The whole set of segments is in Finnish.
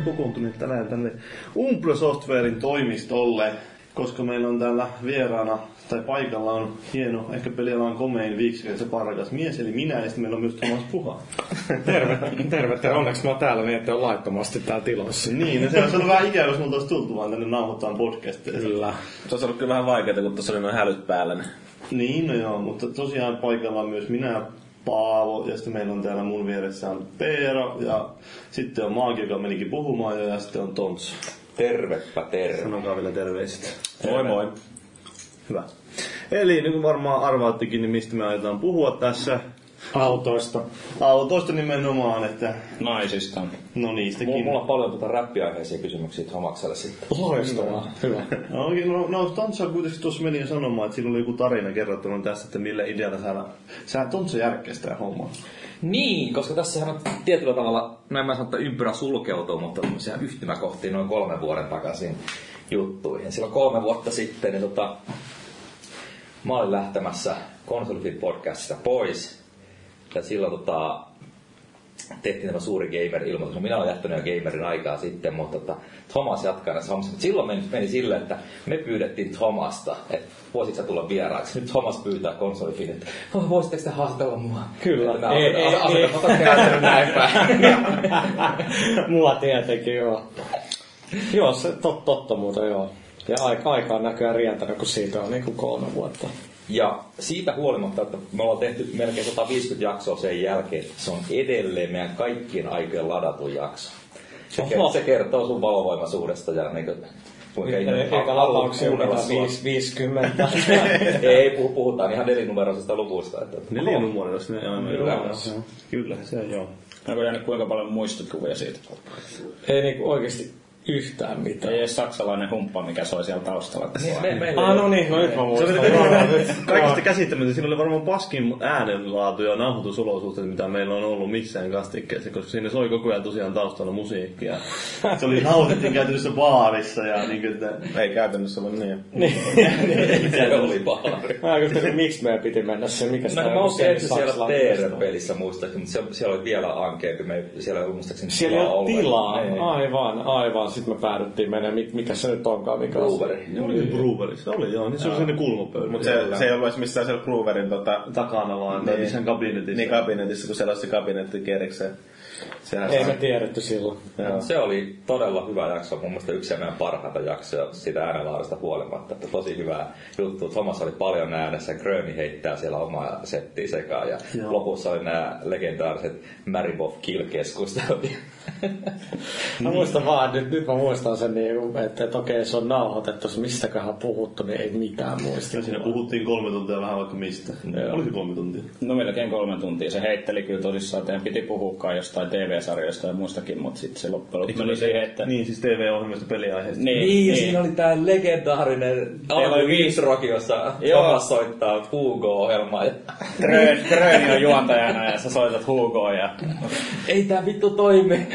me olemme kokoontuneet tänään tänne Umple Softwarein toimistolle, koska meillä on täällä vieraana, tai paikalla on hieno, ehkä pelialan komein viiksikäs se parkas mies, eli minä, ja sitten meillä on myös Thomas Puha. Terve, terve, terve. Onneksi mä oon täällä niin, että on laittomasti täällä tilassa. niin, no se olisi ollut vähän ikävä, jos multa olisi tultu vaan tänne nauhoittamaan podcasteja. Kyllä. Se olisi ollut kyllä vähän vaikeaa, kun tuossa oli noin hälyt päällä. Niin. Niin, no joo, mutta tosiaan paikalla on myös minä, Paavo, ja sitten meillä on täällä mun vieressä on Peero, ja sitten on Maagi, joka menikin puhumaan ja sitten on Tontsu. Tervepä terve. Sanokaa vielä terveiset. Moi moi. Hyvä. Eli niin kuin varmaan arvaattikin, niin mistä me aiotaan puhua tässä. Autoista. Autoista nimenomaan, että Naisista. no niistäkin. Mulla on paljon tuota räppiaiheisia kysymyksiä Tomakselle sitten. Loistavaa. Hyvä. No, oikein, no, no Tontsa kuitenkin tuossa meni jo sanomaan, että sillä oli joku tarina kerrottuna tästä, että millä idealla sä, sä Tontsa järkkää sitä hommaa. Niin, koska tässähän on tietyllä tavalla, no en mä sano, että ympyrä sulkeutuu, mutta tämmöisiä yhtymäkohtia noin kolmen vuoden takaisin juttuihin. Silloin kolme vuotta sitten niin tota, mä olin lähtemässä Konsolifit podcastista pois. Ja silloin tota, tehtiin tämä suuri gamer-ilmoitus. No, minä olen jättänyt jo gamerin aikaa sitten, mutta tota, Thomas jatkaa näissä hommissa. Mutta silloin meni, meni silleen, että me pyydettiin Thomasta, että voisitko tulla vieraaksi. Nyt Thomas pyytää konsolifin, että "Oh, voisitteko te haastatella mua? Kyllä. Että Ei, ei, ei. käytännön näin päin. Mulla tietenkin, joo. Joo, se tot, totta muuten, joo. Ja aika, aika on näköjään rientänyt, kun siitä on niin kuin kolme vuotta. Ja siitä huolimatta, että me ollaan tehty melkein 150 jaksoa sen jälkeen, se on edelleen meidän kaikkien aikojen ladatun jakso. Se, Oho. se kertoo sun valovoimaisuudesta ja niin kuin, kuinka ihminen haluaa kuunnella sua. 50. Ei, puhu- puhutaan ihan nelinumeroisista luvuista. Että, Neljänumeroista ne aina Kyllä. joo. Kyllä, se on joo. Onko jäänyt kuinka paljon muistikuvia siitä? Ei niinku oikeesti yhtään mitään. Ei edes saksalainen humppa, mikä soi siellä taustalla. Niin, me, meillä Ah, no niin, no nyt mä Se muistan. oli kaikista käsittämätöntä. Siinä oli varmaan paskin äänenlaatu ja nauhoitusolosuhteet, mitä meillä on ollut missään kastikkeessa, koska siinä soi koko ajan tosiaan taustalla musiikkia. Se oli nauhoitettiin käytännössä baarissa ja niin kuin, että Ei käytännössä ole niin. se oli paha. Mä kysyin, miksi meidän piti mennä se, mikä No, mä olin ensin siellä TR-pelissä muistaakseni, mutta se- siellä oli vielä ankeampi. Me, siellä ei muistaakseni Siellä ei tilaa. Aivan, aivan. Sitten me päädyttiin menemään, Mik- mikä se nyt onkaan, mikä on se- oli Brewerissa, oli joo, niin se oli sellainen kulmapöydä. Mutta se, se ei ollut edes missään siellä Grooverin tota, takana vaan, Niin. niin. missään kabinetissa. niin kabinetissa, kun siellä olisi se kabinetti erikseen. Sehän Ei me tiedetty silloin. Joo. Se oli todella hyvä jakso, mun mielestä yksi meidän parhaita jaksoja sitä äänenlaadusta huolimatta. Että tosi hyvä juttu. Thomas oli paljon äänessä, Gröni heittää siellä omaa settiä sekaan ja Joo. lopussa oli nämä legendaariset Maribov Kill-keskustelut. Mä muistan vaan, nyt, nyt mä muistan sen, niin, että, että okei, se on nauhoitettu, se mistäköhän puhuttu, niin ei mitään muista. Siinä puhuttiin kolme tuntia vähän vaikka mistä. Joo. Oliko kolme tuntia? No melkein kolme tuntia. Se heitteli kyllä tosissaan, että piti puhukaan jostain TV-sarjoista ja muistakin, mutta sitten se loppujen lopuksi meni siihen, että... Niin, siis TV-ohjelmista peliaiheista. Niin, niin, ja siinä oli tää legendaarinen oli Alvi viisi- Viisrock, jossa Joo. Soittaa. Grön, Gröni on juontajana ja sä soitat Hugoa ja... Ei tää vittu toimi.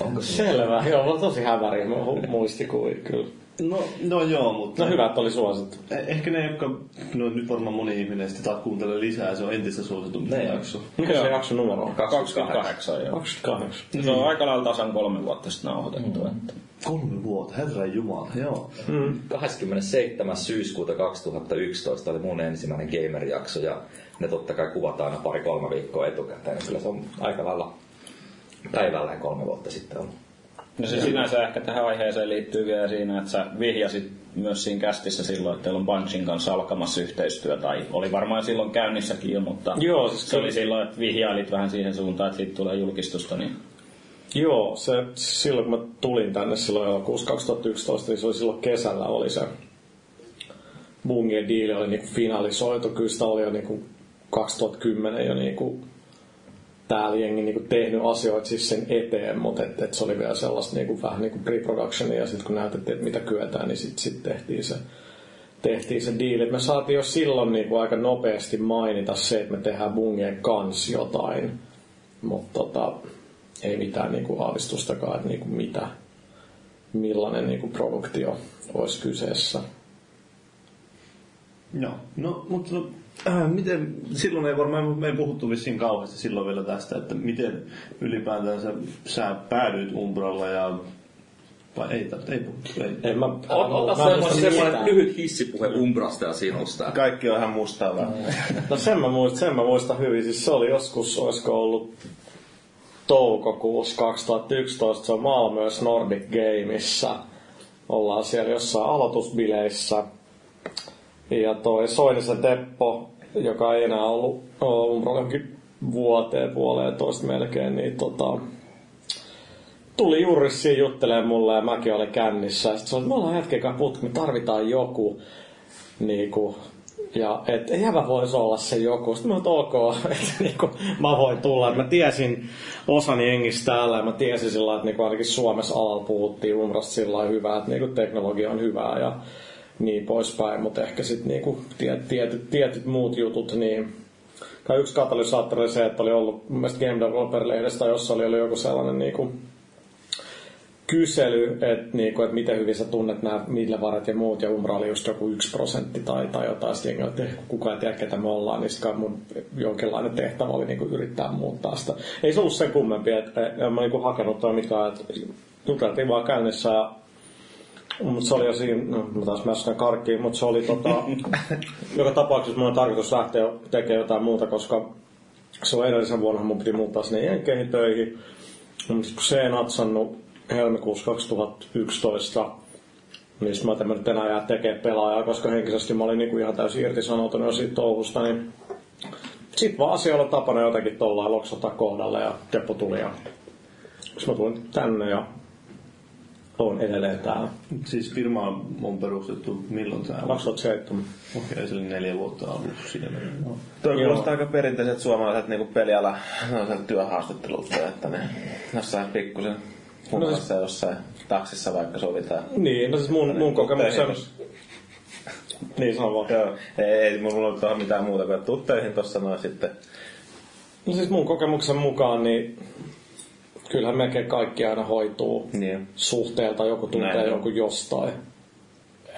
Onko se? Selvä, joo, mulla on tosi häväriä mu- muistikuvia kyllä. No, no joo, mutta... No hyvä, että oli suosittu. Eh- Ehkä ne, jotka... No nyt varmaan moni ihminen sitten taas kuuntelee lisää, se on entistä suositumpi Ne. jakso. Mikä se jakso numero on? 28 joo. 28. Se on aika lailla tasan kolme vuotta sitten nauhoitettu. Että. Kolme vuotta, herran jumala, joo. 27. syyskuuta 2011 oli mun ensimmäinen gamer-jakso ja ne totta kai kuvataan aina pari-kolme viikkoa etukäteen. Kyllä se on aika lailla päivälleen kolme vuotta sitten ollut. No se sinänsä ehkä tähän aiheeseen liittyy vielä siinä, että sä vihjasit myös siinä kästissä silloin, että teillä on Bungin kanssa alkamassa yhteistyö, tai oli varmaan silloin käynnissäkin jo, mutta Joo, siis se oli silloin, että vihjailit vähän siihen suuntaan, että siitä tulee julkistusta, niin Joo, se, silloin kun mä tulin tänne silloin elokuussa 2011, niin se oli silloin kesällä oli se Bungien diili oli niinku finalisoitu. Kyllä sitä oli jo niinku 2010 jo niinku täällä jengi niinku tehnyt asioita siis sen eteen, mutta et, et se oli vielä sellaista niinku, vähän niinku pre-productionia ja sitten kun näytettiin, että mitä kyetään, niin sitten sit tehtiin se tehtiin se diili. Me saatiin jo silloin niinku aika nopeasti mainita se, että me tehdään Bungien kanssa jotain, mutta tota, ei mitään niinku aavistustakaan, että niinku mitä, millainen niinku produktio olisi kyseessä. Joo. No, mutta äh, miten, silloin ei varmaan, me ei puhuttu vissiin kauheasti silloin vielä tästä, että miten ylipäätään sä, sä päädyit Umbralla ja vai ei, ei, ei puhuttu, ei. En mä, Ota semmoinen, lyhyt hissipuhe Umbrasta ja sinusta. Kaikki on ihan mustaa vähän. No sen mä, muistan, sen mä muistan hyvin. Siis se oli joskus, olisiko ollut toukokuussa 2011, se on Malmös Nordic Gameissa. Ollaan siellä jossain aloitusbileissä. Ja toi Soinisen Teppo, joka ei enää ollut Umbralla johonkin vuoteen, puoleen toista melkein, niin tota, tuli juuri siinä juttelemaan mulle ja mäkin olin kännissä. Sitten oli, että me ollaan hetken kanssa puhuttu, me tarvitaan joku. Niinku, ja et mä voisi olla se joku. Sitten mä oon ok, että niinku, mä voin tulla. Mä tiesin osan jengistä täällä ja mä tiesin sillä että niinku ainakin Suomessa alalla puhuttiin Umrasta sillä hyvää, että niinku teknologia on hyvää ja niin poispäin. Mutta ehkä sitten niinku tiet, tietyt, tietyt muut jutut, niin tai yksi katalysaattori oli se, että oli ollut mun mielestä Game Developer-lehdestä, jossa oli ollut joku sellainen niinku, kysely, että, niinku, että miten hyvin sä tunnet nämä midlevaret ja muut, ja Umbra oli just joku yksi prosentti tai, tai jotain, sitten jengi, että kukaan ei tiedä, ketä me ollaan, niin sitten mun jonkinlainen tehtävä oli niinku yrittää muuttaa sitä. Ei se ollut sen kummempi, että en mä niinku hakenut toi mikään, että juteltiin vaan käynnissä ja mutta se oli jo siinä, no mä taas mäskän karkkiin, mutta se oli tota, joka tapauksessa mun on tarkoitus lähteä tekemään jotain muuta, koska silloin edellisen vuonna mun piti muuttaa sinne Jenkeihin töihin. Mutta kun se ei natsannut helmikuussa 2011, niin mä ajattelin, että nyt enää jää tekemään pelaajaa, koska henkisesti mä olin niinku ihan täysin irtisanoutunut jo siitä touhusta, niin sit vaan asioilla tapana jotenkin tollaan loksata kohdalle ja Teppo tuli ja sitten mä tulin tänne ja on edelleen täällä. Siis firma on perustettu milloin tää on? 2007. Okei, se oli neljä vuotta ollut siinä. No. Tuo Joo. kuulostaa aika perinteiset suomalaiset niin peliala työhaastattelulta, että ne jossain pikkusen no, jossain taksissa vaikka sovitaan. Niin, no siis mun, mun kokemuksen... Niin, sano vaan. Joo, ei, ei mulla ole tuohon mitään muuta kuin tuu töihin tuossa noin sitten. No siis mun kokemuksen mukaan, niin kyllähän melkein kaikki aina hoituu Niin. suhteelta, joku tuntee Näin on. jonkun jostain.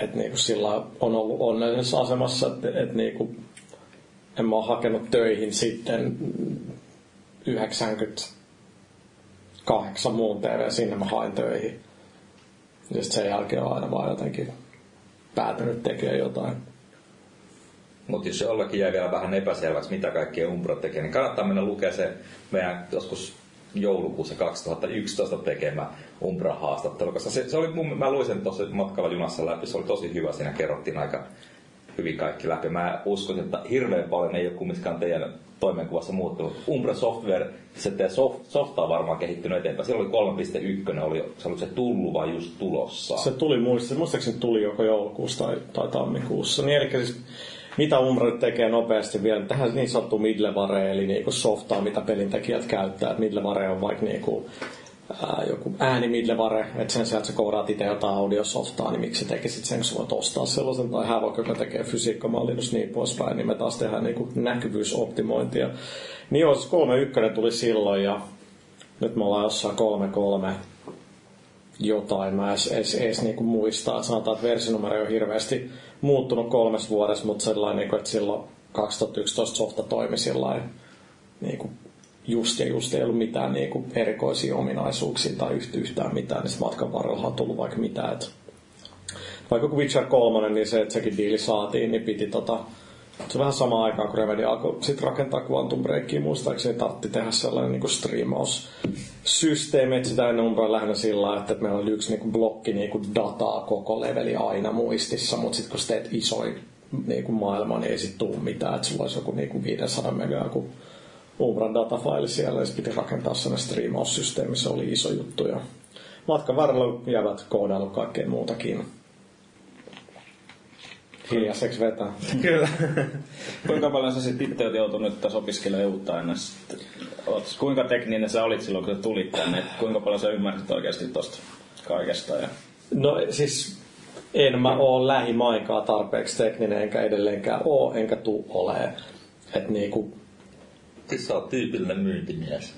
Että niinku sillä on ollut onnellisessa asemassa, että et niinku, en mä ole hakenut töihin sitten 98 muun TV, sinne mä hain töihin. Ja sit sen jälkeen on aina vaan jotenkin päätynyt tekemään jotain. Mutta jos jollakin jää vielä vähän epäselväksi, mitä kaikkea Umbra tekee, niin kannattaa mennä lukea se meidän joskus joulukuussa 2011 tekemä Umbra-haastattelu, koska se, se oli, mun, mä luin sen tuossa matkalla junassa läpi, se oli tosi hyvä, siinä kerrottiin aika hyvin kaikki läpi. Mä uskon, että hirveän paljon ei ole kumminkaan teidän toimenkuvassa muuttunut. Umbra Software, se teidän soft, softa on varmaan kehittynyt eteenpäin. Siellä oli 3.1, oli, se oli se tullut vai just tulossa. Se tuli muista, muistaakseni tuli joko joulukuussa tai, tai tammikuussa. Niin eli siis, mitä Umbra nyt tekee nopeasti vielä, tähän niin sanottu midlevare, eli niinku softaa, mitä pelintekijät käyttää. Midlevare on vaikka niinku, ää, joku ääni midlevare, että sen sijaan, että sä koodaat itse jotain audiosoftaa, niin miksi tekisit sen, kun sä voit ostaa sellaisen, tai Havok, joka tekee fysiikkamallinnus niin poispäin, niin me taas tehdään niinku näkyvyysoptimointia. Niin joo, siis 3.1 tuli silloin, ja nyt me ollaan jossain 3.3 jotain. Mä edes, edes, edes niinku muistaa, sanotaan, että versionumero ei ole hirveästi muuttunut kolmes vuodessa, mutta sellainen, niinku, että silloin 2011 softa toimi sillä niinku, just ja just ei ollut mitään niinku, erikoisia ominaisuuksia tai yht- yhtään mitään, niin matkan varrella on tullut vaikka mitään. Et, vaikka kun Witcher 3, niin se, että sekin diili saatiin, niin piti tota, se vähän sama aikaan, kun Remedy alkoi sit rakentaa Quantum Breakia, muistaakseni tartti tehdä sellainen niin striimaussysteemi, että sitä ennen umpaa lähinnä sillä että meillä oli yksi niin blokki niin dataa koko leveli aina muistissa, mutta sitten kun sä teet isoin niin kuin maailma, niin ei sit tuu mitään, että sulla olisi joku niin kuin 500 megaa joku Umbran datafaili siellä, ja piti rakentaa sellainen striimaussysteemi, se oli iso juttu, ja matkan varrella jäävät koodailu kaikkea muutakin. Hiljaiseksi vetää. Kyllä. Kuinka paljon sä sitten itse oot joutunut tässä opiskelemaan uutta oot- Kuinka tekninen sä olit silloin, kun sä tulit tänne? Et Kuinka paljon sä ymmärsit oikeasti tosta kaikesta? Ja... No siis en mä oo lähimaikaa tarpeeksi tekninen, enkä edelleenkään oo, enkä tuu olee. Et niinku Siis sä oot tyypillinen myyntimies.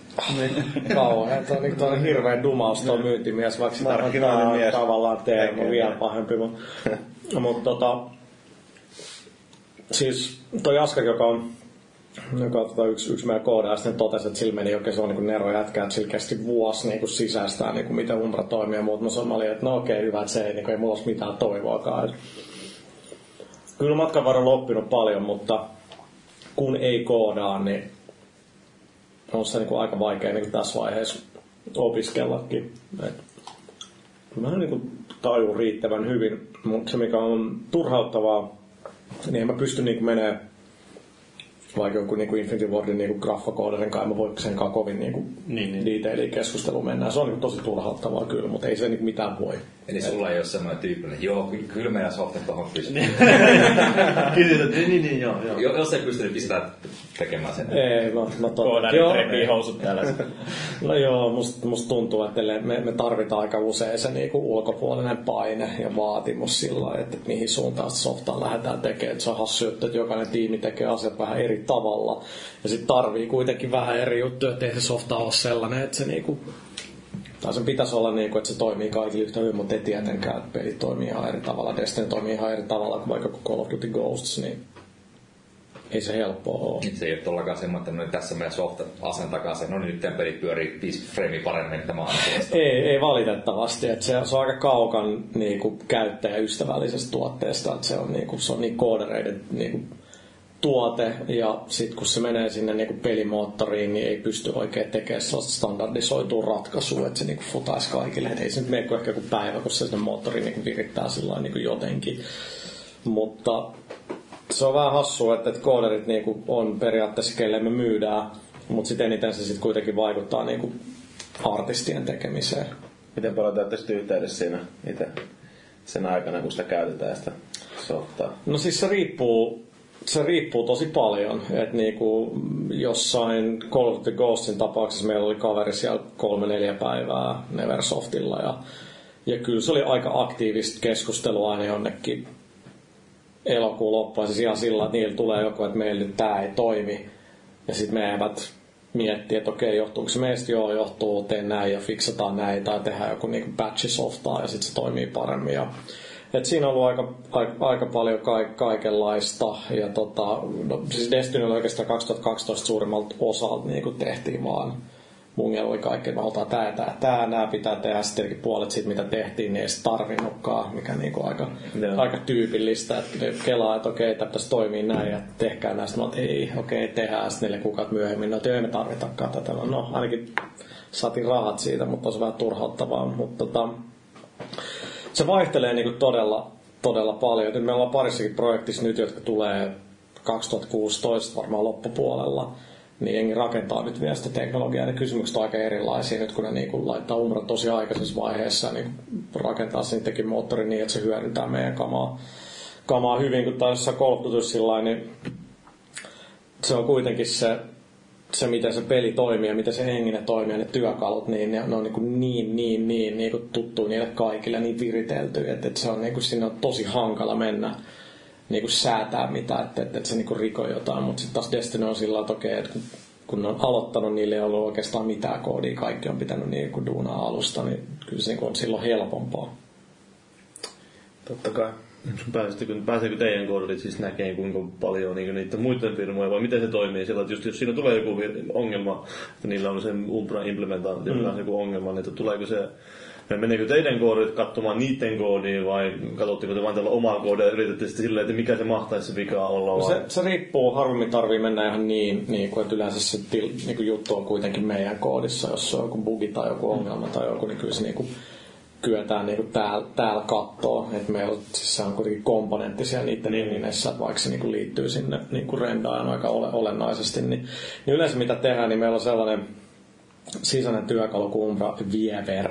kauhean, toi on, niinku, toi on hirveän dumaus toi myyntimies, vaikka sitä Markkinointimies. tavallaan Teemu Tekee. vielä pahempi. Mutta mut, tota, siis toi Aska, joka on joka tota, yksi, yksi meidän koodaa sitten totesi, että sillä meni oikein se on niin Nero jätkä, että sillä kesti vuosi niin kuin sisäistää, niin kuin miten Umbra toimii ja muut. Mä olin, että no okei, hyvä, että se ei, niin kuin, ei mulla olisi mitään toivoakaan. Kyllä matkan varrella oppinut paljon, mutta kun ei koodaa, niin on se niin kuin aika vaikea niin kuin tässä vaiheessa opiskellakin. Et mä niin kuin tajun riittävän hyvin, mutta se mikä on turhauttavaa, niin mä pysty niin menemään vaikka joku niin kuin Infinity Wardin niin kuin graffakooderin kai, mä voi senkaan kovin niin kuin niin, niin. detailiin keskustelu mennään. Se on niin tosi turhauttavaa kyllä, mutta ei se niin mitään voi. Eli sulla ei ole semmoinen tyyppinen, joo, kyllä, meidän softet tuohon pystyy. Kyllä, niin, niin, joo, joo. Jos ei pysty, niin pistää tekemään sen. Ei, mä, mä to... Koodarit repii housut täällä. no joo, musta must tuntuu, että me, me tarvitaan aika usein se niinku ulkopuolinen paine ja vaatimus sillä että mihin suuntaan softaa lähdetään tekemään. Että se on hassu juttu, että jokainen tiimi tekee asiat vähän eri tavalla. Ja sitten tarvii kuitenkin vähän eri juttuja, että ei se softa ole sellainen, että se niinku tai sen pitäisi olla niin kuin, että se toimii kaikille yhtä hyvin, mutta ei tietenkään, että pelit toimii ihan eri tavalla. Destiny toimii ihan eri tavalla kuin vaikka Call of Duty Ghosts, niin ei se helppoa ole. Nyt se ei ole tollakaan semmoinen, että no, tässä meidän soft asentakaa se, no niin nyt pelit pyörii 5 frame paremmin, että mä ei, ei valitettavasti, että se, se on aika kaukan niin kuin, käyttäjäystävällisestä tuotteesta, että se on, niin kuin, se on niin koodereiden niin kuin, tuote ja sitten kun se menee sinne niinku pelimoottoriin, niin ei pysty oikein tekemään sellaista standardisoitua ratkaisua, että se niinku futaisi kaikille. Et ei se nyt mene ehkä joku päivä, kun se sinne moottoriin niinku virittää sillä niinku jotenkin. Mutta se on vähän hassua, että, että kooderit niinku on periaatteessa kelle me myydään, mutta sitten eniten se sitten kuitenkin vaikuttaa niinku artistien tekemiseen. Miten paljon te olette yhteydessä siinä itse sen aikana, kun sitä käytetään sitä softaa? No siis se riippuu se riippuu tosi paljon. Että niinku jossain Call of the Ghostin tapauksessa meillä oli kaveri siellä kolme neljä päivää Neversoftilla ja, ja kyllä se oli aika aktiivista keskustelua aina jonnekin elokuun loppuun. Siis ihan sillä, että niillä tulee joku, että meillä nyt tämä ei toimi. Ja sitten me eivät miettiä, että okei, johtuuko se meistä? Joo, johtuu, teen näin ja fiksataan näin. Tai tehdään joku niinku patchi softaa ja sitten se toimii paremmin. Ja et siinä on ollut aika, aika, aika paljon ka, kaikenlaista. Ja tota, no, siis Destiny oli oikeastaan 2012 suurimmalta osalta niin kuin tehtiin vaan. Mun oli kaikki, että halutaan tää, tää, tää, nää pitää tehdä. Sitten puolet siitä, mitä tehtiin, niin ei se tarvinnutkaan, mikä niin kuin aika, yeah. aika tyypillistä. Että kelaa, että okei, okay, pitäisi toimia näin ja tehdään näistä. Mä ei, okei, tehdään. Sitten neljä kuukautta myöhemmin, no että ei me tarvitakaan tätä. No ainakin saatiin rahat siitä, mutta on se vähän turhauttavaa. Mutta tota, se vaihtelee niin kuin todella, todella paljon. Nyt meillä on parissakin projektissa nyt, jotka tulee 2016 varmaan loppupuolella, niin jengi rakentaa nyt vielä sitä teknologiaa. Ne kysymykset on aika erilaisia nyt, kun ne niin kuin laittaa Umran tosi aikaisessa vaiheessa, niin rakentaa sen tekin moottori niin, että se hyödyntää meidän kamaa, kamaa hyvin, kun taas Call of Duty niin se on kuitenkin se se, miten se peli toimii ja miten se henginen toimii ja ne työkalut, niin ne, ne on niin, kuin niin, niin, niin, niin kuin tuttu niille kaikille, niin viritelty, että, että se on, niin kuin, siinä on tosi hankala mennä niin kuin säätää mitä, että, että, että se niin kuin rikoo jotain, mutta sitten taas Destiny on sillä että okei, että kun, kun ne on aloittanut, niille ei ollut oikeastaan mitään koodia, kaikki on pitänyt niin kuin duunaa alusta, niin kyllä se niin kuin on silloin helpompaa. Totta kai. Pääseekö, pääseekö teidän koodarit siis näkemään, kuinka paljon niin niitä muiden firmoja, vai miten se toimii sillä, että just, jos siinä tulee joku ongelma, että niillä on se Umbra-implementaatio, mm. joku ongelma, niin että tuleeko se Meneekö teidän koodit katsomaan niiden koodiin vai katsotteko te vain tällä omaa koodia ja yritätte sitten silleen, että mikä se mahtaisi se vika olla? No se, se, riippuu, harvemmin tarvii mennä ihan niin, niin kuin, että yleensä se til, niin kuin juttu on kuitenkin meidän koodissa, jos se on joku bugi tai joku ongelma tai joku, niin kyllä se niin kuin kyetään niinku täällä, täällä katsoa. Että meillä siis se on kuitenkin komponentti siellä niiden niin. että vaikka se niinku liittyy sinne niinku rendaan aika ole, olennaisesti. Niin, niin yleensä mitä tehdään, niin meillä on sellainen sisäinen työkalu kuin Umbra Viever,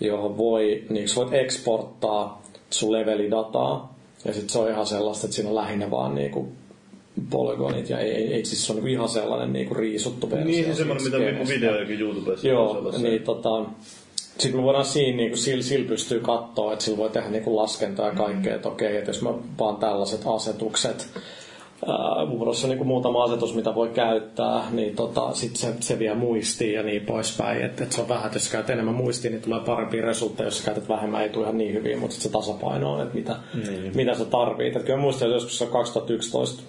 johon voi, niin voit exporttaa sun levelidataa. Ja sitten se on ihan sellaista, että siinä on lähinnä vaan niinku polygonit ja ei, ei, ei siis se on ihan sellainen niinku riisuttu versio. Niin, siis semmoinen, mitä videojakin YouTubessa Joo, niin tota, sitten me voidaan siinä, niin sillä, sillä pystyy katsoa, että sillä voi tehdä niin kuin laskentaa ja kaikkea, että okei, että jos mä vaan tällaiset asetukset ää, muodossa niin muutama asetus, mitä voi käyttää, niin tota, sit se, se vie muistiin ja niin poispäin. Että et se on vähän, että jos sä käytät enemmän muistiin, niin tulee parempia resultteja, jos käytät vähemmän, ei tule ihan niin hyvin, mutta se tasapaino on, että mitä, mm. mitä sä tarvitset. Et kyllä muistan, että joskus 2011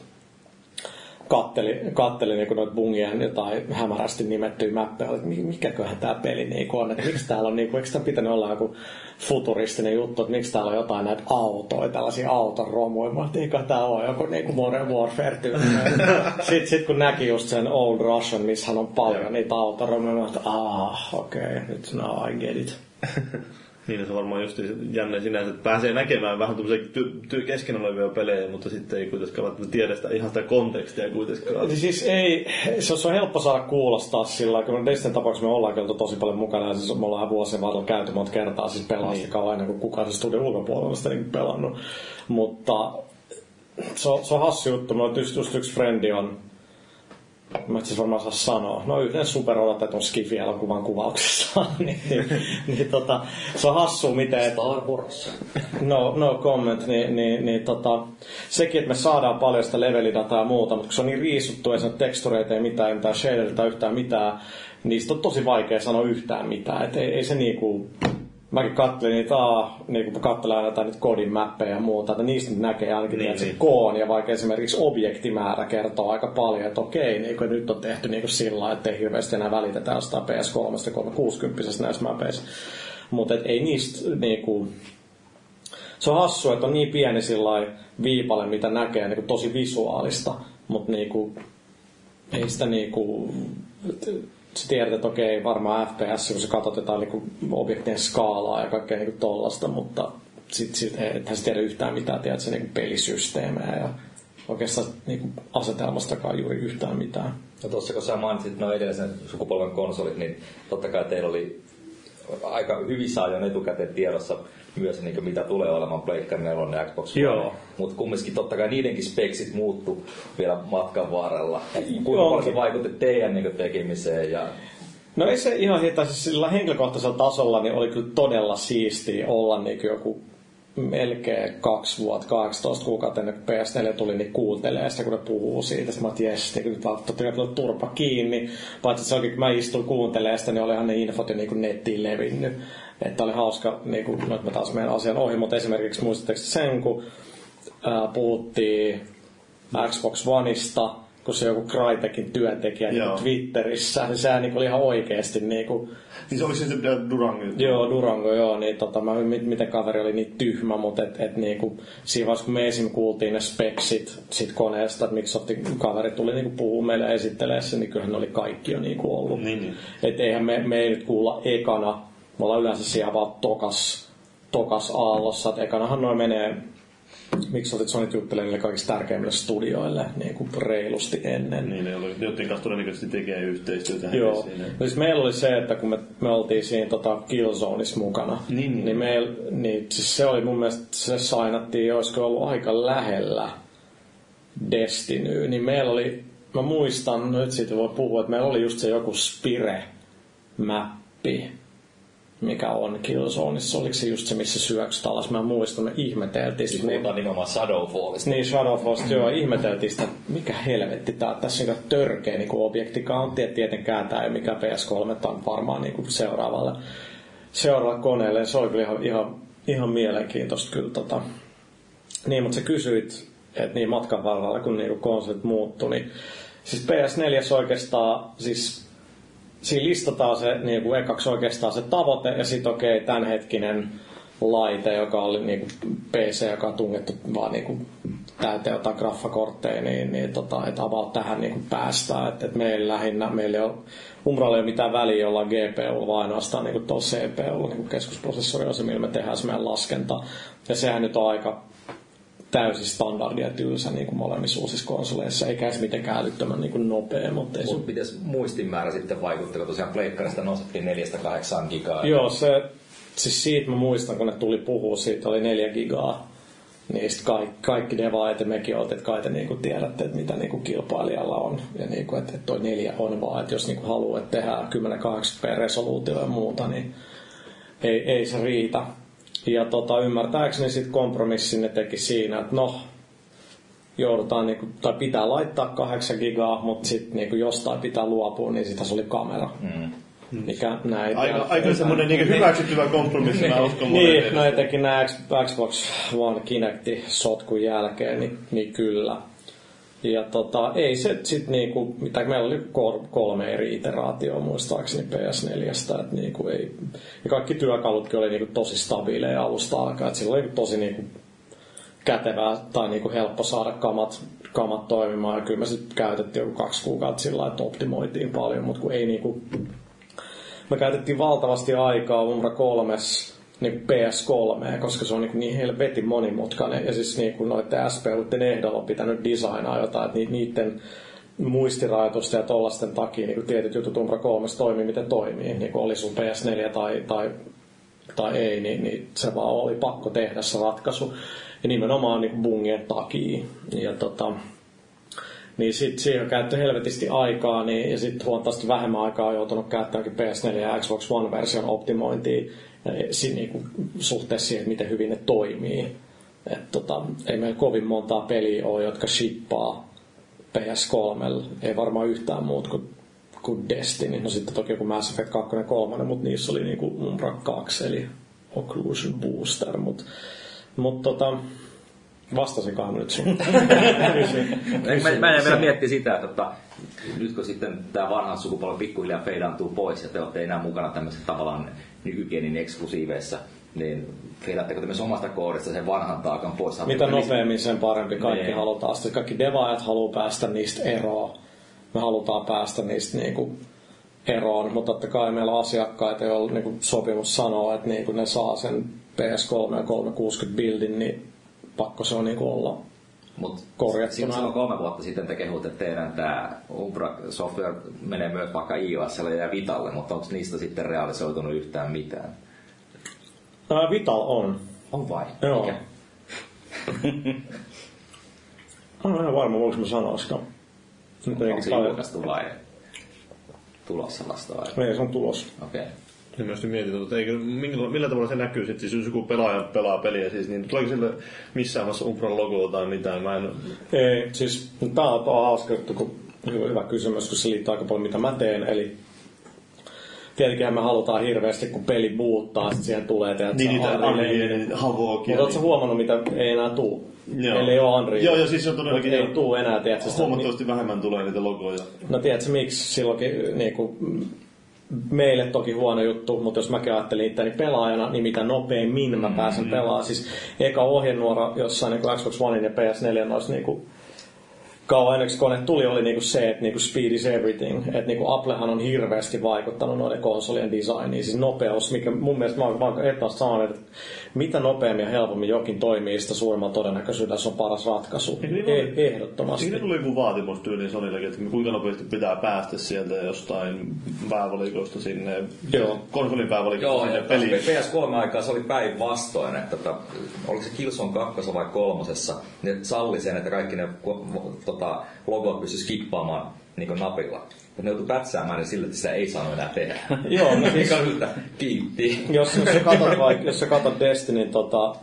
katteli, katteli niin noita bungien jotain hämärästi nimettyjä mappeja, että mikäköhän tämä peli niin on, että miksi täällä on, niin kuin, eikö tämä pitänyt olla joku futuristinen juttu, että miksi täällä on jotain näitä autoja, tällaisia autoromuja, että eikö tämä ole joku niin kuin Modern Warfare Sitten sit, kun näki just sen Old Russian, missä on paljon niitä autoromuja, että ah, okei, okay, nyt now I get it. Niin, se varmaan just jännä sinänsä, että pääsee näkemään vähän tämmöisiä ty- ty- kesken olevia pelejä, mutta sitten ei kuitenkaan välttämättä tiedä sitä ihan sitä kontekstia kuitenkaan. Niin siis ei, se on, helppo saada kuulostaa sillä, kun Destiny tapauksessa me ollaan kyllä tosi paljon mukana, ja siis me ollaan vuosien varrella käyty monta kertaa siis pelastakaan niin. ennen kuin kukaan se studion ulkopuolella sitä niin pelannut. Mutta se on, se on hassu juttu. Mulla just, just yksi frendi on mä siis varmaan saa sanoa, no yhden super odotetun Skifi-elokuvan kuvauksessa, niin, niin, niin tota, se on hassu miten... Star Wars. No, no comment, niin, niin, niin tota, sekin, että me saadaan paljon sitä levelidataa ja muuta, mutta kun se on niin riisuttu, ei sen tekstureita, ei mitään, ei mitään shaderilta yhtään mitään, niistä on tosi vaikea sanoa yhtään mitään, et ei, ei se niinku mäkin katselin niitä, aa, niin kun katselen jotain nyt kodin mappeja ja muuta, että niistä näkee ainakin niin, niin. koon, ja vaikka esimerkiksi objektimäärä kertoo aika paljon, että okei, niin kuin nyt on tehty niin kuin sillä että ei hirveästi enää välitetä jostain PS3 360 näissä mapeissa. Mutta ei niistä niin kuin, se on hassu, että on niin pieni sillä viipale, mitä näkee niin kuin tosi visuaalista, mutta niin kuin, ei sitä niin kuin, sä tiedät, että okei, varmaan FPS, kun sä katsot jotain niin objektien skaalaa ja kaikkea niin tollasta, mutta sit, sit ethän sä tiedä yhtään mitään, tiedät sä niin pelisysteemejä ja oikeastaan niin asetelmastakaan juuri yhtään mitään. No tuossa kun sä mainitsit noin edellisen sukupolven konsolit, niin totta kai teillä oli aika hyvissä ajoin etukäteen tiedossa myös niin mitä tulee olemaan Pleikkari 4 ja Xbox One. Mutta kumminkin totta kai niidenkin speksit muuttu vielä matkan varrella. Kuinka paljon se vaikutti teidän niin tekemiseen ja No ei se ihan hita, siis sillä henkilökohtaisella tasolla niin oli kyllä todella siistiä olla niin joku melkein kaksi vuotta, 18 kuukautta ennen kuin PS4 tuli, niin kuuntelee sitä, kun ne puhuu siitä. Sitten mä oon, jes, niin nyt totta kai turpa kiinni. Paitsi se oikein, kun mä istuin kuuntelemaan sitä, niin olihan ne infot jo niin nettiin levinnyt. Että oli hauska, niin kuin, no, mä taas meidän asian ohi, mutta esimerkiksi muistatteko sen, kun ää, puhuttiin Xbox Oneista, kun se joku Crytekin työntekijä niin Twitterissä, niin sehän niin oli ihan oikeasti niin kuin, Niin se oli se Durango. Joo, Durango, joo. Niin tota, mä, miten kaveri oli niin tyhmä, mutta et, et niin kuin, siinä vaiheessa kun me esim. kuultiin ne speksit sit koneesta, että miksi kaveri tuli niin puhua meille esittelee sen, niin kyllähän ne oli kaikki jo niin kuin ollut. Niin, niin. Et eihän me, me ei nyt kuulla ekana, me ollaan yleensä siellä vaan tokas, tokas aallossa, että ekanahan noin menee miksi otit Sony juttelemaan niille kaikista tärkeimmille studioille niin kuin reilusti ennen. Niin, ne oli, joiden kanssa todennäköisesti tekee yhteistyötä. Joo. Siinä. No siis meillä oli se, että kun me, me oltiin siinä tota, Killzoneissa mukana, niin, niin. niin, meil, niin siis se oli mun mielestä, se sainattiin, olisiko ollut aika lähellä Destiny, niin meillä oli, mä muistan, nyt siitä voi puhua, että meillä oli just se joku Spire-mäppi, mikä on Killzoneissa. Oliko se just se, missä syöksyt alas? Mä muistan, me ihmeteltiin sitä. Niin, puhutaan nimenomaan Shadowfallista. Niin, Shadowfallista, joo, ihmeteltiin sitä, mikä helvetti tää tässä on törkeä niin objektikaan. Tietenkään tämä ei mikä PS3 on varmaan niin kuin seuraavalle, seuraavalle koneelle. Se oli kyllä ihan, ihan, ihan mielenkiintoista kyllä. Tota. Niin, mutta sä kysyit, että niin matkan varrella, kun niin konsolit muuttui, niin siis PS4 oikeastaan, siis siinä listataan se niin kuin ekaksi oikeastaan se tavoite ja sitten okei, okay, tämänhetkinen laite, joka oli niin kuin PC, joka on tungettu vaan niin kuin täyteen jotain graffakortteja, niin, niin tota, että about tähän niin kuin päästään. Että, että meillä lähinnä, meillä ei ole, Umbralla ei ole mitään väliä, jolla GPU, vaan ainoastaan niin tuolla CPU, niin kuin keskusprosessori on se, millä me tehdään se meidän laskenta. Ja sehän nyt on aika täysin standardia tylsä niin kuin molemmissa uusissa konsoleissa, eikä edes mitenkään älyttömän niin kuin nopea. Mutta ei Mut miten muistimäärä sitten vaikutti, kun tosiaan pleikkarista nostettiin 4-8 gigaa? Joo, se, siis siitä mä muistan, kun ne tuli puhua, siitä oli 4 gigaa. Niistä kaikki, kaikki devaajat ja mekin oltiin, että kai te niin kuin tiedätte, että mitä niin kuin kilpailijalla on. Ja niin kuin, että, että toi neljä on vaan, että jos niin kuin haluaa, että tehdään 1080p resoluutio ja muuta, niin ei, ei se riitä. Ja tota, ymmärtääkseni sitten kompromissin ne teki siinä, että no, joudutaan, niinku, tai pitää laittaa 8 gigaa, mutta sitten niinku, jostain pitää luopua, niin sitä se oli kamera. Mm. Mikä näin. Aika, aika semmoinen niin hyväksyttävä kompromissi, mä uskon Niin, no etenkin nämä Xbox One Kinecti sotkun jälkeen, niin, niin kyllä. Ja tota, ei se sit niinku, mitä meillä oli kolme eri iteraatioa muistaakseni PS4, että niinku ei, ja kaikki työkalutkin oli niinku tosi stabiileja alusta alkaen, että sillä oli tosi niinku kätevää tai niinku helppo saada kamat, kamat toimimaan, ja kyllä me sitten käytettiin joku kaksi kuukautta sillä että optimoitiin paljon, mutta kun ei niinku, me käytettiin valtavasti aikaa Umbra 3 niin PS3, koska se on niin, niin helvetin monimutkainen. Ja siis niin kuin noiden SPUiden ehdolla on pitänyt designaa jotain, että niiden muistirajoitusten ja tollasten takia niin tietyt jutut Umbra 3 toimii miten toimii. Niin kuin oli sun PS4 tai, tai, tai ei, niin, niin, se vaan oli pakko tehdä se ratkaisu. Ja nimenomaan niin bungien takia. Ja tota, niin sitten siihen on käytetty helvetisti aikaa, niin, ja sitten huomattavasti vähemmän aikaa on joutunut käyttämäänkin PS4 ja Xbox One-version optimointiin niin kuin, suhteessa siihen, miten hyvin ne toimii. Et, tota, ei meillä kovin montaa peliä ole, jotka shippaa PS3. Ei varmaan yhtään muut kuin, kuin Destiny. No sitten toki joku Mass Effect 2 ja 3, mutta niissä oli niin kuin Umbra 2, eli Occlusion Booster. Mutta mut, tota, Vastasinkohan nyt sun? mä, mä en vielä miettiä sitä, että, että nyt kun sitten tämä vanha sukupolvi pikkuhiljaa feidaantuu pois ja te olette enää mukana tämmöisessä tavallaan nykygenin eksklusiiveissa, niin feidaatteko te myös omasta koodista sen vanhan taakan pois? Mitä nopeammin sen parempi kaikki niin. halutaan. Sitten kaikki devaajat haluaa päästä niistä eroon. Me halutaan päästä niistä niinku eroon, mutta totta kai meillä on asiakkaita, joilla niinku sopimus sanoo, että niinku ne saa sen PS3 ja 360 buildin, niin pakko se on niinku olla Mut korjattuna. Silloin kolme vuotta sitten te kehutte, että teidän tämä Umbra Software menee myös vaikka iOSlle ja Vitalle, mutta onko niistä sitten realisoitunut yhtään mitään? Ää, Vital on. On vai? Joo. Mikä? Olen ihan varma, voinko mä sanoa sitä. Nyt onko se julkaistu vai tulossa vasta vai? Ei, se on tulos. Okei. Okay. Ja myös mietin, että eikö, millä, millä tavalla se näkyy sitten, siis jos joku pelaaja pelaa peliä, siis, niin tuleeko sille missään vaiheessa Umbran logoa tai mitään? Mä en... Ei, siis tämä on, hauska juttu, kun hyvä, hyvä kysymys, kun se liittyy aika paljon mitä mä teen, eli tietenkin me halutaan hirveästi, kun peli muuttaa, sitten siihen tulee tehdä niin, niitä Unreal, Mutta huomannut, mitä ei enää tuu? Joo. Eli ole Unreal. Joo, joo, siis on todellakin... Ei tuu enää, tiedätkö? Huomattavasti vähemmän tulee niitä logoja. No tiedätkö, miksi silloinkin niin kuin, meille toki huono juttu, mutta jos mäkin ajattelin itteni pelaajana, niin mitä nopeimmin mä pääsen mm-hmm. pelaamaan. Siis eka ohjenuora jossain niin Xbox One ja PS4 noissa niin kuin, kauan ennen kone tuli, oli niinku se, että niinku speed is everything. Että niinku Applehan on hirveästi vaikuttanut noiden konsolien designiin. Siis nopeus, mikä mun mielestä mä oon, oon sanonut, että mitä nopeammin ja helpommin jokin toimii, sitä suuremmalla todennäköisyydellä se on paras ratkaisu. Niin, e- ehdottomasti. Siinä tuli joku vaatimus tyyliin Sonillekin, että kuinka nopeasti pitää päästä sieltä jostain päävalikosta sinne, Joo. konsolin päävalikosta Joo, sinne peliin. PS3-aikaa se oli päinvastoin, että tota, oliko se Killzone 2 vai kolmosessa, ne salli sen, että kaikki ne tota, logot pystyi skippaamaan niin napilla. Mutta ne joutui pätsäämään ne sillä, että sitä ei saanut enää tehdä. Joo, no siis... kiitti. Jos, jos sä katsot, vaikka, jos sä katsot Destinyn tota,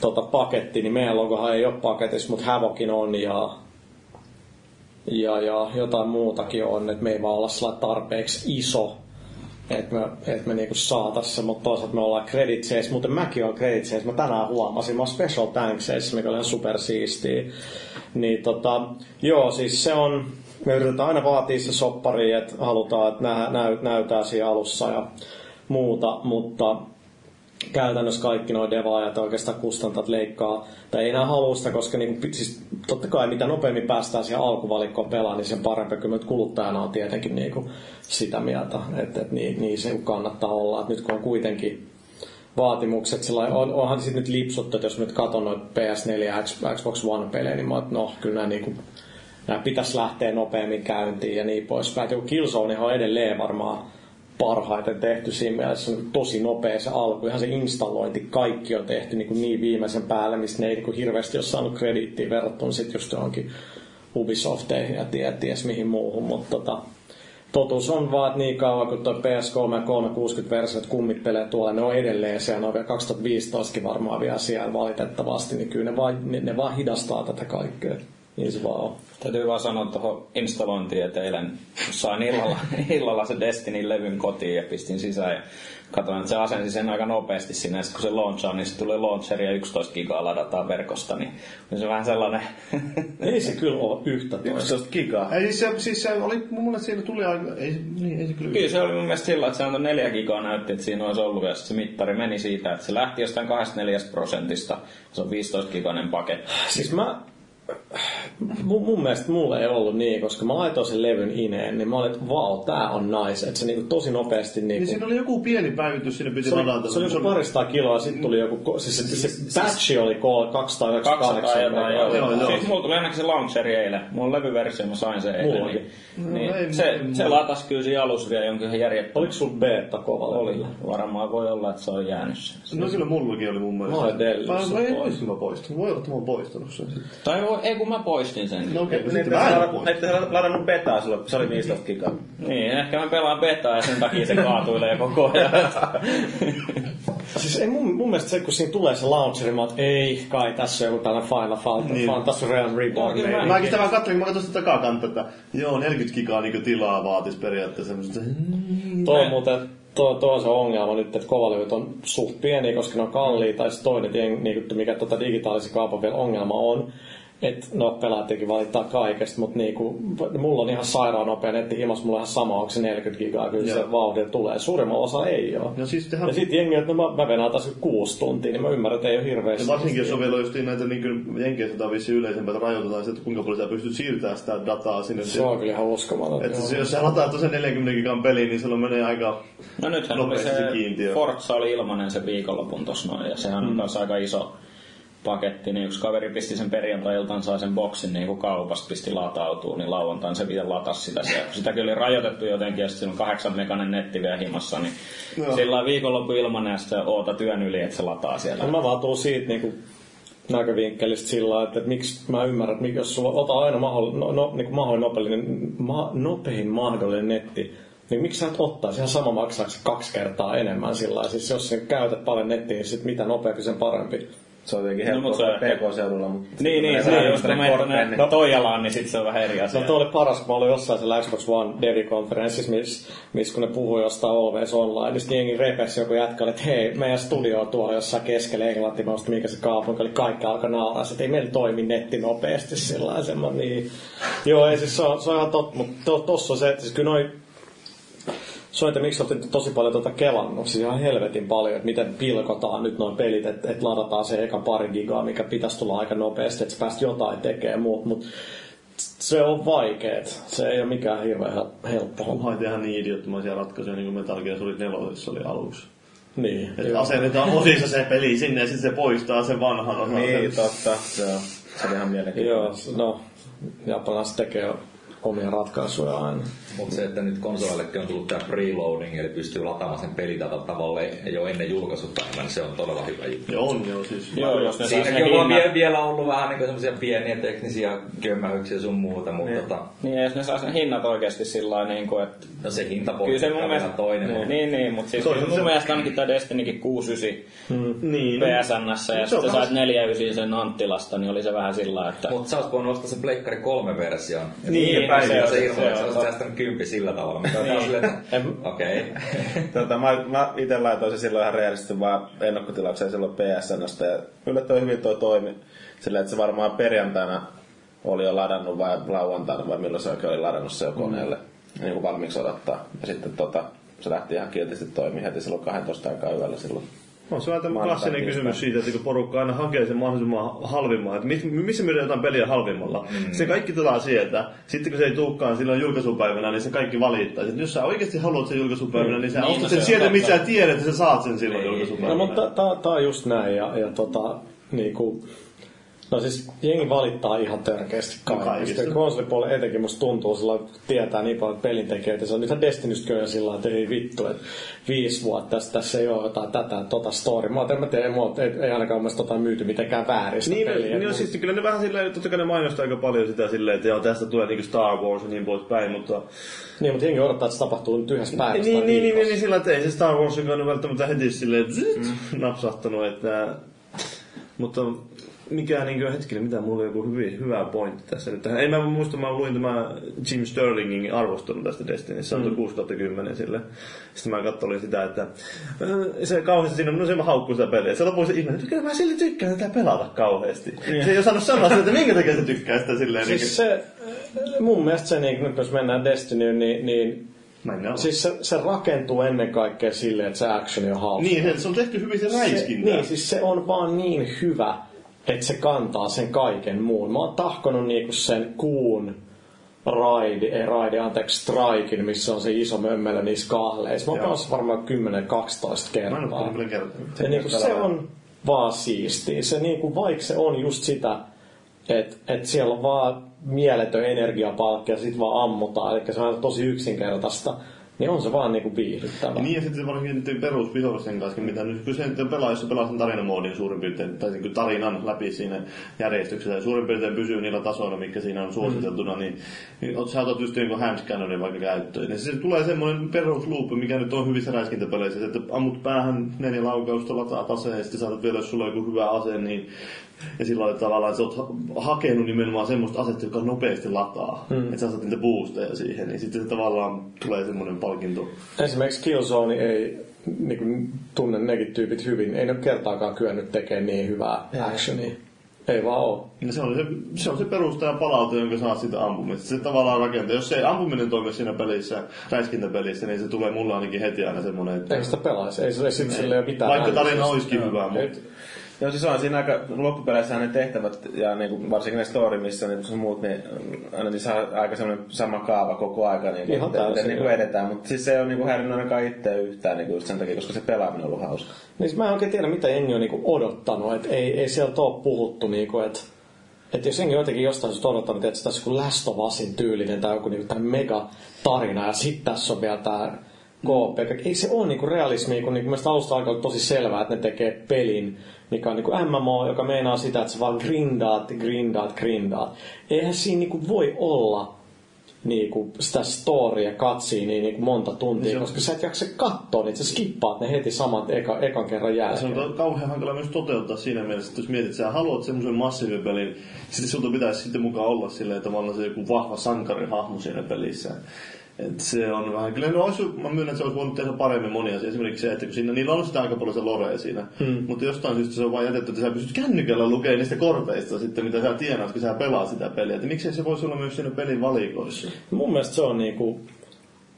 tota paketti, niin meidän logohan ei ole paketissa, mutta Havokin on ja, ja, ja jotain muutakin on, että me ei vaan olla tarpeeksi iso, että me, et me niinku saatais se, mutta toisaalta me ollaan creditseis, mutta mäkin olen creditseis. Mä tänään huomasin, mä special thankseissa, mikä oli ihan super siistiä. Niin tota, joo, siis se on, me yritetään aina vaatia se soppari, että halutaan, että nä, näy, näytää siinä alussa ja muuta, mutta käytännössä kaikki nuo devaajat oikeastaan kustantat leikkaa, tai ei enää halua sitä, koska niin, siis, totta kai mitä nopeammin päästään siihen alkuvalikkoon pelaamaan, niin sen parempi. Kyllä kuluttajana on tietenkin niin kuin sitä mieltä, että, että niin, niin, se kannattaa olla. Että nyt kun on kuitenkin vaatimukset, sillä on, onhan sitten nyt lipsuttu, että jos nyt katson noita PS4 ja Xbox One-pelejä, niin mä että no, kyllä nämä, niin kuin, nämä pitäisi lähteä nopeammin käyntiin ja niin poispäin. Joku Killzone on edelleen varmaan parhaiten tehty siinä mielessä. On tosi nopea se alku. Ihan se installointi, kaikki on tehty niin, kuin niin viimeisen päälle, mistä ne ei niin kuin hirveästi ole saanut krediittiä verrattuna sitten just johonkin Ubisofteihin ja ties, ties mihin muuhun. Mutta tota, totuus on vaan, että niin kauan kun tuo PS3 ja 360 versiot kummit pelee tuolla, ne on edelleen siellä, ne on vielä 2015 varmaan vielä siellä valitettavasti, niin kyllä ne vaan, ne, ne vaan hidastaa tätä kaikkea. Niin se vaan on. Täytyy vaan sanoa tuohon installointiin, että eilen sain illalla, illalla se Destiny-levyn kotiin ja pistin sisään. Ja katsoin, että se asensi sen aika nopeasti sinne. Ja sit kun se launchaa, niin se tulee launcheri ja 11 gigaa ladataan verkosta. Niin on se vähän sellainen... Ei se kyllä ole yhtä toista. 11 gigaa. Ei, siis se, siis se oli, mun mielestä siinä tuli aika, ei, niin, ei se kyllä. Kyllä se oli mun mielestä sillä, että se antoi 4 gigaa näytti, että siinä olisi ollut. Ja se mittari meni siitä, että se lähti jostain 24 prosentista. Se on 15 giganen paketti. Siis mä, mun, mun mielestä mulla ei ollut niin, koska mä laitoin sen levyn ineen, niin mä olin, että vau, tää on nice. Että se niinku tosi nopeasti Niin niinku... siinä oli joku pieni päivitys, siinä piti se oli, ladata. se oli joku paristaa kiloa, sitten tuli joku, siis se, se patchi oli kol- 298. 200 jotain, joo. Joo, joo. Siis mulla tuli ainakin se launcheri eilen. Mulla on levyversio, mä sain sen eilen. Mullakin. Niin, niin No, se, mulla- se latasi kyllä siinä alussa vielä jonkin ihan järjettömän. Oliko sulla beta kovalla? Oli. Varmaan voi olla, että se on jäänyt sen. No kyllä mullakin oli mun mielestä. Mä olen oisin mä poistanut. Voi olla, että mä oon poistanut sen. Tai ei kun mä poistin sen. No okei, okay, Niin, sitten mä en ladannut betaa silloin, se oli 15 gigaa. Niin, ehkä mä pelaan betaa ja sen takia se kaatuilee koko ajan. Siis ei mun, mun mielestä se, kun siinä tulee se launcheri, mä että ei kai, tässä on joku tällainen Final Fantasy, Niin. Fantasy Realm Reborn. Kyllä meininki. Mäkin sitä vaan katselin, mä katsoin sitä takakantta, että joo, 40 gigaa niin tilaa vaatis periaatteessa. Mä että Tuo on muuten, tuo, tuo on se ongelma nyt, että kovalevyt on suht pieniä, koska ne on kalliita, ja sitten toinen, niin mikä tuota digitaalisen kaupan vielä ongelma on, että no pelaat tietenkin valittaa kaikesta, mutta niinku, mulla on ihan sairaan nopea netti himas, mulla on ihan sama, onko se 40 gigaa, kyllä Joo. se vauhdilla tulee. Suurimmalla osa ei ole. No siis tehän... Ja sitten jengi, että no mä, mä venaan taas kuusi tuntia, niin mä ymmärrän, että ei ole hirveästi. Ja varsinkin jos on vielä just näitä niin kuin Jenkeissä tai vissiin yleisempää, että rajoitetaan että kuinka paljon sä pystyt siirtämään sitä dataa sinne. Se on kyllä ihan uskomaton. Että se, jos sä lataat tosiaan 40 gigan peliin, niin silloin menee aika... No nythän se se kiintiö. Forza oli ilmanen se viikonlopun tossa noin, ja sehän Mm. on kanssa aika iso paketti, niin yksi kaveri pisti sen perjantai-iltaan, sai sen boksin niin kuin kaupasta, pisti latautuu, niin lauantain se vielä latas sitä. Se, sitä kyllä oli rajoitettu jotenkin, ja sitten siinä on kahdeksan mekanen netti vielä himassa, niin Joo. sillä viikonloppu ilmanen, ja sitten ootat yön yli, että se lataa siellä. No mä vaan tuun siitä niinku näkövinkkelistä sillä että, että miksi mä ymmärrän, että jos sulla ota aina mahdollinen, no, no, niin mahdollinen nopein, ma, nopein mahdollinen netti, niin miksi sä et ottaisi ihan sama maksaako se kaksi kertaa enemmän sillä lailla. Siis jos sä käytät paljon nettiä, niin sit mitä nopeampi sen parempi. Se on jotenkin No, helppoa mut se- PK-seudulla, mutta... Niin, niin, se Menee on just kun tänne menet korpeen, tuonne niin- Toijalaan, niin sitten se on vähän eri asia. No tuo oli paras, kun mä olin jossain siellä Xbox One Devi-konferenssissa, missä mis, kun ne puhui jostain Always Online, niin sitten jengi repesi joku jätkä, että hei, meidän studio on tuolla jossain keskellä Englantia, mä mikä se kaupunki oli, kaikki alkoi nauraa, että ei meillä toimi netti nopeasti sillä lailla, niin. Joo, ei siis se on, se on ihan totta, mutta to, tossa on se, että siis kyllä noi se on, että miksi olette tosi paljon tuota kelannut, siis ihan helvetin paljon, että miten pilkotaan nyt noin pelit, että, että ladataan se eka pari gigaa, mikä pitäisi tulla aika nopeasti, että sä pääst jotain tekemään muut, mutta se on vaikeet. Se ei ole mikään hirveän hel- helppo. Onhan ihan niin idiottomaisia ratkaisuja, niin kuin Metal Gear Solid 4 oli aluksi. Niin. Että asennetaan osissa se peli sinne ja sitten se poistaa sen vanhan osan. Niin, totta. Se on, se on ihan mielenkiintoista. Joo, no, japanilaiset tekee omia ratkaisuja aina. Mutta se, että nyt konsoleillekin on tullut tämä preloading, eli pystyy lataamaan sen pelidatan tavalle jo ennen julkaisupäivää, niin se on todella hyvä juttu. Joo, on joo siis. Joo, jos ne Siinäkin on hinnan. vie, vielä ollut vähän niin semmoisia pieniä teknisiä kömmähyksiä sun muuta, mutta tota, Niin, ja jos ne saa sen hinnat oikeasti sillä lailla, niin kuin, että no se hinta Kyllä se mun on mielestä... toinen. Niin, mutta- niin, niin mutta siis Se on kyllä se- mun mielestä ainakin tämä Destinykin 69 Niin. PSNssä ja Se sitten kans- sait 49 sen Anttilasta, niin oli se vähän sillä lailla, että... Mutta sä oot voinut ostaa sen Pleikkari 3 version. Niin, päivä se on- se ilmoittaa, se että sä on- olisit säästänyt kympi sillä tavalla. Mutta on silleen, että okei. Tota, mä, mä itse laitoin se silloin ihan reellisesti vaan ennakkotilaukseen silloin PSNstä ja yllättävän hyvin toi toimi. Sillä että se varmaan perjantaina oli jo ladannut vai lauantaina vai milloin se oikein oli ladannut se jo koneelle. Mm. Niin kuin valmiiksi odottaa. Ja sitten tota, se lähti ihan kiltisti toimii heti silloin 12 aikaa yöllä silloin. On se vähän tämä klassinen kysymys siitä, että kun porukka aina hakee sen mahdollisimman halvimman, että mis- missä myydään jotain peliä halvimmalla. Mm. Se kaikki tulee sieltä. Sitten kun se ei tulekaan silloin julkaisupäivänä, niin se kaikki valittaa. Sitten jos sä oikeasti haluat sen julkaisupäivänä, niin sä Niin, ostat no sen se on sieltä, missä sä tiedät, että sä saat sen silloin Niin. No julkaisupäivänä. mutta tää on just näin ja, ja tota, niinku, No siis jengi valittaa ihan törkeästi kaikista. Konsolipuolella etenkin musta tuntuu sillä että tietää niin paljon pelintekijöitä. Se on nythän Destinystä kyllä sillä että ei vittu, että viisi vuotta tässä, tässä ei ole jotain tätä, tota story. Mä en mä tiedä, ei, mua- ei, ei ainakaan mun mielestä tota myyty mitenkään väärin sitä Niin, peliä. niin on Mun- siis kyllä ne vähän silleen, totta kai ne mainostaa aika paljon sitä silleen, että joo, tästä tulee niinku Star Wars ja niin poispäin, mutta... Niin, mutta jengi odottaa, että se tapahtuu nyt yhdessä päivässä Niin, niin, niin, niin, niin, sillä että ei se Star Wars nyt välttämättä heti silleen zzzt, napsahtanut, että... Mutta mikä niin hetkinen, mitä mulla oli joku hyvin, hyvä pointti tässä nyt. tähän. Ei mä muista, mä luin tämä Jim Sterlingin arvostelun tästä on mm. 6 10 sille. Sitten mä katsoin sitä, että ö, se kauheasti siinä, no se mä haukkuu sitä peliä. Se lopuksi ihme, että kyllä mä sille tykkään tätä pelata kauheasti. Se ei osannut sanoa sitä, että minkä takia se tykkää sitä silleen. Siis niin, se, mun mielestä se, niin, nyt jos mennään Destinyyn, niin, niin Mennään. siis se, se rakentuu ennen kaikkea silleen, että se action on hauska. Niin, se- on tehty hyvin se, räiskintä. niin, siis se on vaan niin hyvä, että se kantaa sen kaiken muun. Mä oon tahkonut niinku sen kuun raidi, ei raidi, anteeksi, strikin, missä on se iso mömmelö niissä kahleissa. Mä oon varmaan 10-12 Mä en ole kertaa. kertaa. Ja niinku se on vaan siistiä. Se niinku, vaikka se on just sitä, että et siellä on vaan mieletön energiapalkki ja sit vaan ammutaan, eli se on tosi yksinkertaista, niin on se vaan niinku viihdyttävä. Niin ja sitten varsinkin niiden perusvihollisten kanssa, mitä nyt kun se pelaa, jos se pelaa sen tarinamoodin suurin piirtein, tai niin tarinan läpi siinä järjestyksessä, ja suurin piirtein pysyy niillä tasoilla, mikä siinä on suositeltuna, niin, niin oot- sä otat just niin handscannerin vaikka käyttöön. Niin se tulee semmoinen perusluuppi, mikä nyt on hyvissä räiskintäpeleissä, että ammut päähän neljä laukausta, lataat aseen, ja sitten saatat vielä, jos sulla on joku hyvä ase, niin ja silloin että tavallaan sä oot ha- hakenut nimenomaan semmoista asetta, joka nopeasti lataa. Mm. Että sä saat niitä boosteja siihen, niin sitten se tavallaan tulee semmoinen palkinto. Esimerkiksi Killzone ei niin kuin, tunne nekin tyypit hyvin. Ei ne ole kertaakaan kyennyt tekemään niin hyvää actionia. Ei vaan oo. No se on se, se, on se perusta ja palaute, jonka saat siitä ampumista. Se tavallaan rakentaa. Jos se ei ampuminen toimi siinä pelissä, räiskintäpelissä, niin se tulee mulla ainakin heti aina semmoinen, että Ei sitä pelaisi. Ei, se- ei sitten sille ole mitään vaikka tarina olisikin hyvä, mutta Joo, siis on siinä aika, loppupeleissä ne tehtävät ja niinku, varsinkin ne story missä niin se muut, niin aina niissä on aika semmoinen sama kaava koko aika, niin Ihan miten, täysin, niinku edetään. Mutta siis se ei ole niinku häirinnyt ainakaan itseä yhtään niinku just sen takia, koska se pelaaminen on ollut hauska. Niin siis mä en oikein tiedä, mitä jengi on niinku odottanut. Et ei, ei sieltä ole puhuttu, niinku, että et jos jengi jotenkin jostain syystä odottanut, että tässä on Usin tyylinen tai joku niinku mega tarina ja sitten tässä on vielä tämä KP. Ei se ole niinku realismi, kun niinku mielestäni alusta alkaa tosi selvää, että ne tekee pelin, mikä on niinku MMO, joka meinaa sitä, että sä vaan grindaat, grindaat, grindaat. Eihän siinä niinku voi olla niinku sitä storya katsii niin niinku monta tuntia, Se on- koska sä et jaksa katsoa niitä, sä skippaat ne heti saman eka, ekan kerran se jälkeen. on kauhean hankala myös toteuttaa siinä mielessä, että jos mietit, että sä haluat semmoisen massiivipelin, sitten sulta pitäisi sitten mukaan olla silleen, että tavallaan se joku vahva sankarihahmo siinä pelissä. Et se on vähän, kyllä no olisi, mä myönnän, että se olisi voinut tehdä paremmin monia asioita. Esimerkiksi se, että kun siinä, niillä on sitä aika paljon se lorea siinä. Hmm. Mutta jostain syystä se on vain jätetty, että sä pystyt kännykällä lukemaan niistä korteista sitten, mitä sä tienaat, kun sä pelaat sitä peliä. Että miksei se voisi olla myös siinä pelin valikoissa. Mun mielestä se on niinku,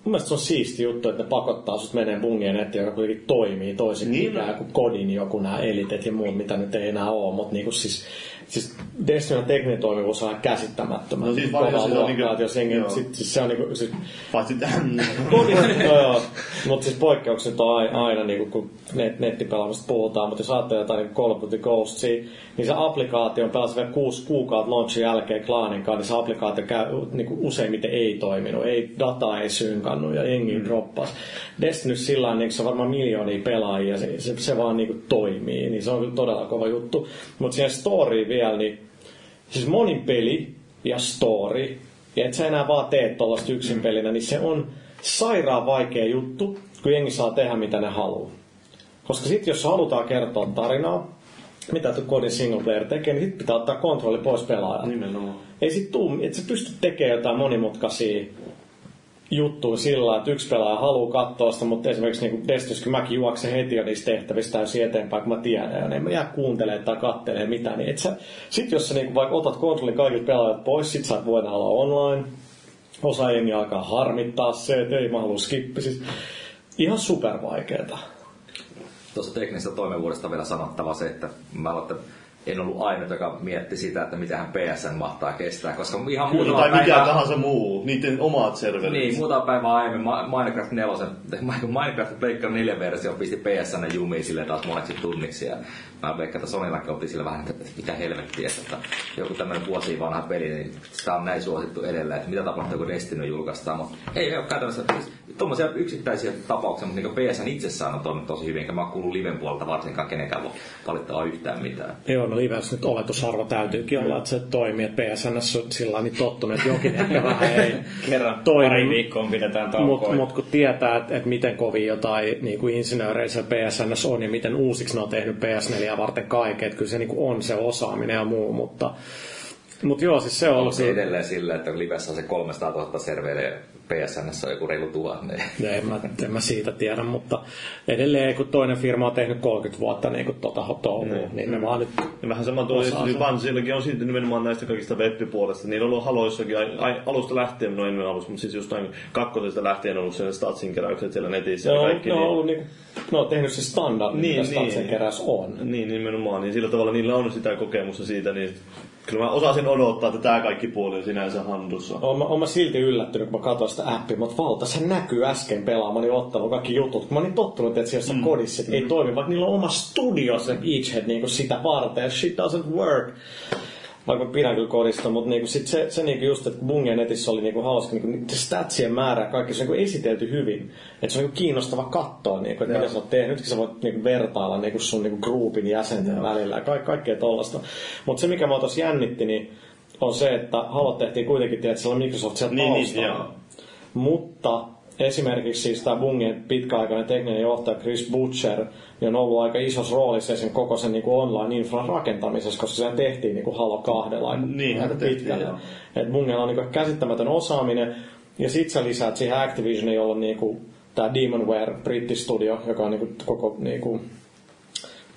mun mielestä se on siisti juttu, että ne pakottaa sut menee bungien eteen, joka kuitenkin toimii toisin Niin. kuin kodin joku nämä elitet ja muut, mitä nyt ei enää ole, mutta niinku siis, siis Destinyn tekninen toimivuus on ihan käsittämättömän No siis jos se on niinku- jos jengi, joo. sit, siis se on niinku, siis, Paitsi tähän. Kodin, joo. Mutta siis poikkeukset on aina, aina niin kun net, nettipelaamista puhutaan, mutta jos ajattelee jotain niin Call of Duty Ghostsia, niin se applikaatio on pelasi vielä kuusi kuukautta launchin jälkeen klaanin kanssa, niin se applikaatio käy, niin kuin useimmiten ei toiminut, ei data ei synkannut ja jengi mm. droppas. Destiny sillä lailla, niin se on varmaan miljoonia pelaajia, se, se, se vaan niin kuin toimii, niin se on kyllä todella kova juttu. Mutta siihen storyin vielä, niin siis monin peli ja story, ja et sä enää vaan tee tuollaista yksin pelinä, niin se on sairaan vaikea juttu, kun jengi saa tehdä mitä ne haluaa. Koska sitten jos halutaan kertoa tarinaa, mitä tuo kodin single player tekee, niin sit pitää ottaa kontrolli pois pelaajalta. Nimenomaan. Ei sit tuu, et sä pysty tekemään jotain monimutkaisia juttuja sillä, että yksi pelaaja haluaa katsoa sitä, mutta esimerkiksi niin Destys, kun mäkin juoksen heti jo niistä tehtävistä täysin eteenpäin, kun mä tiedän, ja en mä jää kuuntelemaan tai kattelemaan mitään, niin et sä, sit jos sä niin vaikka otat kontrollin kaikilta pelaajat pois, sit sä et olla online, osa jengi alkaa harmittaa se, että ei mä halua skippi, siis ihan super vaikeeta. Tuosta teknisestä toimivuudesta vielä sanottava se, että mä aloin, että en ollut ainut, joka mietti sitä, että mitähän PSN mahtaa kestää, koska ihan muutama Tai mikä päivä... tahansa muu, niiden omat serverit. Niin, muutama päivä aiemmin Minecraft 4, Minecraft Pleikkar 4 versio pisti PSN jumiin sille taas moneksi tunniksi. Ja mä veikkaan, että Sonyllakin oltiin sillä vähän, että mitä helvettiä, että joku tämmöinen vuosi vanha peli, niin sitä on näin suosittu edelleen, että mitä tapahtuu, kun Destiny julkaistaan. Mutta ei ole käytännössä siis, tuommoisia yksittäisiä tapauksia, mutta niin PSN itsessään on toiminut tosi hyvin, enkä mä oon kuullut liven puolelta varsinkaan kenenkään voi valittaa yhtään mitään. Joo, no Livers nyt oletusarvo täytyykin olla, että se toimii, että PSNS on sillä niin tottunut, että jokin ehkä vähän ei Kerran toimi. pari viikkoon pidetään Mutta taukoa. mut kun tietää, että et miten kovin jotain niin kuin insinöörejä se PSNS on ja miten uusiksi ne on tehnyt PS4 varten kaiken, että kyllä se niinku on se osaaminen ja muu, mutta mutta joo, siis se on Onko ollut se edelleen sillä, että livessä on se 300 000 serveriä, PSN on joku reilu tuhanne. No, en, mä, en mä siitä tiedä, mutta edelleen kun toinen firma on tehnyt 30 vuotta niin kuin tota touhua, niin. niin ne vaan nyt Ja vähän sama tuo, se. Vansillakin on siitä nimenomaan näistä kaikista web-puolesta. Niillä on ollut haloissakin ai, ai, alusta lähtien, no en alusta, mutta siis jostain kakkosesta lähtien on ollut siellä statsin keräykset siellä netissä ne ja on, kaikki. ne on niin, ollut niinku, ne on tehnyt se standardi, Niin, niin, mitä niin. Statsen keräys on. niin, nimenomaan. Niin sillä tavalla niillä on sitä kokemusta siitä, niin kyllä mä osasin odottaa, että tämä kaikki puoli on sinänsä handussa. Oon mä, oon mä silti yllättynyt, kun mä katsoin sitä appia, mutta valta, se näkyy äsken pelaamani ottanut kaikki jutut. Kun mä olin tottunut, että siellä mm. kodissa että ei toimi, vaikka niillä on oma studio se Beachhead niin sitä varten. Shit doesn't work. Vaikka pidän kyllä kodista, mutta niinku sit se, se niinku just, että Bungien netissä oli niinku hauska, niinku, se statsien määrä kaikki se on niinku esitelty hyvin. Että se on niinku kiinnostava katsoa, niinku, että mitä sä oot tehnyt. Nytkin sä voit niinku vertailla niinku sun niinku groupin jäsenten välillä ja ka- kaikkea tollasta. Mutta se, mikä mä tuossa jännitti, niin on se, että Halo tehtiin kuitenkin, tiedät, siellä on Microsoft sieltä Niin, niin, taustalla. joo. Mutta esimerkiksi siis tämä Bungien pitkäaikainen tekninen johtaja Chris Butcher niin on ollut aika isossa roolissa sen koko sen niin online-infran rakentamisessa, koska sehän tehtiin niin kuin Halo 2 aika Niin, aika tehtiin, pitkälle. Et Bungella on niin kuin käsittämätön osaaminen, ja sit sä lisäät siihen Activisionin, jolla on niin kuin tämä Demonware brittistudio, joka on niin kuin koko niin kuin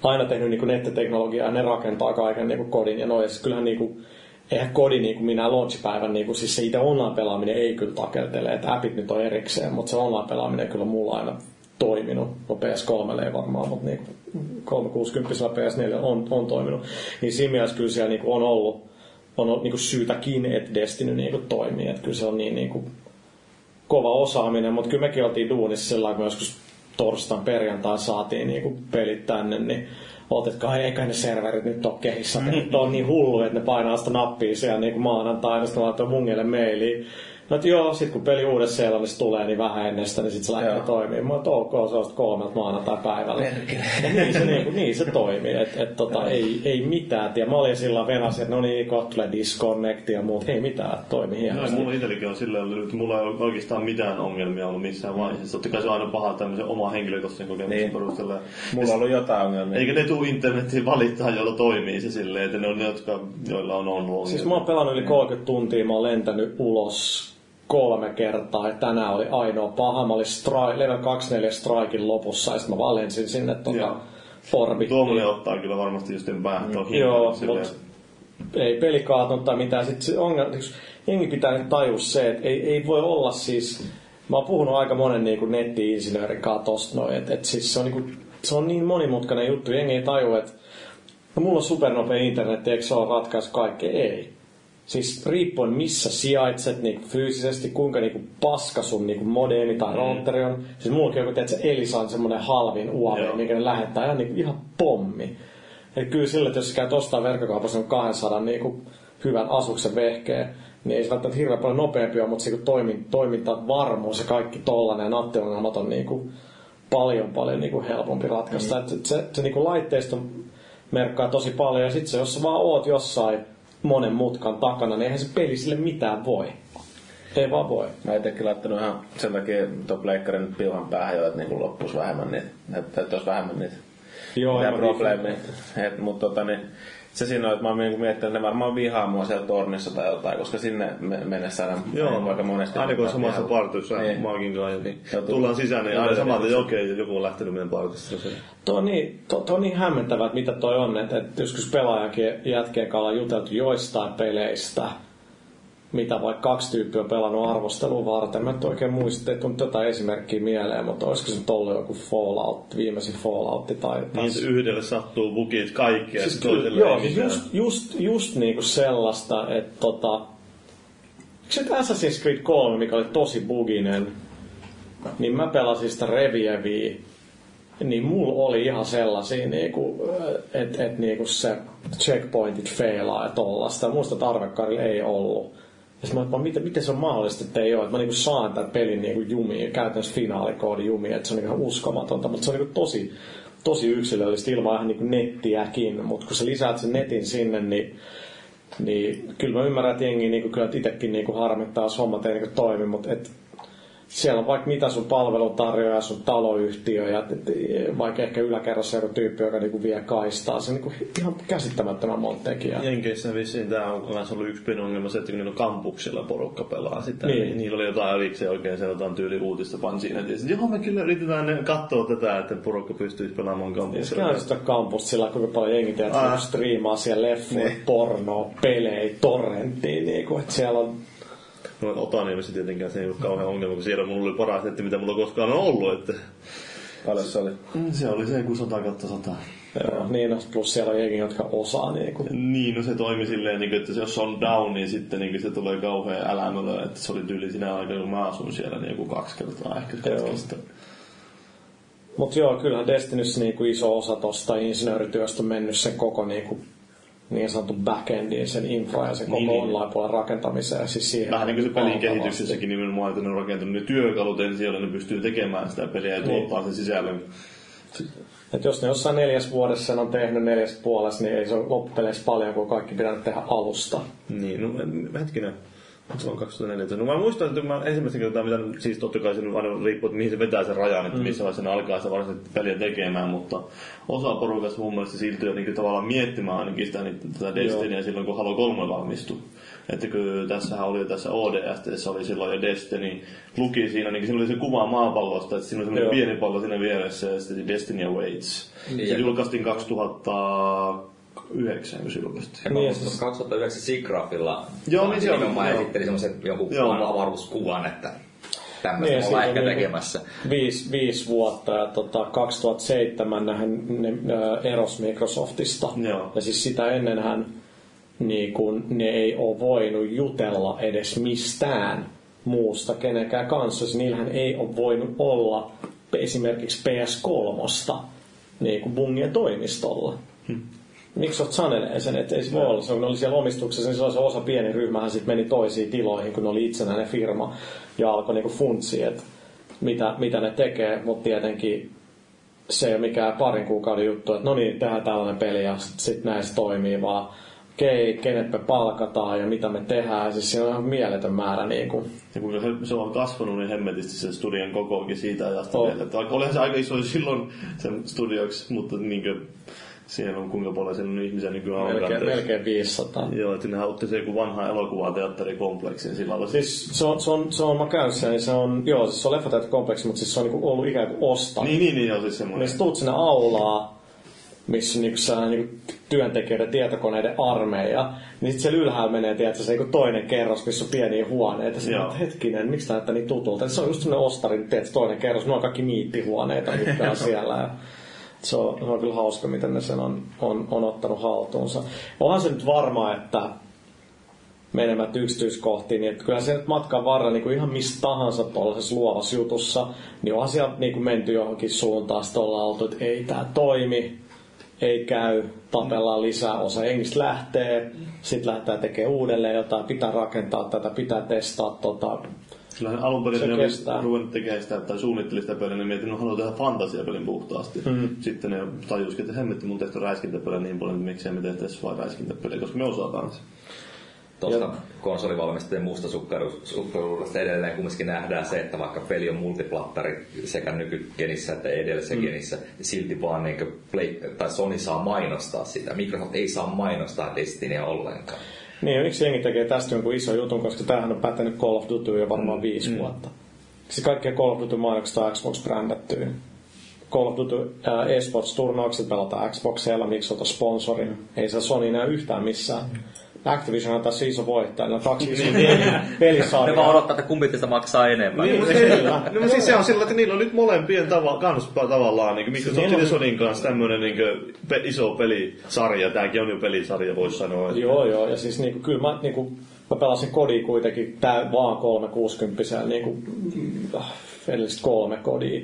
aina tehnyt niin kuin nettiteknologiaa ja ne rakentaa kaiken niin kuin kodin ja noin. Ja kyllähän niin kuin, eihän kodi niin kuin minä launchpäivän, niin kuin, siis se itse online-pelaaminen ei kyllä takeltele, että appit nyt on erikseen, mutta se online-pelaaminen kyllä mulla aina toiminut. No PS3 ei varmaan, mutta niin 360 PS4 on, on toiminut. Niin siinä mielessä kyllä siellä niin kuin on ollut, on niin kuin syytäkin, että Destiny niin kuin toimii. Että kyllä se on niin, niin kuin kova osaaminen, mutta kyllä mekin oltiin duunissa sillä kun joskus torstain perjantai saatiin niinku pelit tänne, niin oot, että kai eikä ne serverit nyt ole kehissä. Mm. on niin hullu, että ne painaa sitä nappia siellä niinku maanantaina, sitten laitoin mungille mailiin. No, että joo, sit kun peli uudessa Seelannissa tulee, niin vähän ennen sitä, niin sit se lähtee Joo. toimimaan. Mä oon, että ok, se on kolmelta maanantai päivällä. Ja niin se, niin, niin se toimii, että et, tota, ei, ei mitään. Ja mä olin sillä venasin, että no niin, kohta tulee disconnect ja muut. Ei mitään, toimi No, hienosti. mulla itselläkin on silleen ollut, että mulla ei ole oikeastaan mitään ongelmia ollut missään vaiheessa. Totta kai se on aina paha tämmöisen oma henkilökohtaisen kokemuksen Niin. perusteella. Mulla on ollut jotain ongelmia. Eikä ne tuu internettiin valittaa, jolla toimii se silleen, että ne on ne, jotka, joilla on ollut ongelmia. Siis mä oon pelannut yli 30 tuntia, mä oon lentänyt ulos kolme kertaa ja tänään oli ainoa paha. Mä olin stri- level 24 strikin lopussa ja sitten mä vaan lensin sinne Joo. tota orbittiin. Tuommoinen ottaa kyllä varmasti just vähän tuon Joo, mutta ei peli kaatunut tai mitään. Sitten se ongelma, siis jengi pitää nyt tajua se, että ei, ei voi olla siis... Mä oon puhunut aika monen niin kuin netti-insinöörin kanssa tosta noin, että, että siis se on, niin kuin, se on niin monimutkainen juttu, jengi ei tajua, että no mulla on supernopea internet, eikö se ole ratkaisu kaikkea? Ei. Siis riippuen missä sijaitset niin fyysisesti, kuinka niin paska sun niin modeemi tai routeri on. Siis mullakin joku, että se Elisa on semmoinen halvin UAV, mikä ne lähettää ihan, niin ihan pommi. Et kyllä sillä, että jos sä käyt ostaa verkkokaupassa 200 niin kuin hyvän asuksen vehkeen, niin ei se välttämättä hirveän paljon nopeampi ole, mutta se toimin, toimintavarmuus ja kaikki tollanen ja nattiongelmat on niin kuin paljon paljon niin kuin helpompi ratkaista. Mm. Et se, se niin kuin laitteisto merkkaa tosi paljon ja sitten se, jos sä vaan oot jossain monen mutkan takana, niin eihän se peli sille mitään voi. Ei vaan voi. Mä itsekin laittanut ihan sen takia tuon pleikkarin piuhan päähän jo, että niinku loppuisi vähemmän niitä. Että, että olisi vähemmän niitä Joo, mitään probleemia. Mutta tota, niin, se siinä on, että mä oon niinku miettinyt, että ne varmaan vihaa mua siellä tornissa tai jotain, koska sinne me- mennessä aina Joo, aika monesti. aina kun on samassa Ihan- partissa, Niin. maakin kanssa, niin tullaan sisään, niin aina samalta jokeen joku on lähtenyt meidän partista. Tuo on niin, tuo on niin hämmentävää, että mitä toi on. Että, että joskus pelaajankin jätkeen kanssa on juteltu joistain peleistä, mitä vaikka kaksi tyyppiä on pelannut arvostelua varten. Mä en oikein muista, ei tullut tätä esimerkkiä mieleen, mutta olisiko se ollut joku Fallout, viimeisin Fallout tai... Niin se yhdelle sattuu bugit kaikkea. Siis toiselle joo, ei siis just, just, just niinku sellaista, että tota... Se Assassin's Creed 3, mikä oli tosi buginen, niin mä pelasin sitä Revieviä, niin mulla oli ihan sellaisia, niinku, että et, niinku se checkpointit feilaa ja tollasta. Muista tarvekarilla ei ollut. Ja mä olin, miten, miten se on mahdollista, että ei ole. Että mä niinku saan tämän pelin niinku jumiin, käytännössä finaalikoodi jumiin, että se on niinku uskomatonta. Mutta se on niinku tosi, tosi yksilöllistä ilman ihan niinku nettiäkin. Mutta kun sä lisäät sen netin sinne, niin niin kyllä mä ymmärrän, että jengi niinku, kyllä itsekin niinku harmittaa, jos hommat ei niinku toimi, mutta et, siellä on vaikka mitä sun palveluntarjoaja, sun taloyhtiö ja vaikka ehkä yläkerrassa joku tyyppi, joka niinku vie kaistaa. Se on niinku ihan käsittämättömän monta tekijää. Jenkeissä vissiin tämä on myös ollut yksi pieni ongelma se, että kun niillä kampuksilla porukka pelaa sitä, Niin. niin. niillä oli jotain erikseen oikein se jotain tyyli uutista pansiin, että joo me kyllä yritetään katsoa tätä, että porukka pystyisi pelaamaan Ja se kampuksilla. käy sitä kampusta sillä, kuinka paljon jengi tiedät, Ah. striimaa siellä leffoja, Niin. pornoa, pelejä, torrenttia, niinku, että siellä on No Otaniemessä tietenkään se ei ollut kauhean ongelma, kun siellä mulla oli paras netti, mitä mulla koskaan on ollut. Että... Paljon se oli. Se oli se, kun sata kautta sata. Joo, niin, no, plus siellä on jengi, jotka osaa niinku. Niin, no se toimi silleen, niin kuin, että jos on down, niin sitten niin kuin, se tulee kauhean älämölö. Että se oli tyyli siinä aikana, kun mä asun siellä, niin joku kaksi kertaa ehkä Joo. katkista. Mutta joo, kyllähän Destinyssä niinku iso osa tuosta insinöörityöstä on mennyt sen koko niinku, niin sanottu backendin, sen infra ja sen koko Niin, niin, niin. online-puolen rakentamiseen. Siis siihen Vähän niin kuin se pelin kehityksessäkin nimenomaan, että ne on rakentunut ne työkalut ensin, joilla ne pystyy tekemään sitä peliä ja Niin. tuottaa sen sisällön. Et jos ne jossain neljäs vuodessa sen on tehnyt neljäs puolessa, niin ei se ole loppupeleissä paljon, kun kaikki pitänyt tehdä alusta. Niin, no en- hetkinen. Se on 2014. No mä muistan, että mä ensimmäisen kertaa, mitä, siis totta kai se nyt aina riippuu, että mihin se vetää sen rajan, että missä vaiheessa ne alkaa sitä varsinaisesti peliä tekemään, mutta osa porukasta mun mielestä siirtyy niin tavallaan miettimään ainakin sitä niin, tätä Destinyä silloin, kun Halo 3 valmistui. Että kun tässähän oli tässä ODST, oli silloin jo Destiny, luki siinä, niin siinä oli se kuva maapallosta, että siinä oli semmoinen pieni pallo siinä vieressä ja sitten Destiny Awaits. Niin, se julkaistiin 2009, kun se julkaistiin. Ja Niin, 2009 2009 Sigrafilla Joo, niin nimenomaan joo. esitteli semmoisen jonkun Joo. avaruuskuvan, että tämmöistä Niin, niin, ollaan ehkä on tekemässä. Viisi, viisi vuotta ja tota, 2007 nähän ne, ä, eros Microsoftista. Joo. Ja siis sitä ennenhän niin kun, ne ei ole voinut jutella edes mistään muusta kenenkään kanssa. Siis niillähän ei ole voinut olla esimerkiksi PS3 niin kuin Bungien toimistolla. Microsoft sanelee sen, että ei se voi olla. Se, kun ne oli siellä omistuksessa, niin se osa pieni ryhmähän sitten meni toisiin tiloihin, kun ne oli itsenäinen firma ja alkoi niinku funtsia, että mitä, mitä ne tekee, mutta tietenkin se ei ole mikään parin kuukauden juttu, että no niin, tehdään tällainen peli ja sitten sit näin se toimii, vaan okei, kenet me palkataan ja mitä me tehdään. Siis siinä on ihan mieletön määrä niin kuin, Ja kuinka se, se on kasvanut niin hemmetisti sen studion kokoonkin siitä ajasta vielä. Että olihan se aika iso silloin sen studioksi, mutta niin kuin, siellä on kuinka paljon siellä on ihmisiä nykyään on melkein, kanteessa. melkein 500. Joo, että ne otti se joku vanha elokuvateatterikompleksin sillä lailla. Siis se on, se on, se on mä käyn siellä, niin se on, joo, siis se on leffateatterikompleksi, mutta siis se on niinku ollut ikään kuin osta. Niin, niin, niin, joo, siis semmoinen. Niin sä tuut sinne aulaa, missä on niinku sellainen niinku työntekijöiden tietokoneiden armeija, niin sit siellä ylhäällä menee tietysti se niinku toinen kerros, missä on pieniä huoneita. Sitten että hetkinen, miksi tää näyttää niin tutulta? Se on just semmoinen ostarin, tietysti toinen kerros, ne on kaikki niittihuoneita, mitkä on siellä. Se on, se on kyllä hauska, miten ne sen on, on, on ottanut haltuunsa. Onhan se nyt varma, että menemättä yksityiskohtiin, niin että kyllä se nyt matkan varrella niin kuin ihan mistä tahansa tuollaisessa luovassa jutussa, niin onhan siellä niin kuin menty johonkin suuntaan, sitten ollaan oltu, että ei tämä toimi, ei käy, tapellaan lisää, osa hengistä lähtee, sitten lähtee tekemään uudelleen jotain, pitää rakentaa tätä, pitää testaa tota. Kyllähän alun perin Se ne oli ruvennut tekemään sitä, tai suunnitteli sitä peliä, niin mietin, että no haluaa tehdä fantasiapelin puhtaasti. Mm. Sitten ne tajusikin, että hemmetti mun tehty räiskintäpeliä niin paljon, että miksei me tehtäisi vain räiskintäpeliä, koska me osataan se. Tuosta konsolivalmistajien mustasukkaruudesta edelleen kumminkin nähdään se, että vaikka peli on multiplattari sekä nykygenissä että edellisessä mm. genissä, niin silti vaan niin Play, tai Sony saa mainostaa sitä. Microsoft ei saa mainostaa Destinyä ollenkaan. Niin, miksi jengi tekee tästä jonkun iso jutun, koska tämähän on pätenyt Call of Duty jo varmaan viisi mm. vuotta. Siis kaikkien Call of Duty mainokset on Xbox brändättyy. Call of Duty äh, eSports-turnaukset pelataan Xboxilla, miksi on sponsori. Mm. Ei se Sony näy yhtään missään. Activision on tässä iso voittaja, ne on kaksi isoa Ne vaan pelisarjaa. odottaa, että kumpi teistä maksaa enemmän. Niin, Kyllä. no, mutta siis se on sillä, että niillä on nyt molempien tava, kanssa tavallaan, niin kuin Microsoft ja Sonin kanssa tämmöinen niin kuin, pe, iso pelisarja. Tämäkin on jo pelisarja, voisi sanoa. Että, Joo, joo, ja siis niinku, kyllä mä, niinku, mä pelasin kodi kuitenkin tää vaan 360 niinku, mm, edellistä kolme kodia.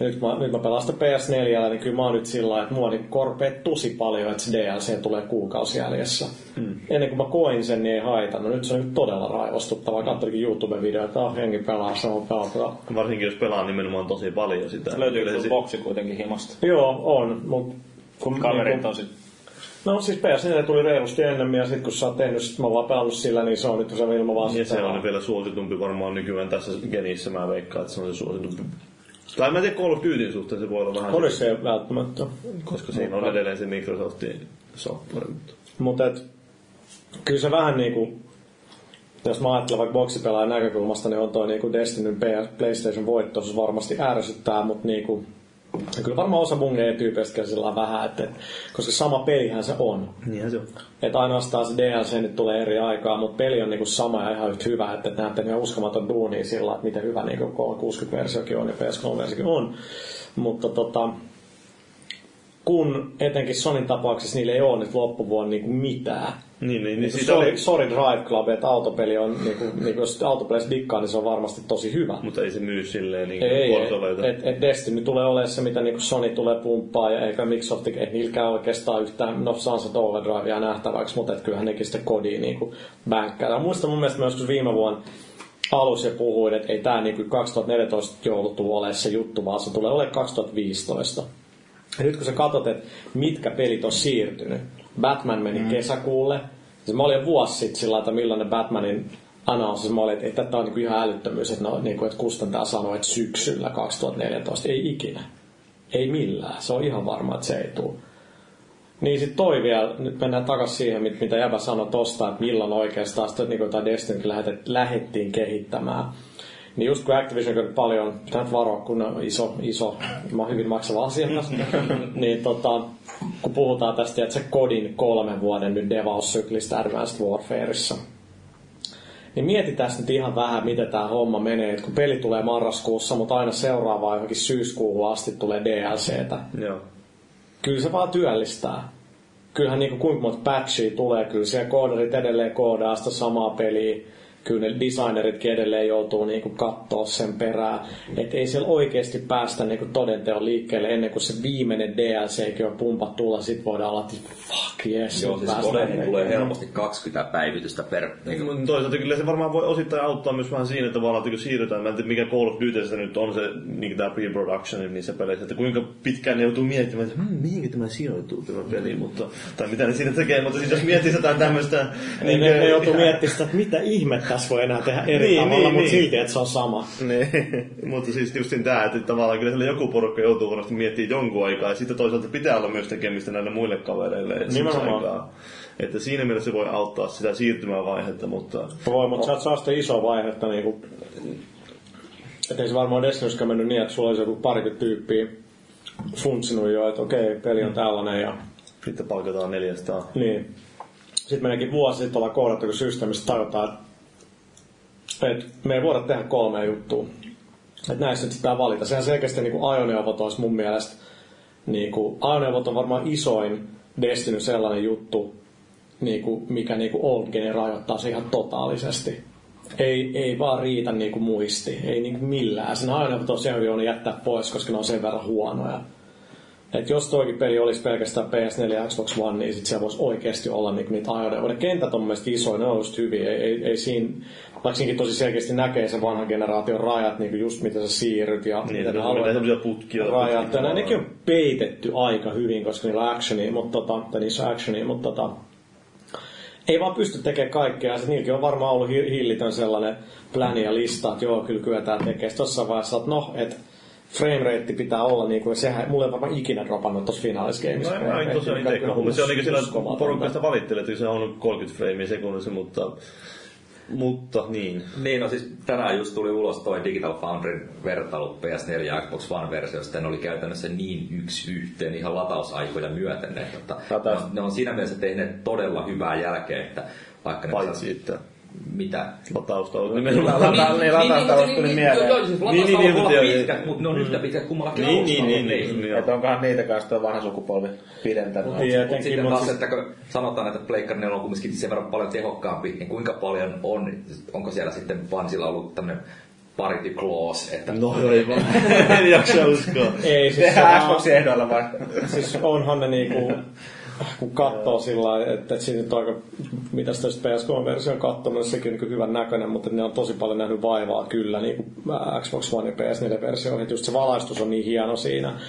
Ja nyt mä, nyt mä pelaan sitä PS4, niin kyllä mä oon nyt sillä lailla, että mua niin korpee tosi paljon, että se DLC tulee kuukausi jäljessä. Mm. Ennen kuin mä koin sen, niin ei haitannut. Nyt se on nyt todella raivostuttavaa. Katsoinkin YouTube-videoita, että ah, jengi pelaa, se on pelaa. varsinkin jos pelaa nimenomaan tosi paljon sitä. Löytyykö Kyllä tuo se- boksi kuitenkin himasta? Joo, on, mutta kun Kaverit niinku- on sit No siis PS4 tuli reilusti ennemmin ja sitten kun sä oot tehnyt, sit mä oon vaan pelannut sillä, niin se on nyt se ilma vaan Ja se on vielä suositumpi varmaan nykyään tässä genissä, mä veikkaan, että se on se suositumpi. Tai mä tiedä Call of Dutyn suhteen, se voi olla vähän... Olisi se välttämättä. Koska siinä on edelleen se Microsoftin software. Mutta... Et, kyllä se vähän niinku, jos mä ajattelen vaikka boksipelaajan näkökulmasta, niin on toi niinku Destinyn PS PlayStation voitto, se varmasti ärsyttää, mutta niinku, kyllä varmaan osa mun tyypeistä käsillä on vähän, että, koska sama pelihän se on. Niinhän se on. Että ainoastaan se DLC nyt tulee eri aikaa, mutta peli on niinku sama ja ihan yhtä hyvä, että näette ihan uskomaton duunia sillä, että miten hyvä niinku 60-versiokin on ja PS3-versiokin on. Mutta tota, kun etenkin Sonin tapauksessa niillä ei ole nyt loppuvuonna niinku mitään. Niin, niin, niin Niin sorry, oli... sorry Drive Club, että autopeli on, niinku, niinku, jos autopeleissä dikkaa, niin se on varmasti tosi hyvä. Mutta ei se myy silleen niin Ei, ei, et, et Destiny tulee olemaan se, mitä niinku Sony tulee pumppaa, ja eikä Microsoft, ei niilläkään oikeastaan yhtään, no Sunset Overdrivea nähtäväksi, mutta et kyllähän nekin sitten kodiin niinku bänkkää. Ja muistan mun mielestä myös, kun viime vuonna alussa jo puhuin, että ei tämä niinku 2014 joulu tule olemaan se juttu, vaan se tulee olemaan 2015. Ja nyt kun sä katsot, että mitkä pelit on siirtynyt. Batman meni mm. kesäkuulle. Siis mä olin jo vuosi sitten sillä että millainen Batmanin announce. Mä olin, että, tämä on niin ihan älyttömyys, että, no, niin kuin, että kustantaja sanoi, että syksyllä 2014. Ei ikinä. Ei millään. Se on ihan varma, että se ei tule. Niin sit toi vielä, nyt mennään takaisin siihen, mit- mitä Jäbä sanoi tosta, että milloin oikeastaan sitä niin tai Destiny lähet, lähettiin kehittämään. Niin just kun Activision on paljon, pitää nyt varoa, kun on iso, iso, hyvin maksava asiakas, niin tota, kun puhutaan tästä, että se kodin kolmen vuoden nyt devaussyklistä Advanced Warfareissa, niin mietitään nyt ihan vähän, miten tämä homma menee. Et kun peli tulee marraskuussa, mutta aina seuraavaan johonkin syyskuuhun asti tulee DLCtä Joo. kyllä se vaan työllistää. Kyllähän niinku kuinka monta patchia tulee, kyllä siellä koodarit edelleen koodaa sitä samaa peliä. Kyllä ne designeritkin edelleen joutuu niinku kattoo sen perään. Että ei siellä oikeasti päästä niinku todenteon liikkeelle ennen kuin se viimeinen DLCkin on pumpattu tulla. Sit voidaan olla, että fuck yes, Joo, siis kodeihin tulee eteenpäin. helposti 20 päivitystä per... Niin Mutta toisaalta kyllä se varmaan voi osittain auttaa myös vähän siinä, että tavallaan, että kun siirrytään, mä en tiedä mikä Call of Dutyssä nyt on se, niin tämä pre-production niissä peleissä, että kuinka pitkään ne joutuu miettimään, että hmm, mihinkä tämä sijoittuu tämä peli, mutta, tai mitä ne siinä tekee, mutta siis jos miettii jotain tämmöistä... Niin ne, ne joutuu miettimään sitä, että mitä ihmettä tässä voi enää tehdä eri Niin, tavalla, niin, mutta niin. silti, että se on sama. Niin, mutta siis just tämä, että tavallaan kyllä sillä joku porukka joutuu varmasti miettimään jonkun aikaa, ja sitten toisaalta pitää olla myös tekemistä näille muille kavereille. Nimenomaan. aikaa. Että siinä mielessä se voi auttaa sitä siirtymävaihetta, mutta Voi, mutta sä et saa sitä isoa vaihetta niinku... Että ei se varmaan Destinyskään mennyt niin, että sulla olisi joku parikymmentä tyyppiä funtsinut jo, että okei, peli on tällainen ja sitten palkataan 400. niin. Sitten meneekin vuosi sitten ollaan kohdattu, kun systeemistä tajutaan, että, että me ei voida tehdä kolmea juttua. Että näissä nyt pitää valita. Sehän selkeästi niin kuin ajoneuvot olisi mun mielestä, niin kuin, ajoneuvot on varmaan isoin Destiny sellainen juttu, niin kuin, mikä niin kuin Old Gene rajoittaa se ihan totaalisesti. Ei, ei vaan riitä niin kuin muisti, ei niin kuin millään. Sen ajoneuvot on sen joudun jättää pois, koska ne on sen verran huonoja. Et jos toikin peli olisi pelkästään PS4 ja Xbox One, niin sit siellä voisi oikeasti olla niinku niitä ajoneuvoja. Ne kentät on mun mielestä isoja, ne on just hyviä. Ei, ei, ei siinä, vaikka siinäkin tosi selkeästi näkee sen vanhan generaation rajat, niinku just miten sä siirryt ja Niin, miten että ne alueet semmoisia putkia. rajat. putkia- Ja ne- nekin on peitetty aika hyvin, koska niillä on actionia, mutta tota, niissä on actionia, mutta tota, ei vaan pysty tekemään kaikkea. Ja sit niilläkin on varmaan ollut hi- hillitön sellainen pläni ja lista, että joo, kyllä kyetään tekemään. Sitten jossain vaiheessa, että no, että frame rate pitää olla niin kuin, sehän mulle ei varmaan ikinä dropannut tuossa Finaalis Gameissa. No, mä en tosiaan Mikä itse, kyllä mutta se on niin sillä porukasta valittelee, että se on 30 freimiä sekunnissa, mutta, mutta niin. Niin, no siis tänään just tuli ulos toi Digital Foundryn vertailu PS4 ja Xbox One-versiosta. Ne oli käytännössä niin yksi yhteen ihan latausaikoja myöten. Että, ne, on, ne on siinä mielessä tehneet todella hyvää jälkeä, että vaikka ne Paitsi, että mitä latausta on Lata- nimenomaan. lata- niin, lataustaulut tuli mieleen. Joo, joo, siis Niin, niin, niin, pitkät, joo. mutta ne on yhtä pitkät kummallakin Niin, niin, alustalla. niin, niin, niin, Että onkohan niitä kanssa tuo vanha sukupolvi pidentänyt. Niin, Mutta sitten taas, siis- että kun sanotaan, että Pleikkari 4 on kumminkin sen verran paljon tehokkaampi, niin kuinka paljon on, onko siellä sitten vansilla ollut tämmöinen parity clause, että No ei vaan. en jaksa uskoa. Ei, siis, Tehdään se- Xboxin ehdoilla vai? siis onhan ne niinku, kun katsoo sillä lailla, että, että siinä nyt aika, mitä sitä PS3-versio on katsonut, sekin on niin hyvän näköinen, mutta ne on tosi paljon nähnyt vaivaa kyllä niin kuin Xbox One ja PS4-versio, että just se valaistus on niin hieno siinä,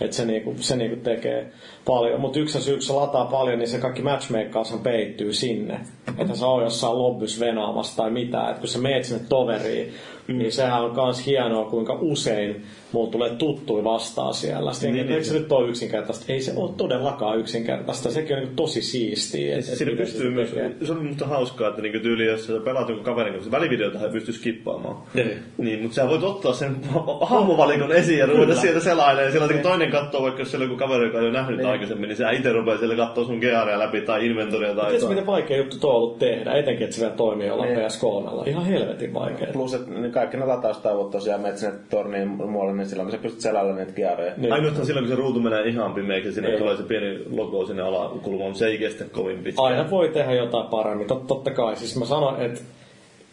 että se, niin kuin, se niin kuin tekee paljon. Mutta yksi syy, kun se lataa paljon, niin se kaikki matchmakeaushan peittyy sinne. Että sä oot jossain lobbys venaamassa tai mitä. Että kun sä meet sinne toveriin, mm. niin sehän on myös hienoa, kuinka usein mulla tulee tuttui vastaan siellä. Sitten niin, niin, se nyt ole yksinkertaista? Ei se ole todellakaan yksinkertaista. Sekin on niin tosi siistiä. Et, Siinä pystyy myös, se on musta hauskaa, että niinku tyyli, jos sä pelaat jonkun kaverin kanssa, välivideota hän pystyy skippaamaan. Niin. Niin, mutta sä voit ottaa sen hahmovalikon esiin ja ruveta sieltä selailemaan. Ja silloin kun toinen katsoo, vaikka jos siellä on joku kaveri, joka ei ole nähnyt Niin. Aikaisemmin, niin sä itse rupeaa siellä katsoa sun gearia läpi tai inventoria tai Tiedätkö, miten vaikea juttu tuo on ollut tehdä, etenkin, että se vielä toimii jollain Niin. PS3. Ihan helvetin vaikea. Plus, että niin kaikki ne lataustauot tosiaan menet sinne torniin muualle, niin silloin kun sä pystyt selällä niitä geareja. Niin. Ainoastaan silloin, kun se ruutu menee ihan pimeäksi ja sinne Ei. tulee se pieni logo sinne alakulmaan, se ei kestä kovin pitkään. Aina voi tehdä jotain paremmin, Tot, totta kai. Siis mä sanon, että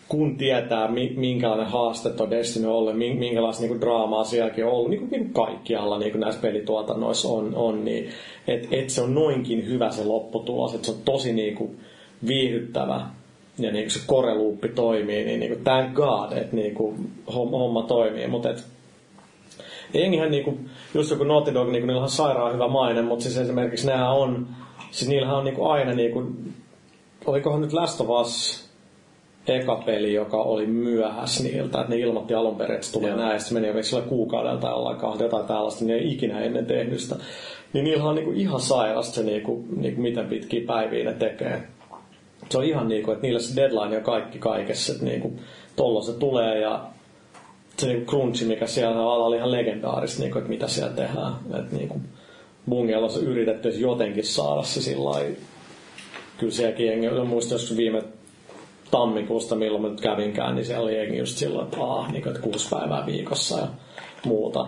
kun tietää, mi- minkälainen haaste tuo Destiny on ollut, min- minkälaista niinku draamaa sielläkin on ollut, niin kuin, niin kuin kaikkialla niin kuin näissä pelituotannoissa on, on niin että et se on noinkin hyvä se lopputulos, että se on tosi niin kuin, viihdyttävä ja niin kuin se koreluuppi toimii, niin, niin kuin, thank god, että niin kuin, homma, toimii, mutta et, jengihän niinku, just joku Naughty Dog, niinku, niillä on sairaan hyvä maine, mutta siis esimerkiksi nehän on, siis niillähän on niinku aina niinku, olikohan nyt Last of Us eka peli, joka oli myöhässä niiltä, että ne ilmoitti alun perin, että se tulee näin, ja sitten meni oliko sillä kuukaudelta tai jollain kahdelta jotain tällaista, niin ei ikinä ennen tehnyt sitä. Niin niillä on niinku ihan sairasta se, niinku, niinku miten pitkiä päiviä ne tekee. Se on ihan niinku, että niillä se deadline on kaikki kaikessa, että niinku, tollo se tulee ja se niinku crunchi, mikä siellä oli ihan legendaarista, niinku, että mitä siellä tehdään. Että niinku, Bungialla on se yritetty jotenkin saada se sillä lailla- Kyllä sielläkin jengi, muistan joskus viime tammikuusta, milloin mä nyt kävinkään, niin siellä oli jengi just silloin, että, aah, niin kuin, että kuusi päivää viikossa ja muuta.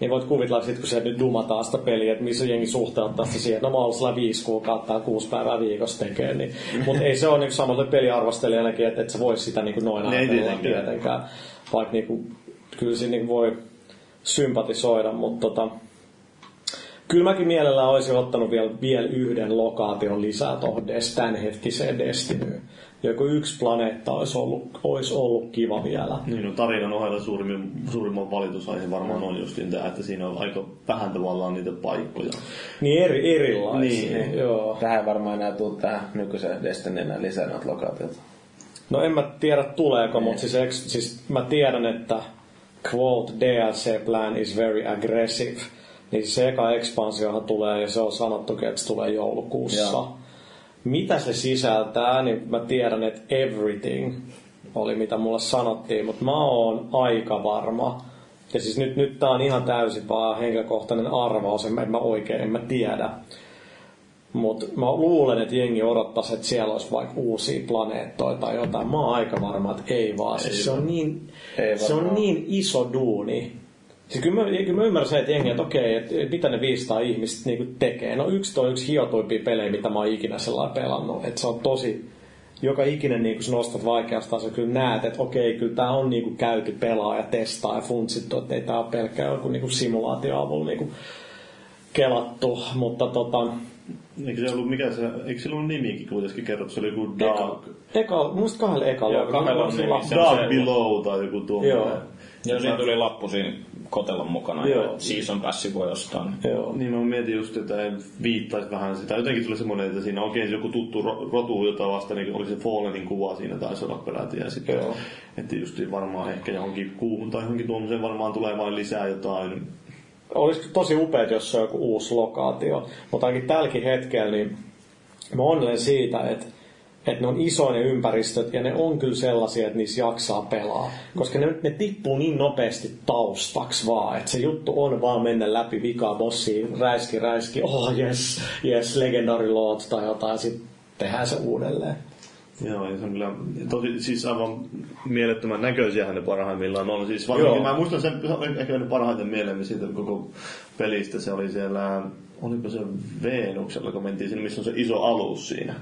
Niin voit kuvitella sit, kun se nyt dumataan sitä peliä, että missä jengi suhteuttaa sitä siihen, että no mä oon viisi kuukautta ja kuusi päivää viikossa tekee. Niin. Mutta ei se ole niin samalta peliarvostelijanakin, että et sä vois sitä niin noin Ei ajatella tietenkään. tietenkään. Vaikka niin kuin, kyllä siinä niin voi sympatisoida, mutta tota, Kyllä mäkin mielellään olisin ottanut vielä, vielä yhden lokaation lisää tuohon des, tämänhetkiseen Destinyyn. Joku yksi planeetta olisi ollut, olisi ollut kiva vielä. Niin, no tarinan ohella suurimmin, suurimman valitusaihe varmaan on just tämä, että siinä on aika vähän tavallaan niitä paikkoja. Niin eri, erilaisia. Niin. Joo. Tähän varmaan enää tuu tähän nykyiseen Destiny enää lisää lokaatioita. No en mä tiedä tuleeko, mutta siis, eks- siis mä tiedän, että quote DLC plan is very aggressive. Niin se eka ekspansiohan tulee ja se on sanottukin, että se tulee joulukuussa. Joo. Mitä se sisältää, niin mä tiedän, että everything oli mitä mulle sanottiin, mutta mä oon aika varma. Ja siis nyt, nyt tää on ihan täysin vaan henkilökohtainen arvaus, en mä, en mä oikein, en mä tiedä. Mutta mä luulen, että jengi odottaisi, että siellä olisi vaikka uusia planeettoja tai jotain. Mä oon aika varma, että ei vaan. Siis se, on niin, Ei se on niin iso duuni. Siis kyllä mä, kyllä mä ymmärrän se, että jengi, että okei, että mitä ne 500 ihmistä niin tekee. No yksi toi yksi hiotuimpia pelejä, mitä mä oon ikinä sellainen pelannut. Että se on tosi, joka ikinen niin kun nostat vaikeasta, sä kyllä näet, että okei, kyllä tää on niin kuin käyty pelaa ja testaa ja funtsittu, että ei tää ole pelkkää joku niin simulaatio avulla niin kelattu, mutta tota, Eikö se ollut, mikä se, eikö sillä ollut nimikin kuitenkin kerrottu, se oli joku Dark, eka, muista kahdella ekalla. Joo, kahdella on Se nimi. Se Dark se- Below tai joku tuo. Joo. Ja siinä tuli lappu siinä kotelon mukana. Joo. Joo. Season passi voi ostaa. niin. Joo. Niin mä mietin just, että viittaisi vähän sitä. Jotenkin tuli semmoinen, että siinä on oikein joku tuttu ro- rotu, jota vasta niin oli se Fallenin kuva siinä taisi olla peräti. Ja sitten, Joo. että just varmaan ehkä johonkin kuuhun tai johonkin tuommoiseen varmaan tulee vain lisää jotain. Olisi tosi upeet, jos se on joku uusi lokaatio. Mutta ainakin tälläkin hetkellä, niin mä onnelen siitä, että että ne on isoja ne ympäristöt ja ne on kyllä sellaisia, että niissä jaksaa pelaa. Koska ne, ne tippuu niin nopeasti taustaksi vaan, että se juttu on vaan mennä läpi vikaa bossiin, räiski, räiski, oh yes, yes, legendary lord tai jotain, sitten tehdään se uudelleen. Joo, ja se on kyllä tosi, siis aivan mielettömän näköisiähän ne parhaimmillaan on. Siis varsinkin, mä muistan sen, ehkä jäänyt parhaiten mieleen siitä koko pelistä. Se oli siellä, oliko se Veenuksella, kun mentiin sinne, missä on se iso alus siinä.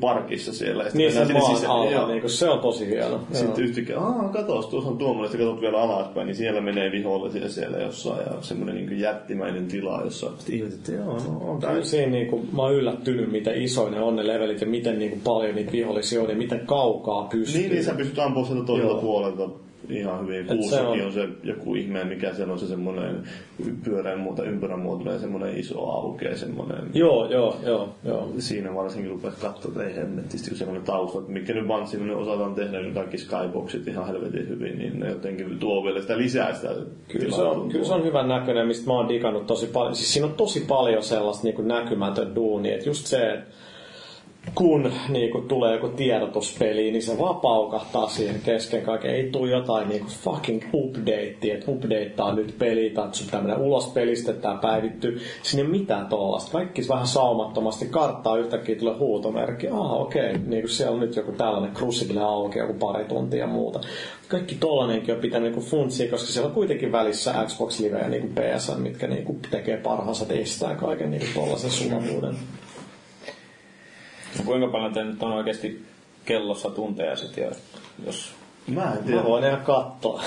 Parkissa siellä. Ja Niin se maan sisään. alla, niin kuin, se on tosi hieno. Sitten yhtäkkiä, aah, katos, tuossa on tuommoinen, sitten katsot vielä alaspäin, niin siellä menee vihollisia siellä jossain, ja semmoinen niin jättimäinen tila jossain. Sitten ihmiset, että joo, no on Kyllä Siinä niin kuin, mä oon yllättynyt, miten isoja ne on ne levelit ja miten niin kuin, paljon niitä vihollisia on ja miten kaukaa pystyy. Niin, niin sä pystyt ampumaan sieltä toiselta Joo. puolelta ihan hyvin. Kuussakin on- on... on se joku ihme, mikä siellä on se semmoinen pyöreän muuta, ympyrän muotoinen semmoinen iso aukea, semmoinen... Joo, joo, joo, joo. Siinä varsinkin rupesi katsoa, että ei hemmetisti, kun semmoinen tausta, että mikä nyt vaan semmoinen osataan tehdä, niin kaikki skyboxit ihan helvetin hyvin, niin ne jotenkin tuo vielä sitä lisää sitä Kyllä se, on, kyllä se on hyvän näköinen, mistä mä oon digannut tosi paljon. Siis siinä on tosi paljon sellaista niin näkymätön duunia. Että just se, että kun niin kuin tulee joku tiedotuspeli, niin se vaan paukahtaa siihen kesken kaiken. Ei tule jotain niin kuin fucking update, että updateaa nyt peli, tai sun mennä ulos pelistä. Siinä ei ole mitään tollasta. Kaikki vähän saumattomasti karttaa yhtäkkiä tulee huutomerkki. Ah, okei, okay. niin kuin siellä on nyt joku tällainen Crucible auki joku pari tuntia ja muuta. Kaikki tollanenkin on pitänyt niin funtsia, koska siellä on kuitenkin välissä Xbox Live ja niin kuin PSN, mitkä niin kuin tekee parhaansa, että kaiken niin kuin sulavuuden. Kuinka paljon te nyt on oikeasti kellossa tunteja sitten, jos Mä en Mä tiedä. voin ihan katsoa.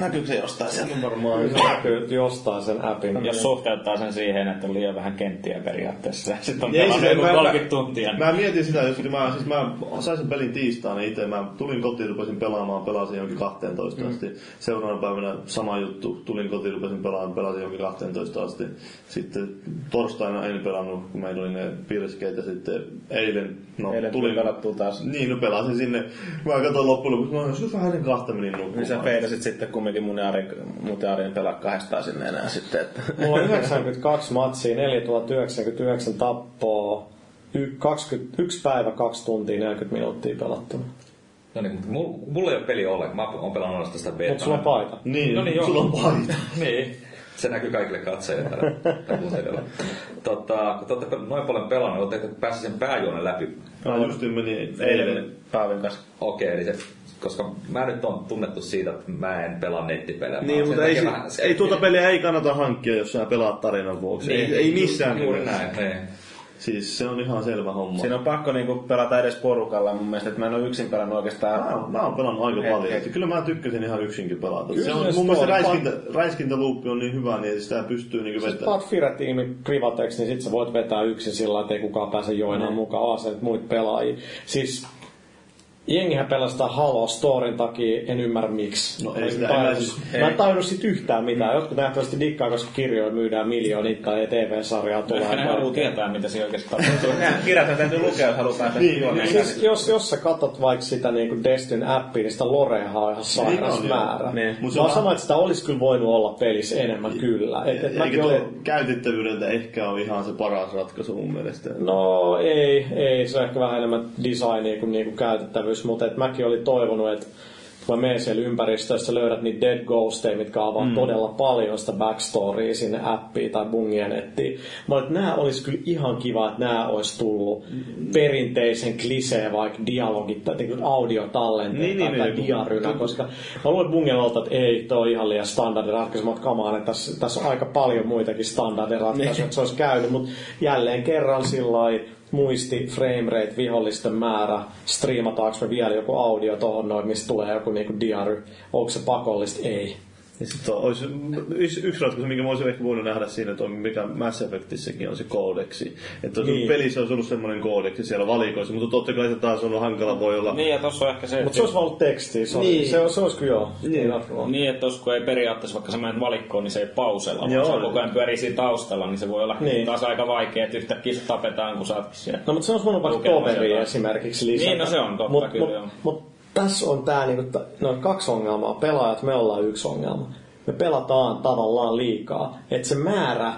Näkyykö se jostain sieltä? Varmaan se näkyy jostain sen appin. Jos suhteuttaa sen siihen, että on liian vähän kenttiä periaatteessa, sitten on Ei pelannut se- joku mä- 30 tuntia. Mä mietin sitä, jos mä, siis mä sain sen pelin tiistaina itse, mä tulin kotiin, rupesin pelaamaan, pelasin jonkin 12 Mm. asti. Seuraavana päivänä sama juttu, tulin kotiin, rupesin pelaamaan, pelasin jonkin 12 asti. Sitten torstaina en pelannut, kun meillä oli ne pirskeet ja sitten eilen, no Eilen tuli pelattua taas. Niin, no pelasin sinne. Mä katsoin loppujen lopuksi, mä joskus vähän ennen kahta menin nukkumaan. Niin sä feidasit sitten kumminkin mun ja Arin, mun ja Arin pelaa kahdestaan sinne enää sitten. Että. Mulla on 92 matsia, 4099 tappoa, y- 21 päivä, 2 tuntia, 40 minuuttia pelattuna. No niin, mutta mulla, mulla ei ole peli ollenkaan. Mä oon pelannut ainoastaan sitä beta. Mutta sulla on paita. Niin, No niin, joo. sulla on paita. niin. Se näkyy kaikille katsojille täällä kuuntelijoilla. Tota, kun te olette noin paljon pelannut, oletteko päässeet sen pääjuonen läpi? Mä just menin Eilen. Paavin kanssa. Okei, eli se, koska mä nyt on tunnettu siitä, että mä en pelaa nettipelejä. Niin, mutta ei, se, vähän ei tuota peliä ei kannata hankkia, jos sä pelaat tarinan vuoksi. Niin, ei, ei missään Juuri näin, niin. Siis se on ihan selvä homma. Siinä on pakko niinku pelata edes porukalla mun mielestä, että mä en ole yksin pelannut oikeastaan. Mä, oon- mä oon pelannut aika Hei, paljon. hei. Että Kyllä mä tykkäsin ihan yksinkin pelata. Kyllä se on, mun mielestä räiskintä, räiskintäluuppi on niin hyvä, niin sitä pystyy niin Jos vetämään. paat Fire-tiimi privateksi, niin sit sä voit vetää yksin sillä että ei kukaan pääse joinaan mukaan, vaan muut pelaajia. Siis jengihän pelastaa Halo Storin takia, en ymmärrä miksi. No ei sitä- tajunnut- mä en tajunnut sit yhtään mitään. Jotkut nähtävästi dikkaa, koska kirjoja myydään miljoonit tai TV-sarjaa tulee. Ne haluaa tietää, mitä siinä oikeasti tapahtuu. Kirjat täytyy lukea, jos haluaa päästä Niin, juoneen. Siis jos, jos sä katsot vaikka sitä niin Destin appia, niin sitä Loreahan on ihan sairas Niin on, joo. määrä. Niin. Mut se Mä on oon sama, että sitä olisi kyllä voinut olla pelissä enemmän kyllä. Et, et Eikä tuo olin- käytettävyydeltä ehkä ole ihan se paras ratkaisu mun mielestä. No ei, ei, se on ehkä vähän enemmän designia kuin niinku käytettävyys, mutta et mäkin olin toivonut, että kun mä menen siellä ympäristössä, löydät niitä dead ghosteja, mitkä avaa mm. todella paljon sitä backstorya sinne appiin tai bungien nettiin. Mä olin, että nämä olisi kyllä ihan kiva, että nämä olisi tullut perinteisen klisee, vaikka dialogit tai niin audiotallenteet Niin, tai, niin, tai niin. diarynä, koska mä luulen, bungien että ei, toi on ihan liian standardiratkaisu. Mä on, että tässä, tässä on aika paljon muitakin standardiratkaisuja, että se olisi käynyt, mutta jälleen kerran sillä lailla muisti, frame rate, vihollisten määrä, striimataanko me vielä joku audio tuohon noin, mistä tulee joku niinku diary, onko se pakollista? Ei. Ja sit on, olisi, yksi, yksi ratkaisu, minkä mä olisin ehkä voinut nähdä siinä, että on mikä Mass Effectissäkin on se koodeksi. Että Niin. niin. pelissä olisi ollut semmoinen koodeksi siellä valikoissa, mutta totta kai se taas on ollut voi olla. Niin, ja tossa on ehkä se, Mutta se olisi vaan ollut tekstiä, se, niin. se, se olisi kyllä joo. Niin. Niin, että tos, kun ei periaatteessa, vaikka sä menet valikkoon, niin se ei pausella, vaan Joo. se koko ajan pyörii siinä taustalla, niin se voi olla Niin. niin. taas aika vaikea, että yhtäkkiä sut tapetaan, kun sä oot siellä. No mutta se olisi voinut vaikka jotain. esimerkiksi lisätä. Niin, no se on totta mut, kyllä, mut, joo. mut tässä on tää niinku, t- no kaksi ongelmaa. Pelaajat, me ollaan yksi ongelma. Me pelataan tavallaan liikaa. Että se määrä,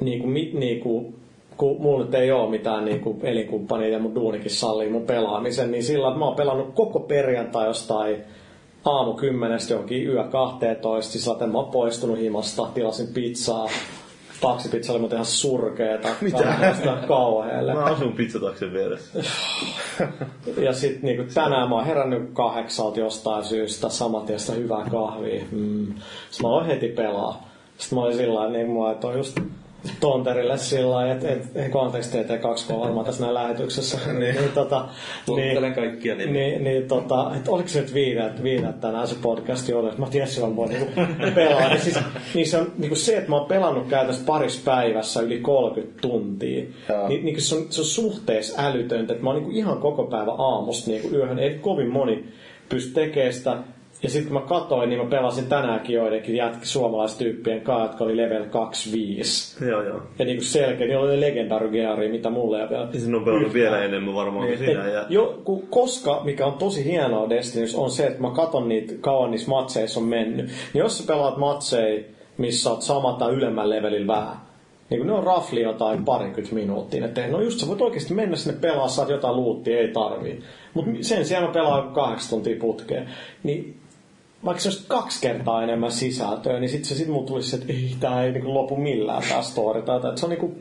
niinku, mi, niinku, kun mulla nyt ei ole mitään niinku elinkumppania ja mun duunikin sallii mun pelaamisen, niin sillä että mä oon pelannut koko perjantai jostain aamu kymmenestä johonkin yö 12, siis että mä oon poistunut himasta, tilasin pizzaa, taksipizza oli muuten ihan surkeeta. Mitä? Kauheelle. Mä asun pizzataksen vieressä. Ja sitten niinku, tänään mä oon herännyt kahdeksalta jostain syystä, samatiestä hyvää kahvia. Mm. Sitten mä oon heti pelaa. Sitten mä olin sillä tavalla, niin mulla, että on just tonterille sillä lailla, että et, konteksti ettei kaksi on varmaan tässä näin lähetyksessä. niin, niin, tota, Tuottelen kaikkia niin, niin, niin tota, että oliko se nyt viidet, viidet tänään se podcasti oli, että mä tiedän silloin voi niinku pelaa. Niin, siis, niin se on niinku se, että mä oon pelannut käytännössä parissa päivässä yli 30 tuntia. Joo. Niin, niin se, on, se on suhteessa älytöntä, että mä oon niinku ihan koko päivä aamusta niinku yöhön. Ei kovin moni pysty tekemään sitä. Ja sitten kun mä katoin, niin mä pelasin tänäänkin joidenkin jät- suomalaistyyppien kanssa, jotka oli level 25. Joo, joo. Ja niinku selkeä, niin oli legendary gearia, mitä mulle ei vielä. Ja sinun on pelannut vielä enemmän varmaan kuin Niin, sinä. et Ja... Jo, ku, koska, mikä on tosi hienoa Destinies, on se, että mä katon niitä, kauan niissä matseissa on mennyt. Niin jos sä pelaat matseja, missä oot sama tai ylemmän levelillä vähän, niin kun ne on rafli jotain parikymmentä minuuttia. Että no just sä voit oikeasti mennä sinne pelaa, saat jotain luuttia, ei tarvii. Mutta sen sijaan mä pelaan kahdeksan tuntia putkeen. Niin vaikka se olisi kaksi kertaa enemmän sisältöä, niin sitten se sit mulla tulisi että ei, tää ei niinku lopu millään tää story. Tai, että se on niinku,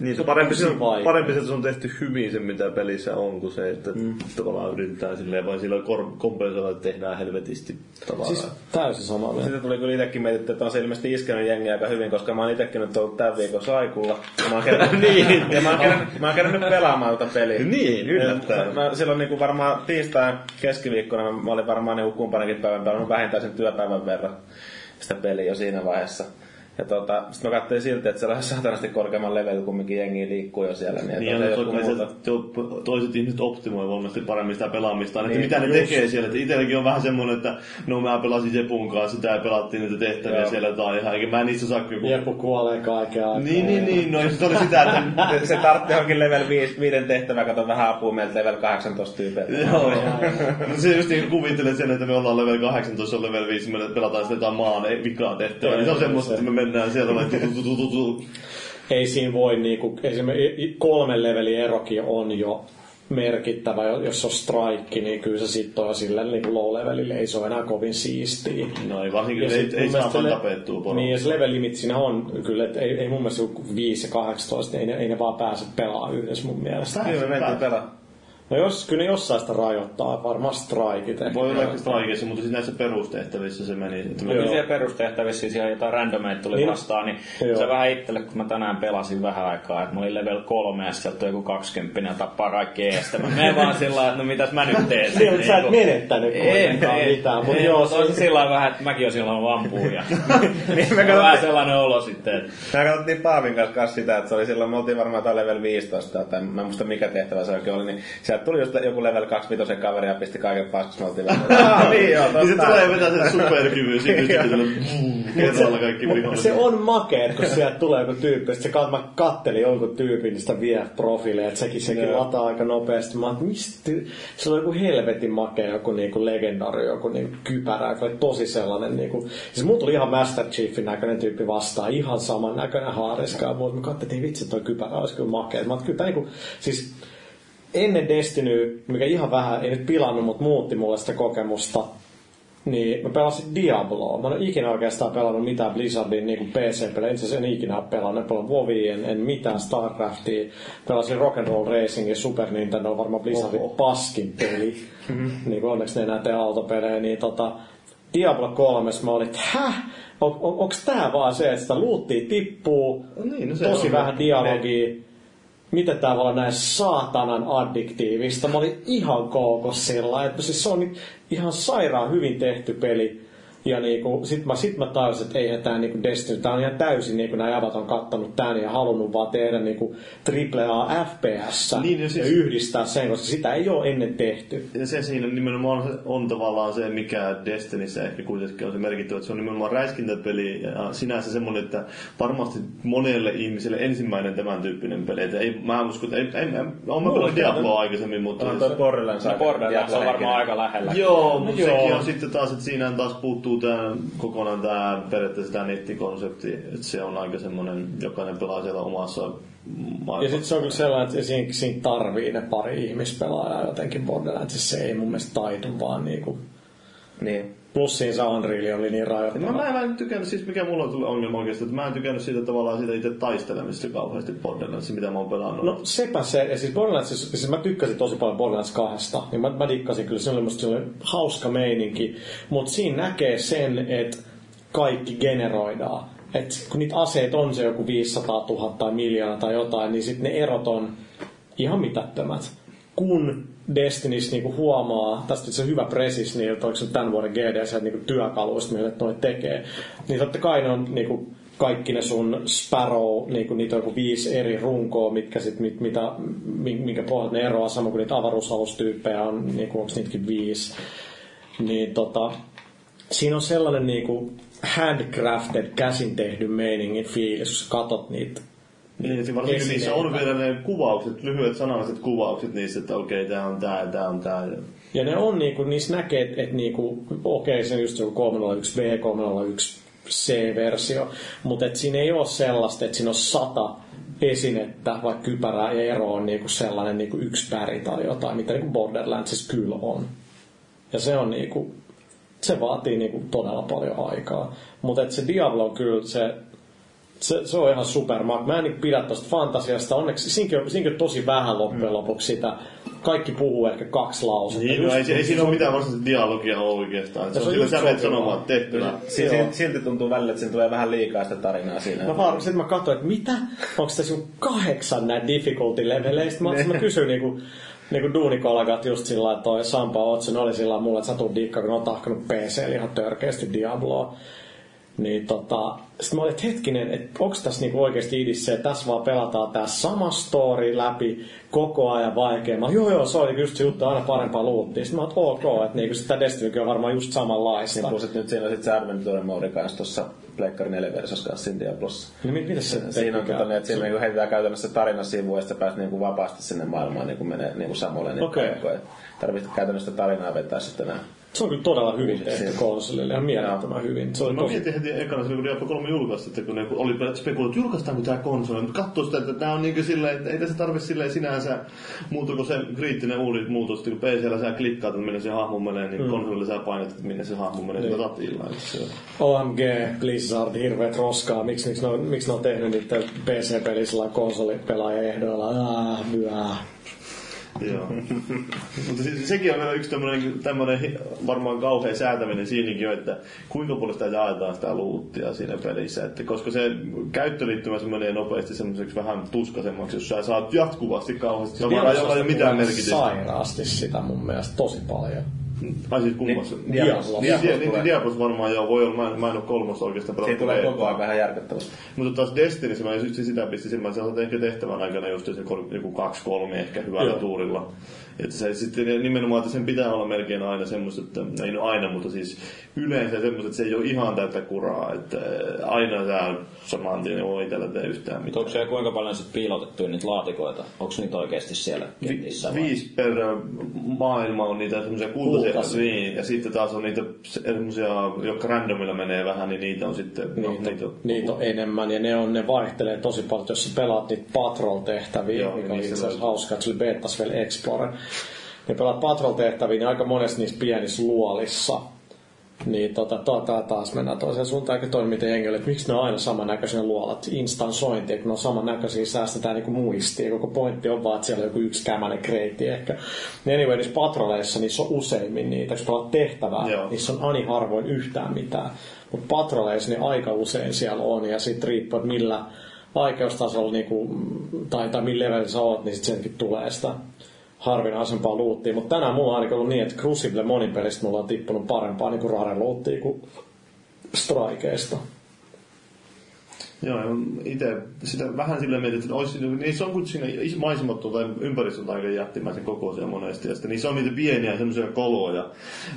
Niin, se parempi, se parempi se, että se on tehty hyvin se, mitä pelissä on, kuin se, että mm. tavallaan yritetään silleen vain silloin kompensoida, että tehdään helvetisti tavallaan. siis täysin mieltä. Sitten tuli kyllä itsekin mietitty, että on se ilmeisesti iskenyt jengiä aika hyvin, koska mä oon itsekin nyt ollut tämän viikon saikulla. Ja mä oon kerännyt, Niin. ja mä oon kerännyt, mä oon kerännyt pelaamaan tätä peliä. Niin, yllättäen. Mä, mä silloin niin kuin varmaan tiistain keskiviikkona mä olin varmaan niin kumpanakin päivän pelannut vähintään sen työpäivän verran sitä peliä jo siinä vaiheessa. Ja tota, sitten mä katsoin silti, että siellä on saatanasti korkeamman level kumminkin jengi liikkuu jo siellä. Niin, Niin, että ja toki joku se, muuta. to- toiset ihmiset optimoi varmasti paremmin sitä pelaamista, niin, että mitä ne just. tekee siellä. Että itselläkin on vähän semmoinen, että no mä pelasin Jepun kanssa, sitä ja pelattiin niitä tehtäviä Joo. siellä tai ihan, eikä mä niissä saa kyllä... Jepu kuolee kaiken aikaa. Niin, niin, niin, no se oli sitä, että Se, se tarvitsee johonkin level 5, viiden tehtävää, kato vähän apua meiltä level 18 tyypeiltä. Joo, no se just niin kuvittelee sen, että me ollaan level 18, on level 5, me pelataan sitä jotain maan vikaa tehtävää. Niin se on semmoista, että me mennään siellä tu. Ei siinä voi niinku, esimerkiksi kolmen levelin erokin on jo merkittävä, jos on strike, niin kyllä se sitten on jo sille niin low levelille, ei se ole enää kovin siistiä. No ei varsinkin, ei, ei saa le- tapettua poroa. Niin, ja se level limit siinä on kyllä, että ei, ei mun mielestä joku 5 ja 18, ei ne, ei ne vaan pääse pelaamaan yhdessä mun mielestä. Kyllä me mentiin pelaa. No jos, kyllä ne jossain sitä rajoittaa, varmaan strikeit ehkä. Voi olla ehkä strikeissa, mutta siis näissä perustehtävissä se meni. Kyllä siellä perustehtävissä siis ihan jotain randomeita tuli Niin. vastaan, niin Joo. se vähän itselle, kun mä tänään pelasin vähän aikaa, että mä olin level 3 ja sieltä joku 20 ja tappaa kaikki eestä. Mä menen vaan sillä lailla, että no mitäs mä nyt teen. Niin, mutta sä et kun- menettänyt Ei, kuitenkaan ei, mitään, mutta ei, joo, on se se- sillä lailla vähän, että mäkin olen silloin ampuja. niin me Vähän sellainen olo sitten, että me katsottiin Paavin kanssa, sitä, että se oli silloin, me oltiin varmaan level 15, tai mä en muista mikä tehtävä se oikein oli, niin tuli just joku level 25 kaveri ja pisti kaiken paskaksi, me oltiin vähän, "Aa, niin joo, Niin se totta. tulee vetää sen superkyvyn, kerralla kaikki viholliset. se on makea, kun sieltä tulee joku tyyppi. Sitten kat, mä kattelin jonkun tyypin sitä vie profiileja, että sekin, sekin lataa aika nopeasti. Mä oon, mistä? Se on joku helvetin makea joku niinku legendari, joku niinku kypärä, joka oli tosi sellainen niinku... Siis mulla tuli ihan Master Chiefin näköinen tyyppi vastaan, ihan saman näköinen haariska. Mutta mä katsoin, että vitsi, toi kypärä olisi kyllä makea. Mä oon, kyllä niinku, siis ennen Destiny, mikä ihan vähän, ei nyt pilannut, mutta muutti mulle sitä kokemusta, niin mä pelasin Diabloa. Mä en ole ikinä oikeastaan pelannut mitään Blizzardin niin PC-pelejä. Itse asiassa en ikinä ole pelannut. En pelannut WoWia, en, en mitään StarCraftia. Pelasin Rock'n'Roll Racingin Super Nintendo, on varmaan Blizzardin Oho. paskin peli. niin kuin onneksi ne enää tee autopelejä. Niin tota, Diablo 3 mä olin, että häh? On, on, onks tää vaan se, että sitä luuttia tippuu, Niin, no se tosi on. vähän dialogia, miten tää voi olla näin saatanan addiktiivista. Mä olin ihan koukos sillä että siis se on ihan sairaan hyvin tehty peli. Ja niinku, sit mä, sit mä tajusin, että eihän tää niinku Destiny, tää on ihan täysin niinku nämä javat on kattanut tän ja halunnut vaan tehdä niinku AAA FPS Niin, ja ja siis- yhdistää sen, koska sitä ei ole ennen tehty. Ja se siinä nimenomaan on, on tavallaan se, mikä Destinissä ehkä kuitenkin on se merkittävä, että se on nimenomaan räiskintäpeli ja sinänsä semmoinen, että varmasti monelle ihmiselle ensimmäinen tämän tyyppinen peli. Että ei, mä uskon, että ei, ei, ei, on mä pelannut Diabloa aikaisemmin, mutta... On toi Borderlands no Borderlands on varmaan aika lähellä. Joo, mutta Joo. sekin on sitten taas, että siinä taas puuttuu tää, kokonaan tämä periaatteessa tämä nettikonsepti, että se on aika semmoinen, jokainen pelaa siellä omassa Ja maailmassa. sitten se on kyllä sellainen, että siinä, siinä tarvii ne pari ihmispelaajaa jotenkin Borderlandsissa. Se ei mun mielestä taitu vaan niinku... Niin. Plus siinä se Unreal oli niin Mä, rajoittava. mä, mä en tykännyt, siis mikä mulla on tullut ongelma oikeasti, että mä en tykännyt siitä tavallaan siitä itse taistelemisesta kauheasti Borderlands, mitä mä oon pelannut. No sepä se, ja siis Borderlands, siis mä tykkäsin tosi paljon Borderlands 2, niin mä, mä dikkasin kyllä, se oli musta sellainen hauska meininki, mutta siinä näkee sen, että kaikki generoidaan. että kun niitä aseita on se joku 500 000 tai miljoona tai jotain, niin sitten ne erot on ihan mitättömät. Kun Destinies niinku huomaa, tästä se hyvä presis, että onko se tämän vuoden GDC niinku työkaluista, millä toi tekee, niin totta kai ne on niinku kaikki ne sun Sparrow, niinku niitä on viisi eri runkoa, mitkä sit, mit, mitä, minkä pohjalta ne eroaa, sama kuin niitä avaruusalustyyppejä on, niinku onko niitäkin viisi. Niin tota, siinä on sellainen niinku handcrafted, käsin tehdyn meiningin fiilis, kun sä katot niitä Niin, se varsinkin niissä on vielä ne kuvaukset, lyhyet sanalliset kuvaukset niissä, että okei, okay, tää on tää, tää on tää. Ja ne on niinku, niissä näkee, että et niinku, okei, okay, se on just joku 301 B, 301 C-versio, mutta et siinä ei ole sellaista, että siinä on sata esinettä, vaikka kypärää ja ero on niinku sellainen niinku yksi väri tai jotain, mitä niinku Borderlandsissa kyllä on. Ja se on niinku, se vaatii niinku todella paljon aikaa. Mutta se Diablo on kyllä se se, se on ihan super. Mä, mä en niin pidä tosta fantasiasta. Onneksi siinäkin on tosi vähän loppujen lopuksi sitä. Kaikki puhuu ehkä kaksi lausetta. Niin, no, ei, ei siinä ole mitään varsinaista dialogia oikeastaan. Se, se on just sävelet sanomaan tehtynä. Si- si- silti tuntuu välillä, että siinä tulee vähän liikaa sitä tarinaa siinä. Mä vaan, sit mä katsoin, että mitä? Onko tässä joku kahdeksan näitä difficulty leveleistä? Mä, mä kysyin niinku, niinku duunikollegat just sillä lailla, että toi Sampa Otsen oli sillä lailla mulle, että sä tulet dikkaa, kun on tahkanut PC ihan törkeästi Diabloa. Niin tota, sitten mä olin, että hetkinen, että onko tässä niinku oikeasti idis se, että tässä vaan pelataan tämä sama story läpi koko ajan vaikea. Mä, joo joo, se oli just se juttu, aina parempaa luuttia. Sitten mä olin, että ok, että niinku sitä Destinykin on varmaan just samanlaista. Niin plus, että nyt siinä on sit se Adventure Mode kanssa tuossa Pleikkari 4 versiossa kanssa siinä Diablossa. Niin mit- mitä se Siinä on tota, niin, että siinä niinku heitetään käytännössä tarina sivuun ja sitten pääset niinku vapaasti sinne maailmaan niinku menee niinku samoille niin Okei. paikkoihin. Tarvitset käytännössä tarinaa vetää sitten enää. Se on kyllä todella hyvin tehty konsolille, ihan mielettömän hyvin. Se oli Mä tosi... mietin heti ekana silloin, kun Diablo 3 julkaistiin, että kun ne oli spekuloitu, että julkaistaanko tämä konsoli. Mutta katsoo sitä, että tämä on niin silleen, että ei tässä tarvitse silleen sinänsä muuta kuin se kriittinen uudet muutos, että kun PCllä sä klikkaat, että minne se hahmo menee, niin mm. konsolilla sä painat, että minne se hahmo menee sillä ratilla. se OMG, Blizzard, hirveet roskaa. Miksi, miksi, ne, on, miksi ne on tehnyt niitä PC-pelisillä konsolipelaajien ehdoilla? Ah. Joo. Mutta se, sekin on vielä yksi tämmöinen, tämmöinen varmaan kauhean säätäminen siinäkin jo, että kuinka paljon sitä jaetaan sitä luuttia siinä pelissä. Että koska se käyttöliittymä se menee nopeasti semmoiseksi vähän tuskasemmaksi, jos sä saat jatkuvasti kauheasti jolla ei ole mitään merkitystä. Sairaasti sitä mun mielestä tosi paljon. Ai siis kummassa? Niin, Diablo. Niin, Diablo niin, tulee. Diablos varmaan joo, voi olla, mä en, mä en ole kolmosta oikeastaan pelannut. tulee Ei, koko ajan vähän järkyttävästi. Mutta taas Destiny, mä just sitä pistin silmään, sä saat ehkä tehtävän aikana just se joku kaksi kolme ehkä hyvällä Joo. tuurilla. Että se sitten nimenomaan, että sen pitää olla melkein aina semmoista, että ei no aina, mutta siis yleensä semmoista, että se ei ole ihan täyttä kuraa, että aina sä saman tien voi itsellä tee yhtään mitään. onko siellä kuinka paljon sit piilotettuja niitä laatikoita? Onko niitä oikeasti siellä kentissä? vai? Viisi per maailma on niitä semmoisia kultaisia, Kultaisia. niin, ja sitten taas on niitä semmoisia, jotka randomilla menee vähän, niin niitä on sitten, no, Niitä, niitä on, niitä on enemmän ja ne, on, ne vaihtelee tosi paljon. Jos sä pelaat niitä Patrol-tehtäviä, Joo, mikä oli niissä itse asiassa on. hauska, että se oli betas vielä Explorer. Ne pelaat Patrol-tehtäviä, niin aika monesti niissä pienissä luolissa. Niin tota, tota, taas mennään toiseen suuntaan, eikä toinen miten jengi että miksi ne on aina samannäköisiä luolat, instansointi, kun ne on samannäköisiä, säästetään niinku muistia. Koko pointti on vaan, että siellä on joku yksi kämänen kreitti ehkä. Niin anyway, niissä patroleissa niissä on useimmin niitä, jos pelaat tehtävää, Joo. niissä on ani harvoin yhtään mitään. Mutta patroleissa niin aika usein siellä on, ja sitten riippuu, että millä vaikeustasolla niinku, tai, tai millä levelillä sä oot, niin sitten senkin tulee sitä harvinaisempaa luuttia. Mutta tänään mulla on ainakin ollut niin, että Crucible monin pelistä mulla on tippunut parempaa niin kuin rare luuttia kuin strikeista. Joo, itse sitä vähän silleen mietin, että olisi, niissä on kuitenkin siinä is- maisemat tai ympäristöt aika jättimäisen kokoisia monesti. Ja sitten niissä on niitä pieniä semmoisia koloja.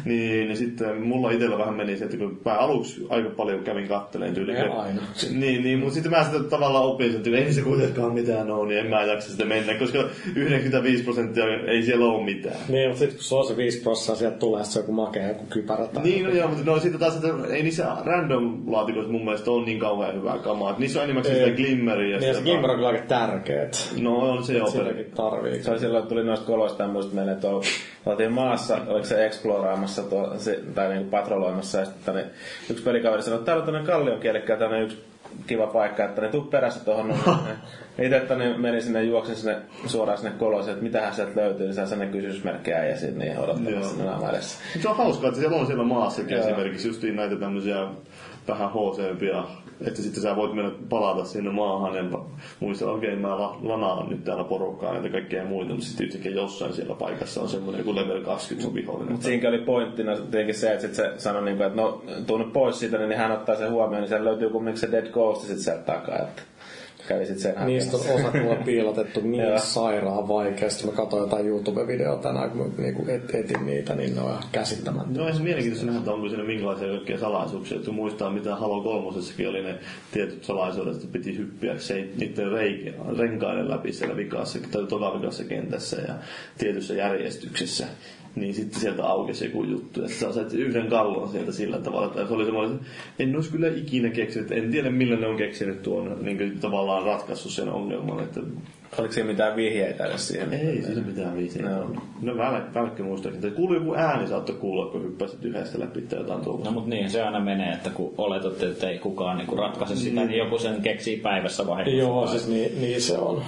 Niin, niin sitten mulla itsellä vähän meni se, että kun mä aluksi aika paljon kävin katteleen tyyliin. Ja aina. Niin, niin, mutta sitten mä sitä tavallaan opin, että ei se kuitenkaan mitään ole, niin en mä jaksa sitä mennä, koska 95 prosenttia ei siellä ole mitään. Niin, mutta sitten kun se on se 5 prosenttia, sieltä tulee se joku makea joku kypärä. Tai Niin, no joo, mutta no sitten taas, että ei niissä random-laatikoissa mun mielestä ole niin kauhean hyvää kamaa. Että niissä on enimmäkseen sitä glimmeriä. ja Niin, ja se gimmer on kyllä aika tärkeet. No on se joo. Silläkin tarvii. Se oli silloin, tuli noista koloista ja muista meille, että oltiin maassa, oliko se tuo, se, tai niinku patroloimassa, ja sitten tänne, yksi pelikaveri sanoi, että täällä on tämmöinen kallion kielekkä, tämmöinen yksi kiva paikka, että ne tuu perässä tuohon. Itse että ne meni sinne, juoksin sinne suoraan sinne koloseen, että mitähän sieltä löytyy, niin sellainen kysymysmerkki ja sinne niin odottamassa Joo. naama edessä. Se on hauskaa, että siellä on siellä maassakin Joo. esimerkiksi justiin näitä tämmöisiä vähän hooseempia, että sitten sä voit mennä palata sinne maahan ja muistaa, okei mä la- lanaan nyt täällä porukkaa näitä kaikkea muita, mutta sitten yhtäkkiä jossain siellä paikassa on semmoinen joku level 20 sun vihollinen. Mutta siinäkin oli pointtina tietenkin se, että sit se sanoi, niin kuin, että no tuu nyt pois siitä, niin hän ottaa sen huomioon, niin siellä löytyy kumminkin se Dead Ghost sitten sieltä takaa. Että kävi sitten sen Niistä on osa mulla piilotettu niin sairaan vaikeasti. Mä katsoin jotain YouTube-videoa tänään, kun mä niinku et, etin niitä, niin ne on ihan käsittämättä. No ei se mielenkiintoista nähdä, että onko siinä minkälaisia kaikkia salaisuuksia. Että muistaa, mitä Halo kolmosessakin oli ne tietyt salaisuudet, että piti hyppiä se, niiden renkaiden läpi siellä vikassa, tai tokavikassa kentässä ja tietyssä järjestyksessä. Niin sitten sieltä aukesi joku juttu. Ja sä sait yhden kallon sieltä sillä tavalla, että se oli semmoinen, että en olisi kyllä ikinä keksinyt, en tiedä millä ne on keksinyt tuon niin kuin, tavallaan ratkaissut sen ongelman. Että Oliko siinä mitään vihjeitä edes siihen? ei siinä mitään viisiä. No. No, väl, välkkä muistaakseni. Että kuului joku ääni saattoi kuulla, kun hyppäsit yhdestä läpi tai jotain tuolla. No mutta niin, se aina menee, että kun oletat, että ei kukaan niin ratkaise sitä, niin joku sen keksii päivässä vahingossa. Joo, siis niin, niin se on.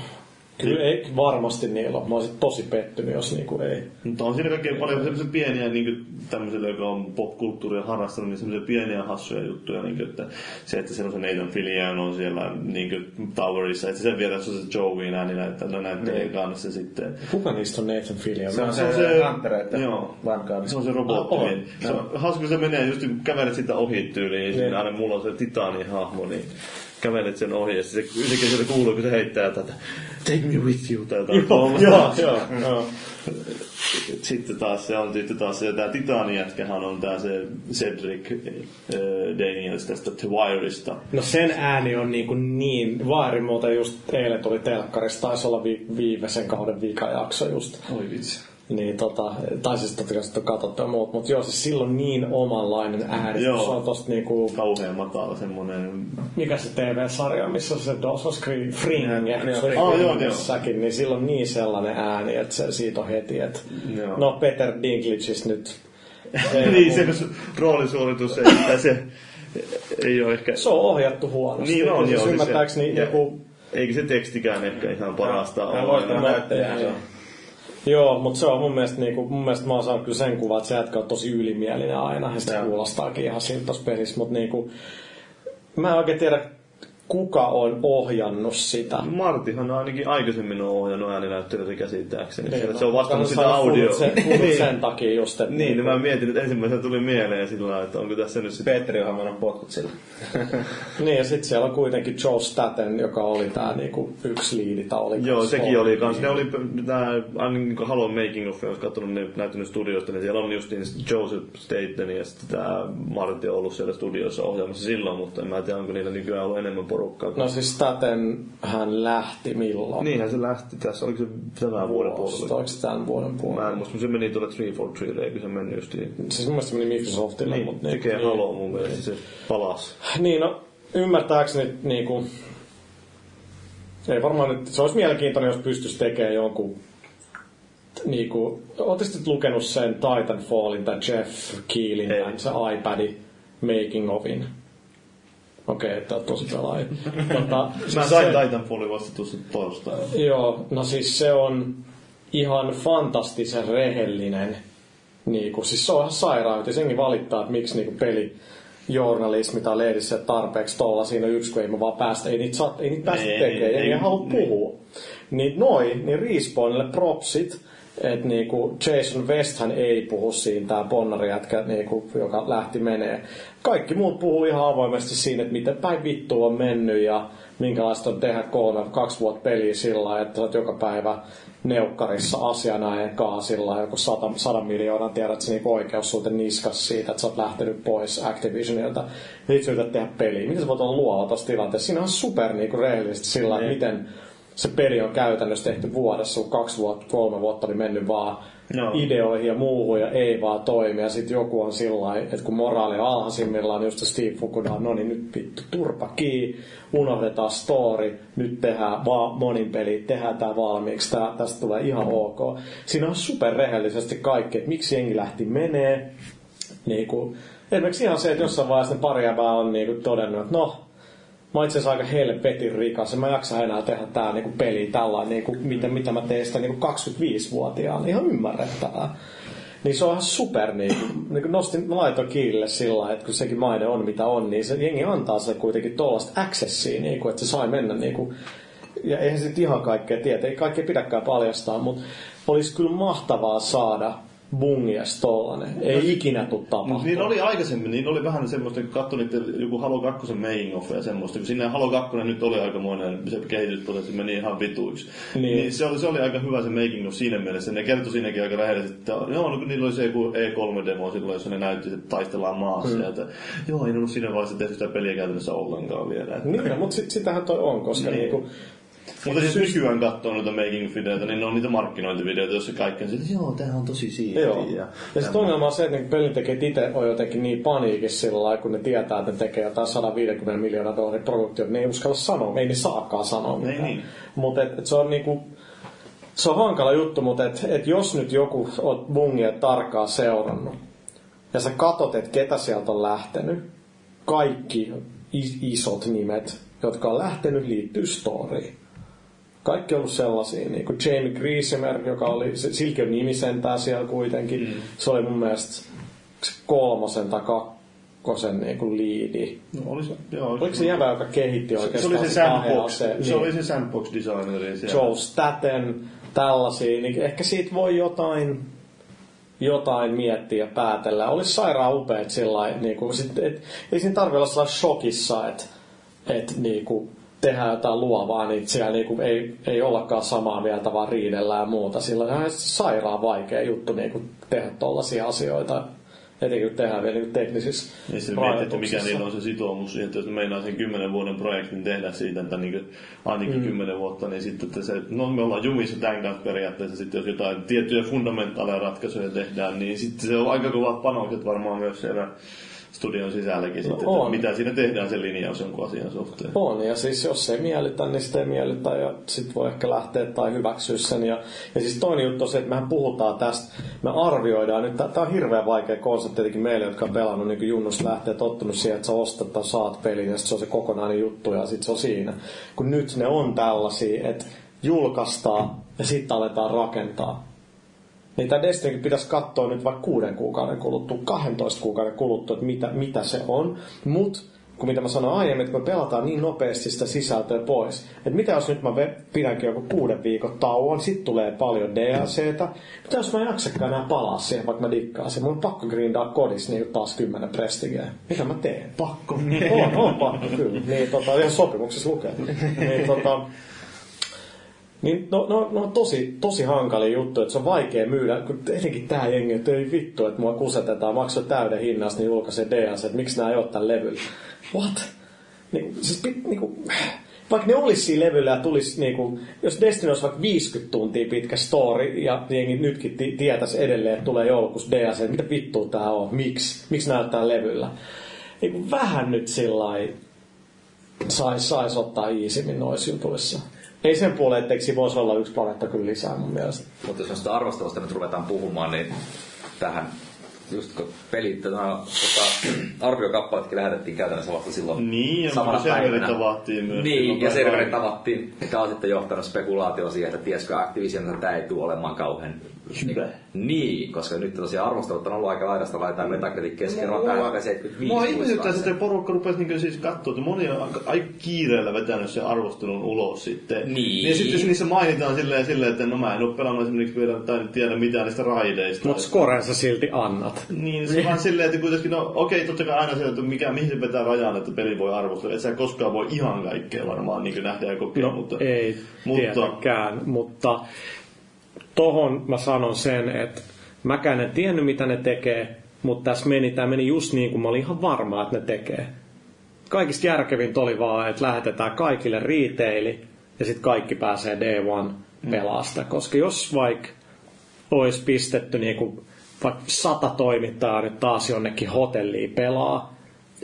Kyllä ei varmasti niillä ole. Mä olisin tosi pettynyt, jos niinku ei. Mutta on siinä kaikkein paljon semmoisia pieniä, niin kuin tämmöisille, joka on popkulttuuria harrastanut, niin semmoisia pieniä hassuja juttuja, niin kuin, että se, että siellä on se Nathan Fillion on siellä niin kuin Towerissa, että sen vieressä on se Joey ääni näyttää, no näyttelee kanssa sitten. Kuka niistä on Nathan Fillion? Se on Se se, se- Huntereiden joo. vankaan. Se on se robotti. Ah, niin. Se on hauska, kun se menee just kun kävelet sitä ohi tyyliin, niin aina mulla on se titaanin hahmo, niin kävelet sen ohi ja sitten se yhtäkkiä sieltä kuuluu, kun se heittää tätä Take me with you tai jotain Joo, joo, joo, joo. Sitten taas se on sitten taas se, tämä Titanijätkähän on tää se Cedric äh, Daniels tästä The Wireista. No sen ääni on niinku niin, Vaari muuten just eilen tuli telkkarissa, taisi olla vi, viimeisen kauden vikajakso just. Oi vitsi. Niin tota, tai siis totta kai sitten on katsottu ja muut, mutta joo, siis silloin niin omanlainen ääni. Joo. Se on tosta niinku, Kauhean matala semmonen. mikä se TV-sarja, missä se Dawson's Creek Fringe, Joo, se joo. Ah, joo, Fringessäkin, niin silloin niin sellainen ääni, että se siitä on heti, että Joo. no Peter Dinklageis nyt. niin, se roolisuoritus ei, tai se ei ole ehkä... Se on ohjattu huonosti. Niin on, siis joo, siis Ymmärtääkseni se- joku Eikä se tekstikään ehkä ihan parasta Hän ole. loistava No, näyttelijä. se on. Joo, mutta se on mun mielestä, niinku, mun mielestä mä oon saanut kyllä sen kuvan, että se jätkä on tosi ylimielinen aina, ja se kuulostaakin ihan siltä tossa pelissä, mutta niinku, mä en oikein tiedä, kuka on ohjannut sitä. Martihan ainakin aikaisemmin on ohjannut ääninäyttelijöitä käsittääkseni. Niin, Niin, se on vastannut sitä audio. Sen, puhunut sen takia just, että Niin, niin mä mietin, että ensimmäisenä tuli mieleen sillä että onko tässä nyt sitten... Petri on hammannut potkut sillä. Niin, ja sitten siellä on kuitenkin Joe Staten, joka oli tää niinku yksi liidi, tai oli Joo, sekin oli kans. niin. Ne oli tää, aina niin kuin Halo Making of, jos katsonut ne näyttänyt studiosta, niin siellä on justiin Joseph Staten ja sitten tää Martti on ollut siellä studiossa ohjaamassa silloin, mutta en mä tiedä, onko niillä nykyään ollut enemmän porukkaa. No siis Staten hän lähti milloin? Niinhän se lähti tässä, oliko se tämän vuoden puolella? Oliko se tämän vuoden Mä puolella? en muista, se meni tuolla 343, eikö se mennyt justiin? Siis mun mielestä se meni Microsoftille, Niin, mutta tekee Halo mun mielestä, se palas. Niin, no ymmärtääkseni niinku... Ei varmaan nyt, se olisi mielenkiintoinen, jos pystyisi tekemään jonkun niinku, ootteko nyt lukenut sen Titanfallin tai Jeff Keelin, se iPadin making ofin? Okei, okay, että on tosi pelaaja. tota, Mä siis sain se- Titanfallin vasta tuossa torstaina. Joo, no siis se on ihan fantastisen rehellinen. Niinku, siis se on ihan sairaan, että senkin valittaa, että miksi niinku peli journalismi tai lehdissä tarpeeksi tuolla siinä yksi, kun ei me vaan päästä, ei niitä, saa, ei niitä päästä tekemään, ei, ei, ei, halua niin. puhua. Niin noin, niin Respawnille propsit, että niinku Jason Westhän ei puhu siinä, tämä Bonnari jätkä, niinku, joka lähti menee. Kaikki muut puhuu ihan avoimesti siinä, että miten päin vittu on mennyt ja minkälaista on tehdä kolme, kaksi vuotta peliä sillä että sä oot joka päivä neukkarissa sillä lailla, joku sata, sadan miljoonan tiedät se niinku oikeussuuten niskas siitä, että sä oot lähtenyt pois Activisionilta. Ja sit sä yrität tehdä peliä. Miten sä voit olla luova tuossa tilanteessa? Siinä on super niinku rehellisesti sillä että miten se peli on käytännössä tehty vuodessa, sun kaksi vuotta, kolme vuotta oli mennyt vaan Joo. ideoihin ja muuhun ja ei vaan toimi. Ja sitten joku on sillä että kun moraali on alhaisimmillaan, niin just Steve Fukuda, no niin nyt vittu turpa kiinni, unohdetaan story, nyt tehdään vaan monin peli, tehdään tää valmiiksi, tää, tästä tulee ihan ok. Siinä on superrehellisesti kaikki, että miksi jengi lähti menee. Niin kuin, esimerkiksi ihan se, että jossain vaiheessa ne pari on niin kuin todennut, että no, mä itse asiassa aika helvetin rikas ja mä jaksan enää tehdä tää niinku peli tällainen, niinku, mitä, mitä mä teen sitä niinku 25-vuotiaana. Ihan ymmärrettävää. Niin se on ihan super, niin, niin nostin, mä laitoin kiinni sillä että kun sekin maine on mitä on, niin se jengi antaa se kuitenkin tuollaista accessia, niin kuin, että se sai mennä niin kuin, ja eihän sitten ihan kaikkea tiedä, ei kaikkea pidäkään paljastaa, mutta olisi kyllä mahtavaa saada bungies tollanen. Ei ikinä tuu tapahtumaan. Niin oli aikaisemmin, niin oli vähän semmoista, kun katsoi niiden joku Halo 2 making of ja semmoista, kun sinne Halo 2 nyt oli aikamoinen, se kehitysprosessi meni ihan vituiksi. Niin. Niin. se, oli, se oli aika hyvä se making of siinä mielessä. Ne kertoi siinäkin aika rehellisesti, että joo, no, kun niillä oli se joku E3-demo silloin, jossa ne näytti, että taistellaan maassa. Mm. Ja että, joo, ei ollut siinä vaiheessa tehty sitä peliä käytännössä ollenkaan vielä. Että, Niin, mutta sit, sitähän toi on, koska niin. Niin. niinku, mutta siis nykyään katsoo noita making of videoita, niin ne on niitä markkinointivideoita, joissa kaikki on että joo, tämähän on tosi siistiä. Joo. Ja, ja sitten ongelma on se, että pelintekijät itse on jotenkin niin paniikissa sillä lailla, kun ne tietää, että ne tekee jotain 150 miljoonaa dollarin produktiota, ne ei uskalla sanoa, ei ne saakaan sanoa Ei mitään. niin. Mutta et, et se on niinku, se on hankala juttu, mutta et, et jos nyt joku on bungia tarkkaan seurannut, ja sä katot, että ketä sieltä on lähtenyt, kaikki is- isot nimet, jotka on lähtenyt, liittyy storyin. Kaikki on ollut sellaisia, niin kuin Jamie Griesemer, joka oli, se- silläkin on nimi sentään siellä kuitenkin. Mm. Se oli mun mielestä kolmosen tai kakkosen niin kuin liidi. No, oli se, joo, Oliko se jävä, joka kehitti se, oikeastaan se oli se sandbox, se Niin. oli se sandbox designeri siellä. Joe Staten, tällaisia, niin ehkä siitä voi jotain, jotain miettiä ja päätellä. Olisi sairaan upeat sillä lailla, niin kuin, sit, et, ei siinä tarvitse olla sellainen shokissa, että et, niin kuin, tehdään jotain luovaa, niin siellä niin kuin, ei, ei ollakaan samaa mieltä, vaan riidellään ja muuta. Sillä on sairaan vaikea juttu niin kuin, tehdä tollaisia asioita, etenkin kun tehdään vielä niin kuin teknisissä Ja sitten miettii, että mikä niillä on se sitoumus siihen, että jos meinaa sen kymmenen vuoden projektin tehdä siitä, että niin ainakin kymmenen vuotta, niin sitten että se, no me ollaan jumissa tämän kanssa periaatteessa, sitten jos jotain tiettyjä fundamentaaleja ratkaisuja tehdään, niin sitten se on aika kovat panokset varmaan myös siellä studion sisälläkin sitten, on. mitä siinä tehdään sen linjaus jonkun asian suhteen. On, ja siis jos se ei miellytä, niin sitä ei miellytä, ja sit voi ehkä lähteä tai hyväksyä sen. Ja, ja siis toinen juttu on se, että mehän puhutaan tästä, me arvioidaan nyt, tämä on hirveän vaikea konsepti tietenkin meille, jotka on pelannut niin kuin junnusta lähtee tottunut siihen, että sä ostat tai saat pelin, ja sit se on se kokonainen juttu, ja sit se on siinä. Kun nyt ne on tällaisia, että julkaistaan, ja sitten aletaan rakentaa. Niin tämä Destinykin pitäisi katsoa nyt vaikka kuuden kuukauden kuluttua, 12 kuukauden kuluttua, että mitä, mitä se on. Mutta kun mitä mä sanoin aiemmin, että me pelataan niin nopeasti sitä sisältöä pois. Että mitä jos nyt mä pidänkin joku kuuden viikon tauon, sit tulee paljon DLCtä. Mitä jos mä en jaksakaan enää palaa siihen, vaikka mä dikkaan sen. Mun on pakko grindaa kodissa niin taas kymmenen prestigeä. Mitä mä teen? Pakko. on, on pakko, kyllä. Niin tota, ihan sopimuksessa lukee. niin tota, niin no, no, no tosi, tosi hankali juttu, että se on vaikea myydä, kun etenkin tää jengi, että ei vittu, että mua kusetetaan, maksoi täyden hinnasta, niin julkaisee DLC, että miksi nämä ei ole tällä levyllä. What? Niin, siis, pit, niinku, vaikka ne olisi siinä levyllä ja tulisi, niinku, jos Destiny olisi vaikka 50 tuntia pitkä story ja jengi nytkin ti- tietäisi edelleen, että tulee joulukuussa DLC, että mitä vittua tää on, miksi, miksi näyttää levyllä. Niin vähän nyt sillä sais, sais ottaa iisimmin noissa jutuissa. Ei sen puoleen, etteikö voisi olla yksi planeetta kyllä lisää mun mielestä. Mutta jos noista arvostelusta nyt ruvetaan puhumaan, niin tähän just kun pelit, tota, tota, arviokappaletkin lähetettiin käytännössä vasta silloin Niin, ja samana serverit päivänä. avattiin myös. Niin, ja serverit avattiin, mikä on sitten johtanut spekulaatioon siihen, että tiesikö Activision, että tämä ei tule olemaan kauhean Hyvä. Niin, koska nyt tosiaan arvostelut on ollut aika laidasta laitaan Metacritic keskiarvo on hetkellä 75. Mua ihmetyttää, muistaakseni. että porukka rupesi niin siis katsoa, että moni on aika, aika kiireellä vetänyt sen arvostelun ulos sitten. Niin. Ja sitten jos niissä mainitaan silleen, silleen että no mä en ole pelannut esimerkiksi vielä tai en tiedä mitään niistä raideista. Mutta scorensa silti annat. Niin, se on vaan silleen, että kuitenkin, no okei, totta kai aina se, että mikä, mihin se vetää rajan, että peli voi arvostella. Et sä koskaan voi ihan kaikkea varmaan niin nähdä ja kokea, No mutta... ei mutta, tietenkään, mutta tohon mä sanon sen, että mäkään en tiennyt mitä ne tekee, mutta tässä meni, tämä meni just niin kuin mä olin ihan varma, että ne tekee. Kaikista järkevintä oli vaan, että lähetetään kaikille retaili ja sitten kaikki pääsee day one pelaa sitä. Koska jos vaikka olisi pistetty niin kuin vaikka sata toimittajaa nyt taas jonnekin hotelliin pelaa,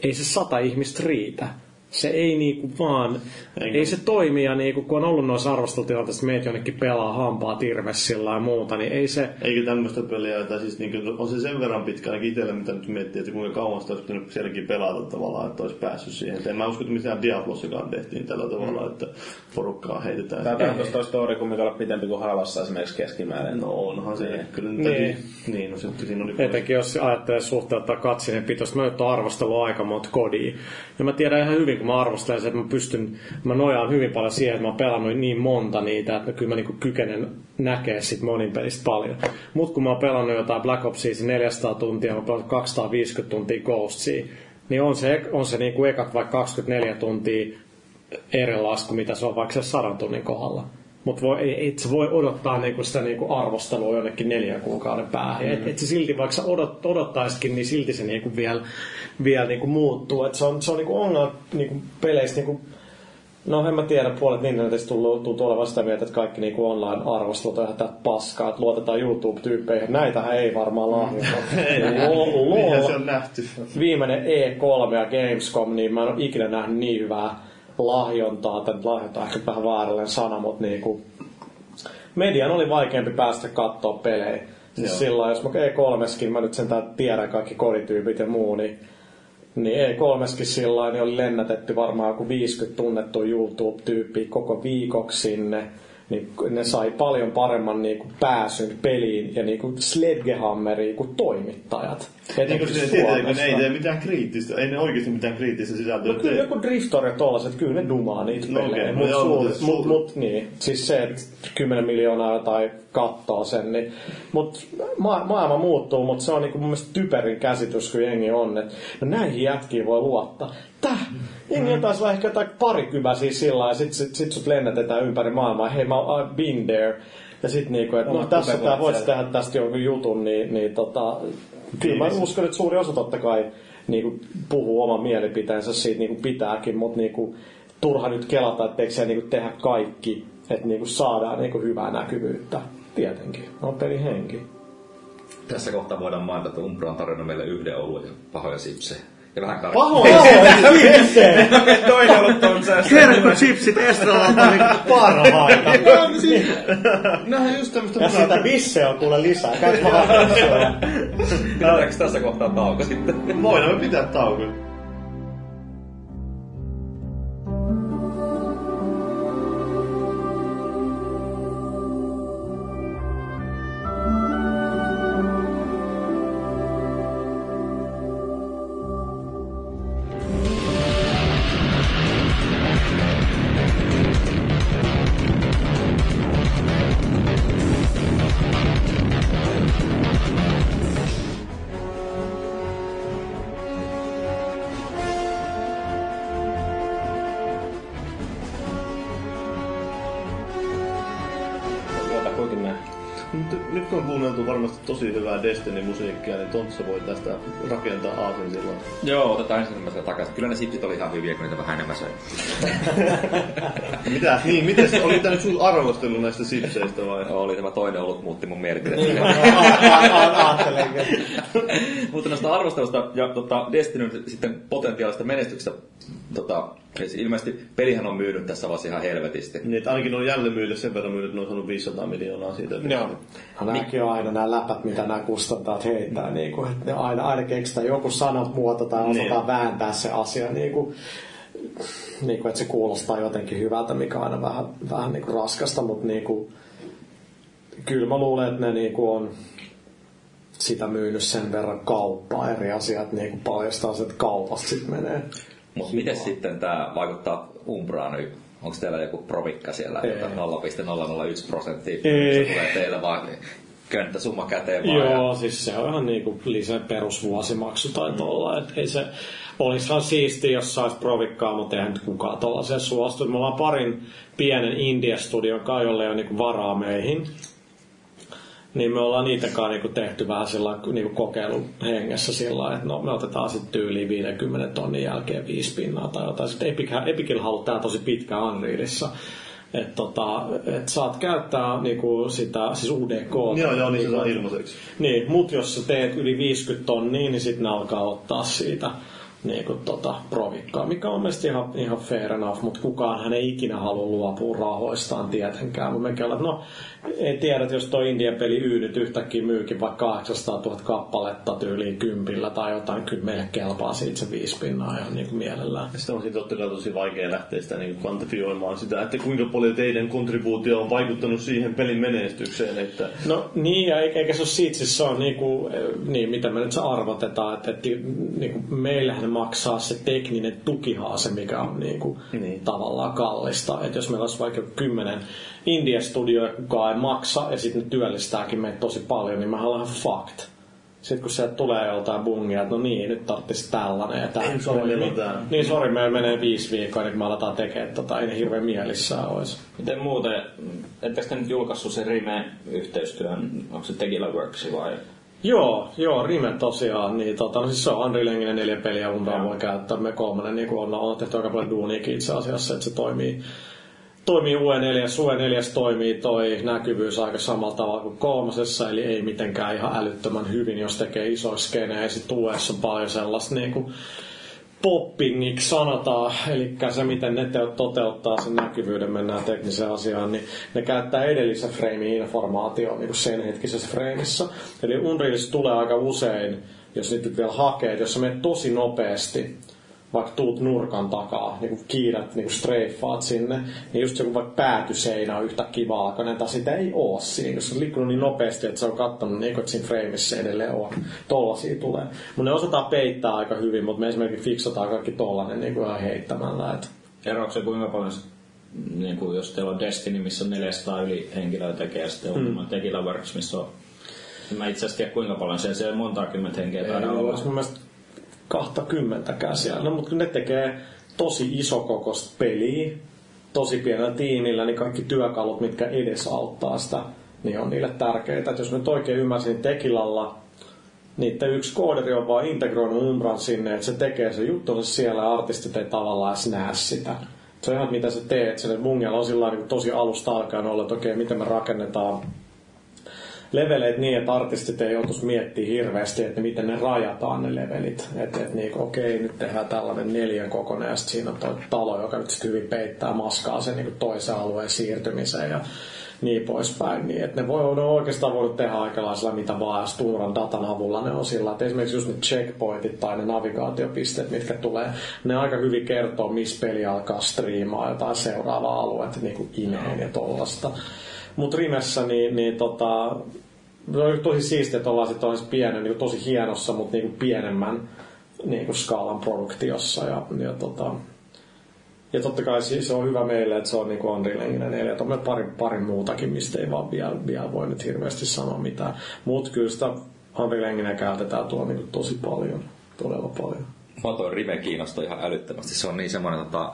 ei se sata ihmistä riitä. Se ei niinku vaan, Enkä- ei se toimi ja niinku, kun on ollut noissa arvostelutilanteissa, että meet jonnekin pelaa hampaa tirvessillä ja muuta, niin ei se, Eikä tämmöistä peliä, tai siis niin on se sen verran pitkä ainakin itselle, mitä nyt miettii, että kuinka kauan sitä olisi pitänyt sielläkin pelata tavallaan, että olisi päässyt siihen. Et en mä usko, että mitään Diablossakaan tehtiin tällä tavalla, että porukkaa heitetään. Tämä on tuosta story kumminkin olla pitempi kuin halvassa esimerkiksi keskimäärin. No onhan se. Niin. Kyllä Niin. niin. niin, no sitten siinä oli Etenkin jos ajattelee suhteuttaa katsinen pitoista. Mä nyt oon arvostellut aika monta kodia. Ja mä tiedän ihan hyvin, kun mä arvostelen sen, että mä pystyn, mä nojaan hyvin paljon siihen, että mä oon pelannut niin monta niitä, että kyllä mä niinku kykenen näkee sit monin pelistä paljon. Mut kun mä oon pelannut jotain Black Opsia 400 tuntia, mä oon pelannut 250 tuntia Ghostsia, niin on se, on se niinku ekat vaikka 24 tuntia eri lasku, mitä se on vaikka se 100 tunnin kohdalla. Mutta voi, ei, et sä voi odottaa niinku sitä niinku arvostelua jonnekin neljän kuukauden päähän. Mm. Et, et se silti, vaikka sä odot, odottaisikin, niin silti se niinku vielä viel niinku muuttuu. Et se on, se on niinku ongelma niinku peleissä niinku, No en mä tiedä, puolet internetistä tuntuu, tuntuu olevan sitä mieltä, että kaikki niinku online-arvostelut on ihan tätä paskaa, että luotetaan YouTube-tyyppeihin. Näitähän ei varmaan lahjoita. Lol, Niinhän se on nähty. viimeinen E3 ja Gamescom, niin mä en ole ikinä nähnyt niin hyvää lahjontaa, tai lahjontaa ehkä vähän väärällinen sana, mutta niinku, median oli vaikeampi päästä katsoa pelejä. Siis silloin, jos mä E3skin, mä nyt sentään tiedän kaikki kodityypit ja muu, niin niin E3skin sillä niin oli lennätetty varmaan joku 50 tunnettu YouTube-tyyppiä koko viikoksi sinne. Niin ne sai paljon paremman niin kuin pääsyn peliin ja niin kuin Sledgehammeriin kuin toimittajat. Niin se kun ne ei tee mitään kriittistä, ei ne oikeasti mitään kriittistä sisältöä No kyllä joku Driftor ja tollaset, kyllä ne dumaa niitä No pelejä. mut, no mutta mut, suur- mut, niin. Siis se, että 10 miljoonaa jotain kattoo sen, niin, mut ma- maailma muuttuu, mutta se on niinku mun mielestä typerin käsitys, kun jengi on, että no näihin jätkiin voi luottaa. Täh? Jengi mm. taisi olla ehkä jotain parikymäsiä sillä ja sit, sit, sit sut lennätetään ympäri maailmaa. Hei, mä I've been there. Ja sit niinku, että no Omat tässä tää voit tehdä tästä jonkun jutun, niin, niin tota, kyllä mä uskon, että suuri osa totta kai niinku, puhuu oman mielipiteensä siitä niinku pitääkin, mutta niinku, turha nyt kelata, etteikö siellä niinku tehdä kaikki, että niinku saadaan niinku hyvää näkyvyyttä. Tietenkin, on pelin henki. Tässä kohtaa voidaan mainita, että Umbra on tarjonnut meille yhden oluen ja pahoja sipsejä. Ja vähän kar... Pahoin se! Toinen ollut on se. Kerkkochipsit Estralalta oli Parhaita! Nähän just tämmöistä Ja sitä visse on kuule lisää. Käyt vaan. Pidetäänkö tässä kohtaa tauko sitten? Voidaan me pitää tauko. Destiny-musiikkia, niin Tontsa voi tästä rakentaa aasin silloin. Joo, otetaan ensimmäisenä takaisin. Kyllä ne sipsit oli ihan hyviä, kun niitä vähän enemmän söi. Mitä? Niin, miten se, oli tämä nyt sun arvostelu näistä sipseistä vai? Oli tämä toinen ollut, muutti mun mielipidettä. Mutta noista arvostelusta ja tota, Destinyn sitten potentiaalista menestyksestä, tota, siis ilmeisesti pelihän on myynyt tässä vaiheessa ihan helvetisti. Niin, että ainakin on jälleen myynyt sen verran myynyt, että ne on saanut 500 miljoonaa siitä. Joo. Nämäkin on aina nämä läpät, mitä nämä kustantajat heittää. Niin kuin, että ne aina, aina keksitään joku sanamuoto tai osataan Niin. vääntää se asia. Niin kuin, niin kuin, että se kuulostaa jotenkin hyvältä, mikä on aina vähän, vähän niin kuin raskasta, mutta niin kuin, kyllä mä luulen, että ne niin kuin on sitä myynyt sen verran kauppaa eri asiat niin kuin paljastaa se, että kaupasta sitten menee. Mutta miten sitten tämä vaikuttaa Umbraan nyt? Onko teillä joku provikka siellä, Ei. että 0,001 prosenttia Ei. se tulee teille vaan könttäsumma käteen vaan? Joo, siis se on ihan niinku lisä perusvuosimaksu tai tolla. Et ei se, olisihan siisti, jos saisi provikkaa, mutta eihän nyt kukaan tollaiseen suostu. Me ollaan parin pienen India-studion kai, jolle on niinku varaa meihin. Niin me ollaan niitäkaan niinku tehty vähän sillä niinku kokeilun hengessä sillä että no, me otetaan sitten tyyliin 50 tonnin jälkeen viisi pinnaa tai jotain. Sitten Epic, Epicillä haluaa tää tosi pitkä Unrealissa. Että tota, et saat käyttää niinku sitä, siis UDK. Joo, joo, niin se saa ilmaiseksi. Niin, mut jos sä teet yli 50 tonnia, niin sitten ne alkaa ottaa siitä niin kuin, tota, provikkaa, mikä on mielestäni ihan, ihan fair enough, mutta kukaan hän ei ikinä halua luopua rahoistaan tietenkään. Mutta mekin ollaan, no ei tiedä, että jos tuo Indian peli Y nyt yhtäkkiä myykin vaikka 800 000 kappaletta tyyliin kympillä tai jotain, kyllä meille kelpaa siitä se viisi pinnaa ihan niin kuin mielellään. Sitten on sitten totta kai tosi vaikea lähteä sitä niin kvantifioimaan sitä, että kuinka paljon teidän kontribuutio on vaikuttanut siihen pelin menestykseen. Että... No niin, ja eikä se ole siitä, siis se on niin kuin, niin, mitä me nyt arvotetaan, että, että niin kuin meillähän maksaa se tekninen tukihaase, mikä on niin kuin, niin. tavallaan kallista. Että jos meillä olisi vaikka kymmenen India-studio, kukaan ei maksa, ja sitten ne työllistääkin meitä tosi paljon, niin mä olen fucked. Sitten kun sieltä tulee joltain bungia, että no niin, nyt tarvitsisi tällainen ja tämä. Niin, niin sori, meillä menee viisi viikkoa, niin kun me aletaan tekemään tota, ei ne hirveän mielissään olisi. Miten muuten, ettekö te nyt julkaissut sen Rime-yhteistyön, onko se Tegila Works vai? Joo, joo, Rime tosiaan. Niin, tota, no siis se on Unreal Engine neljä peliä, Unreal voi käyttää. Me kolmannen niin on, on tehty aika paljon duuniakin itse asiassa, että se toimii toimii UE4, UE4 toimii toi näkyvyys aika samalla tavalla kuin kolmosessa, eli ei mitenkään ihan älyttömän hyvin, jos tekee isoja skenejä. Sitten UEssa on paljon sellaista niin kuin poppingiksi sanotaan, eli se miten ne toteuttaa sen näkyvyyden, mennään tekniseen asiaan, niin ne käyttää edellisen frame informaatioon niin sen hetkisessä frameissa. Eli Unrealissa tulee aika usein, jos niitä vielä hakee, jos sä menet tosi nopeasti, vaikka tuut nurkan takaa, niin kuin kiirät, niin kuin streiffaat sinne, niin just joku vaikka päätyseinä on yhtä kivaa, tai sitä ei oo siinä, jos se on liikkunut niin nopeasti, että se on kattonut, niin että siinä frameissa edelleen on. Tollasia tulee. Mutta ne osataan peittää aika hyvin, mutta me esimerkiksi fiksataan kaikki tollanen niin kuin ihan heittämällä. Että... Eroako se kuinka paljon niin kuin jos teillä on Destiny, missä on 400 yli henkilöä tekee, ja sitten on mm. Tegila Works, missä on Mä itse asiassa tiedä kuinka paljon siellä, siellä monta kymmentä henkeä taidaan olla. Mun mielestä 20 siellä. No, mutta kun ne tekee tosi isokokoista peliä, tosi pienellä tiimillä, niin kaikki työkalut, mitkä edesauttaa sitä, niin on niille tärkeitä. Et jos nyt oikein ymmärsin Tekilalla, niiden yksi kooderi on vaan integroinut Umbran sinne, että se tekee se juttunsa siellä ja artistit ei tavallaan edes näe sitä. Se on ihan mitä sä teet. Sen Mungialla on sillä niin tosi alusta alkaen ollut, että okei, miten me rakennetaan leveleet niin, että artistit ei joutuisi miettimään hirveästi, että miten ne rajataan ne levelit. Että et niin, okei, nyt tehdään tällainen neljän kokoinen ja sitten siinä on toi talo, joka nyt sitten hyvin peittää maskaa sen niin toisen alueen siirtymiseen ja niin poispäin. Niin, että ne voi ne oikeastaan voinut tehdä aikalaisella mitä vaan, Sturan datan avulla ne on sillä, että esimerkiksi just ne checkpointit tai ne navigaatiopisteet, mitkä tulee, ne aika hyvin kertoo, missä peli alkaa striimaa jotain seuraavaa aluetta, niin kuin ineen ja tollasta. Mutta Rimessä niin, niin tota, se on tosi siistiä, että ollaan sitten pienen, niin tosi hienossa, mutta niin pienemmän niin kuin skaalan produktiossa. Ja, ja, tota, ja totta kai siis on hyvä meille, että se on niin Unreal Engine 4. On pari, pari muutakin, mistä ei vaan vielä, vielä voi nyt hirveästi sanoa mitään. Mutta kyllä sitä Unreal Engine käytetään tuolla niin tosi paljon, todella paljon. Mä toi Rime kiinnostaa ihan älyttömästi. Se on niin semmoinen tota,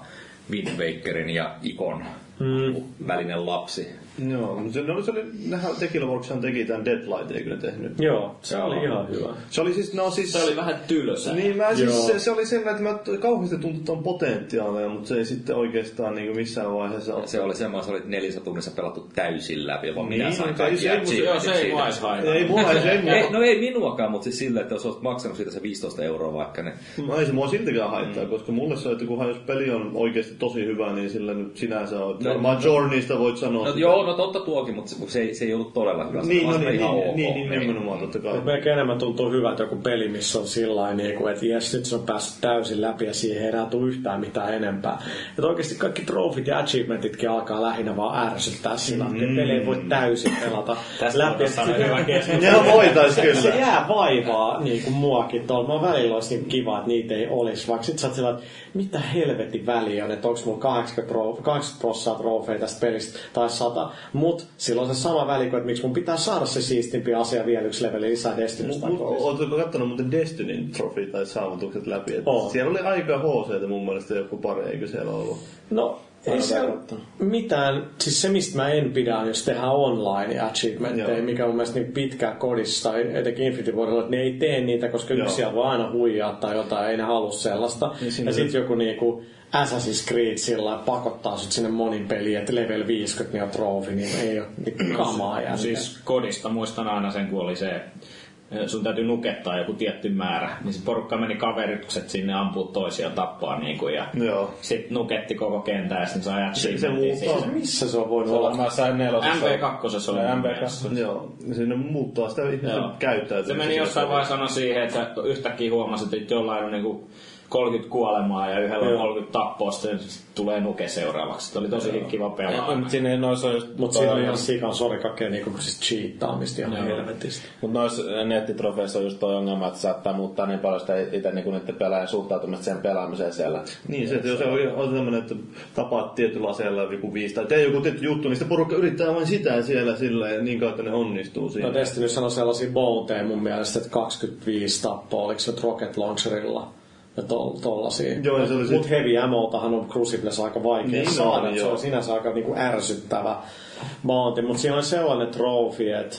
Wind Wakerin ja Ikon mm. välinen lapsi. Joo, mutta se, no, se oli, nehän Tequila Workshan teki tämän Deadlight, eikö ne tehnyt? Joo, se Joo. oli ihan hyvä. Se oli siis, no siis... Se oli vähän tylsä. Niin, mä siis, se, se, oli sen, että mä kauheasti tuntui tuon potentiaalia, mutta se ei sitten oikeastaan niin missään vaiheessa... Ja se oli semmoinen, se oli neljässä tunnissa pelattu täysin läpi, vaan niin, minä sain kaikki ei, Joo, se ei mua Ei mua, se ei mua. ei, no ei minuakaan, mutta siis sillä, että jos olisit maksanut siitä se 15 euroa vaikka ne... No ei se mua siltikään haittaa, mm. koska mulle se, että kunhan jos peli on oikeasti tosi hyvä, niin sillä nyt sinänsä on... No, varmaan no, Journeysta voit sanoa. No, joo, no totta tuokin, mutta se, ei, se ei ollut todella hyvä. Niin, no, niin, ihan niin, ok, niin, niin, nimenomaan totta kai. Melkein enemmän tuntuu hyvältä joku peli, missä on sillä niin että jes, nyt se on päässyt täysin läpi ja siihen ei enää tule yhtään mitään enempää. Että oikeasti kaikki trofit ja achievementitkin alkaa lähinnä vaan ärsyttää sillä, mm. että peli ei voi täysin pelata Tästä läpi. Tästä on hyvä keskustelu. Ne voitais kyllä. Se jää vaivaa niin kuin muakin tuolla. Mä välillä olisi niin kiva, että niitä ei olisi, vaikka sit sä oot sillä, että mitä helvetin väliä on, että onko mulla 80, pro, 80 prosenttia trofeja tästä pelistä tai 100. Mut silloin se sama väli, että miksi mun pitää saada se siistimpi asia vielä yksi leveli lisää Destinystä. Oletko katsonut muuten Destinyn trofi tai saavutukset läpi? Siellä oli aika HC mun mielestä joku pari, eikö siellä ollut? No, ei se mitään, siis se mistä mä en pidä on, jos tehdään online achievementteja, mikä on mun mielestä niin pitkä kodissa tai etenkin Infinity Wardilla, että ne ei tee niitä, koska Joo. siellä voi aina huijaa tai jotain, ei ne halua sellaista. Niin ja sitten joku niinku Assassin's Creed sillä pakottaa sut sinne monin peliin, että level 50 niin on trofi, niin ei ole niin kamaa jälkeen. Siis kodista muistan aina sen, kun oli se sun täytyy nukettaa joku tietty määrä, niin se porukka meni kaverikset sinne ampuu toisia tappaa niin kuin, ja Joo. sitten nuketti koko kentän ja sitten Se, se achievementin muuttaa. Missä se on voinut olla? Mä sain nelosessa. MP2 oli mun mielestä. joo, se muuttaa sitä ihmisen käyttäytymistä. Se meni jossain vaiheessa sanoa siihen, että yhtäkkiä huomasit, että jollain on niinku 30 kuolemaa ja yhdellä Joo. 30 tappoa, sitten tulee nuke seuraavaksi. Se oli tosi kiva pelaa. Mutta sinne noissa on just... Mutta siinä on ihan sikan sorikakea niinku siis cheattaamista ihan Joo. helvetistä. Mutta noissa nettitrofeissa on just toi ongelma, että saattaa muuttaa niin paljon sitä itse niin niiden pelaajan suhtautumista siihen pelaamiseen siellä. Niin, se, että jos on, on semmoinen, että tapaat tietyllä aseella joku viisi tai tee joku tietty juttu, niin sitten porukka yrittää vain sitä siellä silleen, niin kautta ne onnistuu siinä. No Destinyssä on sellaisia bounteja mun mielestä, että 25 tappoa, oliko se Rocket Launcherilla ja to, tollasia. Joo, se oli Mut Heavy Ammoltahan on Cruciblessa aika vaikea Niin saada, on, se on sinänsä aika niinku ärsyttävä bounty, mutta siinä on sellainen trofi, että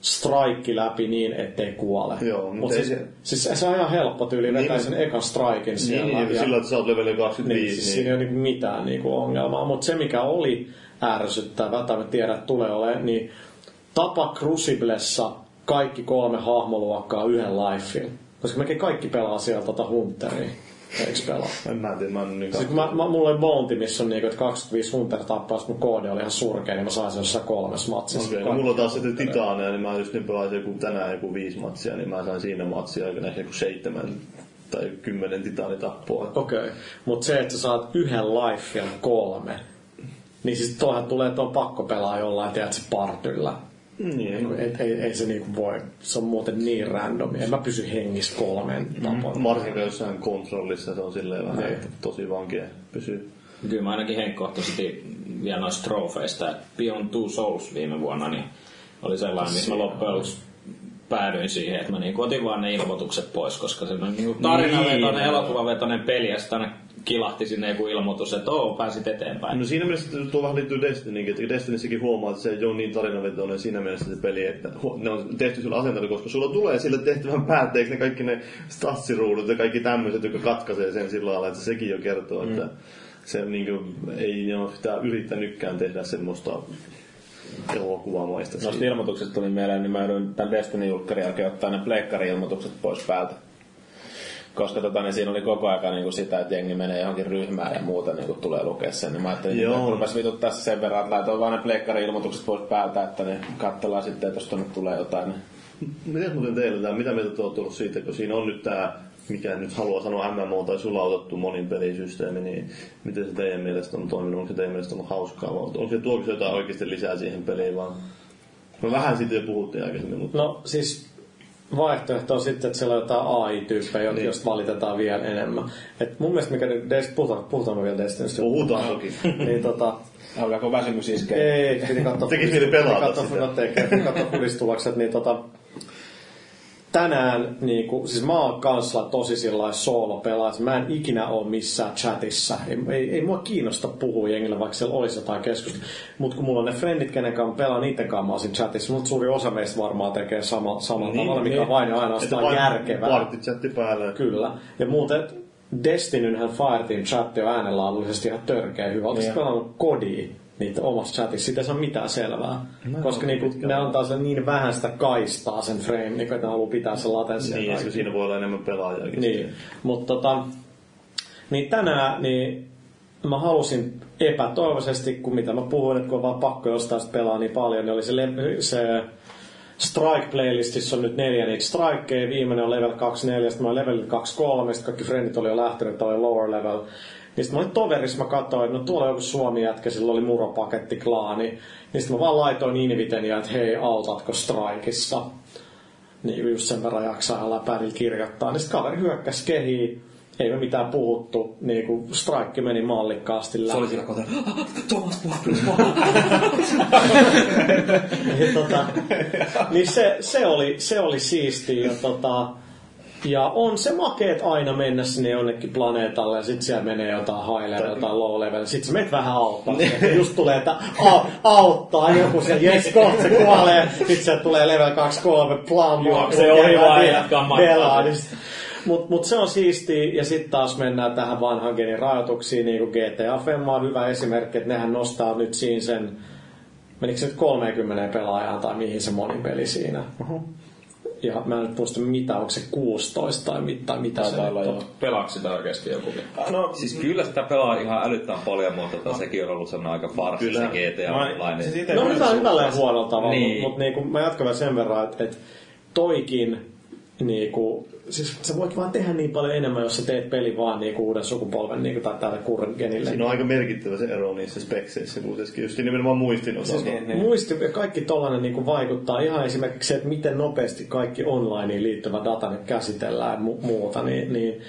strike läpi niin, ettei kuole. Joo, mut Mut ei siis, se- siis, se on ihan helppo tyyli vetää Niin, sen ekan striken siellä. Niin, niin, ja- sillä, että sä oot leveli niin, 25. siis Niin, siinä ei ole niinku mitään niinku ongelmaa. Mutta se, mikä oli ärsyttävää, tai mä tiedän, että tulee olemaan, niin tapa Cruciblessa kaikki kolme hahmoluokkaa yhden lifein. Koska mekin kaikki pelaa siellä tota Hunteria. Eiks pelaa? En mä tiedä, mä en niin Siis kun mä, mä, mulla oli bounty, missä on niinku, että 25 Hunter tappaa, mun koodi oli ihan surkea, niin mä sain sen jossain kolmes matsissa. Okei, no mulla taas sitten Titania, niin mä just nyt pelasin joku, tänään joku viisi matsia, niin mä sain siinä matsia ehkä joku seitsemän tai kymmenen titaanitappoa. Okei, okay. mutta se, että sä saat yhden life kolme, niin siis toihan tulee, että on pakko pelaa jollain, tiedät se partyllä. Niin, Ei, ei, ei se niinku voi, se on muuten niin randomi. En mä pysy hengissä kolmen tapon. varsinkin jossain kontrollissa se on silleen vähän, Niin. että tosi vankea pysyy. Kyllä mä ainakin henkkohtaisesti vielä noista trofeista. Beyond Two Souls viime vuonna niin oli sellainen, missä mä loppujen lopuksi päädyin siihen, että mä niin otin vaan ne ilmoitukset pois, koska se on niin tarinavetoinen, Niin. elokuvavetoinen peli, ja sitten aina kilahti sinne joku ilmoitus, että oo, pääsit eteenpäin. No siinä mielessä tuo vähän liittyy Destinykin, että Destinissäkin huomaa, että se ei ole niin tarinavetoinen siinä mielessä se peli, että ne on tehty sulla asenteella, koska sulla tulee sille tehtävän päätteeksi ne kaikki ne statsiruudut ja kaikki tämmöiset, jotka katkaisee sen sillä lailla, että sekin jo kertoo, että se niin kuin, ei ole sitä yrittänytkään tehdä semmoista elokuvamaista. Noista ilmoituksista tuli mieleen, niin mä joudun tämän Destiny-julkkarin jälkeen ottaa ne pleikkari-ilmoitukset pois päältä. Koska tota, niin siinä oli koko ajan niin kuin sitä, että jengi menee johonkin ryhmään ja muuta niin kuin tulee lukea sen. Niin mä ajattelin, Joo. että rupes vituttaa se sen verran, että laitoin vaan ne pleikkari-ilmoitukset pois päältä, että ne katsellaan sitten, että jos tulee jotain. Niin Miten muuten teillä tämä, mitä mieltä olette tullut siitä, kun siinä on nyt tämä, mikä nyt haluaa sanoa MMO tai sulautettu monin pelisysteemi, niin miten se teidän mielestä on toiminut? Onko se teidän mielestä ollut hauskaa? vai Onko se tuoko se jotain oikeasti lisää siihen peliin vaan? Me vähän siitä jo puhuttiin aikaisemmin, mutta No siis vaihtoehto on sitten, että siellä on jotain AI-tyyppejä, niin. joista valitetaan vielä enemmän. Et mun mielestä, mikä nyt, Des- puhutaan, puhutaan vielä Destinystä. puhutaan toki. niin tota, alkaako väsymys iskeä? ei, piti katsoa, Tekis mieli pelata piti katsoa, sitä. no tekee, piti katsoa niin tota, tänään, niin kuin, siis mä oon kanssa tosi sillä solo pelaaja. Mä en ikinä ole missään chatissa. Ei, ei, ei mua kiinnosta puhua jengille, vaikka siellä olisi jotain keskustelua. Mutta kun mulla on ne frendit, kenen kanssa pelaan, niiden kanssa mä olisin chatissa. Mutta suuri osa meistä varmaan tekee sama, samalla niin, tavalla, mikä on vain ainoastaan järkevää. Partichatti päälle. Kyllä. Ja muuten Destinynhän Fireteam chatti on äänenlaadullisesti ihan törkeä hyvä. Oletko pelannut kodia niitä omassa chatissa? Siitä ei saa mitään selvää. Koska niinku, ne antaa sen niin vähän sitä kaistaa sen frame, niinku, että ne haluaa pitää sen latenssia. Niin, koska siinä voi olla enemmän pelaajakin. Niin, mutta tota, niin tänään niin mä halusin epätoivoisesti, kun mitä mä puhuin, että kun on vaan pakko jostain pelaa niin paljon, niin oli se, le- se Strike-playlistissa on nyt neljä niitä strikeja, viimeinen on level 24, sitten mä olin level 23, sitten kaikki frendit oli jo lähtenyt, että oli lower level. Niin sitten mä olin toverissa, mä katsoin, että no tuolla joku suomi jätkä, sillä oli muropaketti klaani. Niin sitten mä vaan laitoin Invitenia, että hei, autatko strikeissa? Niin just sen verran jaksaa läpärillä kirjoittaa. Niin sitten kaveri hyökkäsi kehiin, ei me mitään puhuttu, niin kuin strike meni mallikkaasti läpi. Se oli siinä kotona. Thomas puhuu, niin, tota, niin se, se, oli, se oli siistiä. Ja, tota, ja on se makeet aina mennä sinne jonnekin planeetalle ja sitten siellä menee jotain high level tai low level. Sitten sä menet vähän auttaa. Just tulee, että au, auttaa joku se, jes, kohta se kuolee. Sitten sieltä tulee level 2-3, plum. Juoksee ohi vaan ja jatkaa matkaa. Mutta mut se on siistiä, ja sitten taas mennään tähän vanhan genin rajoituksiin, niin kuin GTA Femma on hyvä esimerkki, että nehän nostaa nyt siinä sen, menikö se nyt 30 pelaajaan tai mihin se monipeli siinä. Ja mä en nyt muista mitä, onko se 16 tai mitä, tai mitä se olla on. joo. Pelaako sitä oikeasti joku? No, Siis kyllä sitä pelaa ihan älyttään paljon, mutta tota, sekin on ollut semmoinen aika farsi se Kyllä. GTA Mä- Online. siis ite- No hyvä, hyvällä ja huonolla tavalla, Niin. mutta niinku, mä jatkan vielä sen verran, että et toikin niinku, siis sä voit vaan tehdä niin paljon enemmän, jos sä teet peli vaan niinku uuden sukupolven niinku, tai tälle current genille. Siinä on aika merkittävä se ero niissä spekseissä kuitenkin, just nimenomaan muistin osalta. Siis niin, niin. Muisti ja kaikki tollainen niin vaikuttaa. Ihan esimerkiksi se, että miten nopeasti kaikki onlineen liittyvä data nyt käsitellään ja mu- muuta. Niin, niin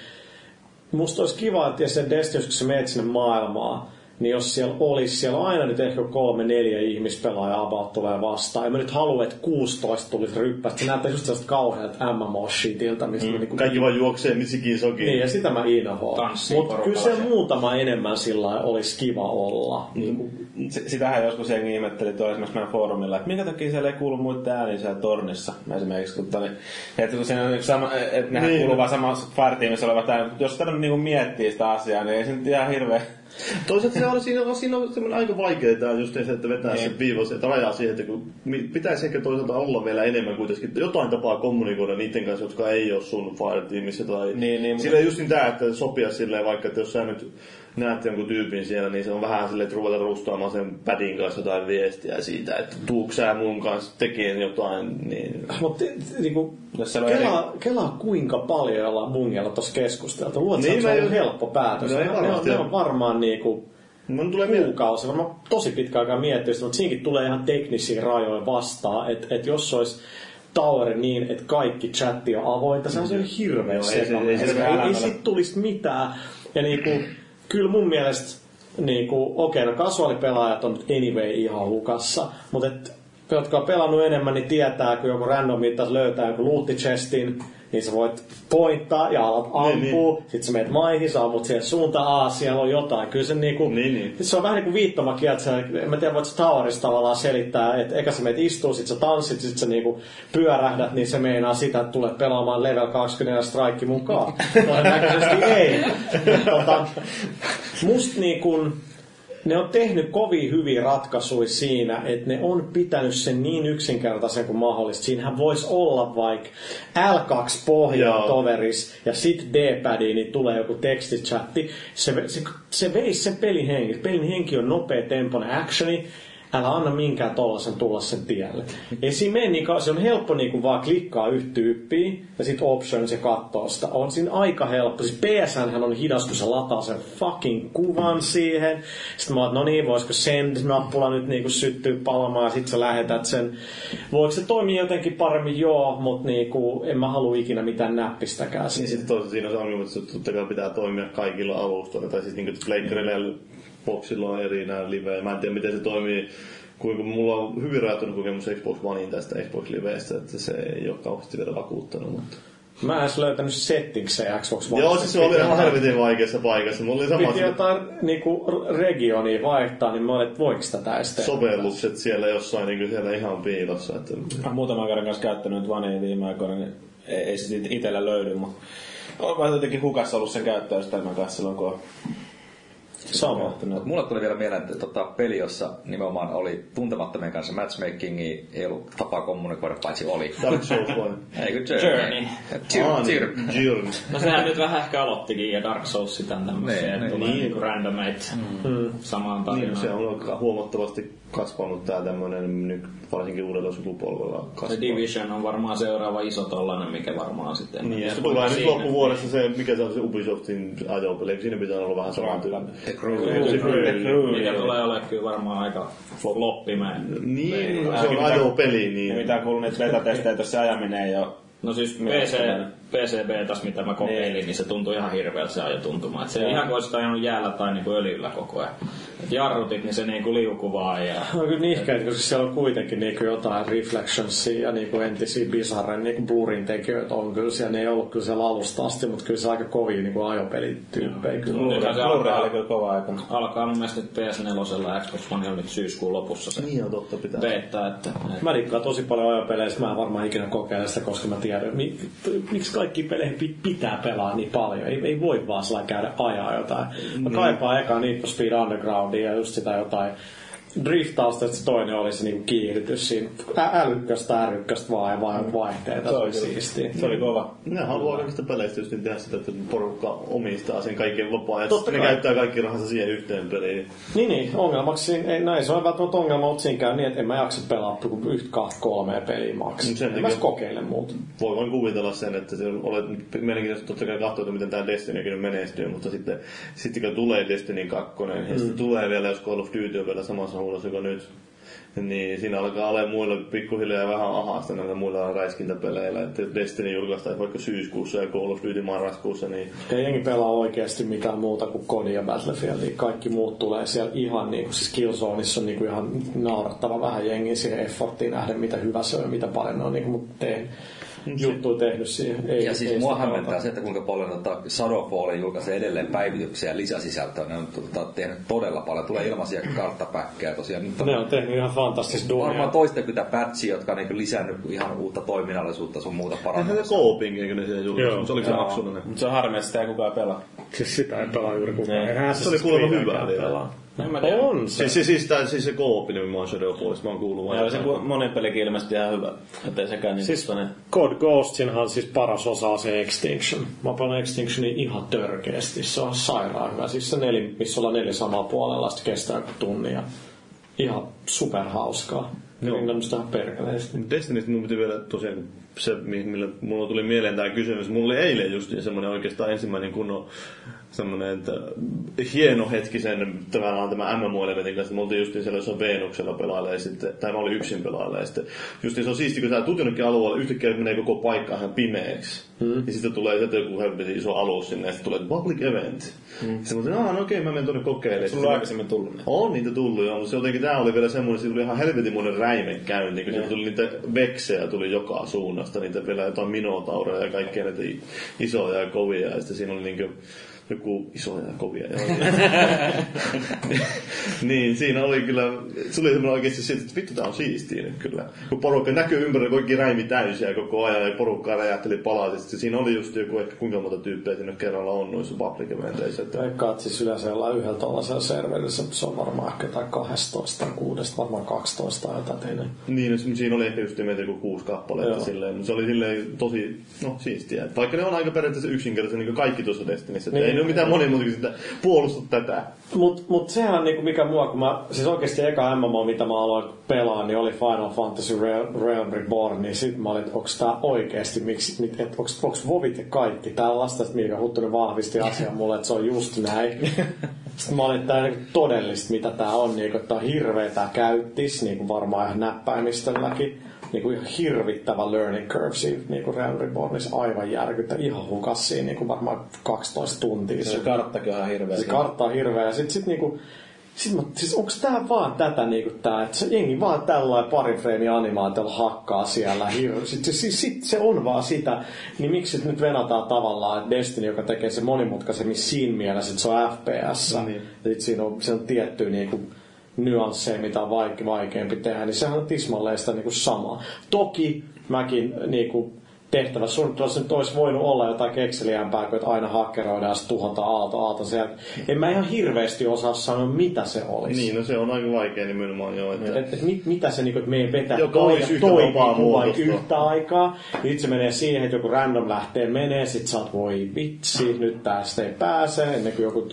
musta olisi kiva, että jos se Destiny, kun sä menet sinne maailmaan, niin jos siellä olisi, siellä on aina nyt ehkä kolme, neljä ihmispelaajaa about tulee vastaan. Ja mä nyt haluan, että 16 tulisi ryppästä. Se näyttää just sellaista kauhealta MMO-shitiltä, mistä mm. niin Kaikki vaan juoksee mitsikin sokiin. niin, ja sitä mä inhoan. Tanssii Mutta kyllä se muutama enemmän sillä lailla olisi kiva olla. Niin kuin, S- Sitähän joskus jengi ihmetteli tuolla esimerkiksi meidän foorumilla, että minkä takia siellä ei kuulu muiden ääniä siellä tornissa. Esimerkiksi kun, tani, että kun siinä on yksi sama, että nehän Niin. niin. kuuluu vaan samassa Fireteamissa olevat äänet. Jos sitä nyt niinku miettii sitä asiaa, niin ei se nyt ihan hirveä. Toisaalta se on, siinä, on, siinä on semmoinen aika vaikea tämä just se, että vetää Niin. se viivos, että rajaa siihen, että kun pitäisi ehkä toisaalta olla vielä enemmän kuitenkin, että jotain tapaa kommunikoida niiden kanssa, jotka ei ole sun Fire-tiimissä tai... Niin, niin, Sillä just niin tää, että sopia silleen vaikka, että jos sä nyt näet jonkun tyypin siellä, niin se on vähän silleen, että ruveta rustaamaan sen pädin kanssa jotain viestiä siitä, että tuuks sä mun kanssa tekemään jotain, niin... Mutta niinku, Jos siellä on kelaa, kelaa kuinka paljon ollaan mungella tuossa keskusteltu. Luuletko, Niin, se on ju- helppo päätös? No ei ne, ne, on, varmasti ne on varmaan niinku Mun tulee kuukausi, varmaan tosi pitkä aikaa miettiä sitä, mutta siinäkin tulee ihan teknisiä rajoja vastaan, että et jos olisi Tower niin, että kaikki chatti on avointa, se on se hirveä Joo, ei se- ei se ei, ei, älämälä. ei sit tulisi mitään. Ja niinku, kyllä mun mielestä, niinku, okei, no kasuaalipelaajat on anyway ihan hukassa, mutta et, jotka on pelannut enemmän, niin tietää, kun joku random mittaus löytää joku loot chestin, niin sä voit pointtaa ja alat ampua, niin, sit sä menet maihin, sä ammut siihen suuntaan, aa, siellä on jotain. Kyllä se niinku, Niin, niin. se on vähän niin kuin viittomakieltä, että sä, en mä tiedä, voit sä Towerissa tavallaan selittää, että eka sä meet istuu, sit sä tanssit, sit sä niinku pyörähdät, niin se meinaa sitä, että tulet pelaamaan level 24 strike mukaan. Todennäköisesti ei. tota, musta niin kun, ne on tehnyt kovin hyviä ratkaisuja siinä, että ne on pitänyt sen niin yksinkertaisen kuin mahdollista. Siinähän voisi olla vaikka L2 pohja Joo. toveris ja sit D-padiin niin tulee joku tekstichatti. Se, se, se veisi sen pelin henki. Pelin henki on nopea tempoinen actioni. Älä anna minkään tollasen tulla sen tielle. Ei siinä mene niin se on helppo niin kuin vaan klikkaa yhtä tyyppiä ja sitten options ja katsoo sitä. On siinä aika helppo. Siis PSN on hidas, kun se lataa sen fucking kuvan siihen. Sitten mä oon, no niin, voisiko send-nappula nyt niin kuin syttyä palamaan ja sit sä lähetät sen. Voiko se toimia jotenkin paremmin? Joo, mutta niin kuin, en mä halua ikinä mitään näppistäkään. Niin sitten toisaalta siinä on se ongelma, että totta kai pitää toimia kaikilla alustoilla. Tai siis niin Pleikkarilla ja Boxilla on eri nämä live. Mä en tiedä, miten se toimii. Kuinka mulla on hyvin rajoittunut kokemus Xbox Onein tästä Xbox Liveistä, että se ei ole kauheasti vielä vakuuttanut. Mutta... Mä en edes löytänyt settingsejä Xbox One. Joo, siis se oli ihan helvetin vaikeassa paikassa. Mulla oli sama Piti jotain niinku, regionia vaihtaa, niin mä olin, että voiko tätä edes tehdä? sovellukset siellä jossain niin siellä ihan piilossa. Että... Mä muutaman kerran kanssa käyttänyt Vaneen viime aikoina, niin ei, ei se it- itellä löydy, mutta on vähän jotenkin hukassa ollut sen käyttäjärjestelmän kanssa silloin, kun on Sama. Mulle tuli vielä mieleen, että tota, peli, jossa nimenomaan oli tuntemattomien kanssa matchmakingi, ei ollut tapaa kommunikoida, paitsi oli. Dark Souls vai? Eikö Journey? Journey. Tyr, Ah, tyr. niin, Journey. No sehän nyt vähän ehkä aloittikin ja Dark Souls sitä tämmöisiä, Niin, että niin. tulee Niin. niinku randomate Mm. samaan Niin, tarinaan. se on huomattavasti kasvanut tää tämmönen nyt varsinkin uudella sukupolvella kasvaa. Se Division on varmaan seuraava iso tollanen, mikä varmaan sitten... en Niin, ja tulee nyt loppuvuodessa se, mikä se on se Ubisoftin ajopeli, eikö siinä pitää olla vähän saman tyylinen? The Crew. Se Crew. Mikä tulee olemaan kyllä varmaan aika floppimäinen. Niin, Ää, se on ajopeli, niin... mitä kuullut niitä betatestejä, jos se ajaminen ei ole No siis PC, Mielestäni. PC Betas, mitä mä kokeilin, Niin. niin se tuntui ihan hirveältä se ajo tuntumaan. Et se Joo. ihan kuin olisi ajanut jäällä tai niinku öljyllä koko ajan. Et jarrutit, niin se niinku liukuu vaan ja... No kyllä nihkeet, koska siellä on kuitenkin niinku jotain reflectionsia ja niinku entisiä bizarren niinku blurin tekijöitä on kyllä siellä. Ne ei ollut kyllä siellä alusta asti, mutta kyllä se aika kovia niinku ajopelityyppejä kyllä. Nythän se alkaa, oli kyllä kova aika. alkaa mun mielestä nyt PS4 ja Xbox One on nyt syyskuun lopussa se Niin on totta pitää. beta, että... Mä dikkaan tosi paljon ajopeleistä, mä en varmaan ikinä kokeile sitä, koska mä tiedän, mi, miksi kaikki peleihin pi- pitää pelaa niin paljon. Ei, ei voi vaan sillä käydä ajaa jotain. Mä kaipaan eka Need for Speed Undergroundia ja just sitä jotain driftausta, että se toinen oli se niinku kiihdytys siinä. Ä- älykkästä, ärykkästä vaan, vaan vaihteita. Se oli siistiä. Se oli kova. Ne haluaa kaikista peleistä just niin tehdä sitä, että porukka omistaa sen kaiken vapaa ja Totta ne kai. käyttää kaikki rahansa siihen yhteen peliin. Niin, niin, ongelmaksi siinä, ei, näin se on välttämättä ongelma, mutta siinä käy niin, että en mä jaksa pelaa kuin yhtä, kahta, kolmea peliä maks. No sen En mä kokeile muuta. Voi vain kuvitella sen, että se on, olet mielenkiintoista totta kai katsoa, että miten tämä Destinykin menestyy, mutta sitten, sitten kun tulee Destiny 2, mm. ja sitten tulee vielä, jos Call of Duty on vielä samassa kuin nyt, niin siinä alkaa olla muille pikkuhiljaa vähän ahasta näillä muilla räiskintäpeleillä, että Destiny julkaistaan vaikka syyskuussa ja Call of Duty marraskuussa, niin Ei jengi pelaa oikeasti mitään muuta kuin Kodi ja Battlefieldia. Kaikki muut tulee siellä ihan niin kuin, siis Killzoneissa on niin kuin ihan naurattava vähän jengiä siihen efforttiin nähden, mitä hyvä se on ja mitä ne on niin kuin, tehnyt. Juttuja tehnyt siihen. Ei, Ja siis mua sitä hämmentää se, että kuinka paljon tota, Shadowfall julkaisee edelleen päivityksiä ja lisäsisältöä. Ne on tota, tehnyt todella paljon. Tulee ilmaisia karttapäkkejä tosiaan. Nyt on Ne on tehnyt ihan fantastista duunia. varmaan toistakymmentä patchia, jotka on niin lisännyt ihan uutta toiminnallisuutta sun muuta Eihän parannusta. se kooping, eikö ne siihen julkaisu, Joo. mutta oliko se maksullinen? Mutta se on harmi, että sitä ei kukaan pelaa. Siis sitä ei pelaa juuri kukaan. Eihän Se oli kuulemma hyvää vielä. En mä tiedä. On se. Siis, siis, siis, tää, siis se koopi, niin mä oon Shadow Boys, mä oon kuullut vain. Joo, se monen pelikin ilmeisesti ihan hyvä. Että ei sekään niin Siis siis... Code Ghostsinhan siis paras osa on se Extinction. Mä pelaan Extinctionin ihan törkeästi. Se on sairaan hyvä. Siis se neli, missä ollaan neljä samaa puolella, sitten kestää. Ja ihan superhauskaa. Sitä ihan perkeleesti. Destinystä mun piti vielä tosiaan se, mi- millä mulla tuli mieleen tämä kysymys. Mulla oli eilen just semmoinen oikeastaan ensimmäinen kunnon semmoinen, että hieno hetki sen tavallaan tämä MMO-elementin kanssa. Me oltiin just siellä jossain Venuksella pelailee sitten, tai mä olin yksin pelailee sitten. Just se on siisti, kun sä tulet jonnekin alueelle, yhtäkkiä menee koko paikka ihan pimeäksi. Mm. Ja sitten tulee sieltä joku helvetin iso alus sinne, ja sitten tulee public event. Mm. Sitten mä sanoin, no okei, mä menen tuonne kokeilemaan. Sulla on aikaisemmin tullut ne. On niitä tullut joo, mutta se jotenkin tää oli vielä semmoinen, että tuli ihan helvetimoinen räimen käynti, kun sieltä tuli niitä veksejä tuli joka suunnasta, niitä vielä jotain minotauroja ja kaikkea näitä isoja ja kovia, ja sitten siinä oli niinku joku isoja ja kovia. Niin, siinä oli kyllä, se oli semmoinen oikeasti siitä, että vittu tää on siistiä nyt kyllä. Kun porukka näkyy ympärillä kaikki räimi täysiä koko ajan ja porukka räjähteli palasista. Siinä oli just joku ehkä kuinka monta tyyppiä siinä kerralla on noissa public eventeissä. Että Veikkaat siis yleensä jollain yhdellä tuollaisella serverillä, se se on varmaan ehkä jotain 12 tai 6, varmaan 12 tai jotain teille. Niin, no siinä oli ehkä just meitä joku kuusi kappaletta Joo. silleen, mutta se oli silleen tosi, no siistiä. Vaikka ne on aika periaatteessa yksinkertaisia, niin kuin kaikki tuossa Destinissä. Niin. Ei ole mitään monimutkaista puolusta tätä. Mut, mut sehän niinku mikä mua, kun mä, siis oikeesti eka MMO, mitä mä aloin pelaa, niin oli Final Fantasy Real- Realm Reborn, niin sit mä olin, että onks tää oikeesti, miksi, mit- et, onks, onks Vovit ja kaikki, tällaista, että Miika Huttunen vahvisti asian mulle, että se on just näin. Sitten mä olin, että tää on niinku todellista, mitä tää on, niinku, että tää on hirveä tää käyttis, niinku varmaan ihan näppäimistölläkin. Niinku ihan hirvittävä learning curve siinä niinku Realm Rebornissa, aivan järkyttä, ihan hukas siinä niinku varmaan 12 tuntia. Se karttakin on ihan hirveä. Se kartta on hirveä. Ja sit, sit niinku, sit mä, siis onks tää vaan tätä niinku tää, että se jengi vaan tällainen parin freimi animaatiolla hakkaa siellä hirveä. Sit, se, siis, sit se on vaan sitä, niin miksi sit nyt venataan tavallaan että Destiny, joka tekee se monimutkaisemmin siinä mielessä, että se on FPS. Niin. Niin. Sit siinä on, se on tiettyä niinku nyansseja, mitä on vaike, vaikeampi tehdä, niin sehän on tismalleen sitä niinku samaa. Toki mäkin niinku tehtävä suunnittelussa nyt olisi voinut olla jotain kekseliämpää, kuin että aina hakkeroidaan ja tuhotaan aalto aalto sieltä. En mä ihan hirveästi osaa sanoa, mitä se olisi. Niin, no se on aika vaikea nimenomaan joo. Että... Et, et mit, mitä se niinku, että meidän vetää Joka olisi yhtä toi vapaa vai muutosta. yhtä aikaa. Nyt se menee siihen, että joku random lähtee menee, sit sä oot, voi vitsi, nyt tästä ei pääse, ennen kuin joku...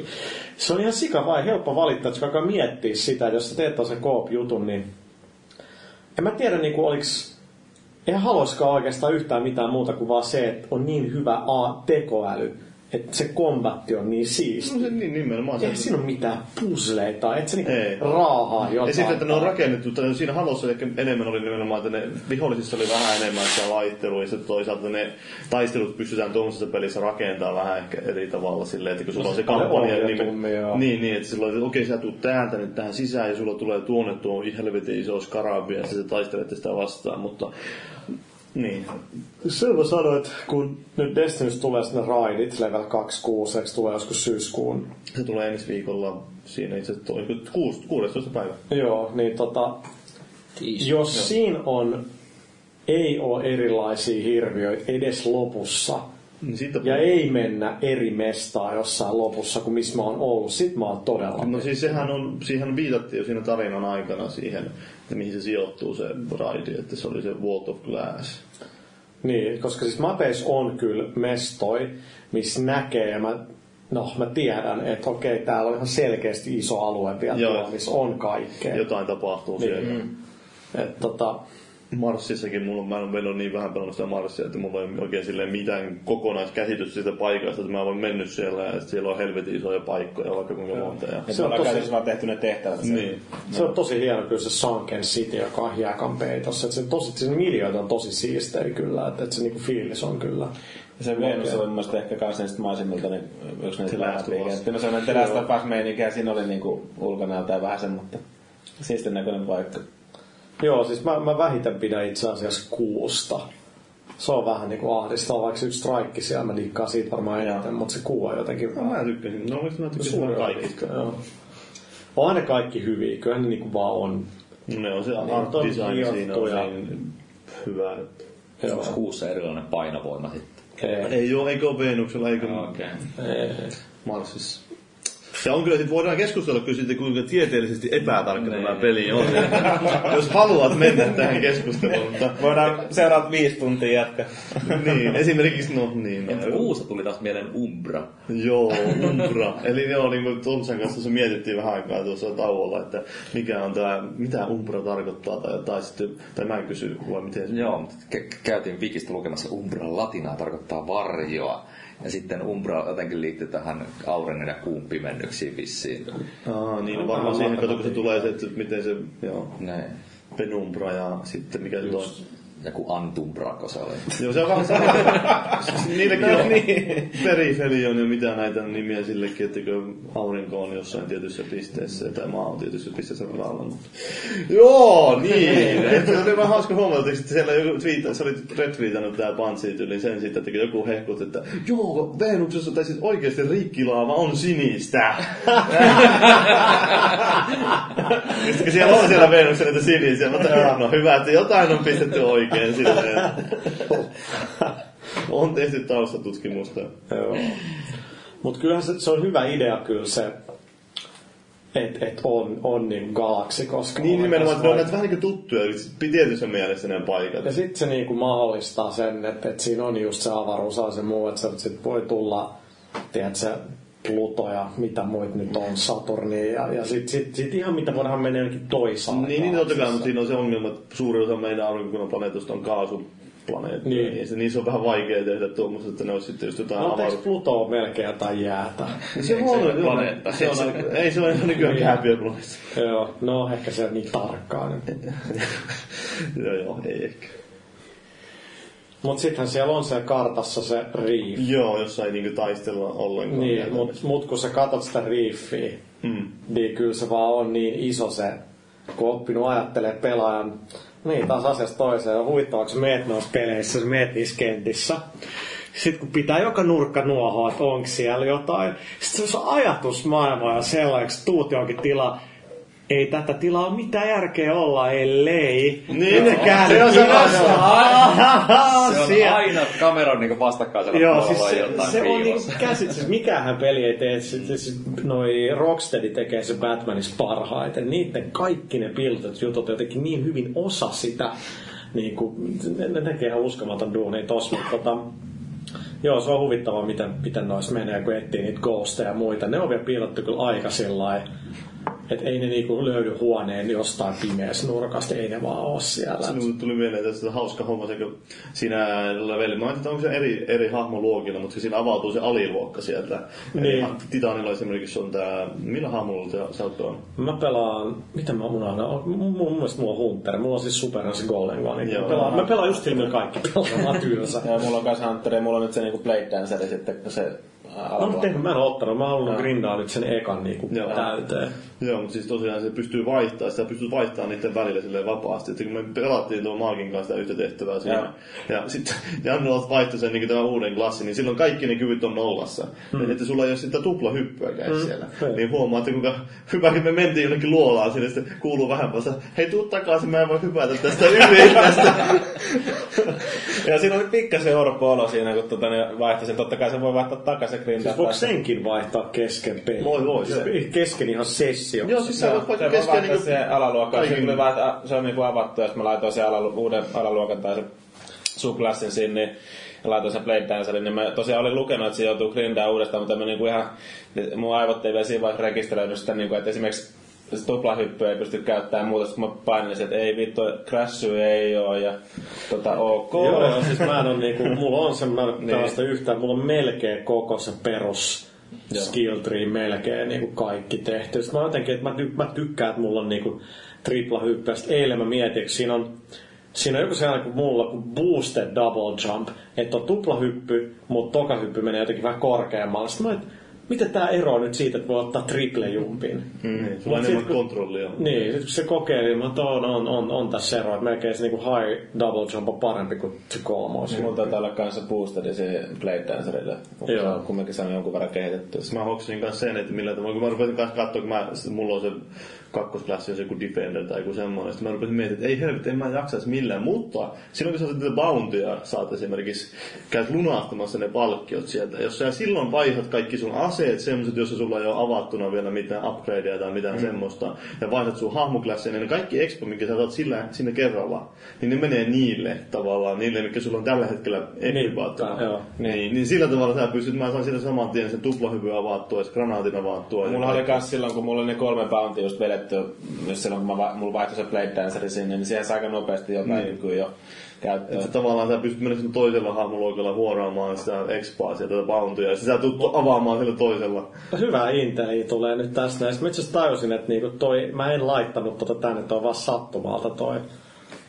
Se on ihan sika vai helppo valittaa, että alkaa miettiä sitä, että jos sä teet sen koop-jutun, niin en mä tiedä niinku oliks Eihän haluaisikaan oikeastaan yhtään mitään muuta kuin vaan se, että on niin hyvä A, tekoäly, että se kombatti on niin siisti. No se niin nimenomaan. Eihän siinä ole mitään puzzleita, et se niinku Ei. raahaa jotain. Ja sitten, että ne on rakennettu, tai siinä halossa ehkä enemmän oli nimenomaan, että ne vihollisissa oli vähän enemmän sitä laittelua, ja sitten toisaalta ne taistelut pystytään tuollaisessa pelissä rakentamaan vähän ehkä eri tavalla silleen, että kun sulla on se kampanja, joo. niin, niin, että silloin, että okei, sä tulet täältä nyt tähän sisään, ja sulla tulee tuonne tuo helvetin iso skarabi, ja sitten taistelet sitä vastaan, mutta niin. Se mä sanoin, että kun nyt Destinystä tulee sitten ne raidit, level 26, eikö tulee joskus syyskuun Se tulee ensi viikolla, siinä itse asiassa toi, 6, 16 päivä. Joo, niin tota, jos Joo. siinä on, ei ole erilaisia hirviöitä edes lopussa, Niin siitä ja ei mennä eri mestaa jossain lopussa kuin missä mä oon ollut. Sit mä oon todella... No siis sehän on, siihen viitattiin jo siinä tarinan aikana siihen, mihin se sijoittuu se raidi, että se oli se Wall of Glass. Niin, koska siis Mapeis on kyllä mestoi, missä näkee, ja mä, no mä tiedän, että okei, täällä on ihan selkeästi iso alue vielä Joo. tuolla, missä on kaikkea. Jotain tapahtuu Niin. siellä. Et, tota, Marssissakin mulla, mä en mennyt niin vähän pelannut sitä Marssia, että mulla ei oikein silleen mitään kokonaiskäsitystä siitä paikasta, että mä oon mennyt siellä ja siellä on helvetin isoja paikkoja vaikka kuinka monta. Ja... Se on tosi- käytössä vaan tehty ne tehtävät. Niin. se on tosi hieno kyllä se Sunken City, joka on hiekan peitossa. Et se, tosi, se miljoita on tosi siistejä kyllä, että et se niinku fiilis on kyllä. Ja se Venus oli mun mielestä ehkä kans niistä maisemilta niin yksi näistä se on The Last of Us meininkiä, siinä oli niinku ulkonäöltään vähän sen, mutta siistin näköinen paikka. Joo, siis mä, mä vähiten pidän itse asiassa kuusta. Se on vähän niinku ahdistavaa, vaikka se yksi strike siellä, mä liikkaan siitä varmaan eniten, mutta se on jotenkin No, mä tykkäsin. No mä tykkäsin Suuri kaikista? Joo. On ne kaikki hyviä, kyllä ne niinku vaan on. No, ne on se Niin, art on design siinä on niin hyvä. Että... Onko kuussa erilainen painovoima sitten? Ei. Ei oo, eikö ole Venuksella, eikö Okei. Ei. Marsissa. Se on kyllä, sit voidaan keskustella kyllä siitä, kuinka tieteellisesti epätarkka tämä peli on. Jos haluat mennä tähän keskusteluun. Mutta, Voidaan seuraavat viisi tuntia jatkaa. niin, esimerkiksi, no niin. Entä kuusta tuli taas mieleen Umbra. Joo, Umbra. Eli joo, niin kuin kanssa se mietittiin vähän aikaa tuossa tauolla, että mikä on tämä, mitä Umbra tarkoittaa, tai, tai sitten, tai mä en kysy, vai miten se... Joo, mutta kä- käytiin Wikistä lukemassa Umbra latinaa tarkoittaa varjoa. Ja sitten Umbra jotenkin liittyy tähän auringon ja kuun pimennyksiin vissiin. Aa, niin, no varmaan siihen, kato, kun se tulee se, että miten se, joo, Näin. penumbra ja sitten mikä se on. Joku Antumbrako se oli. Joo, se on vähän sama. Niillekin on niin. perifelion ja mitä näitä nimiä sillekin, että kun aurinko on jossain tietyssä pisteessä tai maa on tietyssä pisteessä. Mutta... Joo, niin. Et se oli vähän hauska huomata, että siellä joku twiita, sä olit retweetannut tää Pansit yli sen siitä, että joku hehkut, että joo, Venuksessa tai siis oikeasti rikkilaava on sinistä. Sitten kun siellä on siellä Venuksessa niitä sinisiä, mutta no hyvä, että jotain on pistetty oikein silleen. on tehty taustatutkimusta. Joo. Mutta kyllähän se, se, on hyvä idea kyllä se, että et on, on niin galaksi, koska... Niin nimenomaan, että ne on näitä vähän niin tuttuja, tietyssä mielessä nämä paikat. Ja sitten se niinku mahdollistaa sen, että, että siinä on just se avaruus ja se muu, että sit voi tulla, tiedätkö, Pluto ja mitä muut nyt on, Saturni ja, ja sitten sit, sit ihan mitä voidaan mennä jonnekin toisaalle. Niin, niin totta kai, mutta siinä on se ongelma, että suurin osa meidän aurinkokunnan planeetosta on kaasuplaneettoja. Niin. Niin. se, niissä on vähän vaikea tehdä tuommoista, että ne olisi sitten just jotain No, avaruus... Pluto ole melkein jotain jäätä? Se on, joo, planeetta? Se on, ei se ole ihan nykyään Niin. kääpiöplaneetta. Joo, no ehkä se on niin tarkkaan. joo, joo, ei ehkä. Mutta sittenhän siellä on se kartassa se reef. Joo, jos ei niinku taistella ollenkaan. Niin, mutta mut kun sä katsot sitä reefiä, Mm. niin kyllä se vaan on niin iso se, kun oppinut ajattelee pelaajan. Niin, taas asiasta toiseen. Sä meet noissa peleissä, sä meet niissä kentissä. Sitten kun pitää joka nurkka nuohoa, että onko siellä jotain. Sitten se on ajatusmaailma ja sellainen, kun tuut johonkin tilaan. Ei tätä tilaa mitään järkeä olla, ellei. Niin, ne käännet se on Se on aina kameran niin vastakkaisella Joo, siis se, jotain se on niinku piilossa. käsit, siis mikähän peli ei tee, siis, siis noi Rocksteady tekee se Batmanissa parhaiten. Niiden kaikki ne piilotut jutut jotenkin niin hyvin osa sitä, niin kuin, ne, ne tekee ihan uskomaton duunia tossa, mutta tota, Joo, se on huvittavaa, miten, miten noissa menee, kun etsii niitä ghosteja ja muita. Ne on vielä piilottu kyllä aika sillä että ei ne niinku löydy huoneen jostain pimeässä nurkasta, ei ne vaan ole siellä. Sinulle tuli mieleen tästä hauska homma, se kun siinä leveli, mä tiedä, onko se eri, eri hahmoluokilla, mutta siinä avautuu se aliluokka sieltä. Niin. Eli Titanilla esimerkiksi on tää, millä hahmolla te- sä oot on? Mä pelaan, mitä mä unohdan, mun, mun mielestä mulla on Hunter, mulla on siis Super Nintendo Golden Gun. Niin mä, pelaan, mä pelaan just sillä kaikki, tylsä. Ja mulla on kanssa Hunter ja mulla on nyt se niinku Blade Dancer sitten, kun se No, mutta mä en ottanut. Mä haluan grindaa nyt sen ekan niinku Joo. täyteen. Joo, mutta siis tosiaan se pystyy vaihtamaan, sitä pystyy vaihtamaan niiden välillä silleen vapaasti. Että kun me pelattiin tuon Maakin kanssa sitä yhtä tehtävää siinä, ja sitten Jannu vaihtoi sen niin tämän uuden klassin, niin silloin kaikki ne kyvyt on nollassa. Mm. Että sulla ei ole sitä tuplahyppyäkään mm. siellä. Hei. Niin huomaa, että kuinka hyväkin me mentiin jonnekin luolaan sinne, sitten kuuluu vähän vasta, hei tuu takaisin, mä en voi hypätä tästä yli tästä. Ja siinä oli pikkasen orpo olo siinä, kun tota, ne vaihtaisi. Totta kai se voi vaihtaa takaisin grindaa. Siis voiko senkin vaihtaa kesken peli? Voi, voi, Siis se. Kesken ihan sessio. Joo, siis sä voit vaikka se voi kesken niinku... siihen alaluokkaan. Se, tuli vaihtaa, se on niinku avattu, jos mä laitoin sen alalu, uuden alaluokan tai se subklassin sinne, niin ja laitoin sen Blade Dancerin, niin mä tosiaan olin lukenut, että se joutuu grindaamaan uudestaan, mutta mä niinku ihan, mun aivot ei vielä siinä vaiheessa rekisteröinyt sitä, niinku, että esimerkiksi se tuplahyppy ei pysty käyttämään muuta, kun mä painin, että ei vittu, crashy ei oo ja tota ok. Joo, joo, siis mä en oo niinku, mulla on sen, mä en Niin. tällaista yhtään, mulla on melkein koko se perus skill tree melkein niinku kaikki tehty. Sitten mä jotenkin, että mä, ty- mä tykkään, että mulla on niinku tripla hyppyä. Sitten eilen mä mietin, että siinä on, siinä on joku sellainen kuin mulla, kuin boosted double jump, että on tuplahyppy, mutta tokahyppy menee jotenkin vähän korkeammalle. Sitten mä miten tää ero nyt siitä, että voi ottaa triple jumpin? Mm, sulla on enemmän sit kun- kontrollia. Niin, sit kun se kokeili, niin mä on, on, on, on tässä ero, että melkein se niinku high double jump on parempi kuin se kolmos. Mulla taitaa olla kanssa boosteri siihen Blade Dancerille. Joo. Se on kumminkin saanut jonkun verran kehitettyä. Mä hoksasin kanssa sen, että millä tavalla, kun mä rupesin kanssa katsoa, kun mä, mulla on se kakkosklassi, on se joku Defender tai joku semmoinen. Sitten mä rupesin miettimään, että ei helvetti, en mä jaksaisi millään. Mutta silloin kun sä saat bountyja, saat esimerkiksi, käyt lunastamassa ne palkkiot sieltä. Jos sä silloin vaihdat kaikki sun aseet, semmoset, jossa sulla ei ole avattuna vielä mitään upgradeja tai mitään mm. semmoista, ja vaihdat sun hahmoklassia, niin kaikki expo, minkä sä saat sillä, sinne kerralla, niin ne menee niille tavallaan, niille, mikä sulla on tällä hetkellä equipaattuna. tää, joo. Niin, niin sillä tavalla sä pystyt, mä saan siitä saman tien sen tuplahyvyn avattua, ja granaatin avattua. Mulla oli kans silloin, kun mulla oli ne kolme bounty just vedetty, just silloin kun mä, mulla vaihtoi se Blade Danceri sinne, niin siihen sai aika nopeasti jotain Niin. jo käyttöön. Että tavallaan sä pystyt mennä sinne toisella hahmoluokalla huoraamaan sitä expaa sieltä tätä bountyja, ja sä tulet avaamaan sillä toisella. Hyvä inteli tulee nyt tästä. Ja sit mä itse asiassa tajusin, että niinku toi, mä en laittanut tota tänne, toi on vaan sattumalta toi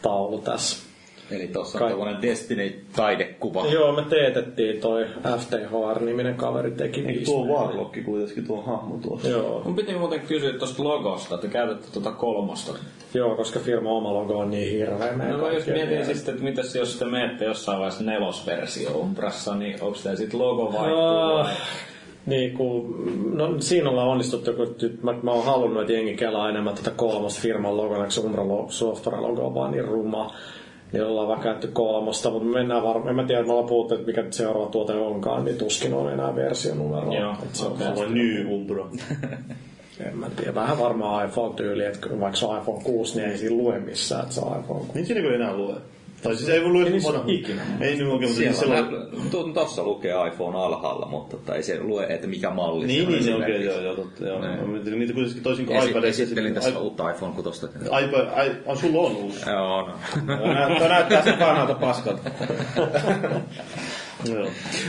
taulu tässä. Eli tossa on Kai- tämmönen Destiny-taidekuva. Joo, me teetettiin toi FTHR-niminen kaveri teki Eikö tuo meitä. Warlock kuitenkin tuo hahmo tuossa? Joo, Mun piti muuten kysyä tuosta logosta, että käytätte tuota kolmosta. joo, koska firma oma logo on niin hirveä. meidän No jos mietin sitten, että mitäs jos te menette jossain vaiheessa nelosversio Umbrassa, niin onko teillä sitten logo vaihtuu Ah, vai? Niin kuin, no siinä ollaan onnistuttu, kun nyt mä, mä oon halunnut, että jengi kelaa enemmän tätä kolmosta firman logona, kun se Umbra Software logo on vaan niin ruma. Niin ollaan vaan käytetty kolmosta, mutta me mennään varmaan, en mä tiedä, me ollaan puhuttu, että mikä seuraava tuote onkaan, niin tuskin on enää versionumeroa. Joo, Et se on on New Umbra. En mä tiedä, vähän varmaan iPhone-tyyli, että vaikka se on iPhone 6, niin ei siinä lue missään, että se on iPhone 6. Niin siinä ei enää lue. Tai siis ei voi lue Ei niissä vanha. ikinä. Ei nyt oikein, mutta siis sellainen... on, tu- tossa lukee iPhone alhaalla, mutta tota, ei se lue, että mikä malli Niin, se on niin, niin okei, joo, joo, totta, joo. Mietin Niitä kuitenkin toisin kuin Esi- iPadissa. Esittelin tässä i- uutta iPhone 6. iPad, ai, ai, sulla on uusi. Joo, no. Toi näyttää, sen vanhalta paskalta. Joo.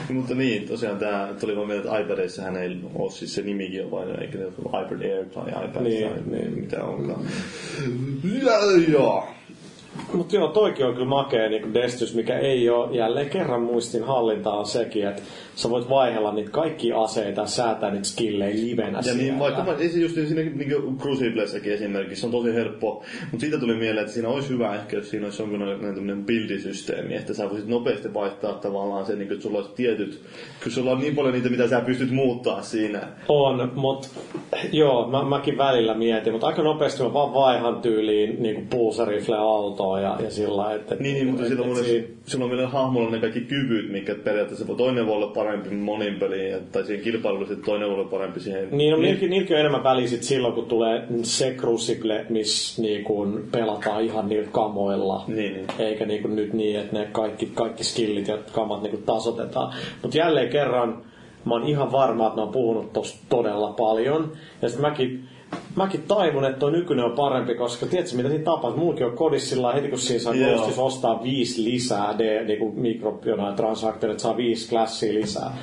Mutta niin, tosiaan tää tuli vaan mieleen, että iPadissahan ei ole siis se nimikin on vain, eikä ne ole iPad Air tai iPad Niin, tai niin. mitä onkaan. Ja, joo. Mutta joo, toikin on kyllä makea niin Destys, mikä ei ole jälleen kerran muistin hallintaa on sekin, että sä voit vaihella niitä kaikki aseita, säätää niitä skillejä livenä Ja siellä. niin, vaikka se just siinä niin Cruciblessakin esimerkiksi, se on tosi helppo. Mutta siitä tuli mieleen, että siinä olisi hyvä ehkä, jos siinä olisi jonkinlainen tämmöinen buildisysteemi, että sä voisit nopeasti vaihtaa tavallaan se, niin kuin, että sulla olisi tietyt, kun sulla on niin paljon niitä, mitä sä pystyt muuttaa siinä. On, mutta joo, mä, mäkin välillä mietin, mutta aika nopeasti mä vaan vaihan tyyliin niin pulsarifle autoa ja, ja sillä että... Niin, niin mutta silloin, mun, siinä- silloin meillä hahmolla ne kaikki kyvyt, mitkä periaatteessa voi- toinen voi olla parempi monin peliin, tai siihen sitten toinen voi olla parempi siihen. Niin, no, niilläkin, niilläkin on enemmän väliä sit silloin, kun tulee se Crucible, missä niin kun pelataan ihan niillä kamoilla. Niin, niin. Eikä niin kuin nyt niin, että ne kaikki, kaikki skillit ja kamat niin tasotetaan. Mutta jälleen kerran mä oon ihan varma, että ne on puhunut tosta todella paljon. Ja sitten mäkin, mäkin taivun, että tuo nykyinen on parempi, koska tiedätkö mitä siinä tapahtuu? Muukin on kodissa sillä heti kun siinä saa. Ghostissa ostaa viisi lisää, de, niin kuin mikro, jonain että saa viisi klassia lisää.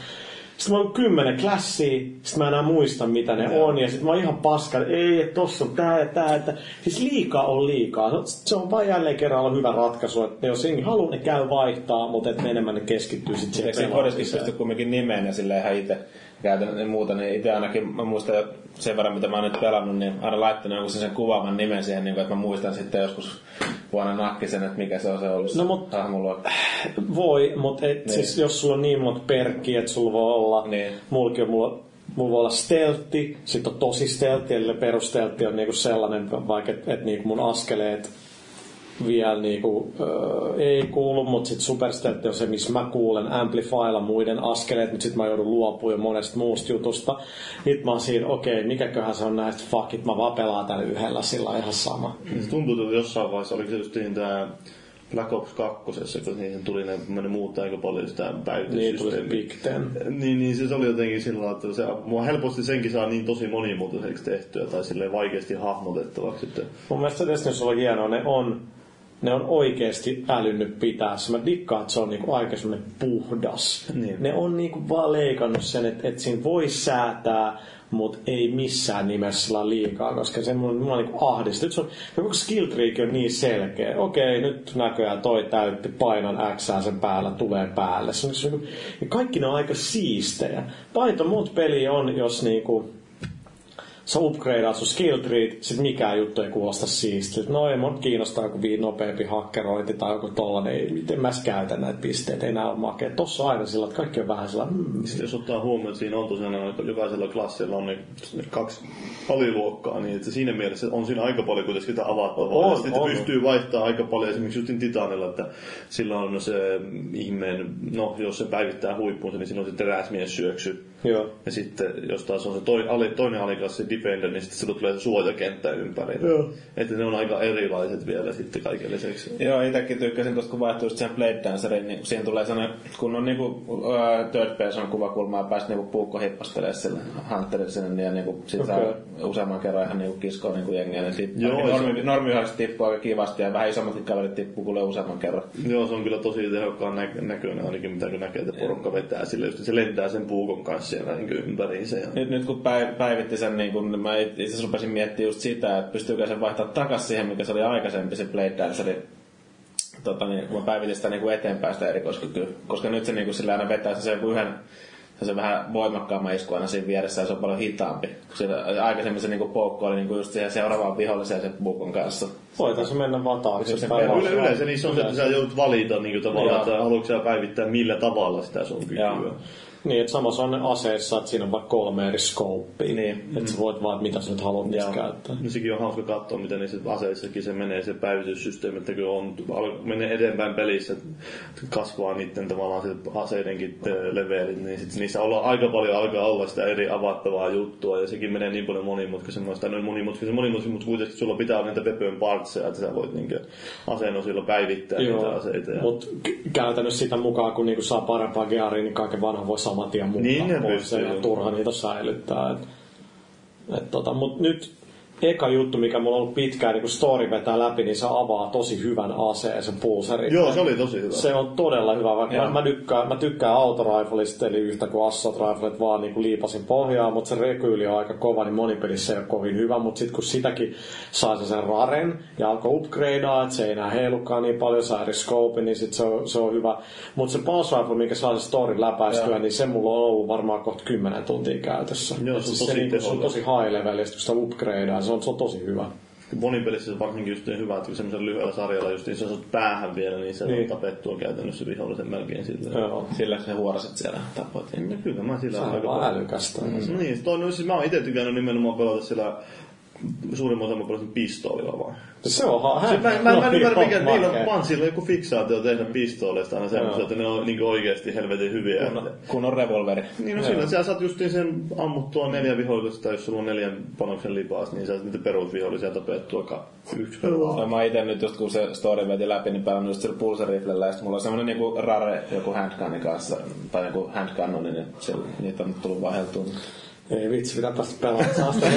Sitten mä oon kymmenen klassia, sitten mä en enää muista mitä ne on, ja sitten mä oon ihan paska, että ei, että tossa on tää ja tää, että siis liikaa on liikaa. Se on- Se on vaan jälleen kerran ollut hyvä ratkaisu, että jos jengi haluaa, ne käy vaihtaa, mutta että enemmän ne keskittyy sitten siihen Eikö kodissakin pelaamiseen. pysty kumminkin nimeen ja silleen ihan itse käytännön ja muuta, niin itse ainakin mä muistan sen verran, mitä mä oon nyt pelannut, niin aina laittanut jonkun sen kuvaavan nimen siihen, niin kuin, että mä muistan sitten joskus vuonna nakkisen, että mikä se on se ollut. No, mut- hahmoluokka. Voi, mutta et, niin. siis jos sulla on niin monta perkkiä, että sulla voi olla, Niin. mullakin on, mulla, mulla voi olla stealthi, sitten on tosi stealthi, eli perusteltti on niinku sellainen, vaikka että et niinku mun askeleet vielä niinku, öö, ei kuulu, mutta sitten supersteltti on se, missä mä kuulen amplifylla muiden askeleet, mutta sitten mä joudun luopumaan jo monesta muusta jutusta. Nyt mä oon siinä, okei, okay, mikäköhän se on näistä, fuck it, mä vaan pelaan tällä yhdellä, sillä ihan sama. Se tuntuu, että jossain vaiheessa, oliko se just niin tää Black Ops 2, kun niihin tuli ne, ne muuttaa aika paljon sitä Niin se päivityssysteemiä. Big Ten. Niin, niin se oli jotenkin sillä että se, mua helposti senkin saa niin tosi monimuotoiseksi tehtyä tai silleen vaikeasti hahmotettavaksi. Mun mielestä Destinissä on hienoa, ne on, ne on oikeasti älynnyt pitää se. Mä dikkaan, että se on niinku aika semmonen puhdas. Niin. Ne on niinku vaan leikannut sen, että, että siinä voi säätää, mutta ei missään nimessä sillä liikaa, koska se mun, mua niinku ahdistaa. Nyt se on, ja koko skill on niin selkeä. Okei, nyt näköjään toi täytti, painan X sen päällä, tulee päälle. Se on, se on, ja kaikki ne on aika siistejä. Pahinta muut peli on, jos niinku, sä upgradeat sun skill treat, sit mikään juttu ei kuulosta siistiltä. No ei mun kiinnostaa joku nopeampi hakkerointi tai joku tollanen. Ei, miten mä käytän näitä pisteitä, ei nää ole makea. Tossa on aina sillä, että kaikki on vähän sillä, Sitten jos ottaa huomioon, että siinä on tosiaan että jokaisella klassilla on ne kaksi aliluokkaa, niin että siinä mielessä on siinä aika paljon kuitenkin sitä avattavaa. On, sitten on. pystyy vaihtamaan aika paljon esimerkiksi justin Titanilla, että sillä on se ihmeen, no jos se päivittää huippuunsa, niin on se teräsmies syöksy. Joo. Ja sitten jos taas on se toi, ali, toinen aliklassi Defender, niin sitten sillä tulee se suojakenttä ympärillä. Joo. Että ne on aika erilaiset vielä sitten kaiken lisäksi. Joo, itsekin tykkäsin tuosta, kun vaihtuu just sen Blade Dancerin, niin siihen tulee sellainen, kun on niinku uh, third person kuvakulmaa ja päästä niinku puukko hippastelemaan sille Hunterille sinne, ja niinku sit Okei. saa useamman kerran ihan niinku kiskoa niinku jengiä, niin sit Joo, Joo, se- normi, tippuu aika kivasti, ja vähän isommatkin kaverit tippuu kuule useamman kerran. Joo, se on kyllä tosi tehokkaan nä- näköinen ainakin, mitä kun näkee, että porukka vetää sille, just, että se lentää sen puukon kanssa siellä niin ympäriinsä. Ja... Nyt, nyt kun päiv- päivitti sen, niin kun mä itse asiassa rupesin miettimään just sitä, että pystyykö sen vaihtaa takaisin siihen, mikä se oli aikaisempi, se Blade Danceri. Tota, niin, kun mä päivitin sitä niin kuin eteenpäin sitä erikoiskykyä. Koska nyt se niin kuin, sillä aina vetää se joku yhden se vähän voimakkaamman isku aina siinä vieressä ja se on paljon hitaampi. Sillä, aikaisemmin se niinku poukko oli niinku just siihen seuraavaan viholliseen sen puukon kanssa. Voitaisiin mennä vaan taakse. Se Yle, yleensä niissä on se, että sä joudut valita niin tavallaan, että haluatko sä päivittää millä tavalla sitä sun kykyä. Joo. Niin, että samassa on ne aseissa, että siinä on vaikka kolme eri scopea. Niin. Että sä voit vaan, mitä sä nyt haluat niistä Joo. käyttää. No sekin on hauska katsoa, miten niissä aseissakin se menee, se päivityssysteemi, että kun on, menee eteenpäin pelissä, että kasvaa niiden tavallaan se aseidenkin levelit, niin sit niissä olla, aika paljon alkaa olla sitä eri avattavaa juttua, ja sekin menee niin paljon monimutkaisemmaksi, tai monimutkaisen monimutkaisen, mutta kuitenkin sulla pitää olla niitä weapon partseja, että sä voit niinkö aseen osilla päivittää niitä aseita. Ja... Mutta käytännössä sitä mukaan, kun niinku saa parempaa gearia, niin kaiken vanhan voi saman tien muuttaa Niin pois. ja turha niitä säilyttää. Et, et tota, mut nyt eka juttu, mikä mulla on ollut pitkään, niin kun story vetää läpi, niin se avaa tosi hyvän aseen, sen pulserin. Joo, se oli tosi hyvä. Se on todella hyvä, vaikka mä, Joo. mä, tykkään, mä tykkään autorifleista, eli yhtä kuin assault riflet vaan niin kuin liipasin pohjaa, mutta se rekyyli on aika kova, niin monipelissä ei ole kovin hyvä, mutta sitten kun sitäkin se sen raren ja alkoi upgradea, että se ei enää heilukaan niin paljon, saa eri scope, niin sit se on, se on hyvä. Mutta se pulse rifle, mikä saa se story läpäistyä, niin se mulla on ollut varmaan kohta 10 tuntia käytössä. Joo, se on siis tosi niinku, se on tosi high level, ja kun sitä upgradea, se on, se on tosi hyvä. Monipelissä se varsinkin just niin hyvä, että semmoisella lyhyellä sarjalla just niin saat päähän vielä, niin se Niin. on tapettua käytännössä vihollisen melkein sillä. Joo. Sillä se huorasit siellä tapoit. No kyllä mä sillä Se on aika älykästä. Mm. Niin, toi, no, siis mä oon itse tykännyt nimenomaan pelata sillä suurimman osan mä pelasin pistoolilla vaan. Se on Se, mä, mä, mä en ymmärrä mikä, niillä on vaan sillä joku fiksaatio tehdä pistooleista aina semmoisia, Joo. että ne on niinku oikeesti helvetin hyviä. Kun, kun on revolveri. Niin no sillä sä saat justiin sen ammuttua neljä vihollista, jos sulla on neljän panoksen lipaas, niin sä saat niitä perusvihollisia tapettua ka- yksi per. No, mä ite nyt just kun se story veti läpi, niin pelannut just sillä pulseriflellä, ja sit mulla on semmonen niinku rare joku handgunin kanssa, tai joku handgunnoni, niin niitä on nyt tullut vaheltua. Ei vitsi, mitä päästä pelaamaan. Saa sitä,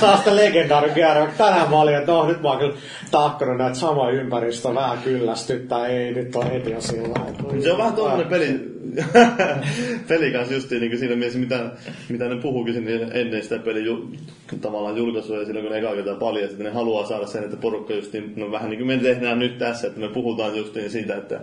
saa sitä legendaarin tänään mä olin, että oh, nyt mä oon kyllä tahkonut näitä samoja ympäristöä vähän kyllästyttää. Ei, nyt on heti jo sillä. Se on vähän tuommoinen peli, peli kanssa justiin niin siinä mielessä, mitä, mitä ne puhuukin sinne ennen sitä pelin ju, tavallaan julkaisua ja silloin kun ne eka kertaa paljasti, että ne haluaa saada sen, että porukka justiin, no vähän niin kuin me tehdään nyt tässä, että me puhutaan justiin siitä, että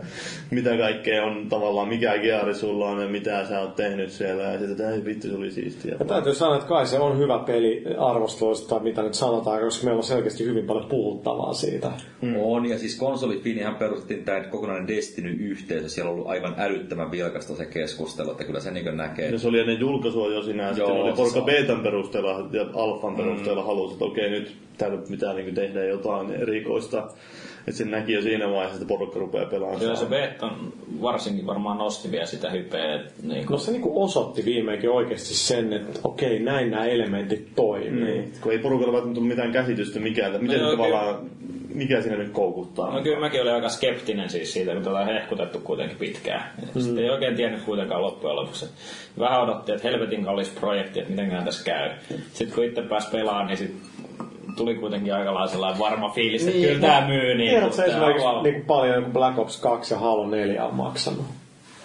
mitä kaikkea on tavallaan, mikä geari sulla on ja mitä sä oot tehnyt siellä ja sitten, että ei vittu, se oli siistiä. Ja täytyy sanoa, että kai se on hyvä peli arvosteluista, tai mitä nyt sanotaan, koska meillä on selkeästi hyvin paljon puhuttavaa siitä. Mm. On, ja siis konsolifinihan perustettiin tämä kokonainen Destiny-yhteisö. Siellä on ollut aivan älyttömän vilkasta se keskustelu, että kyllä se niin näkee. Ja se oli ennen julkaisua jo sinä, sitten Joo, oli porukka betan perusteella ja alfan perusteella mm. halusi, että okei nyt täällä pitää niin tehdä jotain erikoista. Että sen näki jo siinä vaiheessa, että porukka rupeaa pelaamaan. Kyllä se. Beton varsinkin varmaan nosti vielä sitä hypeä. että Niin No kuin, se niinku osoitti viimeinkin oikeasti sen, että okei, näin nämä elementit toimii. Niin, kun ei porukalla välttämättä tullut mitään käsitystä mikä, miten No no, joo, tavallaan, mikä siinä nyt koukuttaa. No kyllä mäkin olin aika skeptinen siis siitä, mitä ollaan hehkutettu kuitenkin pitkään. Mm. Sitten ei oikein tiennyt kuitenkaan loppujen lopuksi. Vähän odotti, että helvetin kallis projekti, että mitenkään tässä käy. Sitten kun itse pääsi pelaamaan, niin sit tuli kuitenkin aika lailla sellainen varma fiilis, että kyllä tää myy niin. Tiedätkö tää esimerkiksi haluaa- niin paljon joku Black Ops 2 ja Halo 4 on maksanut?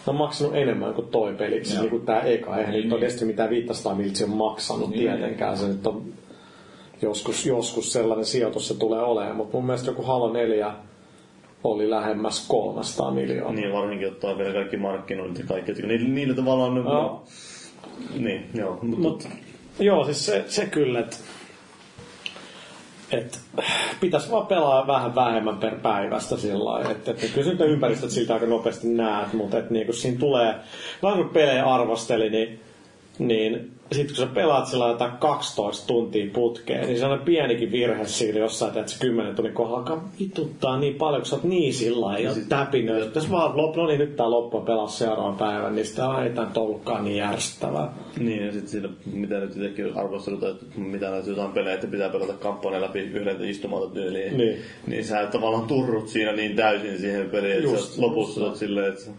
Ne on maksanut enemmän kuin toi peli, siis Joo. niin kuin tää eka. Eihän Niin, niin, nyt niin. Mitään 500 miltsiä on maksanut Niin, tietenkään. Se nyt on joskus, joskus sellainen sijoitus se tulee olemaan, mutta mun mielestä joku Halo 4 oli lähemmäs 300 miljoonaa. Niin, varsinkin ottaa vielä kaikki markkinoinnit ja kaikki. Niillä, niillä tavallaan... No. No. Niin, joo. Mutta, Mut, joo, siis se, se kyllä, että et, pitäisi vaan pelaa vähän vähemmän per päivästä sillä lailla. Että et, kyllä ne ympäristöt siltä aika nopeasti näet, mutta et, niinku, siinä tulee, vähän kun pelejä arvosteli, niin, niin sitten kun sä pelaat sillä jotain 12 tuntia putkeen, niin sellainen pienikin virhe siinä jossain, että se 10 tunnin kohdalla alkaa vituttaa niin paljon, kun sä oot niin sillä lailla ja täpinöitä. Jos vaan loppu, no niin nyt tää loppu pelaa seuraavan päivän, niin sitä ei tää ollutkaan niin järjestävää. Niin, ja sitten siinä, mitä nyt itsekin arvosteluta, että mitä näitä jotain pelejä, että pitää pelata kampanja läpi yhden istumalta tyyliin. Niin. niin sä tavallaan turrut siinä niin täysin siihen peliin, että Just, sä lopussa oot silleen, että...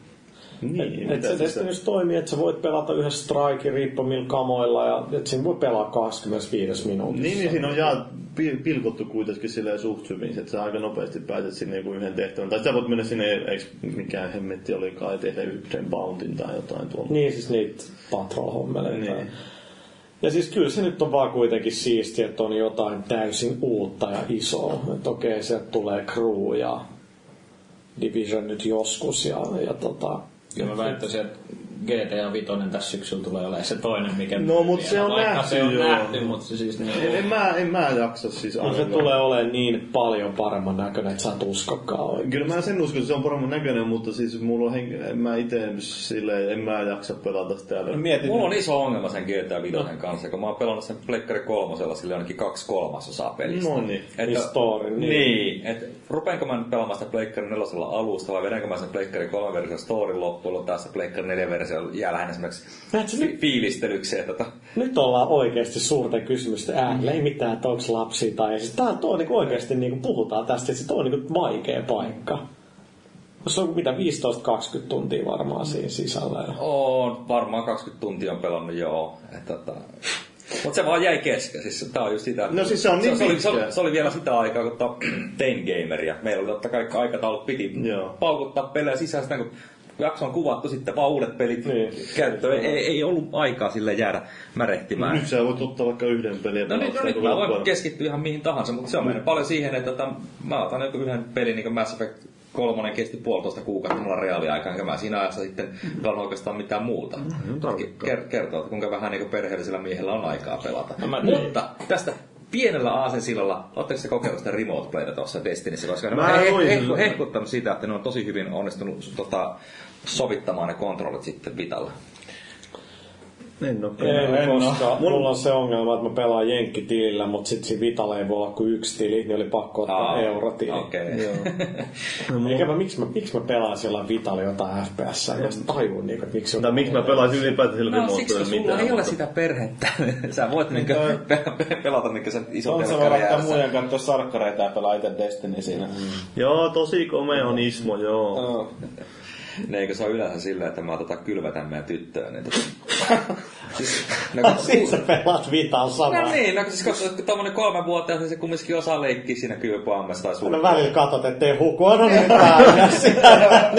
Niin, Et, et se se toimii, että sä voit pelata yhdessä strike riippumilla kamoilla ja että siinä voi pelaa 25 minuutissa. Niin, niin siinä on jaa, pil- pilkottu kuitenkin silleen suht hyvin, että sä aika nopeasti pääset sinne joku yhden tehtävän. Tai sä voit mennä sinne, eikö mikään hemmetti olikaan, ja tehdä yhden bountin tai jotain tuolla. Niin, siis niitä patrol-hommeleita. Niin. Ja siis kyllä se nyt on vaan kuitenkin siistiä, että on jotain täysin uutta ja isoa. Että okei, sieltä tulee Crew ja Division nyt joskus ja, ja tota, Kyllä mä väittäisin, että GTA 5 tässä syksyllä tulee olemaan se toinen, mikä... No, mut se on Vaikka nähty se on joo. nähty, mutta se siis... Niin, En, en, mä, en mä jaksa siis no se tulee olemaan niin paljon paremman näköinen, että sä et uskokaan oikein. Kyllä mä sen uskon, että se on paremman näköinen, mutta siis mulla on henki, en mä itse silleen, en mä jaksa pelata sitä. No mietin, Mulla on iso ongelma sen GTA 5 kanssa, kun mä oon pelannut sen Pleikkari kolmosella sille ainakin kaksi kolmasosaa pelistä. No niin. Niin story, niin. niin. että rupeenko mä nyt pelaamaan sitä Pleikkari 4 alusta vai vedänkö mä sen Pleikkari 3 version storin loppuun, taas se Pleikkari 4 versio jää lähinnä esimerkiksi Näet sä fi- nyt? fiilistelyksi. Että tota, Nyt ollaan oikeasti suurten kysymysten äärellä. Ei mitään, että onko lapsia tai... Siis tää on niin oikeasti niin puhutaan tästä, että se on niin vaikea paikka. Se on mitä 15-20 tuntia varmaan siinä sisällä. Ja... on varmaan 20 tuntia on pelannut joo. Että, tota, mutta se vaan jäi kesken. Siis tää on just sitä. No siis se on niin se, oli, se, oli, se, oli, vielä sitä aikaa, kun tein gameria. Meillä oli totta kai aikataulut piti Joo. paukuttaa pelejä sisään sitä, kun jakso on kuvattu sitten vaan uudet pelit Niin. käyttöön. Ei, ei, ollut aikaa sille jäädä märehtimään. Nyt sä voit ottaa vaikka yhden pelin No nyt, no nyt mä voin keskittyä ihan mihin tahansa, mutta se on mennyt paljon siihen, että tota, mä otan joku yhden pelin, niin kuin Mass Effect kolmonen kesti puolitoista kuukautta mulla reaaliaikaa, enkä mä siinä ajassa sitten pelannut oikeastaan mitään muuta. Ker- kertoo, että kuinka vähän niin perheellisellä miehellä on aikaa pelata. No mä- Mutta tästä pienellä aasensillalla, ootteko se kokeillut sitä remote playta tuossa Destinissä, koska ne Mä on he- luin he- sen. hehkuttanut sitä, että ne on tosi hyvin onnistunut tota, sovittamaan ne kontrollit sitten Vitalla. En oo Ei, en oo. koska mulla on se ongelma, että mä pelaan jenkkitilillä, mutta sit siinä Vitalla ei voi olla kuin yksi tili, niin oli pakko ottaa Aa, eurotili. Okei. Eikä mä, miksi mä, miksi mä pelaan siellä Vitalla jotain FPS, en edes tajua, niin, että miksi Tai miksi mä pelaisin ylipäätään sillä No siksi, kun sulla ei ole sitä perhettä. Sä voit niinkö pe- pe- pelata niinkö sen ison on se laittaa ääressä. muiden katsoa sarkkareita ja pelaa itse Destiny siinä. Joo, tosi komea on Ismo, joo. Ne eikö ole yleensä silleen, että mä tota kylvätän meidän tyttöön. Niin tota... siis, no, kun- Siis sä pelaat Vitalla samaa. No niin, no siis katsotaan, että tommonen kolme vuotta, niin se kumminkin osaa leikkiä siinä kylpyammessa tai No sulla. välillä katsot, ettei huku, no niin päällä sitä.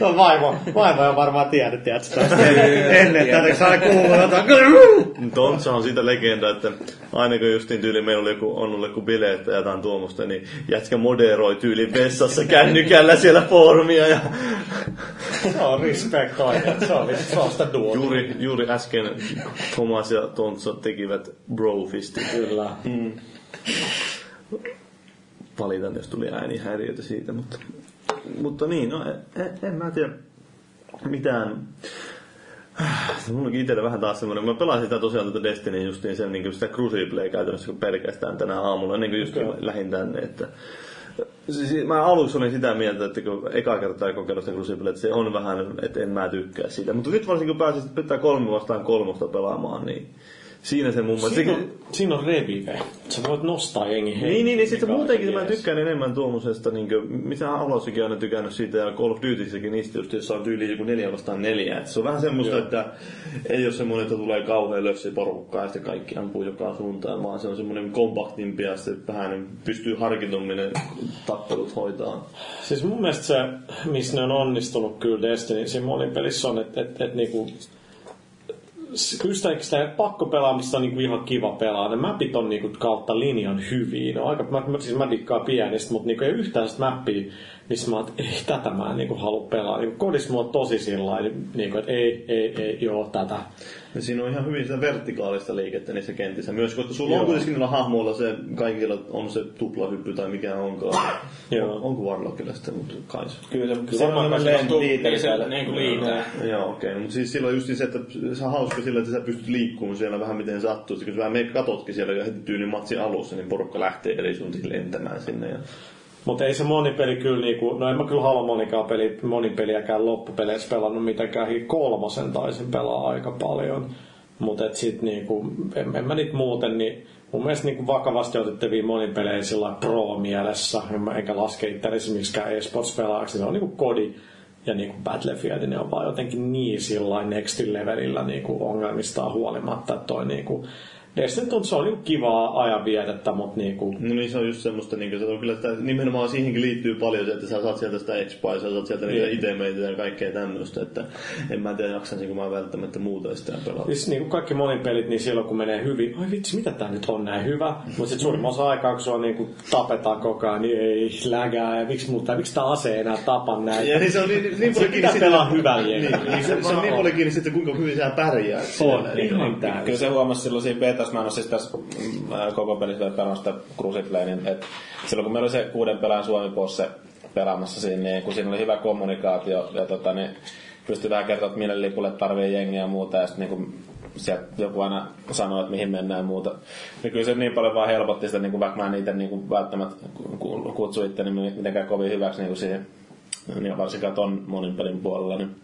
No vaimo, vaimo on varmaan tiennyt, tiedätkö tästä ennen, tätä saa kuulua jotain. Tontsa on siitä legenda, että aina kun justiin tyyli meillä oli joku, on ollut joku bileet tai jotain tuommoista, niin jätkä moderoi tyyli vessassa kännykällä siellä foorumia ja Se on respect oikein, se on, sitä duonia. juuri, juuri äsken Thomas ja Tontsa tekivät brofistin. Kyllä. Valitan, jos tuli äänihäiriöitä siitä, mutta, mutta niin, no en, en mä tiedä mitään. Se mullakin itsellä vähän taas semmoinen, mä pelasin sitä tosiaan tätä Destiny justiin sen niin sitä Cruciblea käytännössä pelkästään tänä aamulla, niin kuin just Okei. lähin tänne, että Siis mä aluksi olin sitä mieltä, että kun eka kertaa kokeillut sitä Cruciblea, että se on vähän, että en mä tykkää siitä. Mutta nyt varsinkin kun pääsin pitää kolme vastaan kolmosta pelaamaan, niin siinä se mun mielestä... Siinä on, siinä on revive. Sä voit nostaa jengi henkiin. Niin, niin, niin sitten muutenkin mä tykkään enemmän tuommoisesta, niin kuin, mitä Alosikin aina tykännyt siitä, ja Call of Dutyssäkin niistä just, jossa on tyyli joku neljä vastaan neljä. Et se on vähän semmoista, Joo. että ei ole semmoinen, että tulee kauhean lössi porukkaa ja sitten kaikki ampuu joka suuntaan, vaan se on semmoinen kompaktimpi ja sitten vähän pystyy harkitummin ne tappelut hoitaa. Siis mun mielestä se, missä ne on onnistunut kyllä Destiny, siinä monipelissä on, että et, et, niinku, kyllä sitä, pakkopelaamista on niinku ihan kiva pelaa. Ne mapit on niinku kautta linjan hyviä. Ne on aika, mä, siis mä dikkaan pienistä, mutta niinku ei yhtään sitä mappia, missä mä oon, ei tätä mä en niinku halua pelaa. Niinku kodissa mulla on tosi sillä lailla, niinku, että ei, ei, ei, joo, tätä. Ja siinä on ihan hyvin sitä vertikaalista liikettä niissä kentissä. Myös koska sulla Joo. on kuitenkin niillä hahmoilla se, kaikilla on se tuplahyppy tai mikä onkaan. Joo. On, onko Warlockilla sitten, mutta kai se. Kyllä se, Kyllä se varmaan on liiteri niin niin kuin liitää. Joo, okei. Okay. Mutta siis silloin just se, että se on hauska sillä, että sä pystyt liikkumaan siellä vähän miten sattuu. Sitten kun sä vähän katotkin siellä heti tyylin matsi alussa, niin porukka lähtee eri suuntiin lentämään sinne. Ja... Mutta ei se monipeli kyllä niinku, no en mä kyllä halua monikaan peli, monipeliäkään loppupeleissä pelannut mitenkään. Kolmosen taisin pelaa aika paljon. Mutta et sit niinku, en, en mä niitä muuten, niin mun mielestä niinku vakavasti otettavia monipelejä sillä pro-mielessä, en mä- enkä laske itseäni miksikään esports-pelaajaksi, niin ne on niinku kodi ja niinku Battlefield, ne on vaan jotenkin niin sillä nextin levelillä niinku ongelmistaan huolimatta, että toi niinku, Destiny on, se on niinku kivaa ajanvietettä, mutta niinku, No niin, se on just semmoista, niin se on kyllä sitä, nimenomaan siihenkin liittyy paljon se, että sä saat sieltä sitä expaa, sä saat sieltä niitä Niin. itemeitä ja kaikkea tämmöistä, että en mä tiedä jaksanko mä välttämättä muuta sitä pelata. Siis niin kuin kaikki monipelit, niin silloin kun menee hyvin, ai vitsi, mitä tää nyt on näin hyvä. Mutta sitten suurin osa aikaa, kun sua niin kuin tapetaan koko ajan, niin ei lägää. Ja miksi, mutta, miksi tää ase ei enää tapa näin? Ja niin se on niin, niin, niin Se paljon kiinni pelaa hyvällä niin, niin, se, se, on niin paljon kiinni sitten, kuinka hyvin sä pärjäät. On, siellä. ihan Kyllä täysin. se huomasi silloin siinä betas, mä en ole siis tässä mm, ää, koko pelissä pelannut sitä Cruciblea, niin että silloin kun meillä oli se kuuden pelaajan suomi posse pelaamassa siinä, niin kun siinä oli hyvä kommunikaatio ja tota, niin pystyi vähän kertoa, että mille lipulle tarvii jengiä ja muuta ja sitten niin sieltä joku aina sanoi, että mihin mennään ja muuta. Niin kyllä se niin paljon vaan helpotti sitä, niin kuin vaikka mä en itse niin kuin välttämättä ku- kutsu itteni mitenkään kovin hyväksi niin kuin siihen, niin varsinkaan ton monin pelin puolella. Niin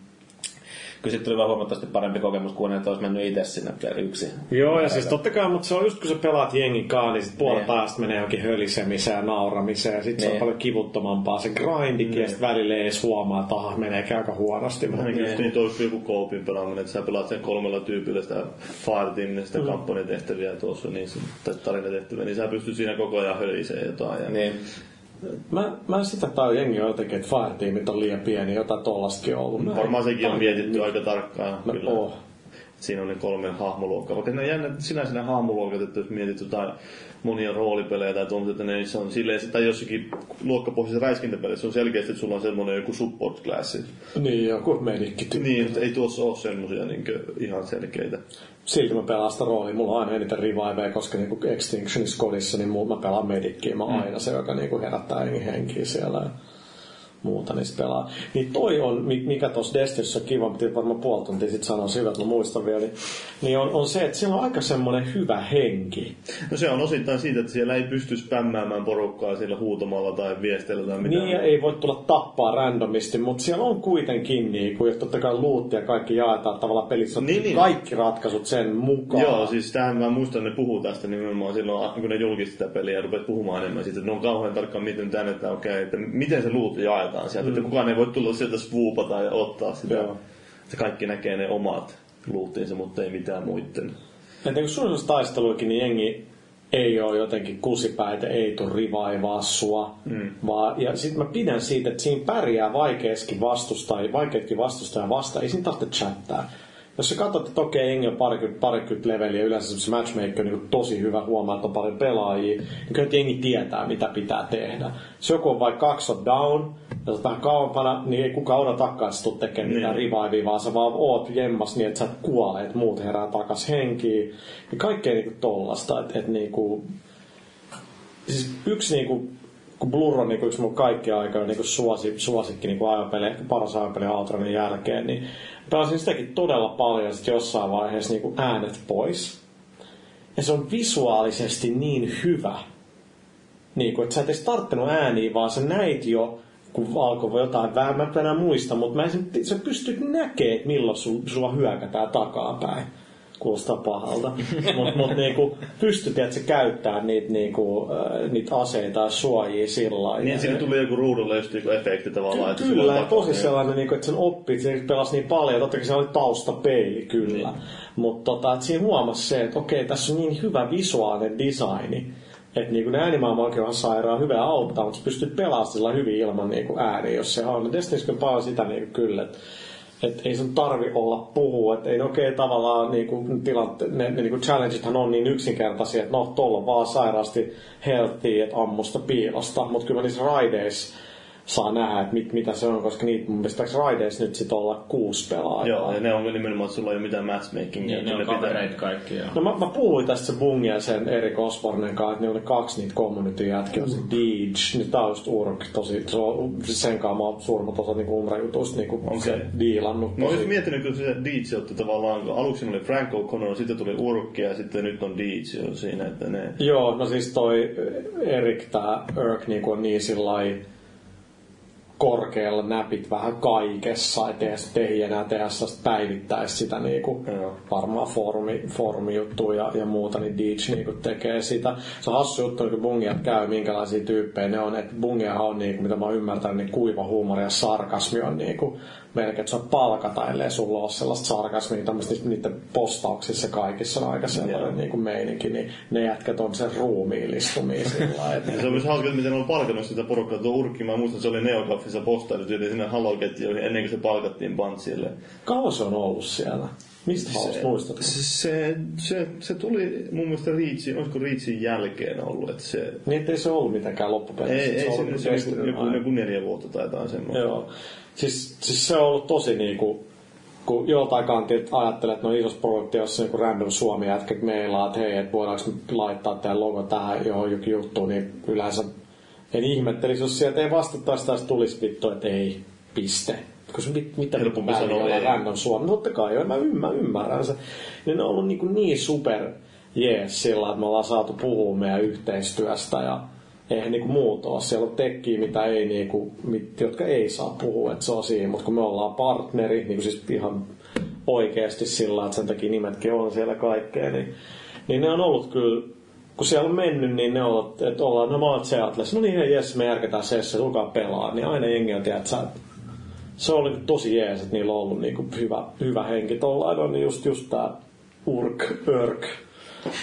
kyllä sitten tuli vaan huomattavasti parempi kokemus kuin että olisi mennyt itse sinne yksin. Joo, ja siis totta kai, mutta se on just kun sä pelaat jengin kanssa, niin sit puolet Niin. päästä menee johonkin hölisemiseen ja nauramiseen, ja sit se on Niin. paljon kivuttomampaa se grindikin, ja sit välillä ei edes huomaa, että aha, menee aika huonosti. Mutta Ainakin just niin toisi joku koopin pelaaminen, että sä pelaat sen kolmella tyypillä sitä Fireteamin, sitä mm. kampanjatehtäviä tuossa, niin, tai tarinatehtäviä, niin sä pystyt siinä koko ajan höliseen jotain. Ja Niin. Mä, mä sitä taju jengi on jotenkin, että Fireteamit on liian pieni, jotain tollastakin on ollut. Mä en- Varmaan sekin on mietitty aika tarkkaan. No, kyllä. oh. Siinä on ne kolme hahmoluokkaa. Vaikka ne on jännä sinänsä ne hahmoluokat, että jos mietit jotain monia roolipelejä tai tuommoiset, että ne se on silleen, tai jossakin luokkapohjaisessa räiskintäpelissä on selkeästi, että sulla on semmoinen joku support classi. Niin, joku medikki Niin, mutta ei tuossa ole semmoisia niin ihan selkeitä. silti mä pelaan sitä roolia. Mulla on aina eniten reviveja, koska niinku Extinctionissa kodissa, niin mä pelaan medikkiä. Mä oon aina se, joka niinku herättää henkiä siellä muuta niistä pelaa. Niin toi on, mi- mikä tuossa Destinissä on kiva, mutta varmaan puoli tuntia sitten sanoa hyvä, että mä muistan vielä, niin, niin on, on, se, että siellä on aika semmoinen hyvä henki. No se on osittain siitä, että siellä ei pysty spämmäämään porukkaa sillä huutamalla tai viesteillä tai mitään. Niin ei voi tulla tappaa randomisti, mutta siellä on kuitenkin niin kuin, totta kai luutti ja kaikki jaetaan tavallaan pelissä Niin, niin. kaikki ratkaisut sen mukaan. Joo, siis tähän mä muistan, ne puhuu tästä nimenomaan silloin, kun ne julkisti sitä peliä ja rupet puhumaan enemmän siitä, että ne on kauhean tarkkaan miettinyt tänne, että okei, että miten se luut jaetaan sieltä, mm. että kukaan ei voi tulla sieltä swoopata ja ottaa sitä. Joo. Että kaikki näkee ne omat luuttiinsa, mutta ei mitään muiden. Että kun suunnilleen taisteluikin, niin jengi ei ole jotenkin kusipäitä, ei tule rivaivaa sua. Mm. Vaan, ja sitten mä pidän siitä, että siinä pärjää vaikeakin vastustajia, vaikeatkin vastustajia vasta. Ei siinä tarvitse chattaa. Jos sä katsot, että okei, Engi on parikymmentä, parikymmentä leveliä, yleensä se matchmaker on niin tosi hyvä, huomaa, että on paljon pelaajia, niin kyllä jengi tietää, mitä pitää tehdä. Se joku on vaikka kaksi on down, ja sä vähän kauempana, niin ei kukaan odotakaan, että tulet tekemään mitään Niin. revivea, vaan sä vaan oot jemmas niin, että sä et kuole, että muut herää takas henkiin. Ja kaikkea niinku tollasta, että et niinku... Siis yksi niinku kun Blur on niinku yksi mun kaikkien aikojen niinku suosi, suosikki niinku ajopeli, ehkä paras ajopeli Outronin jälkeen, niin pelasin sitäkin todella paljon sit jossain vaiheessa niinku äänet pois. Ja se on visuaalisesti niin hyvä, niinku, että sä et edes tarttunut ääniä, vaan sä näit jo, kun alkoi jotain vähän, mä en enää muista, mutta mä en, sä pystyt näkemään, milloin su, sua hyökätään takapäin. Kuulostaa pahalta. Mutta mut, niinku, pystyt, että se käyttää niitä, niinku, äh, niitä aseita ja suojia sillä lailla. Niin, siinä tuli joku ruudulle just joku efekti tavallaan. että Kyllä, on tosi sellainen, niin kuin, että sen oppit, se pelasi niin paljon, totta kai se oli taustapeili kyllä. Niin. Mutta tota, että siinä huomasi se, että okei, tässä on niin hyvä visuaalinen designi, että niin ne äänimaailmallakin on sairaan hyvä auttaa, mutta pystyt pelaamaan sillä hyvin ilman niin kuin ääni, jos se on. Destinyssä on paljon sitä niin kuin, kyllä, että et ei sun tarvi olla puhua, että ei okei tavallaan niinku, tilant, ne, ne niinku challengethan on niin yksinkertaisia, että no tuolla vaan sairaasti healthy, että ammusta piilosta, mutta kyllä niissä raideissa saa nähdä, että mit, mitä se on, koska niitä mun mielestä raideissa nyt sit olla kuusi pelaajaa. Joo, ja ne on nimenomaan, että sulla ei ole mitään matchmakingia. Niin, ne on kavereita kaikki. Joo. No mä, mä puhuin tästä se Bungi ja sen Erik Osbornen kanssa, että ne oli kaksi niitä community jätkiä, on se Deej, nyt tää on just Urk, tosi, se on, siis sen kanssa mä oon suurimmat osat niinku Umra-jutuista niinku se diilannut. Mä olisin miettinyt, kun se DJ otti tavallaan, kun aluksi oli Frank O'Connor, sitten tuli Urkki ja sitten nyt on jo siinä, että ne... Joo, no siis toi Erik, tää Örk niinku on niin sillai korkealla näpit vähän kaikessa, ettei edes tehi enää tehdä päivittäisi sitä niinku, Joo. varmaan foorumi, foorumijuttuja ja, ja muuta, niin Deej niinku tekee sitä. Se on hassu juttu, kun bungiat käy, minkälaisia tyyppejä ne on, että bungiahan on niinku, mitä mä oon ymmärtänyt, niin kuiva huumori ja sarkasmi on niinku, melkein, että se on palkata, ellei sulla ole sellaista sarkasmia, tämmöistä niiden postauksissa kaikissa on aika sellainen Joo. niinku meininki, niin ne jätkät on sen ruumiillistumia sillä lailla, se on myös hauska, että miten on palkannut sitä porukkaa. Tuo mä muistan, että se oli Neogaffissa postailut yli sinne haloketjuihin ennen kuin se palkattiin Bantsille. kauan se on ollut siellä? Mistä haluaisit muistat? se, se, se, se, tuli mun mielestä Reachin, olisiko Reachin jälkeen ollut, että se... Niin ettei se ollut mitenkään loppupeleissä. Ei, ei se, ollut se, se joku, aina. joku neljä vuotta tai jotain semmoista. Joo. Siis, siis se on ollut tosi niinku, kun joltain kantilta ajattelee, että no isossa produktiossa joku random suomi jätkä meilaa, että hei, että voidaanko laittaa tämä logo tähän johonkin juttuun, niin yleensä en ihmettelisi, jos sieltä ei vastattaisi taas tulisi vittu, että ei, piste. Koska mit, mitä Helpompi sanoa ei. random suomi. No totta kai, joo, mä, ymmär, ymmärrän se. Niin ne on ollut niin, niin super jees sillä, että me ollaan saatu puhua meidän yhteistyöstä ja eihän niinku muut ole. Siellä on tekkiä, mitä ei niinku, mit, jotka ei saa puhua, että se on siinä. Mutta kun me ollaan partneri, niinku siis ihan oikeasti sillä, että sen takia nimetkin on siellä kaikkea, niin, niin ne on ollut kyllä kun siellä on mennyt, niin ne on, että ollaan, no mä oon Seattleissa, no niin jes, me järketään se, se tulkaa pelaa, niin aina jengi on, tiedät sä, se oli tosi jees, että niillä on ollut niinku hyvä, hyvä henki. Tuollainen niin just, just tää Urk, Örk,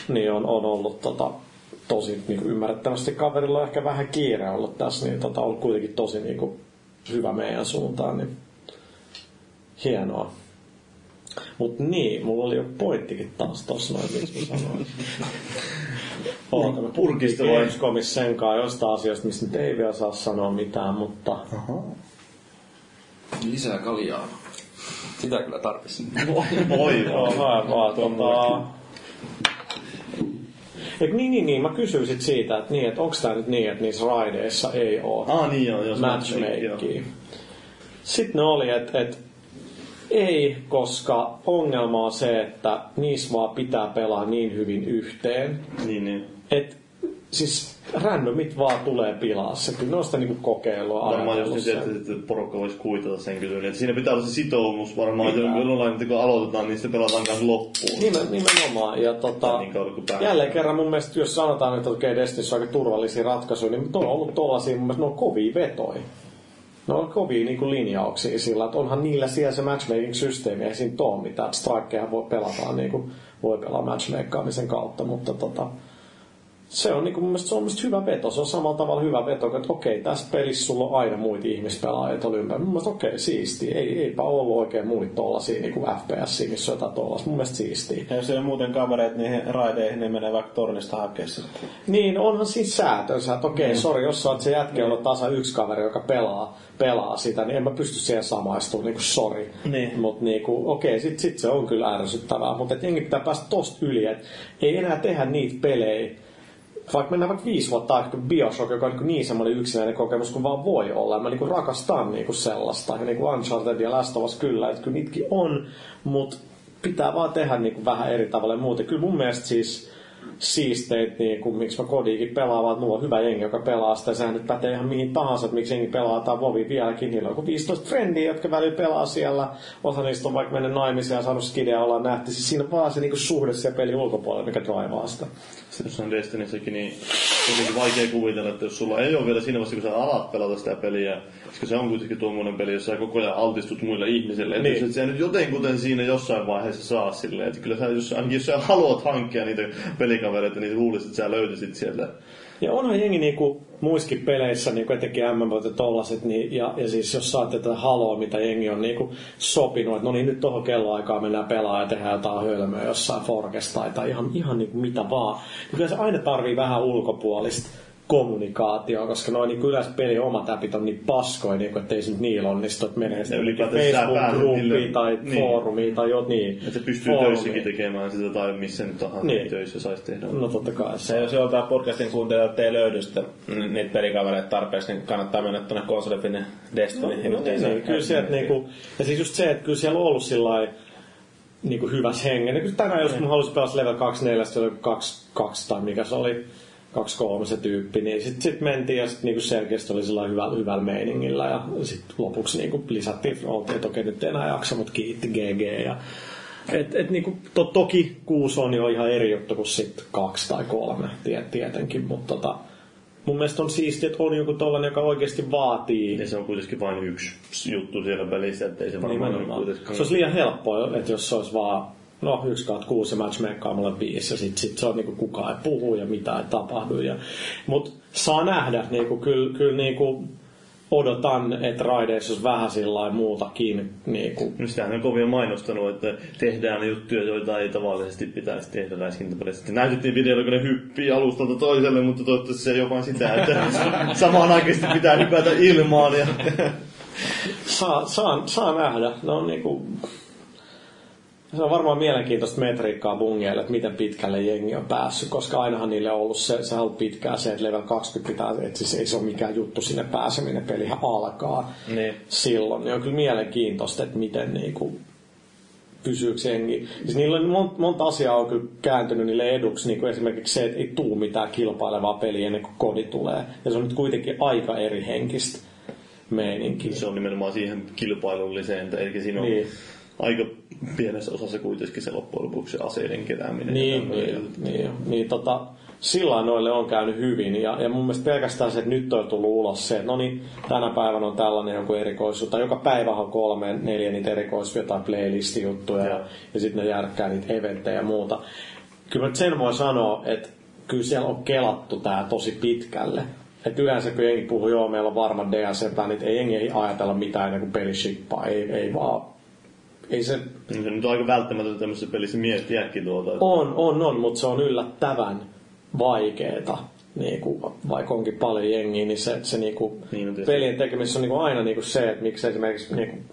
niin on, on ollut tota, tosi niinku ymmärrettävästi kaverilla on ehkä vähän kiire ollut tässä, niin tota, on kuitenkin tosi niinku hyvä meidän suuntaan, niin hienoa. Mut niin, mulla oli jo pointtikin taas tossa noin, miksi sanoin. Me Purkista vai? Gamescomissa sen kanssa jostain asioista, mistä nyt ei vielä saa sanoa mitään, mutta Lisää kaljaa. Sitä kyllä tarvitsin. Voi voi. vaan tota... Et niin, niin, niin, mä kysyin sit siitä, että, niin, että onko tämä nyt niin, että niissä raideissa ei ole Ah niin joo, jos matchmakia. Sitten ne oli, että et, ei, koska ongelma on se, että niissä vaan pitää pelaa niin hyvin yhteen, Niin, niin. Että siis randomit vaan tulee pilaa se. Kyllä ne on sitä niinku kokeilua Varmaan jos niin sen. että että porukka voisi kuitata sen kysyn. Että siinä pitää olla se sitoumus varmaan, että jollain, että kun aloitetaan, niin se pelataan kanssa loppuun. Nimen, nimenomaan. Ja tota, Niin jälleen kerran mun mielestä, jos sanotaan, että okei, Destinissä on aika turvallisia ratkaisuja, niin ne on ollut tollasia, mun mielestä ne on kovia vetoja. Ne on kovia niin linjauksia sillä, että onhan niillä siellä se matchmaking-systeemi, ei siinä ole mitään. Strikeja voi pelata niin kuin, voi pelaa matchmakeaamisen kautta, mutta tota, se on, niin kuin, mun mielestä, se on mielestä hyvä veto. Se on samalla tavalla hyvä veto, että okei, tässä pelissä sulla on aina muita ihmispelaajia tuolla ympärillä. Mun mielestä okei, siisti. Ei, eipä ollut oikein muita tollasia niin kuin FPS, missä on jotain tollasta. Mun mielestä siistiä. Ja jos ei ole muuten kavereita niihin raideihin, niin menee vaikka tornista hakea sitten. Niin, onhan siis säätönsä, että okei, sori, jos sä oot se jätkä, jolla on tasa yksi kaveri, joka pelaa, pelaa sitä, niin en mä pysty siihen samaistumaan, niin kuin sori. Niin. Mutta niin kuin, okei, sit, sit se on kyllä ärsyttävää, mutta jengi pitää päästä tosta yli, että ei enää tehdä niitä pelejä, vaikka mennään vaikka viisi vuotta aikaa, Bioshock, joka on niin, niin semmoinen yksinäinen kokemus kuin vaan voi olla. Mä niin rakastan niin sellaista. Ja niin kuin Uncharted ja Last of Us kyllä, että kyllä niitäkin on, mutta pitää vaan tehdä niin kuin vähän eri tavalla ja muuten. Kyllä mun mielestä siis siisteet, niin kuin, miksi mä kodiikin pelaa, vaan mulla on hyvä jengi, joka pelaa sitä. Sehän nyt pätee ihan mihin tahansa, että miksi jengi pelaa tai Vovi vieläkin. Niillä on joku 15 frendiä, jotka välillä pelaa siellä. Osa niistä on vaikka mennyt naimisiin ja saanut skidea olla nähty. Siis siinä on vaan se niin suhde siellä pelin ulkopuolella, mikä draivaa sitä. Sitten jos on Destinissäkin, niin jotenkin vaikea kuvitella, että jos sulla ei ole vielä siinä vaiheessa, kun sä alat pelata sitä peliä, koska se on kuitenkin tuommoinen peli, jossa sä koko ajan altistut muille ihmisille. Että Niin. jos et sä nyt jotenkuten siinä jossain vaiheessa saa silleen, että kyllä sä, jos, ainakin jos sä haluat hankkia niitä pelikavereita, niin luulisit, että sä löytäisit sieltä. Ja onhan jengi niinku muissakin peleissä, niinku etenkin MMO ja tollaset, niin, ja, ja siis jos saatte tätä haloa, mitä jengi on niinku sopinut, että no niin nyt tohon kelloaikaan mennään pelaa ja tehdään jotain hölmöä jossain Forkesta tai, tai ihan, ihan niinku mitä vaan. Niin kyllä se aina tarvii vähän ulkopuolista kommunikaatioa, koska noin niin yleensä pelin omat appit on niin paskoja, niin että ei se nyt niillä onnistu, että menee sitten Facebook-gruppiin tai niin. foorumiin tai jo niin. Että se pystyy foorumiin. töissäkin tekemään sitä tai missä nyt tahansa Niin. niin. töissä saisi tehdä. No totta kai. Se, jos jotain podcastin kuuntelijoita ei löydy sitten niitä pelikavereita tarpeeksi, niin kannattaa mennä tuonne konsolifinen Destiny. No, niin, niin, kyllä sieltä niinku, ja siis just se, että kyllä siellä on ollut sillä niinku hyvässä hengen. Niin tänään jos mä halusin pelata level 24, se oli 2, 2 tai mikä se oli, 2 3 se tyyppi, niin sitten sit mentiin ja sitten niinku selkeästi oli sillä hyvällä, hyvällä meiningillä ja sitten lopuksi niinku lisättiin, oltiin, että okei nyt enää jaksa, mutta kiitti GG ja et, et niinku, to, toki kuusi on jo ihan eri juttu kuin sit kaksi tai kolme, tiet, tietenkin, mutta tota, mun mielestä on siistiä, että on joku tollanen, joka oikeasti vaatii. Ja se on kuitenkin vain yksi juttu siellä pelissä, ettei se varmaan kuitenkaan... Se olisi liian helppoa, että jos se olisi vaan no 1 kautta 6 ja matchmakeaa mulle 5 ja sit, sit se on niinku kukaan ei puhu ja mitä ei tapahdu. Ja, mut saa nähdä, niinku, kyllä, kyllä niinku, odotan, että raideissa olisi vähän sillä muutakin. Niinku, No sitähän on kovin mainostanut, että tehdään juttuja, joita ei tavallisesti pitäisi tehdä räiskintäpelissä. Sitten näytettiin videolla, kun ne hyppii alustalta toiselle, mutta toivottavasti se ei ole vain sitä, että samanaikaisesti pitää hypätä ilmaan. Ja... saa, saa, saa nähdä. No, niinku, se on varmaan mielenkiintoista metriikkaa bungeille, että miten pitkälle jengi on päässyt, koska ainahan niille on ollut se, se on ollut pitkään se, että level 20 pitää, että siis ei se ole mikään juttu sinne pääseminen, pelihän alkaa Niin. silloin. Niin on kyllä mielenkiintoista, että miten niinku, pysyykö jengi. Siis niillä on monta, monta asiaa on kyllä kääntynyt niille eduksi, niin kuin esimerkiksi se, että ei tuu mitään kilpailevaa peliä ennen kuin kodi tulee. Ja se on nyt kuitenkin aika eri henkistä meininkiä. Se on nimenomaan siihen kilpailulliseen, eli siinä on Niin. Aika pienessä osassa kuitenkin se loppujen lopuksi se aseiden kerääminen. Niin, ja niin, niin, niin tota, sillä noille on käynyt hyvin. Ja, ja mun mielestä pelkästään se, että nyt on tullut ulos se, että no niin, tänä päivänä on tällainen joku erikoisuus. Tai joka päivä on kolme, neljä niitä erikoisuja, jotain playlistijuttuja. Ja, ja sitten ne järkkää niitä eventtejä ja muuta. Kyllä mä sen voi sanoa, että kyllä siellä on kelattu tää tosi pitkälle. Et yleensä kun jengi puhuu, joo, meillä on varma DLC, niin ei jengi ei ajatella mitään ennen kuin peli shippaa. Ei, ei vaan ei se Niin Se nyt on aika välttämätöntä tämmöisessä pelissä miettiäkin tuota. Että on, on, on, mutta se on yllättävän vaikeeta. Niin kuin, vaikka onkin paljon jengiä, niin se, se niin kuin, Niin on tietysti. pelien tekemisessä on niin kuin aina niin kuin se, että miksi esimerkiksi niin kuin,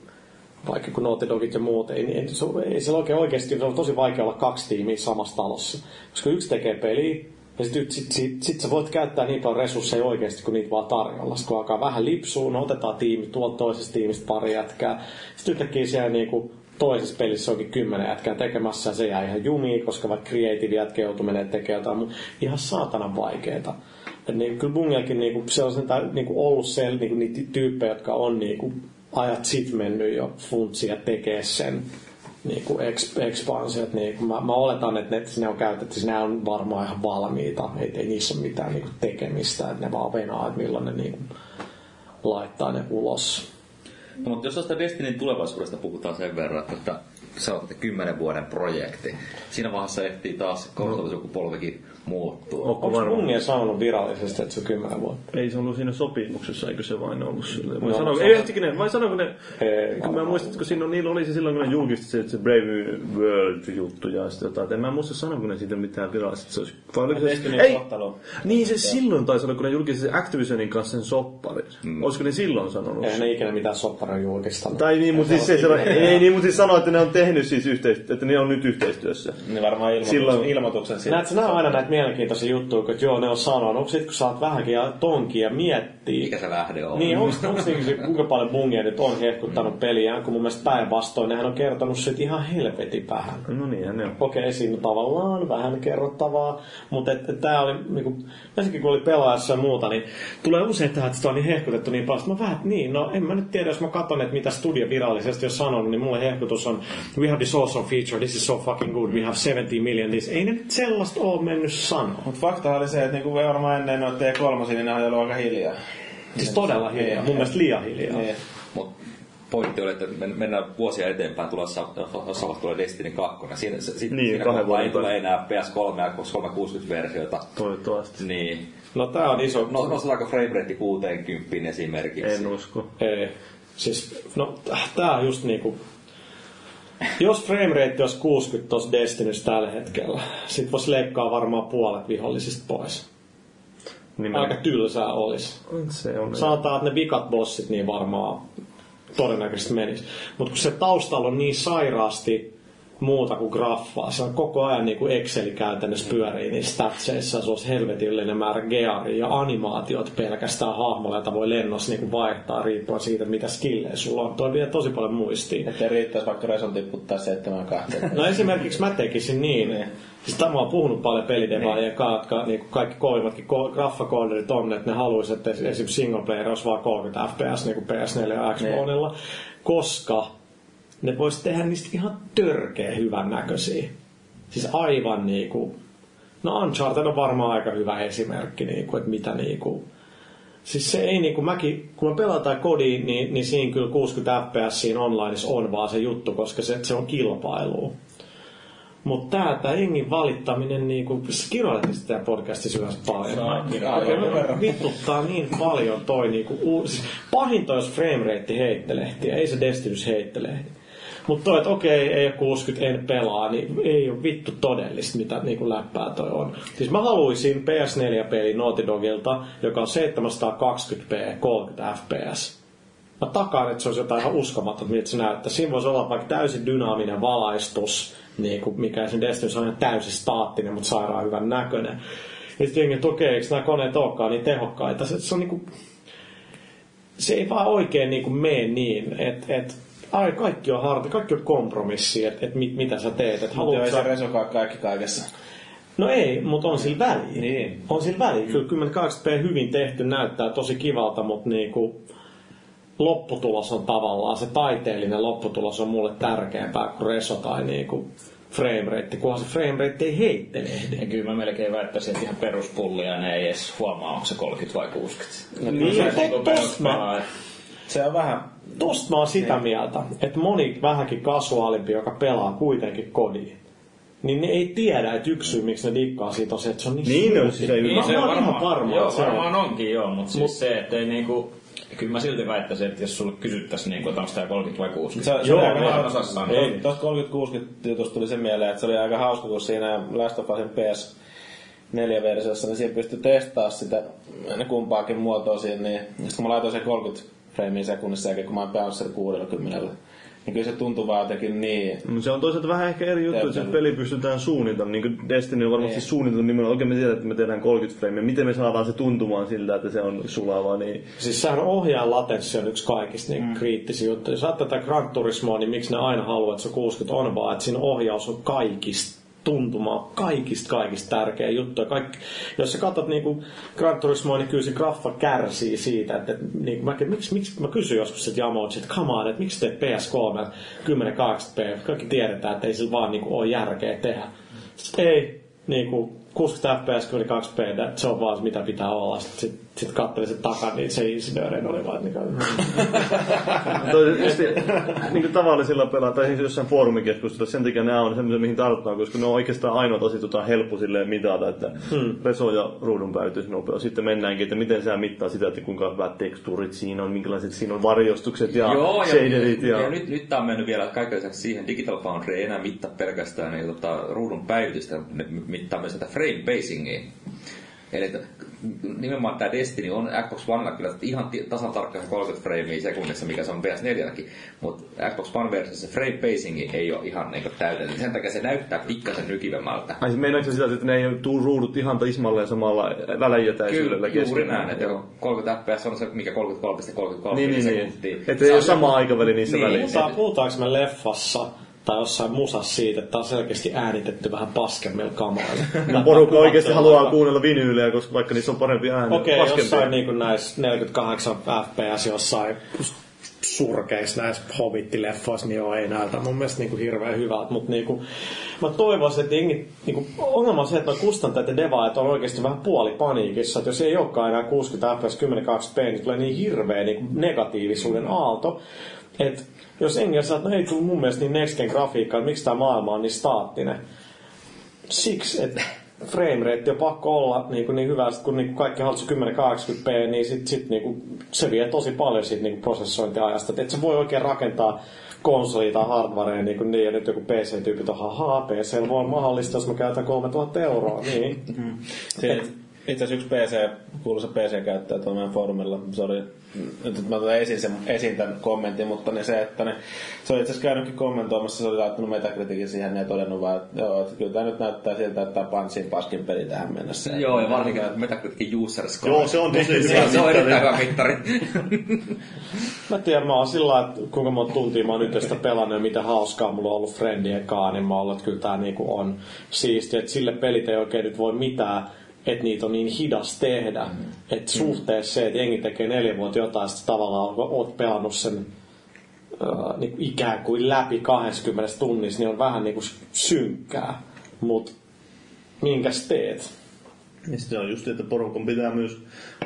vaikka kun Naughty Dogit ja muut, ei, ei, se, ei se oikein oikeasti, se on tosi vaikea olla kaksi tiimiä samassa talossa. Koska yksi tekee peliä, ja sitten sit, sit, sit sä voit käyttää niin paljon resursseja oikeasti, kun niitä vaan tarjolla. Sitten kun alkaa vähän lipsua, no otetaan tiimi tuolta toisesta tiimistä pari jätkää. Sitten yhtäkkiä siellä niinku toisessa pelissä onkin kymmenen jätkää tekemässä ja se jää ihan jumiin, koska vaikka creative jätkä joutuu menee tekemään jotain, mutta ihan saatanan vaikeeta. Et niin, kyllä Bungelkin niinku, se on sentään, niinku ollut se, niinku, niitä tyyppejä, jotka on niinku, ajat sit mennyt jo funtsia tekee sen niinku eks, ekspansiot, niin mä, mä, oletan, että ne, ne on käytetty, siis nämä on varmaan ihan valmiita, ei, ei niissä ole mitään niinku tekemistä, että ne vaan venaa, että milloin ne niinku laittaa ne ulos. No, mutta jos tästä Destinin tulevaisuudesta puhutaan sen verran, että sanotaan, että kymmenen vuoden projekti. Siinä vaiheessa ehtii taas konsolisukupolvikin muuttua. Onko Onko varma? Bungie sanonut virallisesti, että se on kymmenen vuotta? Ei se ollut siinä sopimuksessa, eikö se vain ollut silleen? Vai No, no, se ei ehtikö ne, vai sanoiko ne, Ei, kun mä muistan, että siinä niillä oli se silloin, kun ne julkisti se, se Brave World juttu ja sitten jotain, että en mä muista sanoiko ne siitä mitään virallisesti, se olisi, vai oliko se, ei, kohtalo. niin se silloin taisi olla, kun ne julkisti se Activisionin kanssa sen sopparin. Mm. Olisiko ne silloin sanonut? Eihän ne ikinä mitään sopparia julkistanut. Tai niin, mutta siis se, se, ei niin, mutta siis sanoi, että ne on tehnyt siis yhteistyötä, että ne on nyt yhteistyössä. Niin varmaan ilmoituksen, Silloin- ilmoituksen siitä. Näetkö, nämä on aina näitä mielenkiintoisia juttuja, kun joo, ne on sanonut. Sitten kun saat vähänkin ja tonkia ja miettii, Mikä se lähde on? Niin, onko, onko niinku se, kuinka paljon Bungie nyt on hehkuttanut peliään, kun mun mielestä päinvastoin nehän on kertonut sit ihan helvetin vähän. No niinhän ne on. Okei, siinä on tavallaan vähän kerrottavaa, mutta että et tää oli, niinku, varsinkin kun oli pelaajassa ja muuta, niin tulee usein tähän, että sitä on niin hehkutettu niin paljon, että mä vähän, että niin, no en mä nyt tiedä, jos mä katson, että mitä studio virallisesti on sanonut, niin mulle hehkutus on, we have this awesome feature, this is so fucking good, we have 70 million this. Ei ne nyt sellaista ole mennyt sanoa. Mutta fakta oli se, että niinku varmaan ennen noita T3, niin ne on ollut aika hiljaa. Siis todella hiljaa, mun mielestä liian hiljaa. Niin. Mut pointti oli, että men- mennään vuosia eteenpäin tulossa, jossain tulee Destiny 2. Siinä, se- sit, Niin, siinä kahden vuoden ei tule enää PS3 ja 360-versioita. Toivottavasti. Niin. No tää on iso, No, nostetaanko framerate 60 esimerkiksi? En usko. Ei. Siis, no tää on just niinku... Jos framerate olisi 60 tuossa Destinyssä tällä hetkellä, sit vois leikkaa varmaan puolet vihollisista pois. Aika tylsää olisi. Se on. Sanotaan, että ne vikat bossit niin varmaan todennäköisesti menis. Mutta kun se taustalla on niin sairaasti muuta kuin graffaa, se on koko ajan niin kuin Exceli käytännössä pyörii niissä statseissa, se olisi helvetillinen määrä gearia ja animaatiot pelkästään hahmolla, jota voi lennossa niin kuin vaihtaa riippuen siitä, mitä skillejä sulla on. Toi vie tosi paljon muistiin. Että riittäisi vaikka Reson tipputtaa 7 kahteen. No esimerkiksi mä tekisin niin, siis tämä on puhunut paljon pelidevaajien kanssa, jotka niin kuin kaikki kovimmatkin ko- graffakooderit on, että ne haluaisi, että esimerkiksi single player olisi vaan 30 fps niin kuin PS4 ja Xboxilla, koska ne vois tehdä niistä ihan törkeä hyvän näköisiä. Siis aivan niinku, no Uncharted on varmaan aika hyvä esimerkki, niinku, että mitä niinku, Siis se ei niinku, mäkin, kun mä pelataan kodiin, niin, niin siinä kyllä 60 fps siinä onlineissa on vaan se juttu, koska se, se on kilpailu. Mutta tää, tää jengin valittaminen, niinku, sä kirjoitit sitä podcastissa yhdessä paljon. Saa verran. vituttaa niin paljon toi niinku, uu, siis pahinta jos framerate heittelehti, ei se Destinys heittelehti. Mutta toi, että okei, ei ole 60, en pelaa, niin ei ole vittu todellista, mitä niinku läppää toi on. Siis mä haluaisin PS4-peli Naughty Dogilta, joka on 720p, 30 fps. Mä takaan, että se olisi jotain ihan uskomatonta, miltä se näyttää. Siinä voisi olla vaikka täysin dynaaminen valaistus, niin kuin mikä sen Destiny on ihan täysin staattinen, mutta sairaan hyvän näköinen. Ja sitten jengi, että okei, eikö nämä koneet olekaan niin tehokkaita? Se, se on niinku, se ei vaan oikein niinku mene niin, että et, ai, kaikki on harti, kaikki on kompromissi, että et mit, mitä sä teet. Et haluat se sä... Resokaan kaikki kaikessa. No ei, mutta on sillä väliä. Niin. On sillä väliä. Kyllä 10 p hyvin tehty näyttää tosi kivalta, mutta niinku, lopputulos on tavallaan, se taiteellinen lopputulos on mulle tärkeämpää kuin reso tai niinku framerate, kunhan se framerate ei heittelehdi. Ja kyllä mä melkein väittäisin, että ihan peruspullia ne ei edes huomaa, onko se 30 vai 60. Niin, Se niinku. Se on vähän... Tosta mä oon sitä mieltä, että moni vähänkin kasuaalimpi, joka pelaa kuitenkin kodiin, niin ne ei tiedä, että yksi syy, miksi ne dikkaa siitä on se, että se on niin Niin, smoothi. on, siis ei- Mä- Niin, se on varmaan, varma, joo, se on. varmaan onkin joo, mutta siis Mut- se, että ei niinku, kyllä mä silti väittäisin, että jos sulle kysyttäisiin, niinku, että onko tämä 30 vai 60. Se, se Joo, mä en osaa sanoa. Ei, Tuosta 30-60 jutusta tuli se mieleen, että se oli aika hauska, kun siinä Last of Usin PS 4-versiossa, niin siinä pystyi testaamaan sitä ne kumpaakin muotoa siinä, niin sitten kun mä laitoin sen 30 freimiä sekunnissa jälkeen, kun mä oon sen 60, niin kyllä se tuntuu vaan jotenkin niin... Mutta se on toisaalta vähän ehkä eri juttu, että se peli pystytään suunnitelmaan. Niin kuin Destiny on varmasti Niin. suunniteltu nimenomaan. Oikein me tiedetään, että me tehdään 30 frameja. Miten me saadaan se tuntumaan siltä, että se on sulavaa, niin... Siis sehän ohjaajan latenssi on yksi kaikista niin mm. kriittisiä juttuja. Jos ajattelee tätä Gran Turismoa, niin miksi ne aina haluaa, että se 60 on vaan, että siinä ohjaus on kaikista tuntumaa kaikista kaikista tärkeä juttu. Ja Kaikki, jos sä katsot niinku Gran Turismoa, niin kyllä se graffa kärsii siitä, että, että niin, mä, miksi, miksi, mä kysyin joskus että Yamauchi, että come on, että miksi teet PS3 1080p, kaikki tiedetään, että ei sillä vaan niinku ole järkeä tehdä. Sitten ei, niinku, 60 fps, 22 p, se on vaan mitä pitää olla. Sitten sit, sit katselin sen takan, niin se insinöörein oli vaan niin kuin, Toi niin kuin tavallisilla pelaajilla, tai siis jossain foorumikeskustelussa, sen takia nämä on semmoisia, mihin tarttuu, koska ne on oikeastaan ainoat asiat, joita on helppo silleen mitata, että hmm. reso ja ruudun päivitysnopeus. Sitten mennäänkin, että miten sä mittaa sitä, että kuinka hyvät tekstuurit siinä on, minkälaiset siinä on varjostukset ja Joo, ja, shaderit. Ja, ja, nyt, nyt tämä on mennyt vielä kaiken lisäksi siihen, Digital Foundry ei enää mittaa pelkästään niin, tota, ruudun päivitystä, ne mittaa myös sitä frame basingia. Eli nimenomaan tämä Destiny on Xbox Onella kyllä ihan tasan tarkkaan 30 framea sekunnissa, mikä se on PS4lläkin. Mutta Xbox One versiossa se frame pacing ei ole ihan niin täydellinen. Sen takia se näyttää pikkasen nykivemmältä. Ai meinaatko sitä, että ne ei tuu ruudut ihan tismalleen samalla väläjätäisyydellä Kyllä, juuri näin. Että 30 fps on se, mikä 33,33 Niin, niin, sekuntia. niin. Että ei ole sama aikaväli niissä Niin. välissä. Puhutaan, puhutaanko me leffassa tai jossain musassa siitä, että on selkeästi äänitetty vähän paskemmilla kamoilla. Porukka oikeasti haluaa kuunnella vinyylejä, koska vaikka niissä on parempi ääni. Okei, okay, jossain niin näissä 48 fps jossain surkeissa näissä Hobbit-leffoissa, niin joo, ei näytä mun mielestä niin kuin hirveän hyvältä, mutta niin kuin, mä toivoisin, että jengi, niin kuin, ongelma on se, että kustantajat ja devaajat on oikeasti vähän puoli paniikissa, että jos ei olekaan enää 60 fps 10 p niin tulee niin hirveä niin kuin negatiivisuuden aalto, että jos jengi sanoo, että no ei tullut mun mielestä niin next grafiikkaa, että miksi tämä maailma on niin staattinen, siksi, että frame rate on pakko olla niin, kuin niin hyvä, sit kun niin kaikki haluaa 1080p, niin sit, sit niin kuin, se vie tosi paljon siitä niin kuin prosessointiajasta. Et et se voi oikein rakentaa konsoli tai hardwarea niin, kuin niin ja nyt joku PC-tyypit on, haha, PC voi mahdollista, jos mä käytän 3000 euroa. Niin. Siinä itse asiassa yksi PC, kuuluisa PC-käyttäjä tuolla meidän foorumilla, sori, nyt mä otan esiin, sen, esiin tämän kommentin, mutta niin se, että ne, se oli itse asiassa käynytkin kommentoimassa, se oli laittanut metakritiikin siihen ja todennut vaan, että joo, että kyllä tämä nyt näyttää siltä, että tämä on Pansin paskin peli tähän mennessä. Joo, ja varsinkin Metacriticin user score. Joo, se on tosi hyvä se, se on mittari. erittäin hyvä mittari. Mä tiedän, mä oon sillä lailla, että kuinka monta tuntia mä oon nyt sitä pelannut ja mitä hauskaa mulla on ollut friendien kanssa, niin mä oon ollut, että kyllä tää niinku on siistiä, että sille pelit ei oikein nyt voi mitään, että niitä on niin hidas tehdä. Mm. Että suhteessa se, että jengi tekee neljä vuotta jotain, sitten tavallaan oot pelannut sen äh, niin kuin ikään kuin läpi 20 tunnissa, niin on vähän niin kuin synkkää. Mutta minkäs teet? Ja sitten on just, että porukan pitää myös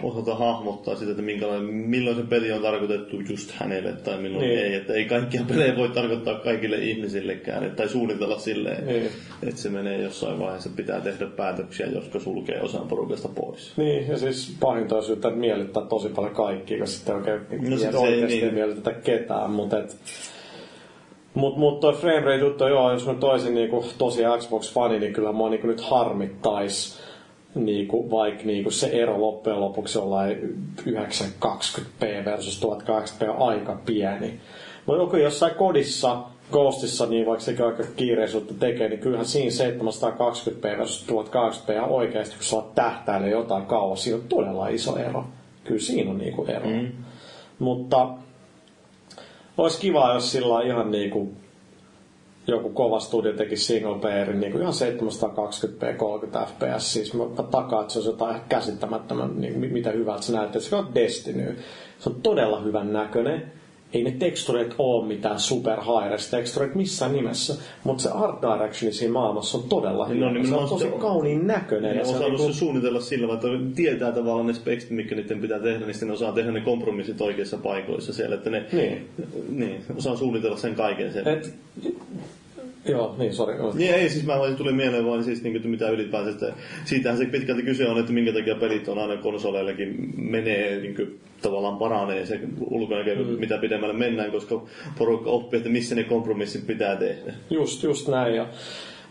osata hahmottaa sitä, että minkälainen, milloin se peli on tarkoitettu just hänelle tai milloin Niin. niin. ei. Että ei kaikkia pelejä voi tarkoittaa kaikille ihmisillekään, tai suunnitella silleen, Niin. että se menee jossain vaiheessa, pitää tehdä päätöksiä, jotka sulkee osan porukasta pois. Niin, ja siis pahinta on syytä, että miellyttää tosi paljon kaikkia, koska sitten oikein No se- se- oikeasti niin. ei miellytetä ketään, mutta et, Mut, mut toi frame rate juttu, joo, jos mä toisin niinku tosi Xbox-fani, niin kyllä mua niinku nyt harmittais, niinku, vaikka niinku se ero loppujen lopuksi jollain 920p versus 1080p on aika pieni. Mutta joku jossain kodissa, Ghostissa, niin vaikka sekin aika kiireisuutta tekee, niin kyllähän siinä 720p versus 1080p on oikeasti, kun sä oot tähtäillä jotain kauas, siinä on todella iso ero. Kyllä siinä on niinku ero. Mm. Mutta olisi kiva, jos sillä on ihan niinku joku kova studio teki single playerin niin ihan 720p 30 fps. Siis mä, mä takaan, että se olisi jotain ihan käsittämättömän, niin, mi- mitä hyvältä se näyttää. Se on Destiny. Se on todella hyvän näköinen. Ei ne tekstureet ole mitään super high tekstureet missään nimessä, mutta se art direction siinä maailmassa on todella hyvä. No, niin se on tosi sitten- kauniin näköinen. Ne ja on se on niinku- se suunnitella sillä tavalla, että tietää tavallaan ne speksit, mitkä niiden pitää tehdä, niin sitten ne osaa tehdä ne kompromissit oikeissa paikoissa siellä. Että ne, Niin. niin osaa suunnitella sen kaiken siellä. Et, joo, niin, sori. Niin, ei, siis mä vaan tuli mieleen vaan siis, niin kuin, mitä ylipäänsä, että siitähän se pitkälti kyse on, että minkä takia pelit on aina konsoleillakin menee, niin kuin, tavallaan paranee se ulkonäkö, mm. mitä pidemmälle mennään, koska porukka oppii, että missä ne kompromissit pitää tehdä. Just, just näin. Ja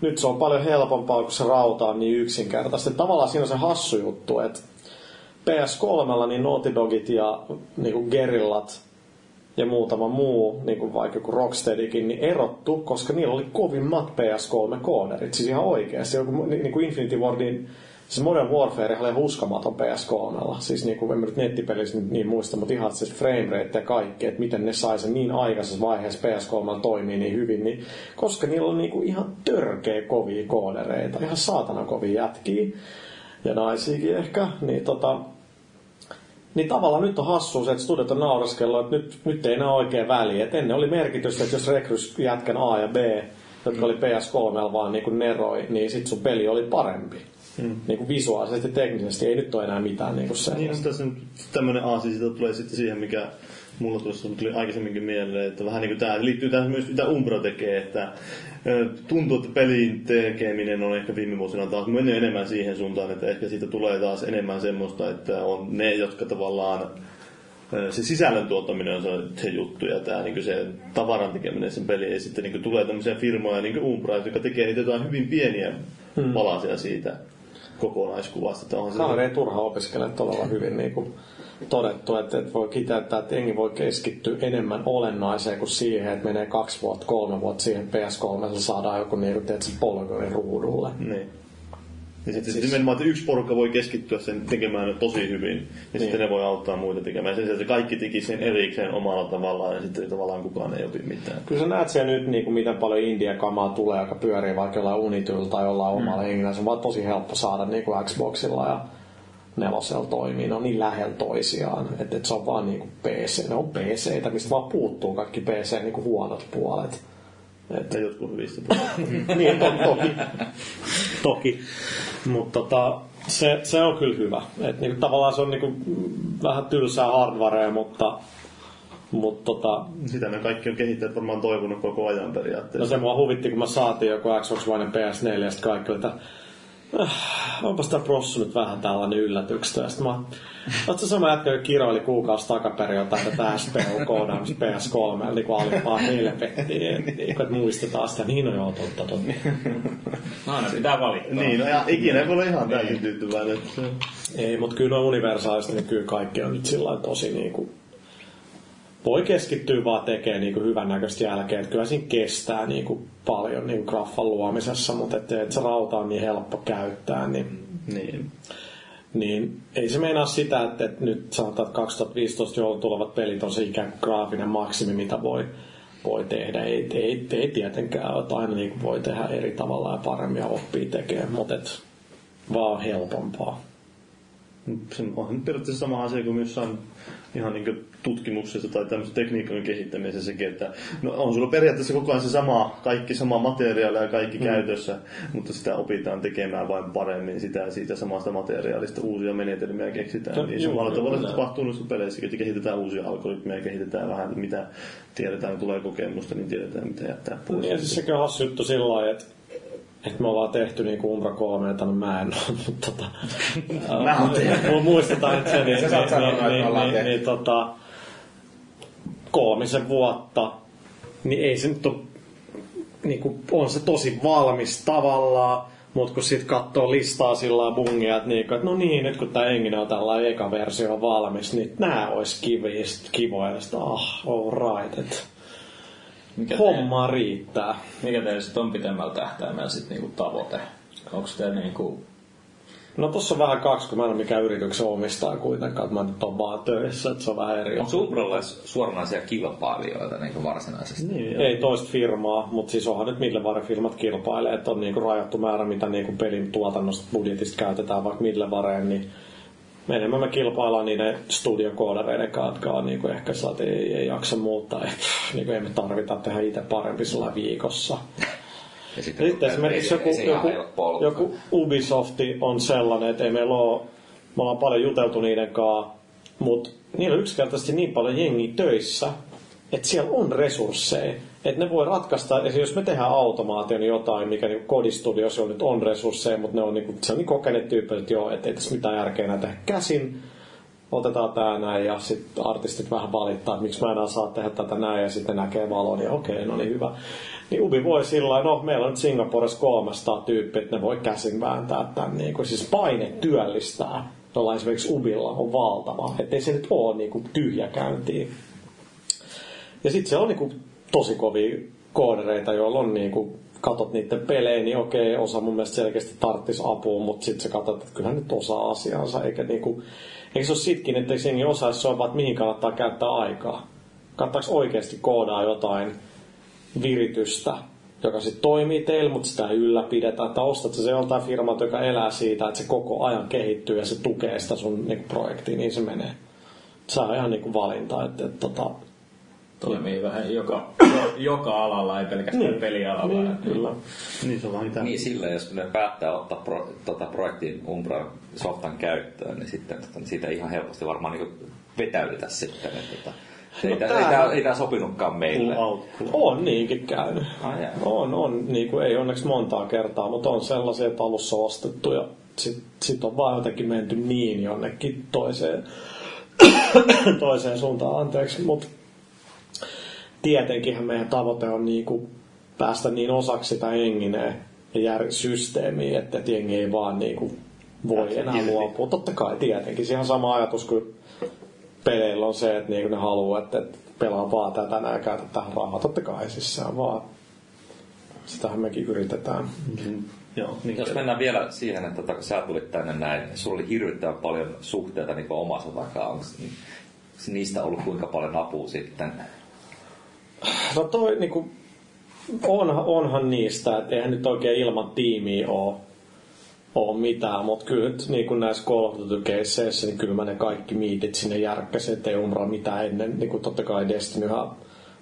nyt se on paljon helpompaa, kun se rauta on niin yksinkertaista. Tavallaan siinä on se hassu juttu, että PS3 niin Naughty Dogit ja niin kuin Gerillat ja muutama muu, niin kuin vaikka joku Rocksteadykin, niin erottu, koska niillä oli kovimmat PS3-kooderit. Siis ihan oikeasti. Joku, niin kuin Infinity Wardin Siis Modern Warfare oli uskomaton PS3. Siis niin kuin, en mä nyt nettipelissä niin, muista, mutta ihan se frame rate ja kaikki, että miten ne sai sen niin aikaisessa vaiheessa PS3 toimii niin hyvin, niin, koska niillä on niin kuin ihan törkeä kovia koodereita, ihan saatana kovia jätkiä ja naisiakin ehkä, niin tota, niin tavallaan nyt on hassu se, että studiot on nauraskellut, että nyt, nyt ei enää oikein väliä. Et ennen oli merkitystä, että jos rekrys jätkän A ja B, jotka oli PS3 vaan niin kuin neroi, niin sit sun peli oli parempi. Mm. Niin kuin visuaalisesti ja teknisesti ei nyt ole enää mitään niin kuin Niin, sellaista. no tässä nyt tämmönen aasi siitä tulee sitten siihen, mikä mulla tuossa tuli aikaisemminkin mieleen, että vähän niin kuin tämä liittyy tähän myös, mitä Umbra tekee, että tuntuu, että pelin tekeminen on ehkä viime vuosina taas mennyt enemmän siihen suuntaan, että ehkä siitä tulee taas enemmän semmoista, että on ne, jotka tavallaan se sisällön tuottaminen on se, se juttu ja tämä niin se tavaran tekeminen sen peli. Ja sitten niin tulee tämmöisiä firmoja niin kuin Umbra, jotka tekee niitä jotain hyvin pieniä hmm. palasia siitä kokonaiskuvasta. Että onhan se Kaveri ei turha opiskele todella hyvin niin kuin todettu, että, että voi kiteyttää, että jengi voi keskittyä enemmän olennaiseen kuin siihen, että menee kaksi vuotta, kolme vuotta siihen PS3 saadaan joku niin kuin, teet, polkuri ruudulle. Niin. Ja sitten siis... nimenomaan, että yksi porukka voi keskittyä sen tekemään tosi hyvin, ja niin. sitten ne voi auttaa muita tekemään. Sen sijaan se kaikki teki sen erikseen omalla tavallaan, ja sitten tavallaan kukaan ei opi mitään. Kyllä sä näet siellä nyt, niin kuin, miten paljon India-kamaa tulee, joka pyörii vaikka jollain Unityllä tai jollain omalla mm. hengillä. Se on vaan tosi helppo saada niin kuin Xboxilla ja nelosella toimii. Ne on niin lähellä toisiaan, että, että se on vaan niin kuin PC. Ne on PCitä, mistä vaan puuttuu kaikki PC niin kuin huonot puolet. Että jotkut hyvistä puolista. niin, to, toki. toki. Mutta tota, se, se, on kyllä hyvä. Et niinku, tavallaan se on niinku, vähän tylsää hardwarea, mutta, mutta tota, Sitä ne kaikki on kehittäjät varmaan toivonut koko ajan periaatteessa. no se mua huvitti, kun mä saatiin joku Xbox One ja PS4 ja sitten kaikki että onpas tää prossu nyt vähän tällainen yllätyksestä. Ja sitten mä, ootko sama jätkä, joka kiroili kuukausi takaperin jotain tätä SPU-koodaamista PS3, niin kuin alimpaa helvettiin, että niin, että muistetaan sitä. Niin on joo, totta, totta. No aina pitää valittaa. Niin, no ja ikinä ei voi olla ihan täysin tyytyväinen. että se- Ei, mutta kyllä on universaalisti, niin kyllä kaikki on nyt sillä lailla tosi niin kuin, voi keskittyä vaan tekemään niin kuin hyvän näköistä jälkeen. Että kyllä siinä kestää niin kuin paljon niin graffan luomisessa, mutta että, että se rauta on niin helppo käyttää, niin, Niin. niin ei se meinaa sitä, että, että nyt sanotaan, että 2015 joulun tulevat pelit on se ikään graafinen maksimi, mitä voi, voi tehdä. Ei, ei, ei tietenkään että aina niin voi tehdä eri tavalla ja paremmin ja oppii tekemään, mutta et, vaan helpompaa. Se on periaatteessa sama asia kuin jossain ihan niin tutkimuksessa tai tämmöisessä tekniikan kehittämisessäkin, että no on sulla periaatteessa koko ajan se sama, kaikki sama materiaali ja kaikki mm. käytössä, mutta sitä opitaan tekemään vain paremmin sitä siitä samasta materiaalista uusia menetelmiä keksitään. No, niin samalla tavalla se tapahtuu noissa peleissäkin, että kehitetään uusia algoritmeja, kehitetään vähän mitä tiedetään, tulee kokemusta, niin tiedetään mitä jättää pois. Ja siis on hassu juttu sillä lailla, että että me ollaan tehty niinku Umbra 3, että no mä en ole, mutta tota... Mä oon tehnyt. Mu- Muistetaan, että se niin, Sä saat niin, sanoa, niin, niin, ollaan niin, tehty. niin, tota, kolmisen vuotta, niin ei se nyt ole, niinku, on se tosi valmis tavallaan, mutta kun sitten katsoo listaa sillä bungia, että, niinku, että no niin, nyt kun tämä Engine on tällainen eka versio valmis, niin nämä olisi kiviä, kivoja, ja sitten ah, all right, että Mikä teidän, homma riittää. mikä teillä sitten on pitemmällä tähtäimellä sit niinku tavoite? Onko teillä niinku... No tossa on vähän kaksi, kun mä en ole mikään yrityksen omistaja kuitenkaan, että mä nyt on vaan töissä, että se on vähän eri. Onko Umbralla suoranaisia kilpailijoita niin varsinaisesti? Niin, Ei toista firmaa, mutta siis onhan nyt Midlevare-firmat kilpailee, että on niinku rajattu määrä, mitä niinku pelin tuotannosta budjetista käytetään vaikka Midlevareen, niin enemmän me kilpaillaan niiden studiokoodareiden kanssa, jotka on niinku ehkä että ei, ei jaksa muuttaa, että niinku ei me tarvita tehdä itse parempi sillä viikossa. Ja Ja sitten esimerkiksi joku, joku, joku Ubisofti on sellainen, että ei meillä ole, me ollaan paljon juteltu niiden kanssa, mutta niillä on yksinkertaisesti niin paljon jengiä töissä, että siellä on resursseja, että ne voi ratkaista, esimerkiksi jos me tehdään automaation jotain, mikä niin kodistudiossa on nyt on resursseja, mutta ne on, niin, se on niin kokeneet tyypit, että joo, että ei tässä mitään järkeä tehdä käsin, otetaan tää näin ja sitten artistit vähän valittaa, että miksi mä enää saa tehdä tätä näin ja sitten näkee valon ja okei, no niin hyvä. Niin Ubi voi sillä no meillä on nyt Singaporessa 300 tyyppiä, että ne voi käsin vääntää tämän, niin kuin, siis paine työllistää, jolla esimerkiksi Ubilla on valtava, ettei se nyt ole niin kuin tyhjäkäyntiä. Ja sitten se on niin kuin tosi kovia koodereita, joilla on niin kuin, katot niiden pelejä, niin okei, osa mun mielestä selkeästi tarttisi apua, mutta sitten sä katsot, että kyllähän nyt osaa asiansa, eikä niinku, eikö se ole sitkin, että jengi osaisi se on vaan, että mihin kannattaa käyttää aikaa. Kannattaako oikeasti koodaa jotain viritystä, joka sitten toimii teillä, mutta sitä ei ylläpidetä, että ostat se joltain firmalta, joka elää siitä, että se koko ajan kehittyy ja se tukee sitä sun niinku, projektia, niin se menee. Se on ihan niinku valinta, että, että, tota, Toimii vähän joka, joka alalla, ei pelkästään Niin. pelialalla. Niin, kyllä. Niin se on vaan mitä. Niin sillä, jos ne päättää ottaa pro, tota, projektin Umbra softan käyttöön, niin sitten tota, siitä ihan helposti varmaan niin vetäydytä sitten. Että, tota, ei, No tää, tää- ei, tää, ei tää sopinutkaan meille. On niinkin käynyt. Jaa. On, on. Niin kuin, ei onneksi montaa kertaa, mutta on sellaisia, että alussa ostettu ja sitten sit on vaan jotenkin menty niin jonnekin toiseen, toiseen suuntaan, anteeksi. Mutta tietenkinhän meidän tavoite on niin kuin päästä niin osaksi sitä engineen ja jär- systeemiä, että et jengi ei vaan niin kuin voi enää luopua. Totta kai tietenkin. Siinä on sama ajatus kuin peleillä on se, että niinku ne haluaa, että, että pelaa vaan tätä ja käytä tähän rahaa. Totta kai siis se on vaan, sitähän mekin yritetään. Mm, Joo, niin Jos mennään vielä siihen, että tota, kun sä tulit tänne näin, sulla oli hirvittävän paljon suhteita niin omassa takaa. Onko niistä ollut kuinka paljon apua sitten? No toi niinku, onhan, onhan niistä, että eihän nyt oikein ilman tiimiä ole, ole mitään, mutta kyllä nyt niin kuin näissä Call of niin kyllä mä ne kaikki miitit sinne järkkäsin, ettei umraa mitään ennen, niin kuin totta kai Destinyhan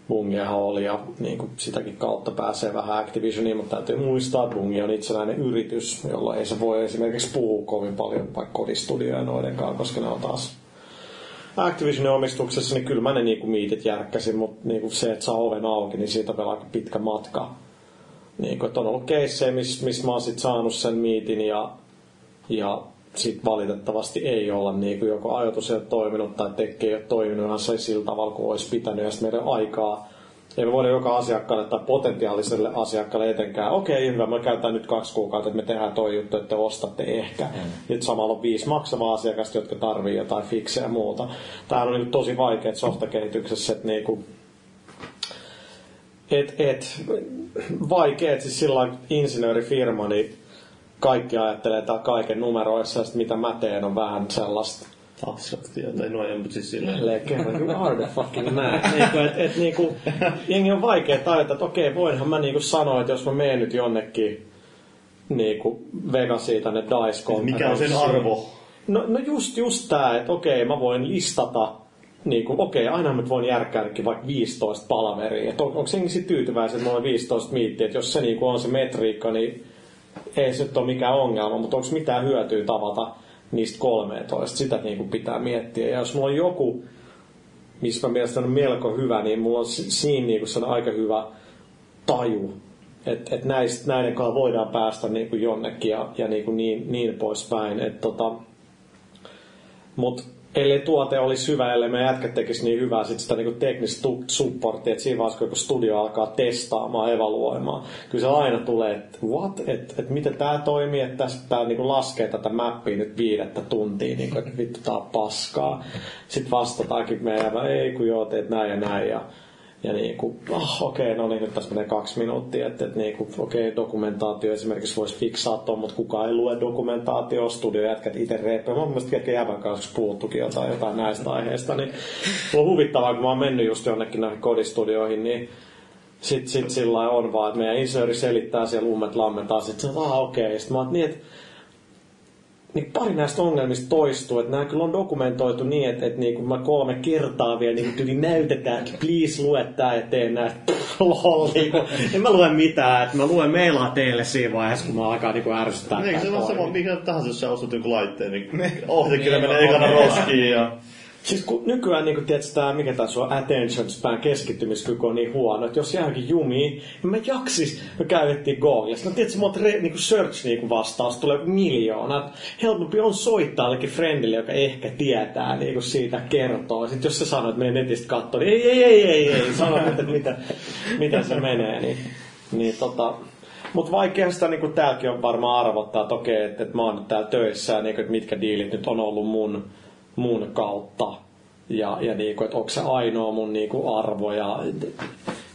Bungiahan oli ja niin kuin sitäkin kautta pääsee vähän Activisioniin, mutta täytyy muistaa, että Bungi on itsenäinen yritys, jolla ei se voi esimerkiksi puhua kovin paljon vaikka kodistudioja noidenkaan, koska ne on taas Activisionin omistuksessa, niin kyllä mä ne niinku miitit järkkäsin, mutta niinku se, että saa oven auki, niin siitä vielä aika pitkä matka. Niinku, on ollut keissejä, missä mis mä oon sit saanut sen miitin ja, ja sit valitettavasti ei olla niinku joko ajoitus ei ole toiminut tai tekki ei ole toiminut ihan sillä tavalla kuin olisi pitänyt ja sitten meidän aikaa ei me voida joka asiakkaalle tai potentiaaliselle asiakkaalle etenkään, okei hyvä, me käytetään nyt kaksi kuukautta, että me tehdään toi juttu, että te ostatte ehkä. Mm. Nyt samalla on viisi maksavaa asiakasta, jotka tarvii jotain fiksejä ja muuta. Tämä on niin tosi vaikeat softakehityksessä, että niinku, et, et, vaikeet, siis sillä insinöörifirma, niin kaikki ajattelee tää kaiken numeroissa, ja mitä mä teen on vähän sellaista abstraktia, tai no ei, mutta siis silleen. Jälleen kerran, you are the fucking man. Niinku, et, et, niinku, jengi on vaikea tajuta, että okei, voinhan mä niinku sanoa, että jos mä menen nyt jonnekin niinku Vegasiin tänne dice Mikä on sen arvo? No, no just, just tää, että okei, mä voin listata niin kuin, okei, aina mä voin järkkäädäkin vaikka 15 palaveria. Että on, onko jengi sit tyytyväisiä, että mulla on 15 miittiä, että jos se niin kuin on se metriikka, niin ei se nyt ole mikään ongelma, mutta onko mitään hyötyä tavata niistä 13? Sitä niin kuin pitää miettiä. Ja jos mulla on joku, missä mä mielestäni on melko hyvä, niin mulla on si- siinä niin kuin aika hyvä taju, että et näistä, näiden kanssa voidaan päästä niin kuin jonnekin ja, ja niin, kuin niin, niin poispäin. Tota, mutta ellei tuote olisi hyvä, ellei me jätkät tekisi niin hyvää sit sitä niinku teknistä supportia, että siinä vaiheessa, kun studio alkaa testaamaan, evaluoimaan, kyllä se aina tulee, että what, että et miten tämä toimii, että pitää niinku laskea tätä mappia nyt viidettä tuntia, niinku, että vittu on paskaa. Sitten vastataankin meidän, ei kun joo, teet näin ja näin, ja ja niin kuin, oh, okei, okay, no niin, nyt tässä menee kaksi minuuttia, että, että niin kuin, okei, dokumentaatio esimerkiksi voisi fiksaa tuon, mutta kukaan ei lue dokumentaatio, studio jätkät itse reippeä. Mä oon mielestäni jätkän jävän kanssa puhuttukin jotain, jotain näistä aiheista, niin on huvittavaa, kun mä oon mennyt just jonnekin näihin kodistudioihin, niin sit, sit sillä on vaan, että meidän insinööri selittää siellä ummet lammentaa, sit se on, ah okei, okay. sitten mä oon, niin, että niin pari näistä ongelmista toistuu, että nämä kyllä on dokumentoitu niin, että, että niin kuin mä kolme kertaa vielä niin tyli näytetään, että please lue tää ja tee näistä. Lol, niin kuin, en mä lue mitään, että mä luen mailaa teille siinä vaiheessa, kun mä alkaa niin kuin ärsyttää. Niin, se on sama, mikä tahansa, jos sä ostat jonkun laitteen, niin ohjakirja menee ekana roskiin ja... Siis kun nykyään, niin kun, tiedätkö, tää, mikä tässä on attention span keskittymiskyky on niin huono, että jos jääkin jumiin, niin mä jaksis, me käytettiin Googlessa. No tiedätkö, monta re, niin search niin vastaus tulee miljoona. Helpompi on soittaa jollekin friendille, joka ehkä tietää, niin kuin siitä kertoo. Sitten jos se sanoo, että menee netistä katsoa, niin ei, ei, ei, ei, ei, sano että mitä, miten se menee. Niin, niin tota, mutta vaikea sitä niin täälläkin on varmaan arvottaa, että okei, että, että mä oon nyt täällä töissä niin että mitkä diilit nyt on ollut mun, mun kautta. Ja, ja kuin, että onko se ainoa mun niin kuin arvo. Ja,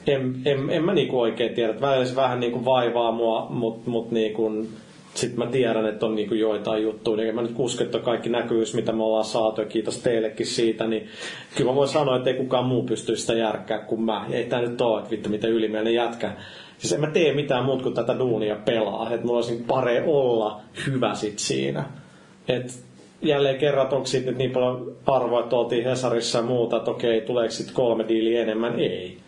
en, en, en mä niin kuin oikein tiedä. Että välillä se vähän kuin vaivaa mua, mutta mut niin kuin, sitten mä tiedän, että on niin kuin joitain juttuja. Niin mä nyt usko, että kaikki näkyvyys, mitä me ollaan saatu, ja kiitos teillekin siitä, niin kyllä mä voin sanoa, että ei kukaan muu pysty sitä järkkää kuin mä. Ei tää nyt ole, että vittu mitä ylimielinen jätkä. Siis en mä tee mitään muuta kuin tätä duunia pelaa. Että mulla olisi paree olla hyvä sit siinä. Et jälleen kerran, onko siitä nyt niin paljon arvoa, että oltiin Hesarissa ja muuta, että okei, tuleeko sitten kolme diiliä enemmän? Ei.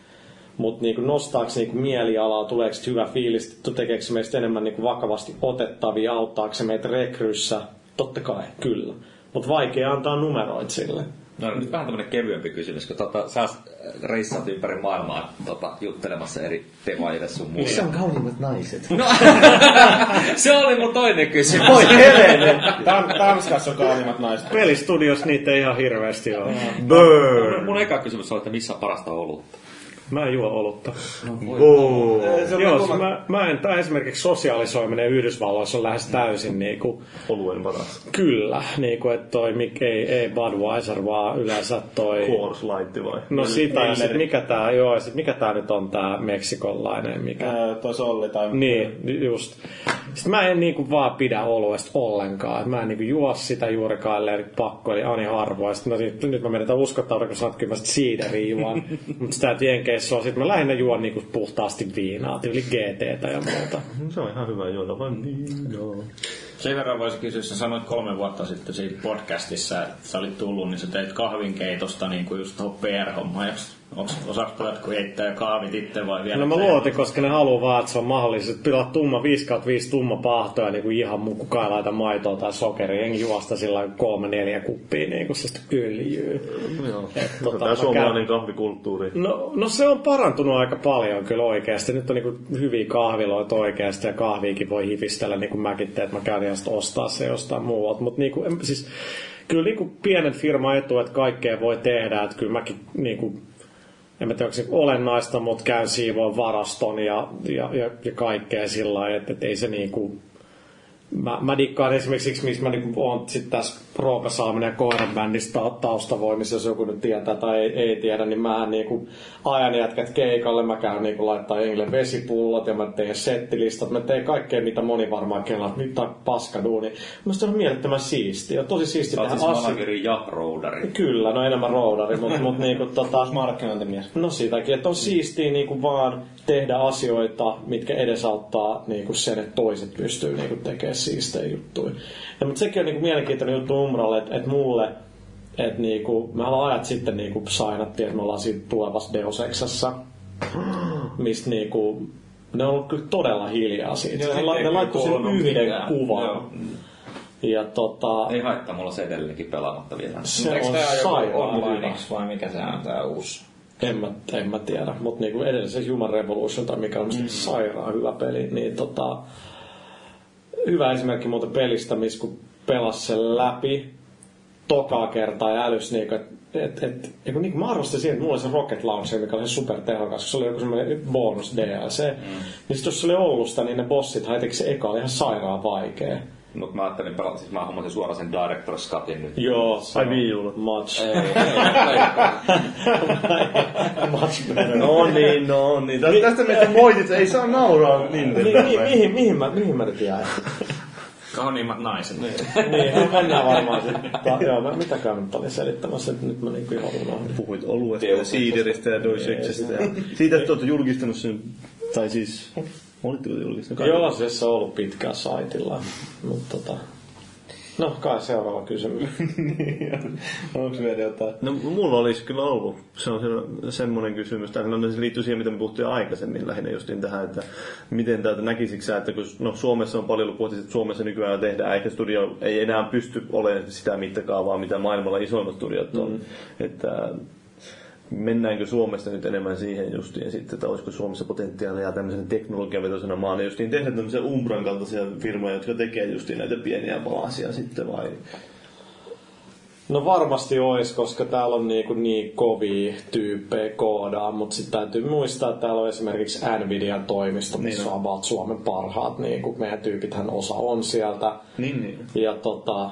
Mutta niinku nostaako niinku mielialaa, tuleeko hyvä fiilis, tekeekö meistä enemmän niinku vakavasti otettavia, auttaako se meitä rekryssä? Totta kai, kyllä. Mutta vaikea antaa numeroit sille. No nyt vähän tämmönen kevyempi kysymys, kun tota, sä reissaat ympäri maailmaa tota, juttelemassa eri tevaajille sun muuta. Missä on kauniimmat naiset? No, se oli mun toinen kysymys. Oi helene! Tan- Tanskassa on kauniimmat naiset. Pelistudios niitä ei ihan hirveästi ole. Burn! Mun eka kysymys oli, että missä on parasta olutta? Mä en juo olutta. Oh. Joo, siis mä, mä en, tai esimerkiksi sosiaalisoiminen Yhdysvalloissa on lähes täysin niinku, Oluen paras. kyllä, niinku, että toi mik, ei, ei Budweiser, vaan yleensä toi... Coors Light vai? No sitä, ja sit mikä tää, joo, sit mikä tää nyt on tää meksikolainen, mikä... Ää, Toi Solli tai... Niin, just. Sitten mä en niinku vaan pidä oluesta ollenkaan. Et Mä en niinku juo sitä juurikaan, ellei nyt pakko, eli ani harvoin. Sitten no, nyt, nyt mä menetän uskottavaa, kun sanot, kyllä mä sit siideriä juon. Mutta sitä et Jenkeissä on. Sitten mä lähinnä juon niinku puhtaasti viinaa, tyyli GTtä ja muuta. Se on ihan hyvä juoda, vaan joo. Sen verran voisi kysyä, sä sanoit kolme vuotta sitten siinä podcastissa, että sä olit tullut, niin sä teit kahvinkeitosta niin kuin just tuohon PR-hommaan. Osaako pojat, kun heittää kahvit itse vai vielä? No mä luotin, koska ne haluaa vaan, että se on mahdollista. Pilaa tumma 5 kautta 5 tumma pahto ja niinku ihan muu kukaan ei laita maitoa tai sokeria. Enkin juosta sillä kolme neljä kuppia niinku se sitä öljyy. Joo. Et, Tota, Tämä mä suomalainen kahvikulttuuri. No, no se on parantunut aika paljon kyllä oikeasti. Nyt on niinku hyviä kahviloita oikeasti ja kahviikin voi hifistellä niin kuin mäkin teen, että mä käyn ja sitten ostaa se jostain muualta. Mutta niinku, siis, kyllä niinku pienen firman etu, että kaikkea voi tehdä. Että kyllä mäkin niinku, en mä tiedä, onko se olennaista, mutta käyn siivoon varaston ja, ja, ja, ja kaikkea sillä lailla, että, että ei se niinku, Mä, mä dikkaan esimerkiksi siksi, miksi mä niinku oon sit tässä Roope Saaminen ja Koiran bändissä ta- taustavoimissa, jos joku nyt tietää tai ei, ei tiedä, niin mä niinku ajan jätkät keikalle, mä käyn niinku laittaa Engille vesipullot ja mä teen settilistat, mä teen kaikkea, mitä moni varmaan kelaa, että nyt on paskaduuni. Musta on mielettömän siistiä, on tosi Sä oot tehdä siis asioita. manageri ja roudari. Kyllä, no enemmän roudari, mutta mut niinku tota... Markkinointimies. No siitäkin, että on siistiä niinku vaan tehdä asioita, mitkä edesauttaa niinku sen, että toiset pystyy niinku tekemään siistejä juttuja. Ja, mutta sekin on niinku mielenkiintoinen juttu Umralle, että, että mulle, että niinku, me ollaan ajat sitten niinku sainattiin, että me ollaan siitä tulevassa Deus Exassa, mistä niinku, ne on ollut kyllä todella hiljaa siitä. Joo, ne, la- ne laittoi sen yhden mitään. kuvan. Joo. Ja tota, Ei haittaa, mulla on se edelleenkin pelaamatta vielä. se Eikö on joku sairaan vai mikä se on tää uusi? En mä, en mä tiedä, mutta niinku edellisen Human Revolution tai mikä on mm. sairaan hyvä peli, niin tota, hyvä esimerkki muuten pelistä, missä kun pelas sen läpi tokaa kertaa ja älys niinku, että et, et, et, kun niinku mä arvostin siihen, että mulla oli se Rocket Launcher, mikä oli se supertehokas, se oli joku semmoinen bonus DLC. Mm. Niin sit jos se oli Oulusta, niin ne bossit haitekö se eka oli ihan sairaan vaikea. Mutta mä ajattelin pelata, siis mä hommasin suoraan sen Director's Cutin nyt. Joo, Ai Wii Ulla. Much. Ei, ei, much better. No niin, no niin. Tästä, tästä meitä moitit, ei saa nauraa Mi- mi- Nintendolle. mihin, mihin, mä, mihin mä nyt jäin? Kauniimmat naiset. niin, no mennään varmaan sitten. Joo, mä mitäkään nyt olin selittämässä, että nyt mä niinku ihan unohdin. Puhuit oluesta ja siideristä ja doiseksesta. Ja siitä, että olette julkistanut sen, tai siis, olitteko te? Joo, se on ollut pitkään saitilla. Mutta tota... No, kai seuraava kysymys. Onko vielä jotain? No mulla olisi kyllä ollut. Se on se, semmoinen kysymys. Tai no, se liittyy siihen, mitä me puhuttiin aikaisemmin lähinnä justiin tähän, että miten täältä näkisikö sä, että kun no, Suomessa on paljon ollut puhuttu, että Suomessa nykyään tehdään, eikä studio ei enää pysty olemaan sitä mittakaavaa, mitä maailmalla isoimmat studiot on. Mm. Että mennäänkö Suomesta nyt enemmän siihen justiin sitten, että olisiko Suomessa potentiaalia tämmöisen teknologiavetoisena maana justiin tehdä tämmöisiä Umbran kaltaisia firmoja, jotka tekee justiin näitä pieniä palasia sitten vai No varmasti ois, koska täällä on niinku niin kovia tyyppejä koodaa, mutta sitten täytyy muistaa, että täällä on esimerkiksi Nvidian toimisto, missä Niin on about Suomen parhaat, niinku meidän tyypithän osa on sieltä. Niin, niin. Ja tota,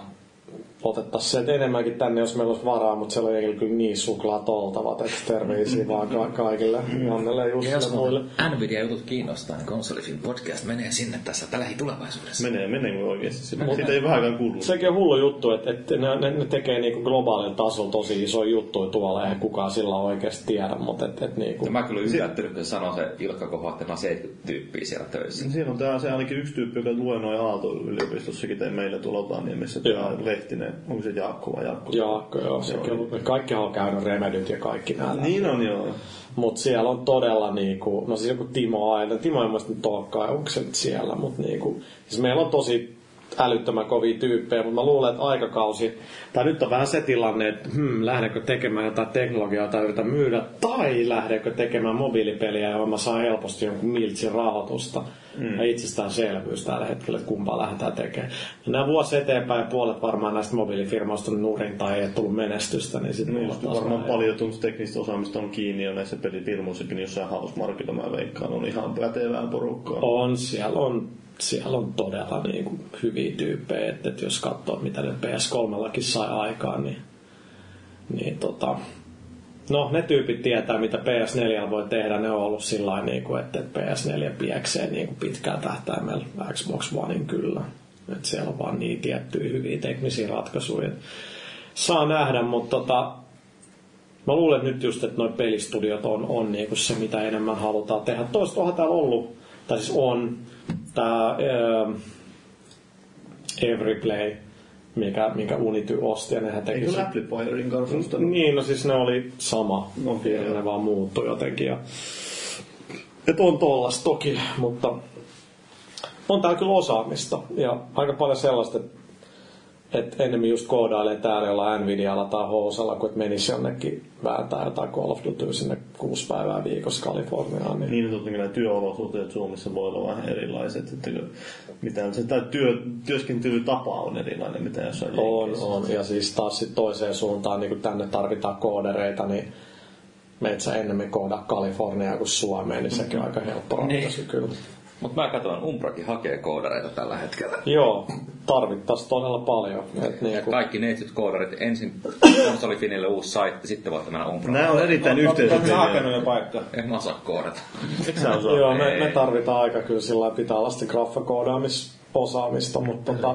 otettaisiin sieltä enemmänkin tänne, jos meillä olisi varaa, mutta siellä on kyllä- kyllä niin suklaat oltavat, että terveisiä vaan ka- kaikille, Jannelle ja Ja jos muille. Nvidia-jutut kiinnostaa, niin konsolifilm podcast menee sinne tässä tällä lähitulevaisuudessa. Menee, menee oikeasti sinne. Siitä ei vähänkään kuullut. Sekin on hullu juttu, että, että ne, ne, ne tekee niinku globaalilla tasolla tosi iso juttu tuolla, eihän kukaan sillä oikeasti tiedä, mutta et, et niinku... Ja mä kyllä yllättynyt, kun sanoo se Ilkka on 70 tyyppiä siellä töissä. Siinä on tää se ainakin yksi tyyppi, joka luennoi Aalto-yliopistossakin meillä tuolla Otaniemessä, Joo. tämä Lehtinen. Onko se Jaakko vai Jaakko? Jaakko, joo. Sekin on, kaikkihan on käynyt Remedyt ja kaikki nämä. Niin on joo. Mutta siellä on todella niinku, no siis joku Timo Aina, Timo ei muista nyt olekaan, onko se nyt siellä, mutta niinku, siis meillä on tosi älyttömän kovia tyyppejä, mutta mä luulen, että aikakausi, tai nyt on vähän se tilanne, että hmm, lähdenkö tekemään jotain teknologiaa tai yritän myydä, tai lähdenkö tekemään mobiilipeliä, ja mä saan helposti jonkun miltsin rahoitusta. Mm. Ja itsestäänselvyys tällä hetkellä, että kumpaa lähdetään tekemään. Ja nämä vuosi eteenpäin puolet varmaan näistä mobiilifirmoista on nurin tai ei tullut menestystä, niin sitten Niin, just varmaan paljon tuommoista teknistä osaamista on kiinni jo näissä pelifirmoissakin, jossain hausmarkilla mä veikkaan, on ihan pätevää porukkaa. On, siellä on, siellä on todella niin kuin, hyviä tyyppejä, että, että jos katsoo mitä ne PS3 sai aikaan, niin, niin tota, No, ne tyypit tietää, mitä PS4 voi tehdä. Ne on ollut sillä niin kuin, että PS4 pieksee niin pitkään tähtäimellä Xbox Onein kyllä. Että siellä on vaan niin tiettyjä hyviä teknisiä ratkaisuja. Saa nähdä, mutta tota, mä luulen nyt just, että noin pelistudiot on, on niin kuin se, mitä enemmän halutaan tehdä. Toista onhan täällä ollut, tai siis on, tämä Everyplay, mikä, mikä Unity osti, ja nehän teki Eikö sen- Amplifierin kanssa ostanut? niin, no siis ne oli sama. No, joo. ne vaan muuttui jotenkin. Ja... Et on tollas toki, mutta on täällä kyllä osaamista. Ja aika paljon sellaista, että et enemmän just koodailee täällä jollain Nvidialla tai Hosalla, kun et menisi jonnekin vääntää jotain Call of Dutyä sinne kuusi päivää viikossa Kaliforniaan. Niin Niin, että totta nämä työolosuhteet Suomessa voi olla vähän erilaiset. Että mitä se, tai työ, työskentelytapa on erilainen, mitä jossain On, Jenkeissä. on. Ja siis taas sit toiseen suuntaan, niin kun tänne tarvitaan koodereita, niin meitä sä enemmän koodaa Kaliforniaa kuin Suomeen, niin sekin on aika helppo ratkaisu Niin. kyllä. Mutta mä katson, Umbrakin hakee koodareita tällä hetkellä. Joo, tarvittaisiin todella paljon. Et niin kuin, Kaikki neitsyt koodarit, ensin konsolifinille uusi saitti, sitten voitte mennä Umbraan. Nämä on erittäin Oletko sä hakenut yhteisöpeliä. jo paikkaa? En mä osaa koodata. Eikö sä osaa? joo, me, me tarvitaan aika kyllä sillä pitää olla sitä graffakoodaamisosaamista, mutta tota,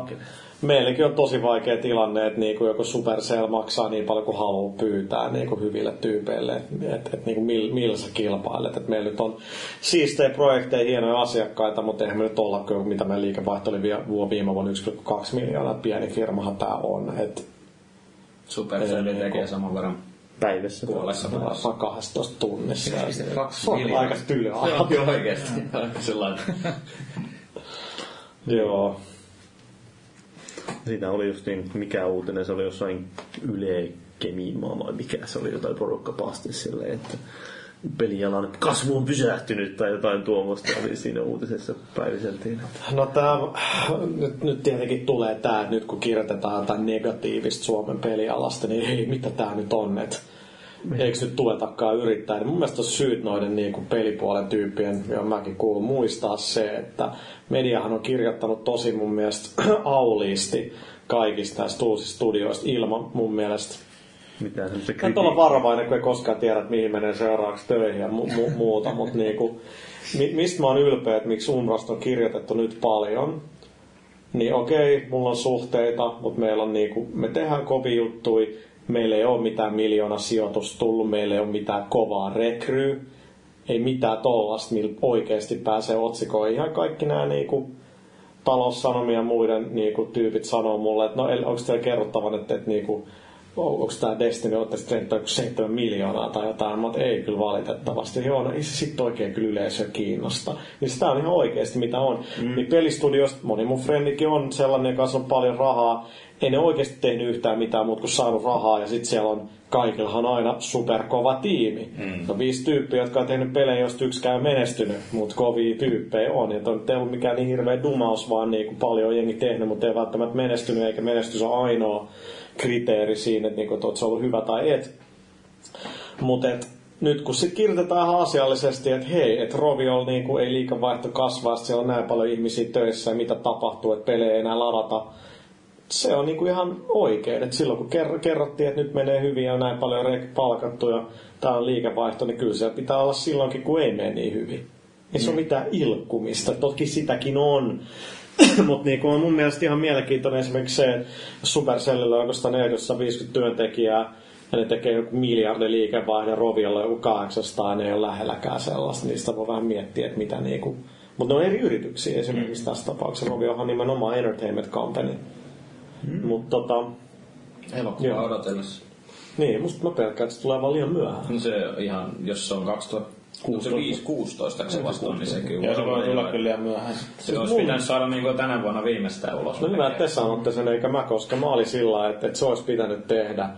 meilläkin on tosi vaikea tilanne, että niinku joku Supercell maksaa niin paljon kuin haluaa pyytää niinku hyville tyypeille, että et, niinku millä mil sä kilpailet. Et meillä nyt on siistejä projekteja, hienoja asiakkaita, mutta eihän me nyt olla kyllä, mitä meidän liikevaihto oli viime vuonna 1,2 miljoonaa, pieni firmahan tämä on. Et Supercell Ei, tekee niin saman verran Päivässä. puolessa varmaan 12 tunnissa. 1,2 Se on miljoonaa. aika tylyä. Se on. Aika sellainen. Joo. Siinä oli just niin, mikä uutinen, se oli jossain Yle Kemimaa vai mikä se oli, jotain porukka pasti silleen, että pelialan kasvu on pysähtynyt tai jotain tuommoista oli siinä uutisessa päiviseltiin. No tää, nyt, nyt tietenkin tulee että nyt kun kirjoitetaan jotain negatiivista Suomen pelialasta, niin ei, mitä tää nyt on, että eikö nyt tuetakaan yrittää. Niin mun mielestä on syyt noiden niin kuin pelipuolen tyyppien, ja mäkin kuulun muistaa se, että mediahan on kirjoittanut tosi mun mielestä auliisti kaikista näistä uusista studioista ilman mun mielestä Mitään semmoista Kannattaa olla varovainen, kun ei koskaan tiedä, että mihin menee seuraavaksi töihin ja mu- mu- muuta. Mutta niinku, mi- mistä mä oon ylpeä, että miksi Umrasta on kirjoitettu nyt paljon, niin okei, mulla on suhteita, mutta meillä on niinku, me tehdään kovia juttuja, meillä ei ole mitään miljoona sijoitusta tullut, meillä ei ole mitään kovaa rekryy, ei mitään tollasta, millä oikeasti pääsee otsikoihin. Ihan kaikki nämä niinku, taloussanomia ja muiden niinku, tyypit sanoo mulle, että no onko teillä kerrottavan, että, että niinku, onko tämä Destiny, olette sitten 7 miljoonaa tai jotain, mutta ei kyllä valitettavasti. Joo, no ei se sitten oikein kyllä yleisöä kiinnosta. Niin sitä on ihan oikeasti mitä on. Mm. Niin pelistudiosta, moni mun frendikin on sellainen, joka on paljon rahaa. Ei ne oikeasti tehnyt yhtään mitään muuta kuin saanut rahaa ja sitten siellä on kaikillahan aina superkova tiimi. Mm. No viisi tyyppiä, jotka on tehnyt pelejä, joista yksikään menestynyt, mutta kovia tyyppejä on. Ja toi ei ollut mikään niin hirveä dumaus, vaan niin kuin paljon on jengi tehnyt, mutta ei välttämättä menestynyt, eikä menestys ole ainoa kriteeri siinä, että, niinku, että oot ollut hyvä tai et. Mutta nyt kun sitten kirjoitetaan ihan asiallisesti, että hei, että Rovio niinku, ei liikavaihto kasvaa, siellä on näin paljon ihmisiä töissä ja mitä tapahtuu, että pelejä ei enää ladata. Se on niinku ihan oikein. Et silloin kun ker- kerrottiin, että nyt menee hyvin ja on näin paljon reik- palkattu ja tämä on liikevaihto, niin kyllä se pitää olla silloinkin, kun ei mene niin hyvin. Ei se ole mitään ilkkumista. Toki sitäkin on. Mutta niinku on mun mielestä ihan mielenkiintoinen esimerkiksi se, että Supercellilla on oikeastaan 450 työntekijää ja ne tekee joku miljardi liikevaihdon, Roviolla joku 800 ne ei ole lähelläkään sellaista. Niistä voi vähän miettiä, että mitä niinku... Mutta ne on eri yrityksiä esimerkiksi tässä tapauksessa. Roviohan nimenomaan entertainment company. Mm. Mutta tota, Elokuvaa Joo. odotellessa. Niin, musta mä pelkään, että se tulee vaan liian myöhään. No se ihan, jos se on 2016, kun se vasta on, niin sekin Ja se voi tulla kyllä liian myöhään. Se olisi pitänyt saada niin tänä vuonna viimeistään ulos. No hyvä, että te sanotte sen, eikä mä, koska mä olin sillä lailla, että, että se olisi pitänyt tehdä.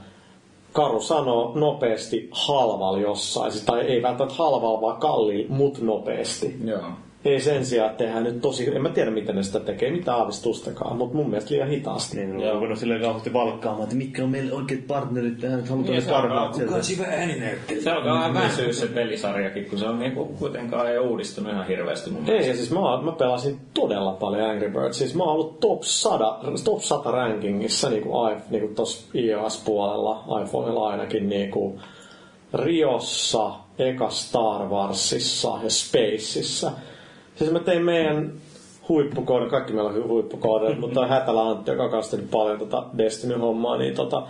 Karu sanoo nopeasti halval jossain, siis, tai ei välttämättä halval, vaan kalliilla, mut nopeasti. Joo. Ei sen sijaan, että tehdään nyt tosi, en mä tiedä miten ne sitä tekee, mitä aavistustakaan, mutta mun mielestä liian hitaasti. Niin, ne on voinut silleen kauheasti valkkaamaan, että mitkä on meille oikeat partnerit tähän, että halutaan Niin, ne parhaat sieltä. Se alkaa vähän väsyä se pelisarjakin, kun se on niinku kuitenkaan ei uudistunut ihan hirveästi mun Ei, ja siis mä, mä pelasin todella paljon Angry Birds. Siis mä oon ollut top 100, top 100 rankingissa niin kuin, niin kuin tossa iOS-puolella, iPhoneilla ainakin niin kuin Riossa, eka Star Warsissa ja Spaceissa. Siis mä tein meidän huippukoodin, kaikki meillä on huippukoodeja, mutta Hätälä Antti, joka tehnyt paljon tota Destiny-hommaa, niin tota,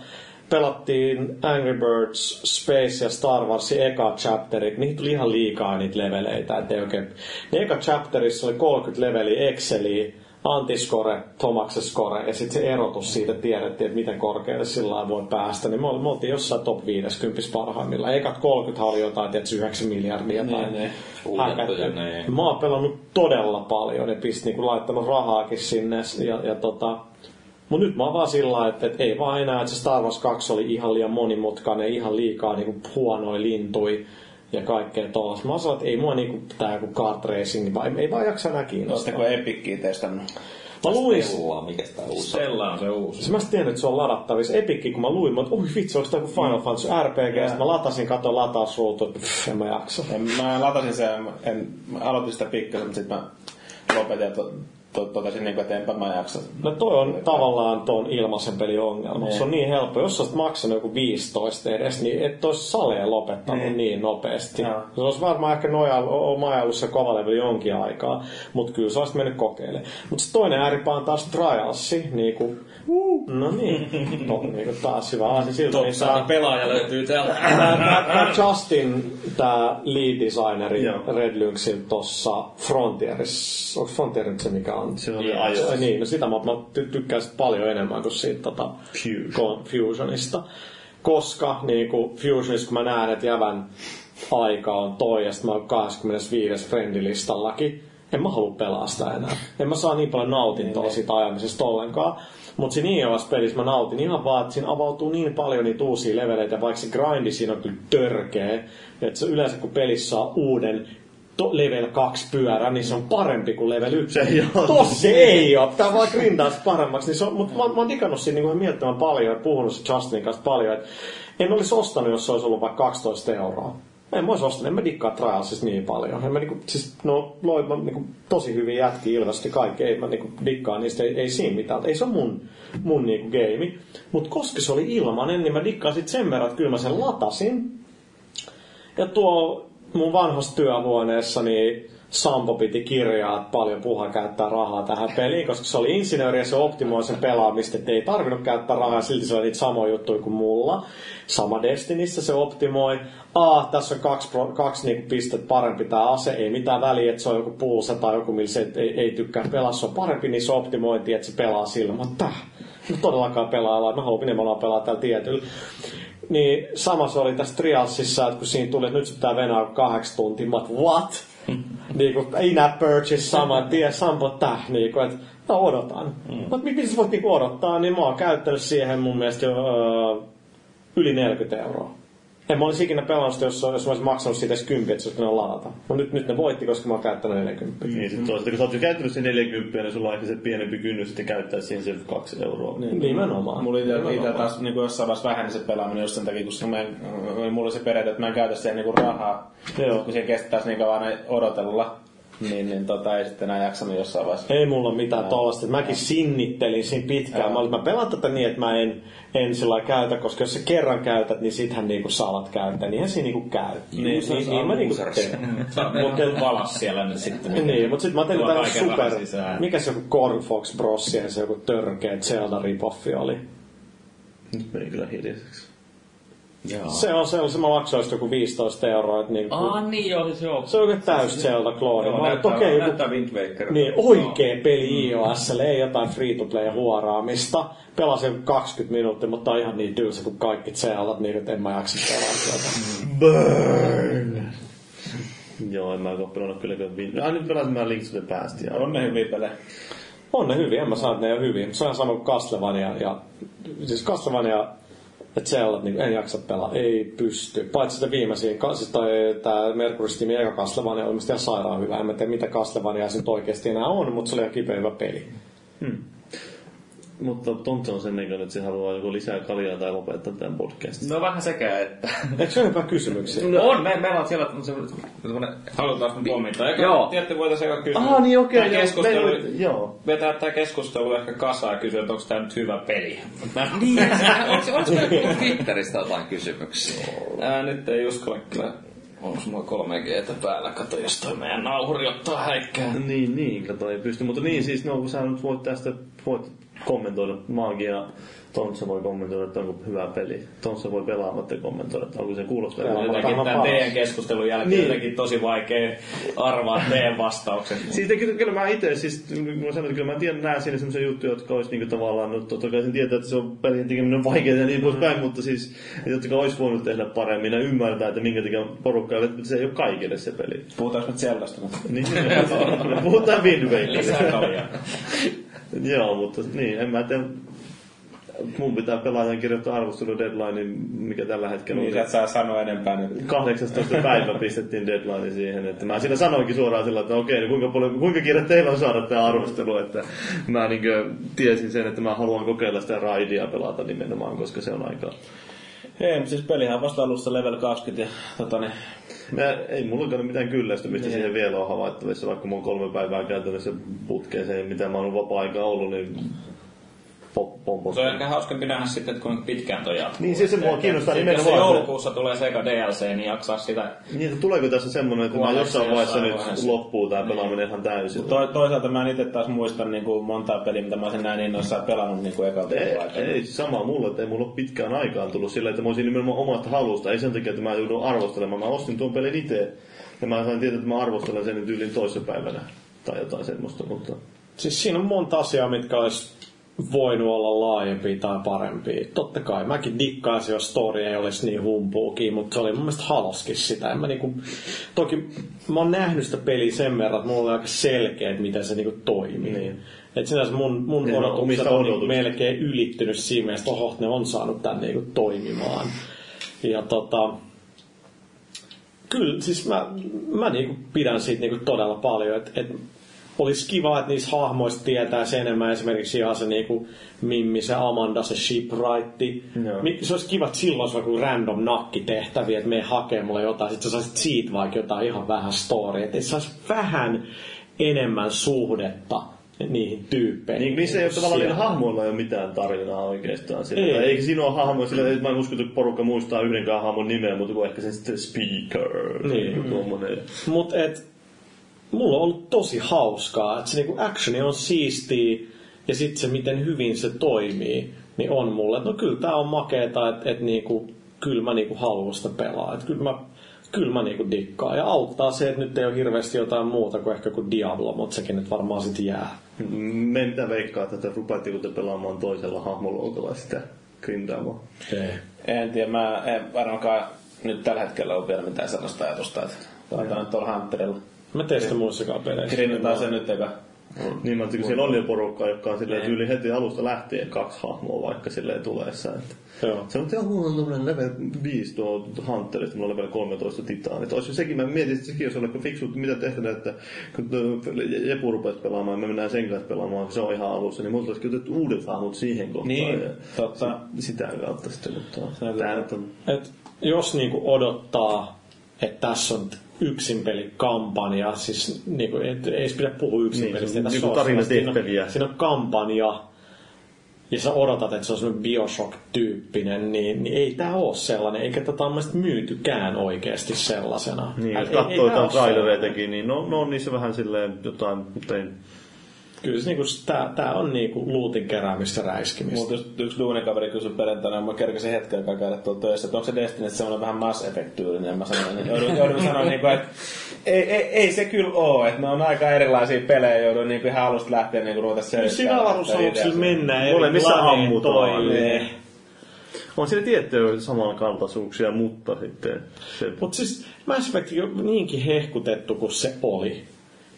pelattiin Angry Birds, Space ja Star Warsin eka chapterit. Niihin tuli ihan liikaa niitä leveleitä. Ettei oikein. Ne eka chapterissa oli 30 leveliä Exceliä, antiscore, Tomaksen score, ja sitten se erotus siitä tiedettiin, että miten korkealle sillä voi päästä. Niin me, me oltiin jossain top 50 parhaimmilla. Ekat 30 oli jotain, tiedätkö, 9 miljardia tai Niin, Huijattuja, häkätty. niin. Mä oon pelannut todella paljon ja pist, niin laittanut rahaakin sinne. Ja, ja tota, Mut nyt mä oon vaan sillä että, että ei vaan enää, että se Star Wars 2 oli ihan liian monimutkainen, ihan liikaa niin huonoja lintui ja kaikkea tuollaista. Mä oon sellainen, että ei mua niinku tää joku kart racing, vaan ei, ei vaan jaksa enää kiinnostaa. Oletteko Epickiä testannut? Mä luin, Stella, mikä tää uusi Stella on se uusi. Siis mä en tiennyt, että se on ladattavissa. Epikki, kun mä luin, mä oon, oi vitsi, onko tää joku Final Fantasy RPG? Ja. mä latasin, katsoin latausruutu, että pff, en mä jaksa. En, mä latasin sen, en, mä aloitin sitä pikkasen, mutta sitten mä lopetin ja to, to, totesin, niin kuin, että enpä mä jaksa. No toi on tavallaan tuon ilmaisen pelin ongelma. Se on niin helppo. Jos sä olisit maksanut joku 15 edes, niin et olisi saleen lopettanut niin, niin nopeasti. Joo. Se olisi varmaan ehkä nojalla, oma ollut se kova level jonkin aikaa, mutta kyllä sä olisit mennyt kokeilemaan. Mutta se toinen ääripää on taas Trialsi, no niin, no, niinku taas hyvä asia siltä. Niin tää- pelaaja löytyy täältä. Tää, tää, tää Justin, tää lead designeri Joo. Red Lynxin tossa Frontierissa, onko Frontier se mikä on? Se oli Yes. ajoissa. Niin, no sitä mä, mä ty- tykkään sit paljon enemmän kuin siitä tota, Fusion. Fusionista. Koska niin kuin Fusionista, kun mä näen, että jävän aika on toi, ja sit mä oon 25. friendilistallakin, en mä halua pelaa sitä enää. En mä saa niin paljon nautintoa siitä ajamisesta ollenkaan. Mutta siinä iOS-pelissä mä nautin ihan vaan, että siinä avautuu niin paljon niitä uusia leveleitä, vaikka se grindi siinä on kyllä törkeä. Että se yleensä kun pelissä saa uuden to, level 2 pyörä, niin se on parempi kuin level 1. Se ei oo. Tossa se ei ole. Tää vaan grindaa sitä paremmaksi. Niin se on, mutta mä, mä oon digannut siinä niin mielettömän paljon ja puhunut se Justinin kanssa paljon, että en olisi ostanut, jos se olisi ollut vaikka 12 euroa. En mä olisi ostanut, en mä dikkaa Trialsista niin paljon. En mä niinku, siis, no, loi, mä, niinku, tosi hyvin jätki ilmeisesti kaikki, ei mä niinku, dikkaa niistä, ei, ei siinä mitään. Ei se ole mun, mun niinku, game. Mutta koska se oli ilmanen, niin mä dikkaan sit sen verran, että kyllä mä sen latasin. Ja tuo mun vanhassa työhuoneessa, niin Sampo piti kirjaa, että paljon puha käyttää rahaa tähän peliin, koska se oli insinööri ja se optimoi sen pelaamista, että ei tarvinnut käyttää rahaa, silti se oli niitä samoja juttuja kuin mulla. Sama Destinissä se optimoi. A, tässä on kaksi, kaksi niinku pistettä parempi tämä ase, ei mitään väliä, että se on joku pulse tai joku, millä se ei, ei, tykkää pelaa, se on parempi, niin se optimointi, että se pelaa sillä. Täh, en todellakaan pelaa, mä haluan enemmän pelaa tällä tietyllä. Niin sama se oli tässä Trialsissa, että kun siinä tuli, että nyt se pitää venää kahdeksan tuntia, mä what? niin kuin in-app purchase saman tien, sampo täh, niin kuin, että no odotan. Mm. Mutta miten sä voit niin odottaa, niin mä oon käyttänyt siihen mun mielestä jo öö, yli 40 euroa. En mä olisi ikinä pelannut jos, jos mä olisin maksanut siitä edes 10, että se olisi pitänyt ladata. No nyt, nyt ne voitti, koska mä oon käyttänyt 40. Niin, sit toisaalta, kun sä oot jo käyttänyt sen 40, niin sulla on ehkä se pienempi kynnys sitten käyttää siihen se kaksi euroa. Niin. Nimenomaan. Mulla itse, itse taas niin jossain vaiheessa väheni se pelaaminen just sen takia, koska mä en, mulla oli se periaate, että mä en käytä siihen niin rahaa. Joo. Kun siihen kestää niin kauan aina odotella, niin, niin tota, ei sitten enää jaksanut jossain vaiheessa. Ei mulla ole mitään tollasta. Mäkin sinnittelin siinä pitkään. Mä, olin, mä pelaan tätä niin, että mä en, en sillä käytä, koska jos sä kerran käytät, niin sittenhän niinku saavat käyttää. Niinhän siinä niinku käy. Niin, niin, niin mä niinku. Mutta valas siellä nyt sitten. Niin, mutta sitten mä tein kaiken super... Mikä se joku Corn Fox Bros ja se joku törkeä Zelda ripoffi oli? Nyt meni kyllä hiljaiseksi. Joo. Se on se, mä maksoin joku 15 euroa. Että niin, Ah, niin joo, siis joo. se on oikein täys Zelda-klooni. Joo, Mä olin, että näyttää, okei, näyttää joku, Wind Waker. niin, oikee peli iOS, ei jotain free-to-play huoraamista. Pelasin 20 minuuttia, mutta on ihan niin tylsä kuin kaikki Zeldat, niin että en mä jaksa pelaa sieltä. Burn! Joo, en mä oo pelannut kylläkään Win... Ah, nyt pelasin mä Link's to the Past. Ja... On ne hyviä pelejä. On ne hyviä, en mä sano, että ne ei ole hyviä. Se on sama kuin Castlevania ja... Siis Castlevania ja Zelda, niin en jaksa pelaa. Ei pysty. Paitsi sitä viimeisiin, siis toi, tää Mercury Steamin eka Castlevania oli ihan sairaan hyvä. En mä tiedä, mitä Castlevania se nyt oikeasti enää on, mutta se oli ihan kipeä hyvä peli. Mutta Tontsa on sen näköinen, että se haluaa joko lisää kaljaa tai lopettaa tämän podcastin. No vähän sekä, että... Eikö se ole hyvä kysymyksiä? No, on, me, meillä on siellä semmoinen... Halutaan kommentoida. Eikö, Joo. Tiedätte, voitaisiin eka kysyä. Ah, niin okei, Tää joo, keskustelu, oli- joo. Vetää tämä keskustelu ehkä kasaan ja kysyä, että onko tämä nyt hyvä peli. Niin, onko, onko meillä Twitteristä jotain kysymyksiä? ää, nyt ei uskalla kyllä. Onko mulla 3 g päällä? Kato, jos toi meidän nauhuri ottaa häikkää. Niin, niin, kato, ei pysty. Mutta niin, siis no, kun sä nyt voit tästä voit kommentoida maagia. Tontsa voi kommentoida, että onko hyvä peli. Tontsa voi pelaamatta kommentoida, että onko se kuulostaa. Hyvältä. mutta- Jotenkin tämän paras. teidän keskustelun jälkeen Niin. niin. jotenkin tosi vaikea arvaa teidän vastaukset. Siis te- kyllä, kyllä mä itse, siis mä sanoin, että kyllä mä tiedän näen siinä semmoisia juttuja, jotka olisi niinku tavallaan, no totta kai sen tietää, että se on pelin tekeminen on vaikeaa ja niin poispäin, mutta siis, että jotka kai olisi voinut tehdä paremmin ja ymmärtää, että minkä takia porukka että se ei ole kaikille se peli. Puhutaanko nyt Zeldasta? Niin, me puhutaan Wind Lisää Wakerista. kaljaa. Joo, mutta niin, en mä tiedä. Mun pitää pelaajan kirjoittaa arvostelu deadline, mikä tällä hetkellä Niin, on. et saa sanoa enempää nyt. 18. päivä pistettiin deadline siihen, että mä siinä sanoinkin suoraan sillä, että okei, niin kuinka, paljon, kuinka kiire teillä on saada tämä arvostelu, että mä niin tiesin sen, että mä haluan kokeilla sitä raidia pelata nimenomaan, koska se on aika... Ei, mutta siis pelihän vasta alussa level 20 ja tota niin, Mä, ei mulla ole mitään kyllästymistä Niin. siihen vielä on havaittavissa, vaikka mä oon kolme päivää käytännössä putkeeseen, mitä mä oon vapaa-aika ollut, niin pop, pom, pom, Se on ehkä hauskempi nähdä sitten, että kuinka pitkään toi jatkuu. Niin, se se mua kiinnostaa Sitten jos nimenomaan. se- joulukuussa tulee Sega DLC, niin jaksaa sitä Niin, että tuleeko tässä semmoinen, että mä Huoneessa jossain vaiheessa jossain nyt loppuu tää pelaaminen ihan täysin. To, toisaalta mä en itse taas muistan niin kuin montaa peliä, mitä mä olisin näin innoissaan pelannut niin kuin ekalta Ei, ei, sama mulle, että ei mulla ole pitkään aikaan tullut sillä, että mä olisin nimenomaan omasta halusta. Ei sen takia, että mä joudun arvostelemaan. Mä ostin tuon pelin itse ja mä sain tietää, että mä arvostelen sen nyt yli toissapäivänä tai jotain semmoista, mutta... Siis siinä on monta asiaa, mitkä olisi voinut olla laajempia tai parempia. Totta kai, mäkin dikkaisin, jos story ei olisi niin humpuukin, mutta se oli mun mielestä haloskin sitä. En mä niinku, toki mä oon nähnyt sitä peliä sen verran, että mulla oli aika selkeä, että miten se niinku toimii. Niin. Et sinänsä mun, mun Niin, no, odotukset on niinku melkein ylittynyt siinä mielessä, että oho, ne on saanut tän niinku toimimaan. Ja tota, kyllä, siis mä, mä niinku pidän siitä niinku todella paljon, että et olisi kiva, että niissä hahmoissa tietäisi enemmän esimerkiksi ihan se niinku Mimmi, se Amanda, se. Mi- Se olisi kiva, että silloin olisi vaikka random nakkitehtäviä, että me hakee mulle jotain, sitten sä saisit siitä vaikka jotain ihan vähän storya, että saisi vähän enemmän suhdetta niihin tyyppeihin. Niin, niissä ei ole tavallaan niillä hahmoilla ei ole mitään tarinaa oikeastaan. Sillä, Ei. ei. Eikä siinä ole hahmoja, sillä että mä en usko, että porukka muistaa yhdenkään hahmon nimeä, mutta kuin ehkä sen sitten speaker. Niin. Niin. Tuommoinen. Mut et, mulla on ollut tosi hauskaa, että se niinku actioni on siistiä ja sitten se miten hyvin se toimii, niin on mulle, että no kyllä tää on makeeta, että et niinku, kyllä mä niinku haluan sitä pelaa. Että kyllä mä, kyllä mä niinku dikkaan. Ja auttaa se, että nyt ei ole hirveästi jotain muuta kuin ehkä kuin Diablo, mutta sekin nyt varmaan sitten jää. Mentä veikkaa, että te rupeatteko te pelaamaan toisella hahmoluokalla sitä grindaamaan. Ei. En tiedä, mä en varmaankaan nyt tällä hetkellä ole vielä mitään sellaista ajatusta, että pelataan nyt tuolla Hunterilla. Mä teen sitä muissakaan peleissä. Grindataan se nyt eka. Niin, mutta kun siellä on jo porukkaa, joka on silleen tyyli heti alusta lähtien kaksi hahmoa vaikka silleen tuleessa. Että Joo. se on ihan huono tämmönen level 5 tuo Hunterista, mulla on level 13 titaanit. Olisi sekin, mä mietin, että sekin olisi ollut fiksu, että mitä tehdä, että kun Jepu rupesi pelaamaan, me mennään sen kanssa pelaamaan, kun se on ihan alussa, niin multa olisi otettu uudet hahmot siihen kohtaan. Niin, ja totta. Sitä kautta sitten, mutta on tää nyt on... Et jos niinku odottaa, että tässä on yksin peli kampanja, siis niinku, et, ei pidä puhua yksin Niin, se on tässä niinku. Siinä on, siinä on kampanja, ja sä odotat, että se on semmoinen Bioshock-tyyppinen, niin, niin ei tää ole sellainen, eikä tätä mielestäni myytykään oikeasti sellaisena. Niin, jos katsoo jotain ole trailereitakin, niin no, no on niissä vähän silleen jotain, mutta ei Kyllä se niinku, tää, tää on niinku luutin keräämistä räiskimistä. Mutta just yksi duunikaveri kysyi perjantaina, mä kerkesin hetken aikaa käydä tuolla töissä, että onko se Destiny semmoinen vähän Mass Effect-tyylinen. Ja mä sanoin, niin joudun, joudun sanoa, niin kuin, että ei, ei, ei, se kyllä oo, että ne on aika erilaisia pelejä, joudun niin ihan alusta lähtien niin ruveta selittämään. Siinä avaruusaluksilla mennään Mulle eri missä ammutaan. On siinä tiettyjä samankaltaisuuksia, mutta sitten se... Mutta siis Mass Effect on niinkin hehkutettu kuin se oli.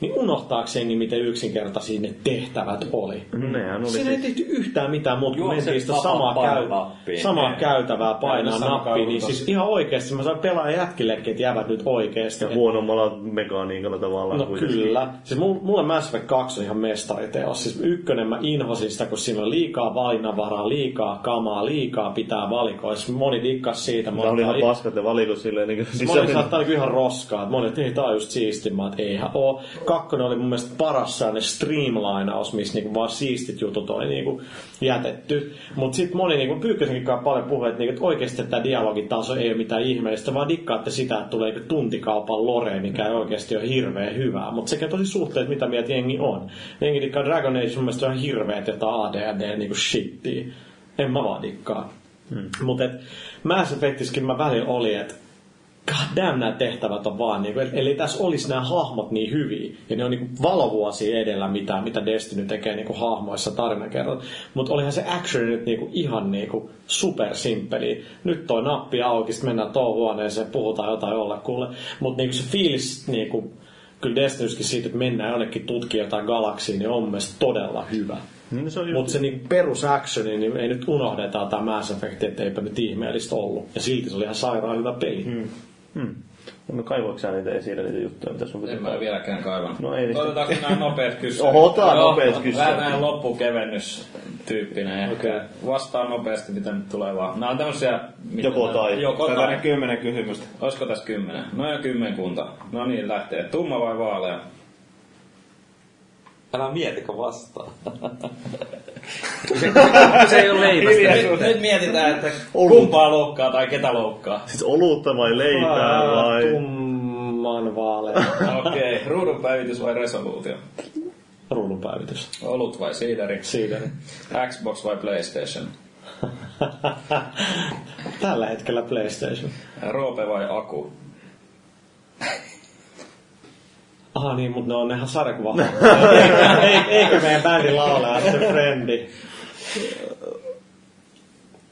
Niin unohtaako jengi, miten yksinkertaisia ne tehtävät oli? Nehän oli Siinä ei siis... tehty yhtään mitään muuta kuin Juokse mentiin sitä samaa, käy, nappiin. samaa Niin. käytävää painaa sama nappiin. Niin siis ihan oikeasti mä sain pelaa jätkillekin, että jäävät nyt oikeasti. Ja huonommalla mekaniikalla tavallaan. No kuitenkin. kyllä. Siis mulle, Mass Effect 2 on ihan mestariteos. Siis ykkönen mä inhosin sitä, kun siinä on liikaa valinnanvaraa, liikaa kamaa, liikaa pitää valikoida. Siis moni dikkas siitä. Tämä oli ihan moni- paskat ne valikot silleen. Niin kuin, Moni saattaa olla ihan roskaa. Moni, että ei, tää on just siisti. Mä, että eihän oo. Kakkonen oli mun mielestä paras sellainen streamlinaus, missä niinku vaan siistit jutut oli niinku jätetty. Mut sit moni niinku Pyykkösenkin kanssa paljon puhui, että, niinku, että oikeesti tämä dialogitaso ei ole mitään ihmeellistä, vaan dikkaatte sitä, että tulee niinku tuntikaupan lore, mikä ei oikeasti ole hirveän hyvää. Mutta sekä tosi suhteet, mitä mieltä jengi on. Jengi dikkaa Dragon Age mun mielestä on hirveet jotain AD&D niinku shittiä. En mä vaan dikkaa. Hmm. Mutta Mass Effectissäkin mä välillä oli, että god damn nämä tehtävät on vaan niinku, eli tässä olisi nämä hahmot niin hyviä, ja ne on niinku valovuosia edellä, mitä, mitä Destiny tekee niinku hahmoissa tarinakerrot. Mutta olihan se action nyt niinku ihan niinku supersimppeli. Nyt toi nappi auki, sit mennään tuohon huoneeseen, puhutaan jotain jollekulle. Mutta niinku se fiilis niinku, kyllä Destinyskin siitä, että mennään jonnekin tutkia jotain galaksiin, niin on mun mielestä todella hyvä. Niin se. Mutta se niinku perus actioni, niin ei nyt unohdeta tämä Mass Effect, että eipä nyt ihmeellistä ollut. Ja silti se oli ihan sairaan hyvä peli. Hmm. Hmm. No kaivoiko sä niitä esille, niitä juttuja, mitä sun En pitää mä vieläkään kaivannut. No ei niistä. Otetaanko nämä nopeat kysymykset? Oho, ota Joo, nopeat Vähän kysymykset. näin loppukevennys tyyppinen. Okei. Okay. Vastaa nopeasti, mitä nyt tulee vaan. Nämä on tämmöisiä... mitä Joko nää- tai. Joko tai. kymmenen kysymystä. Olisiko tässä kymmenen? No ja kymmenkunta. No niin, lähtee. Tumma vai vaalea? Älä mietikö vastaan. se ei ole leipästä. Nyt, nyt mietitään, että Olut. kumpaa loukkaa tai ketä loukkaa. Siis olutta vai leipää vai... Tumman vaalea. Okei, okay. ruudun päivitys vai resoluutio? Ruudunpäivitys. Olut vai siideri? Siitä. Xbox vai PlayStation? Tällä hetkellä PlayStation. Roope vai Aku? Aha niin, mutta ne on ihan sarjakuva. Ei- Eikö meidän bändin laulaja se frendi?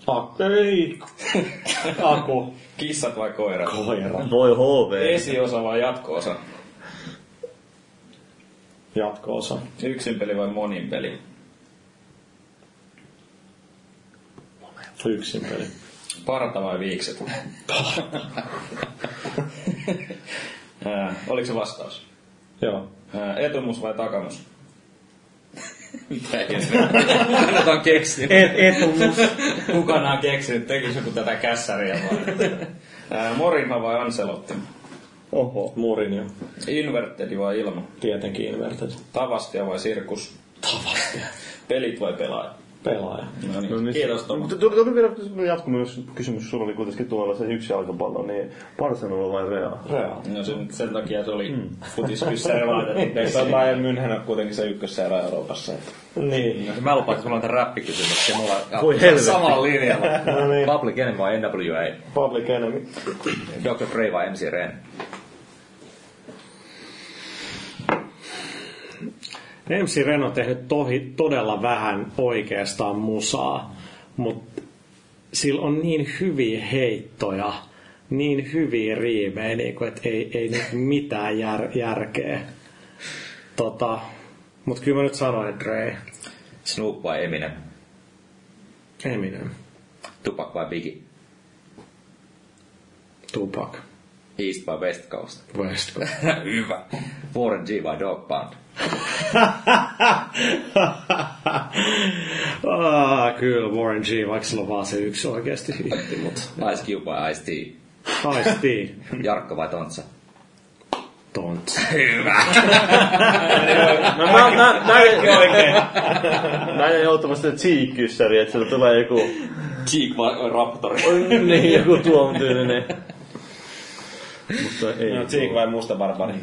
Aku. Ei. Aku. Kissat vai koirat? Koira. Voi HV. Esiosa vai jatko-osa? Jatko-osa. Yksin peli vai monin peli? Yksin peli. Parta vai viikset? Ää, Oliko se vastaus? Joo. Etumus vai takamus? Mitä ei Nyt on keksinyt. Et, etumus. Kukaan on keksinyt, tekisi joku tätä kässäriä vai? Ää, Morinha vai Anselotti? Oho. Murin jo. Invertedi vai ilma? Tietenkin Inverted. Tavastia vai sirkus? Tavasti. Pelit vai pelaaja? Pelaaja. No niin, No niin. kiitos Tomo. Mutta tuli, tuli vielä jatkumys kysymys, sulla oli kuitenkin tuolla se yksi jalkapallo, niin Barcelona vai Real? Real. No sen, sen takia se oli mm. futiskyssäri laitettu Eikö se Destiny. Bayern München ole kuitenkin se ykkösseura Euroopassa? Niin. Mä lupaan, että mulla on tämän räppikysymyksiä. Mulla Voi helvetti. samalla linjalla. No niin. Public Enemy vai NWA? Public Enemy. Dr. Dre vai MC Ren? MC Ren on tehnyt tohi, todella vähän oikeastaan musaa, mutta sillä on niin hyviä heittoja, niin hyviä riimejä, niin kuin, että ei, ei nyt mitään jär, järkeä. Tota, mutta kyllä mä nyt sanoin, että Dre, Snoop vai Eminem? Eminem, Tupac vai Biggie? Tupac, East vai West Coast? West Coast. Hyvä. Warren G vai Dog Pound? Ah, kyllä Warren G, vaikka sillä on vaan se yksi oikeasti hitti, mutta Ice Cube vai Ice T? Ice-T, Jarkko vai Tontsa? don't. Hyvä. No mä, mä, mä. Mä en joutumassa Cheek-kyssäriä, että sieltä tulee joku, Cheek vai Raptori? niin, joku tuon tyylinen. Mutta ei. No, Cheek vai Musta Barbari?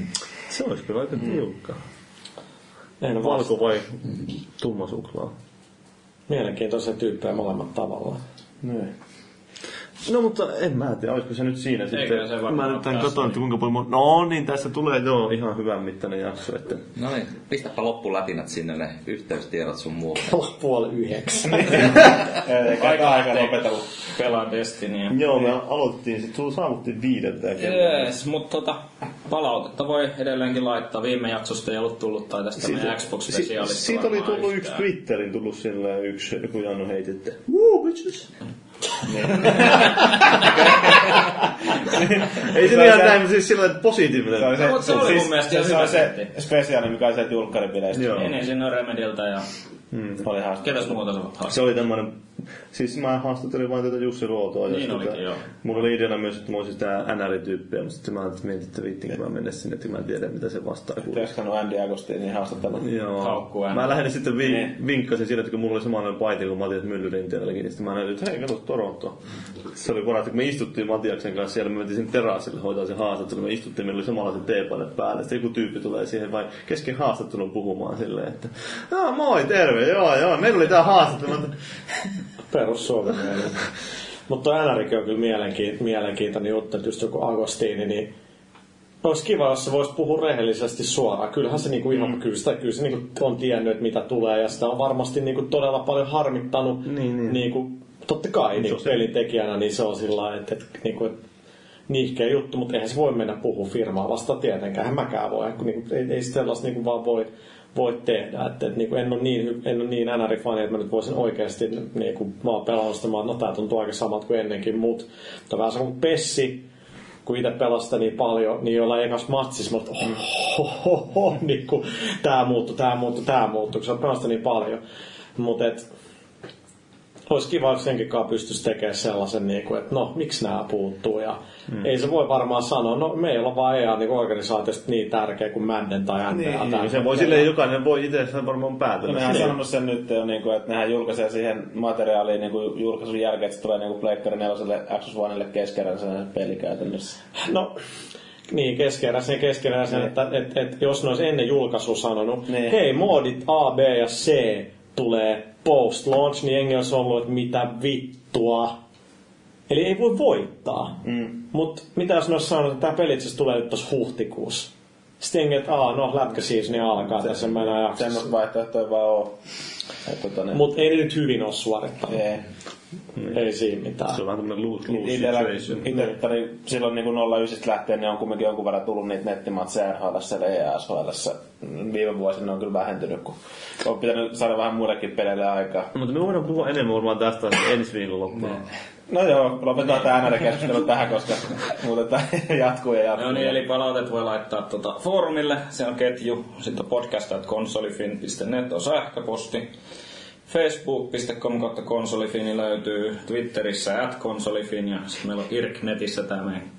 Se olisi kyllä aika tiukka. En ole Valko vai tumma suklaa? Mielenkiintoisia tyyppejä molemmat tavallaan. Niin. No mutta en mä tiedä, olisiko se nyt siinä sitten. Eikä se varmaan mä nyt en katso, että kuinka paljon... No niin, tässä tulee joo ihan hyvän mittainen jakso. Että... No niin, pistäpä loppulätinät sinne ne yhteystiedot sun muuta. Puoli yhdeksän. Eikä aika, aika lopetellut. Pelaa Destinyä. Joo, me aloitettiin, sit sulla saavuttiin viideltä kello. Jees, mutta tota, palautetta voi edelleenkin laittaa. Viime jaksosta ei ollut tullut tai tästä meidän Xbox-spesiaalista. si- siitä oli tullut yksi. Twitterin tullut sillä yksi, joku Jannu heitti, että Woo, bitches! Ei se Se on ihan se- näin, mutta siis sillä lailla positiivinen. Se oli se, No, mutta se oli mun mielestä se, se, hyvä on se spesiaali, mikä oli sieltä julkkaripileistä. Joo. Niin, niin siinä on Remediltä ja Oli hauska. ketäs muuta se on Se oli tämmönen, siis mä haastattelin vain tätä Jussi Luotoa. ja Niin olikin, joo. Mulla oli ideana myös, että mä olisin sitä NR-tyyppiä, mutta sitten mä ajattelin, että mietin, että viittiinkö mä mennä sinne, että mä en tiedä, mitä se vastaa. kuuluu. Pitäisikö Andy Agostinin haastattelu? Joo. Haukkuu Mä lähdin sitten vi- Niin. vinkkasin siinä, että kun mulla oli samanlainen paiti kuin Matias Myllyrinteelläkin, niin sitten mä näin, että hei, kato Toronto. Se oli parasta, kun me istuttiin Matiaksen kanssa siellä, me mentiin sinne terassille hoitaa se haastattelu, me istuttiin, meillä oli samanlaiset teepaidat päällä, sitten joku tyyppi tulee siihen vai kesken haastattelun puhumaan silleen, että Aa, moi, terve, joo, joo, meillä oli tää haastattelu. Perus Suomen Mutta tuo NRikin on kyllä mielenkiintoinen, mielenkiintoinen juttu, että just joku Agostini, niin olisi kiva, jos se voisi puhua rehellisesti suoraan. Kyllähän se niinku ihan, mm. kyllä, sitä, kyllä se niinku on tiennyt, että mitä tulee, ja sitä on varmasti niinku todella paljon harmittanut. Niin, niin. Niinku, totta kai niin pelintekijänä, niin se on sillä että, että, niinku, että niihkeä juttu, mutta eihän se voi mennä puhua firmaa vasta tietenkään. Eihän mäkään voi, kun niinku, ei, ei sellaista niinku vaan voi, voi tehdä. Että, et, niinku, en ole niin, en ole niin NR-fani, että mä nyt voisin oikeasti, niinku, mä oon pelannut sitä, mä no tää tuntuu aika samalta kuin ennenkin, mutta vähän sama kuin Pessi, kun itse pelasin sitä niin paljon, niin jollain ekas matsissa, mä olin, että oh, oh, oh, oh, niin tää muuttui, tää muuttui, tää muuttui, kun sä sitä niin paljon. Mutta et, olisi kiva, jos senkin kanssa pystyisi tekemään sellaisen, niin kuin, että no, miksi nämä puuttuu. Ja mm. ei se voi varmaan sanoa, no me ei olla vaan EA niin organisaatiosta niin tärkeä kuin Madden tai NBA. Niin, niin, se voi silleen, jokainen voi itse sen varmaan päätellä. No, nehän on sanonut sen nyt jo, niin kuin, että nehän julkaisee siihen materiaaliin niin kuin julkaisun jälkeen, että se tulee niin Pleikkari 4 Xbox Onelle keskeräisen peli käytännössä. No, niin, keskeneräisen ja keskeneräisen, Niin. että et, et, jos ne olisi ennen julkaisua sanonut, Niin. hei, moodit A, B ja C tulee post-launch, niin jengi olisi ollut, että mitä vittua. Eli ei voi voittaa. Mm. Mutta mitä jos ne olisi sanonut, että tämä peli itse tulee nyt tuossa huhtikuussa. Sitten jengi, että aah, no lätkäsiisoni alkaa tässä mennään jaksossa. Semmoista vaihtoehtoja vaan oo. Että tota. Mutta ei ne nyt hyvin ole suorittanut. Ei. Ei siinä mitään. Se on vähän tämmönen lose, lose Itellä, situation. itse tuli silloin niin 09 lähtien, niin on kumminkin jonkun verran tullut niitä nettimatseja NHL ja ESHL. Viime vuosina ne on kyllä vähentynyt, kun on pitänyt saada vähän muillekin peleille aikaa. Mutta me voidaan puhua enemmän varmaan tästä ensi viikon loppuun. No joo, lopetetaan tämä NR-keskustelu tähän, koska muuten tämä jatkuu ja jatkuu. No niin, eli palautet voi laittaa tuota foorumille, se on ketju, sitten podcast.konsolifin.net on sähköposti, facebook.com kautta konsolifini löytyy, Twitterissä at konsolifin ja sitten meillä on Irknetissä tämä meidän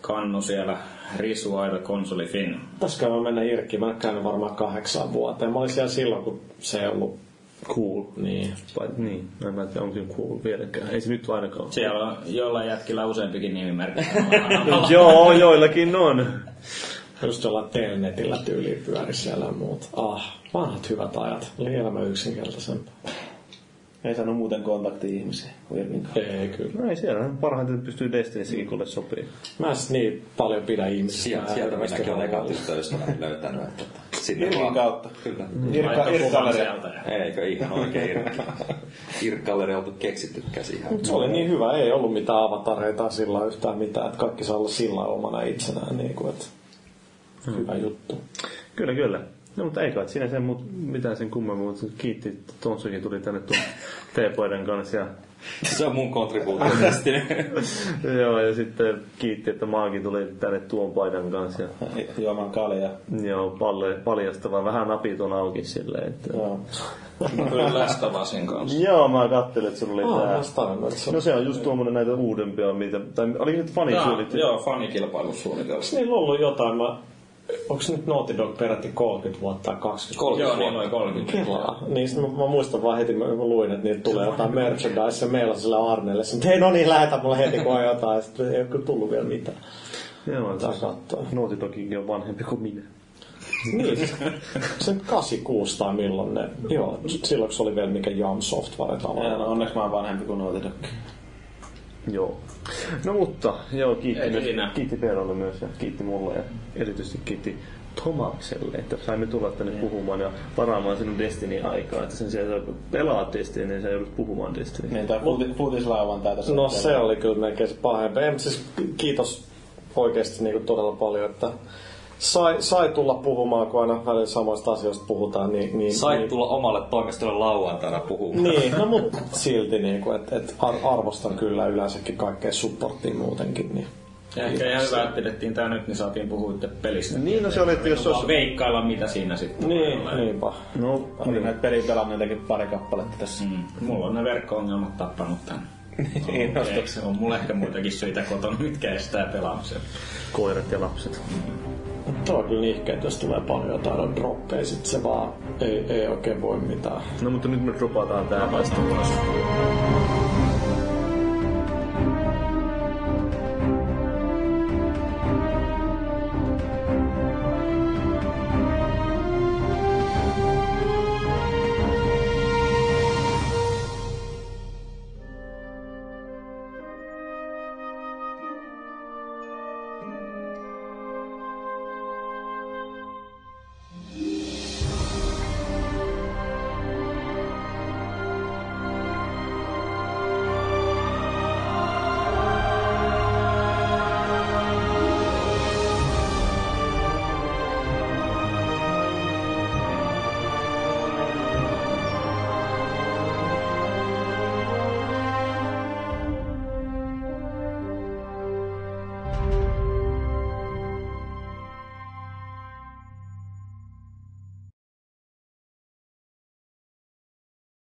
kannu siellä, risuaita konsolifin. Pitäisikö mä mennä Irkkiin? Mä en käynyt varmaan kahdeksaan vuoteen. Mä olin siellä silloin, kun se ei ollut Cool. niin. Vai, niin, no en mä tiedä, onko cool vieläkään. Ei se nyt ainakaan ole. Siellä on jollain jätkillä useampikin nimimerkki. Joo, joillakin on. Just jollain telnetillä tyyliin pyöri siellä ja muut. Ah, vanhat hyvät ajat. Oli elämä yksinkertaisempaa. Ei saanut muuten kontakti-ihmisiä kuin Irvin kanssa. Ei kyllä. No ei siellä parhaiten pystyy Destinissäkin, kuule sopii. Mä en niin paljon pidä ihmisistä. Sieltä, sieltä minäkin olen ekan ystäväni löytänyt. Että, tota, sinne Irkin vaan. kautta. Kyllä. Irkka, Irkka sieltä. Eikö ihan oikein Irkki? Irkkalleri oltu keksitty käsi ihan. Mut se oli niin hyvä, ei ollut mitään avatareita sillä yhtään mitään, että kaikki saa olla sillä omana itsenään, niin kuin, että hyvä juttu. Kyllä, kyllä. No mutta ei kai siinä sen mut, mitään sen kummemmin, mutta kiitti, että Tonsukin tuli tänne tuon teepoiden kanssa. Ja, Se on mun kontribuutio joo, ja sitten kiitti, että Maakin tuli tänne tuon paidan kanssa. Ja, Juoman kalja. joo, palle, paljastava, vähän napit on auki silleen. Että, Joo. Tuli Lästävasin kanssa. Joo, mä kattelin, että sulla oli Ah, tää. mä on No se on just tuommoinen näitä uudempia, mitä, tai oli nyt suunnittu. joo, fanikilpailusuunnitelma. Onko niillä ollut jotain? Mä... Onko nyt Naughty Dog peräti 30 vuotta tai 20 30 Joo, niin vuotta. noin 30. Kelaa. Niin sit mä, mä muistan vaan heti, mä, mä luin, että niiltä tulee jotain merchandise ja meillä sillä Arnelle. Sitten hei no niin, lähetä mulle heti kun on jotain. Sitten ei ole kyllä tullut vielä mitään. Joo, Tää katsoa. Naughty Dogikin on vanhempi kuin minä. Niin, siis se nyt 86 tai milloin ne, joo, silloin se oli vielä mikä Jam Software Ja, tavallaan. no, onneksi mä oon vanhempi kuin Naughty Dog. Joo. No mutta, joo, kiitti, Ei myös, siinä. kiitti Perolle myös ja kiitti mulle ja erityisesti kiitti Tomakselle, että saimme tulla tänne puhumaan ja varaamaan sinun Destiny-aikaa. Että sen sijaan että pelaat Destiny, niin sä joudut puhumaan Destiny. Niin, tää futi- futislauantai tässä. No se oli kyllä melkein se pahempi. Ei, siis kiitos oikeasti niin kuin todella paljon, että sai, sai tulla puhumaan, kun aina välillä samoista asioista puhutaan. Niin, niin, Sait niin, tulla omalle toimistolle lauantaina puhumaan. Niin, no mutta silti niin kuin, että et ar- arvostan kyllä yleensäkin kaikkea supporttia muutenkin. Niin. Ja ehkä ihan hyvä, että pidettiin tää nyt, niin saatiin puhua itse pelistä. Niin, no se oli, että jos olisi... veikkailla, mitä siinä sitten Niin, tulee. niinpä. No, Oli näitä peliä pelanneitakin pari kappaletta tässä. Mm. Mulla on ne verkko-ongelmat tappanut tän. Niin, no, se on mulla ehkä muitakin syitä kotona, mitkä estää pelaamisen. koirat ja lapset. Tuo on kyllä nihkeä, että jos tulee paljon jotain droppeja, sit se vaan ei, ei oikein voi mitään. No mutta nyt me dropataan tää vasta.